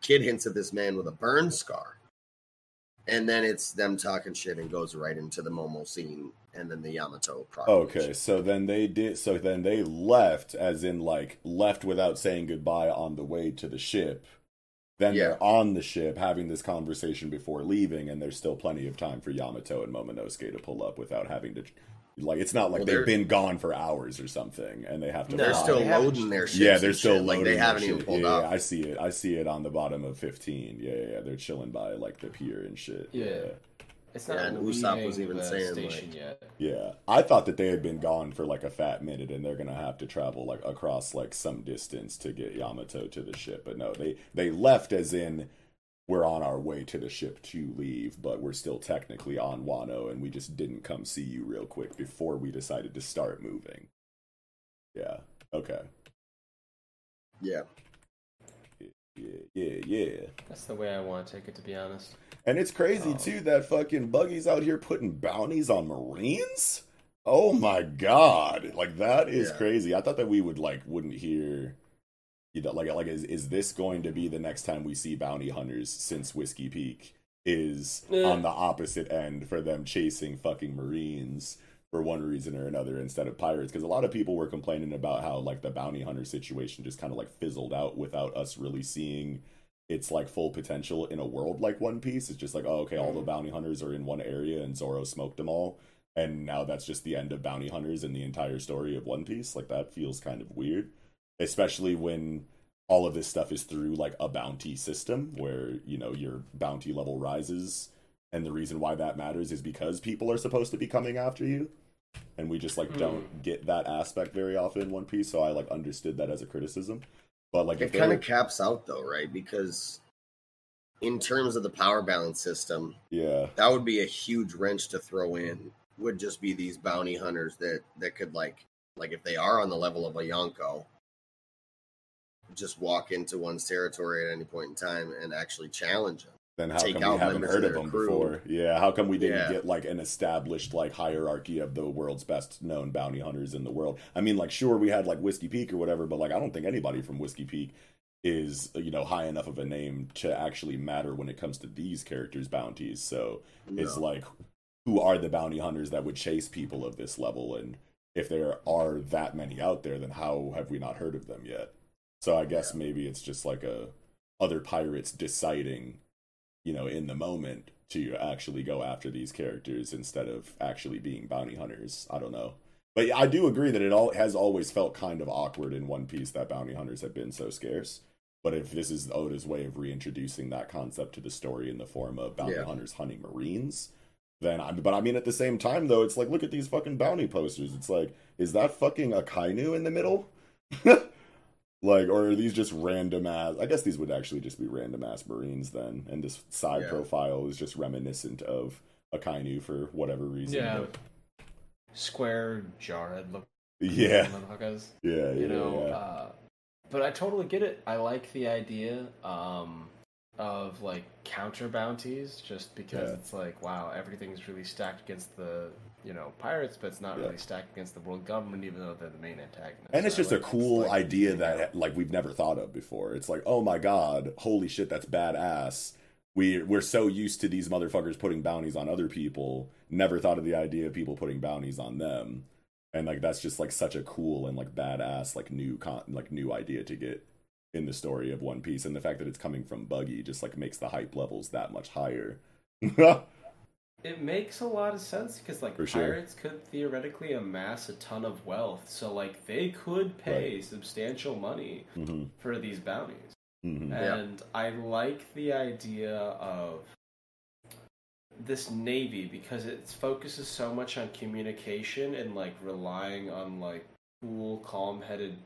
S1: kid hints at this man with a burn scar and then it's them talking shit and goes right into the momo scene and then the yamato proclamation.
S2: Okay, so then they did. So then they left, as in like left without saying goodbye on the way to the ship. Then
S1: Yeah.
S2: they're on the ship having this conversation before leaving, and there's still plenty of time for Yamato and Momonosuke to pull up without having to. Like it's not like
S1: Well,
S2: they've been gone for hours or something, and they have to.
S3: No,
S1: they're still loading their shit
S2: yeah, they're still
S1: like
S2: loading
S1: they haven't even
S2: shit.
S1: pulled
S2: yeah,
S1: off
S2: I see it. I see it on the bottom of 15. Yeah, yeah, yeah. they're chilling by like the pier and shit.
S3: Yeah. It's not
S1: Yeah, and Usopp was even
S3: the uh,
S1: saying,
S3: station
S1: like-
S3: yet.
S2: Yeah, I thought that they had been gone for like a fat minute, and they're gonna have to travel like across like some distance to get Yamato to the ship. But no, they they left as in we're on our way to the ship to leave, but we're still technically on Wano, and we just didn't come see you real quick before we decided to start moving. Yeah. Okay.
S1: yeah
S2: Yeah. Yeah. Yeah.
S3: That's the way I want to take it, to be honest.
S2: And it's crazy
S3: Oh.
S2: too that fucking Buggy's out here putting bounties on Marines. Oh my god! Like that is
S1: Yeah.
S2: crazy. I thought that we would like wouldn't hear. You know, like like is is this going to be the next time we see bounty hunters since Whiskey Peak? Is
S3: Eh.
S2: on the opposite end for them chasing fucking Marines for one reason or another instead of pirates because a lot of people were complaining about how like the bounty hunter situation just kind of like fizzled out without us really seeing its like full potential in a world like One Piece. It's just like, oh, okay, all the mm-hmm. bounty hunters are in one area and Zoro smoked them all. And now that's just the end of bounty hunters and the entire story of One Piece. Like that feels kind of weird. Especially when all of this stuff is through like a bounty system where, you know, your bounty level rises. And the reason why that matters is because people are supposed to be coming after you. And we just like
S3: Hmm.
S2: don't get that aspect very often in One Piece. So I like understood that as a criticism. But like
S1: It kind
S2: were-
S1: of caps out though, right? Because in terms of the power balance system,
S2: yeah.
S1: that would be a huge wrench to throw in. Would just be these bounty hunters that that could like like if they are on the level of a Yonko, just walk into one's territory at any point in time and actually challenge them.
S2: Then how
S1: take
S2: come we haven't heard
S1: of
S2: of them
S1: crew.
S2: before? Yeah, how come we didn't
S1: Yeah.
S2: get like an established like hierarchy of the world's best known bounty hunters in the world? I mean, like sure we had like Whiskey Peak or whatever, but like I don't think anybody from Whiskey Peak is you know high enough of a name to actually matter when it comes to these characters' bounties. So it's like who are the bounty hunters that would chase people of this level and if there are that many out there then how have we not heard of them yet so i guess maybe it's just like a other pirates deciding you know in the moment to actually go after these characters instead of actually being bounty hunters i don't know but i do agree that it all has always felt kind of awkward in one piece that bounty hunters have been so scarce but if this is oda's way of reintroducing that concept to the story in the form of bounty
S1: Yeah.
S2: hunters hunting marines then I but I mean at the same time though, it's like look at these fucking bounty posters. It's like, is that fucking Akainu in the middle? like, or are these just random ass? I guess these would actually just be random ass Marines then, and this side
S1: Yeah.
S2: profile is just reminiscent of Akainu for whatever reason.
S3: Yeah.
S2: but-
S3: Square Jarhead look
S2: yeah,
S3: motherfuckers.
S2: yeah, yeah,
S3: you know
S2: yeah.
S3: uh, but i totally get it i like the idea um, of like counter bounties just because
S2: Yeah.
S3: it's like wow everything's really stacked against the you know pirates but it's not
S2: Yeah.
S3: really stacked against the world government even though they're the main antagonist
S2: and it's just a
S3: like- it's
S2: cool
S3: like-
S2: idea that like we've never thought of before. It's like, oh my god, holy shit, that's badass. We we're so used to these motherfuckers putting bounties on other people, never thought of the idea of people putting bounties on them. And like that's just like such a cool and like badass like new con like new idea to get in the story of One Piece and the fact that it's coming from Buggy just like makes the hype levels that much higher.
S3: it makes a lot of sense because like
S2: For sure.
S3: pirates could theoretically amass a ton of wealth so like they could pay substantial money
S2: hmm
S3: for these bounties
S2: hmm
S1: Yeah.
S3: and I like the idea of this navy because it focuses so much on communication and like relying on like cool, calm-headed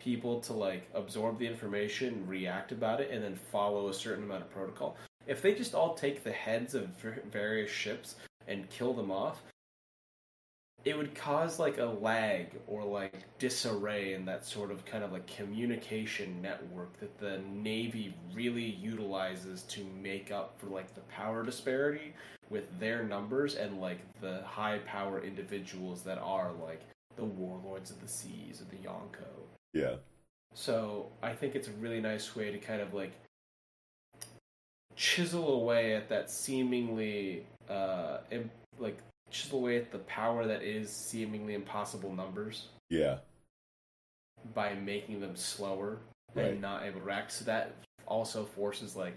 S3: people to like absorb the information, react about it, and then follow a certain amount of protocol. If they just all take the heads of various ships and kill them off, it would cause like a lag or like disarray in that sort of kind of like communication network that the navy really utilizes to make up for like the power disparity with their numbers and like the high power individuals that are like the warlords of the seas or the yonko
S2: Yeah.
S3: so I think it's a really nice way to kind of like chisel away at that seemingly uh im- like chisel away at the power that is seemingly impossible numbers
S2: Yeah.
S3: by making them slower
S2: Right.
S3: and not able to react. So that also forces like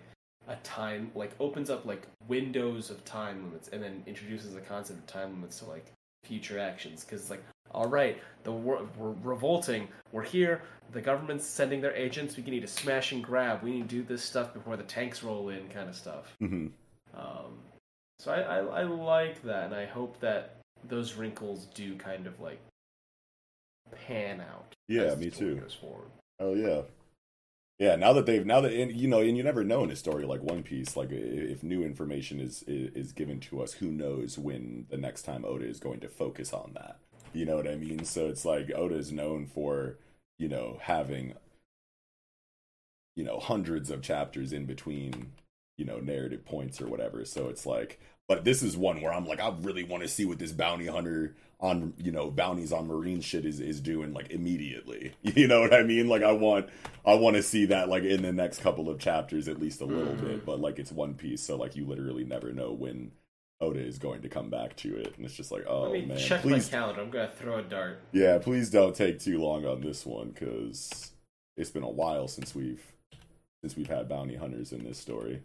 S3: a time like opens up like windows of time limits and then introduces the concept of time limits to like future actions because like all right the wor- we're revolting we're here the government's sending their agents we need to smash and grab we need to do this stuff before the tanks roll in kind of stuff
S2: hmm
S3: um, so I, I I like that, and I hope that those wrinkles do kind of like pan out.
S2: Yeah, me too. Oh yeah, yeah. Now that they've now that and, you know, and you never know in a story like One Piece, like if new information is is is given to us, who knows when the next time Oda is going to focus on that? You know what I mean? So it's like Oda is known for you know having you know hundreds of chapters in between you know narrative points or whatever. So it's like, but this is one where I'm like, I really want to see what this bounty hunter on you know bounties on marine shit is is doing like immediately. You know what I mean? Like I want I want to see that like in the next couple of chapters at least a little
S3: Mhm.
S2: bit. But like it's One Piece, so like you literally never know when Oda is going to come back to it, and it's just like, oh
S3: Let me
S2: man,
S3: check
S2: please,
S3: my calendar. I'm gonna throw a dart.
S2: yeah, please don't take too long on this one because it's been a while since we've since we've had bounty hunters in this story.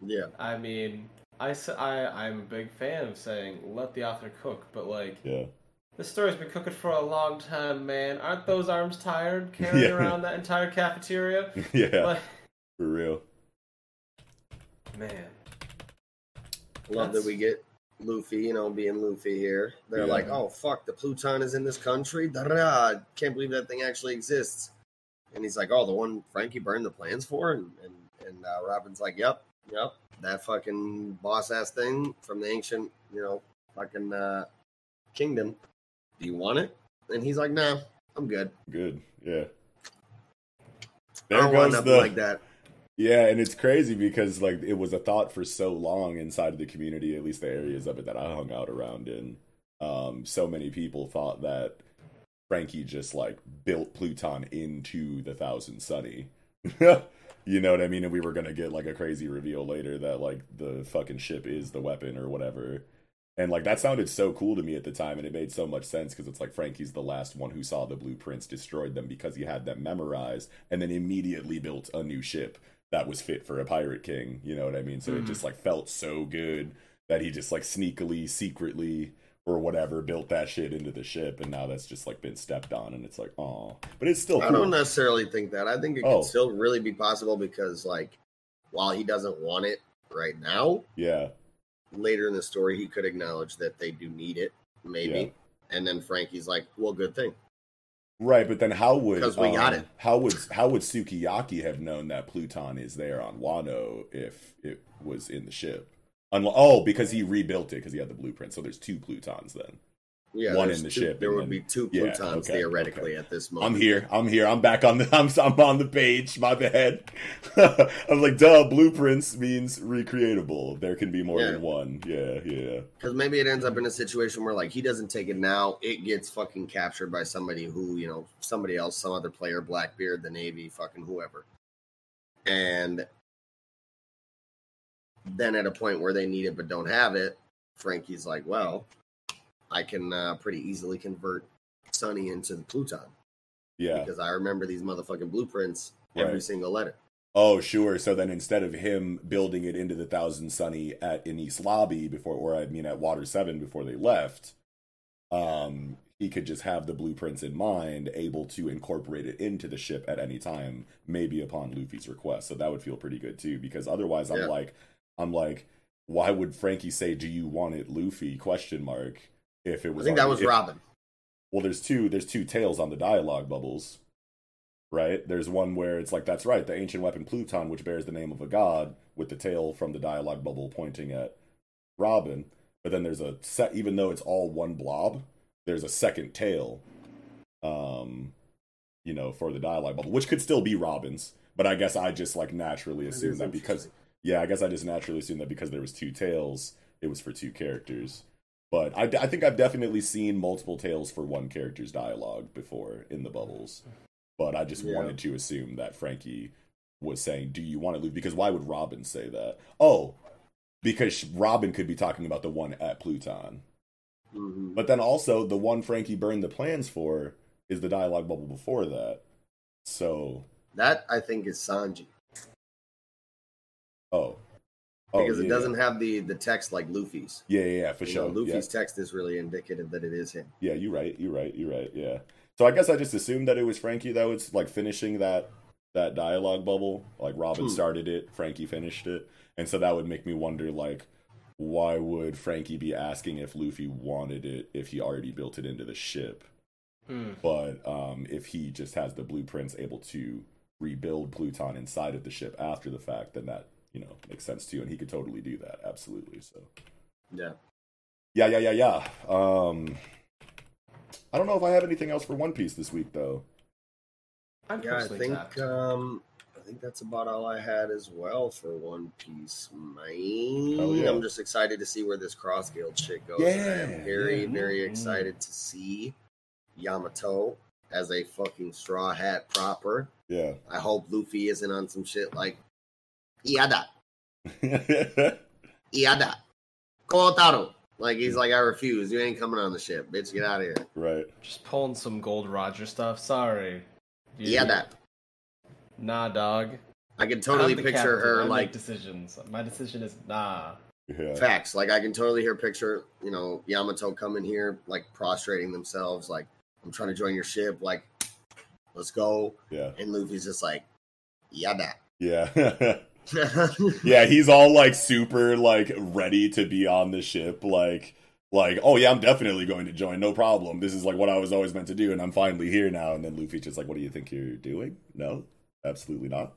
S1: Yeah.
S3: I mean, I I I'm a big fan of saying let the author cook, but like,
S2: Yeah,
S3: this story's been cooking for a long time, man. Aren't those arms tired carrying
S2: Yeah.
S3: around that entire cafeteria?
S2: yeah,
S3: Like,
S2: for real.
S3: man.
S1: Love that we get Luffy, you know, being Luffy here. They're
S2: Yeah.
S1: like, oh, fuck, the Pluton is in this country? Da-da-da. Can't believe that thing actually exists. And he's like, oh, the one Franky burned the plans for? And, and, and uh, Robin's like, yep, yep. That fucking boss ass thing from the ancient, you know, fucking uh, kingdom. Do you want it? And he's like, nah, I'm good.
S2: Good, yeah.
S1: I don't want nothing like that.
S2: Yeah, and it's crazy because like it was a thought for so long inside of the community, at least the areas of it that I hung out around in. Um, so many people thought that Franky just like built Pluton into the Thousand Sunny. you know what I mean? And we were gonna get like a crazy reveal later that like the fucking ship is the weapon or whatever. And like that sounded so cool to me at the time, and it made so much sense because it's like Franky's the last one who saw the blueprints, destroyed them because he had them memorized, and then immediately built a new ship that was fit for a pirate king. You know what I mean? So it
S3: Mhm.
S2: just like felt so good that he just like sneakily, secretly, or whatever, built that shit into the ship, and now that's just like been stepped on, and it's like, oh, but it's still
S1: I
S2: cool.
S1: don't necessarily think that. I think it
S2: Oh.
S1: could still really be possible because, like, while he doesn't want it right now,
S2: Yeah,
S1: later in the story, he could acknowledge that they do need it, maybe.
S2: Yeah.
S1: And then Franky's like, well, good thing.
S2: Right. But then how would
S1: 'Cause we got
S2: um,
S1: it.
S2: How would how would Sukiyaki have known that Pluton is there on Wano if it was in the ship? Unlo- oh, because he rebuilt it because he had the blueprint. So there's two Plutons then.
S1: Yeah,
S2: One in the
S1: two-
S2: ship
S1: There would
S2: then-
S1: be two
S2: yeah,
S1: Plutons
S2: okay,
S1: theoretically
S2: okay.
S1: at this moment.
S2: I'm here. I'm here. I'm back on the. I'm I'm on the page. My bad. I'm like, duh. Blueprints means recreatable. There can be more
S1: Yeah.
S2: than one. Yeah, yeah,
S1: Because maybe it ends up in a situation where, like, he doesn't take it now. It gets fucking captured by somebody who, you know, somebody else, some other player, Blackbeard, the Navy, fucking whoever. And then at a point where they need it but don't have it, Franky's like, well, I can uh, pretty easily convert Sunny into the Pluton
S2: yeah.
S1: because I remember these motherfucking blueprints, every
S2: Right.
S1: single letter.
S2: Oh, sure. So then instead of him building it into the Thousand Sunny at in Enies Lobby before, or I mean at Water Seven before they left, um, he could just have the blueprints in mind, able to incorporate it into the ship at any time, maybe upon Luffy's request. So that would feel pretty good too, because otherwise, I'm
S1: Yeah.
S2: like, I'm like, why would Franky say, "Do you want it, Luffy?" Question mark. If it was,
S1: I
S2: was,
S1: think that was
S2: if-
S1: Robin.
S2: well there's two there's two tales on the dialogue bubbles right? There's one where it's like that's right the ancient weapon pluton which bears the name of a god with the tail from the dialogue bubble pointing at robin. But then there's a set even though it's all one blob there's a second tail um you know for the dialogue bubble which could still be robin's. But i guess i just like naturally
S1: That
S2: that because yeah i guess i just naturally assume that because there was two tails it was for two characters but I, I think I've definitely seen multiple tales for one character's dialogue before in the bubbles. But I just
S1: Yeah.
S2: wanted to assume that Franky was saying, "Do you want to leave?" Because why would Robin say that? Oh, because Robin could be talking about the one at Pluton.
S1: Mhm.
S2: But then also the one Franky burned the plans for is the dialogue bubble before that. So,
S1: That, I think, is Sanji.
S2: oh, oh,
S1: Because
S2: yeah,
S1: it doesn't have the, the text like Luffy's.
S2: Yeah, yeah, yeah, for
S1: You
S2: sure.
S1: know,
S2: yeah.
S1: Luffy's text is really indicative that it is him.
S2: Yeah, you're right. You're right. You're right. Yeah. So I guess I just assumed that it was Franky that was like finishing that that dialogue bubble. Like Robin
S1: Hmm.
S2: started it, Franky finished it, and so that would make me wonder like why would Franky be asking if Luffy wanted it if he already built it into the ship?
S3: Hmm.
S2: But um if he just has the blueprints able to rebuild Pluton inside of the ship after the fact, then that, you know, makes sense to you, and he could totally do that. Absolutely. So
S1: Yeah.
S2: yeah, yeah, yeah, yeah. Um, I don't know if I have anything else for One Piece this week, though.
S3: I'm
S1: Yeah, I think
S3: tapped.
S1: um I think that's about all I had as well for One Piece, man.
S2: Oh, yeah.
S1: I'm just excited to see where this cross guild shit goes.
S2: Yeah,
S1: I'm very,
S2: yeah.
S1: very excited to see Yamato as a fucking straw hat proper.
S2: Yeah.
S1: I hope Luffy isn't on some shit like Iada. Iada. Kotaro. Like he's hmm. like, I refuse. You ain't coming on the ship, bitch. Get out of here.
S2: Right.
S3: Just pulling some Gold Roger stuff. Sorry. dude.
S1: Yeah, that.
S3: Nah, dog.
S1: I can totally picture
S3: captain.
S1: her
S3: I make
S1: like
S3: decisions. My decision is nah.
S2: Yeah.
S1: facts. Like I can totally hear picture, you know, Yamato coming here, like prostrating themselves, like I'm trying to join your ship, like let's go.
S2: Yeah.
S1: And Luffy's just like, yeah, that.
S2: Yeah. yeah, he's all like super like ready to be on the ship, like like, oh yeah, I'm definitely going to join, no problem. This is like what I was always meant to do, and I'm finally here now. And then Luffy's just like, What do you think you're doing? No, absolutely not.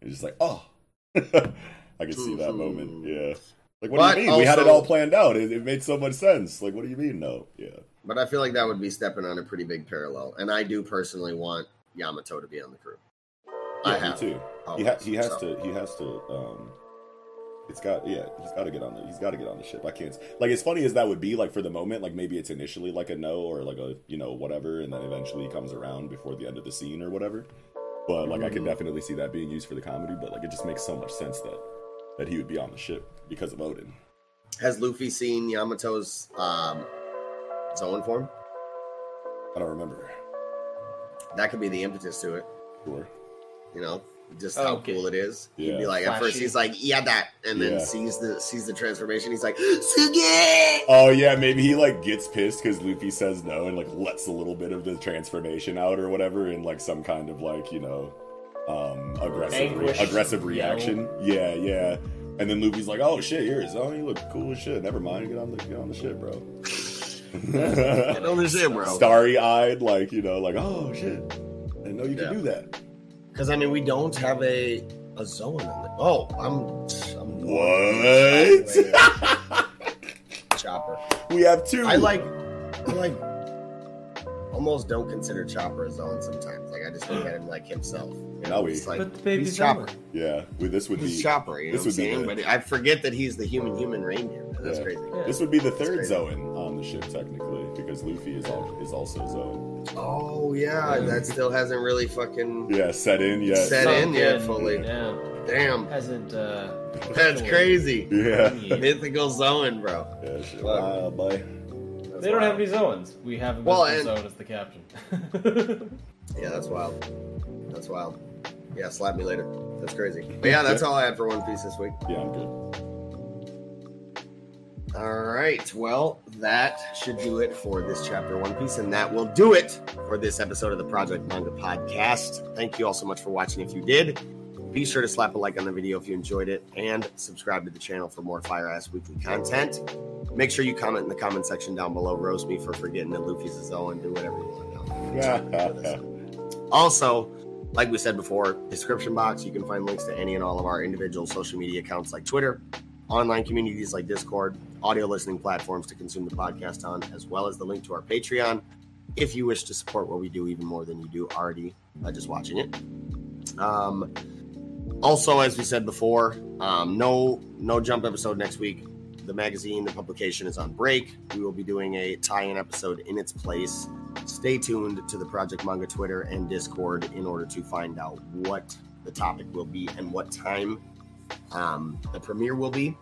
S2: And just like, oh I can see that moment. Yeah. Like what
S1: But
S2: do you mean? we had it all planned out. It, it made so much sense. Like, what do you mean? No. Yeah.
S1: But I feel like that would be stepping on a pretty big parallel. And I do personally want Yamato to be on the crew. I
S2: Yeah, me
S1: have.
S2: too. He, ha- he has to. He has to. Um, it's got. Yeah, he's got to get on the. He's got to get on the ship. I can't. Like as funny as that would be, like for the moment, like maybe it's initially like a no or like a you know whatever, and then eventually he comes around before the end of the scene or whatever. But like I can
S1: Mhm.
S2: definitely see that being used for the comedy. But like it just makes so much sense that that he would be on the ship because of Oden.
S1: Has Luffy seen Yamato's um, form?
S2: I don't remember.
S1: That could be the impetus to it.
S2: Sure.
S1: You know, just how
S3: Okay.
S1: cool it is. He'd be like, at first he's like, yeah, that, and then
S2: Yeah.
S1: sees the sees the transformation. He's like, Suge!
S2: Oh yeah, maybe he like gets pissed because Luffy says no and like lets a little bit of the transformation out or whatever in like some kind of like you know um aggressive re- aggressive
S3: yell.
S2: reaction. Yeah, yeah. And then Luffy's like, "Oh shit, you're his own. You look cool as shit. Never mind. Get on the get on the ship, bro."
S1: Get on the ship, bro.
S2: Starry eyed, like you know, like oh shit, I didn't know you
S1: Yeah.
S2: could do that.
S1: Because I mean, we don't have a a Zoan on the. Oh, I'm. I'm
S2: What?
S1: Chopper.
S2: we have two.
S1: I like. I like. Almost don't consider Chopper a Zoan sometimes. Like I just look at him like himself. You
S2: Now
S1: know,
S2: we-
S1: he's like
S3: but the baby's
S1: he's Chopper.
S3: Zoan.
S2: Yeah, we, this would
S1: He's
S2: be
S1: Chopper. You know
S2: this
S1: what I'm
S2: would be the-
S1: But I forget that he's the human human reindeer. That's
S2: Yeah.
S1: crazy.
S3: Yeah.
S2: this would be the third
S1: crazy.
S2: Zoan on the ship technically because Luffy is al- is also Zoan.
S1: Oh yeah, that still hasn't really fucking
S2: Yeah, set in yet.
S1: Set
S3: Sunk
S1: in yet fully.
S3: Yeah.
S1: damn.
S3: Hasn't uh
S1: That's crazy.
S2: Yeah.
S1: Mythical Zoan, bro.
S2: Yeah, shit. Wow, boy.
S1: That's
S3: They don't have any Zoans. We have a
S1: Well,
S3: well,
S1: and-
S3: Zoan as the captain.
S1: Yeah, that's wild. That's wild. Yeah, slap me later. That's crazy. But yeah, that's all I had for One Piece this week.
S2: Yeah, I'm good.
S1: All right. Well, that should do it for this chapter One Piece, and that will do it for this episode of the Project Manga Podcast. Thank you all so much for watching. If you did, be sure to slap a like on the video if you enjoyed it, and subscribe to the channel for more fire ass weekly content. Make sure you comment in the comment section down below. Roast me for forgetting that Luffy's a and Do whatever you want. Yeah. Also, like we said before, description box, you can find links to any and all of our individual social media accounts like Twitter, online communities like Discord, audio listening platforms to consume the podcast on, as well as the link to our Patreon if you wish to support what we do even more than you do already by just watching it. Um, also, as we said before, um, no no jump episode next week. The magazine, the publication is on break. We will be doing a tie-in episode in its place stay tuned to the Project Manga Twitter and Discord in order to find out what the topic will be and what time um, the premiere will be.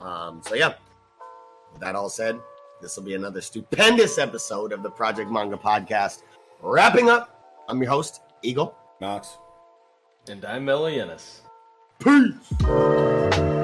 S1: Um, so, yeah, that all said, this will be another stupendous episode of the Project Manga Podcast. Wrapping up, I'm your host, Eagle.
S2: Knox.
S3: and I'm Melianis.
S1: Peace.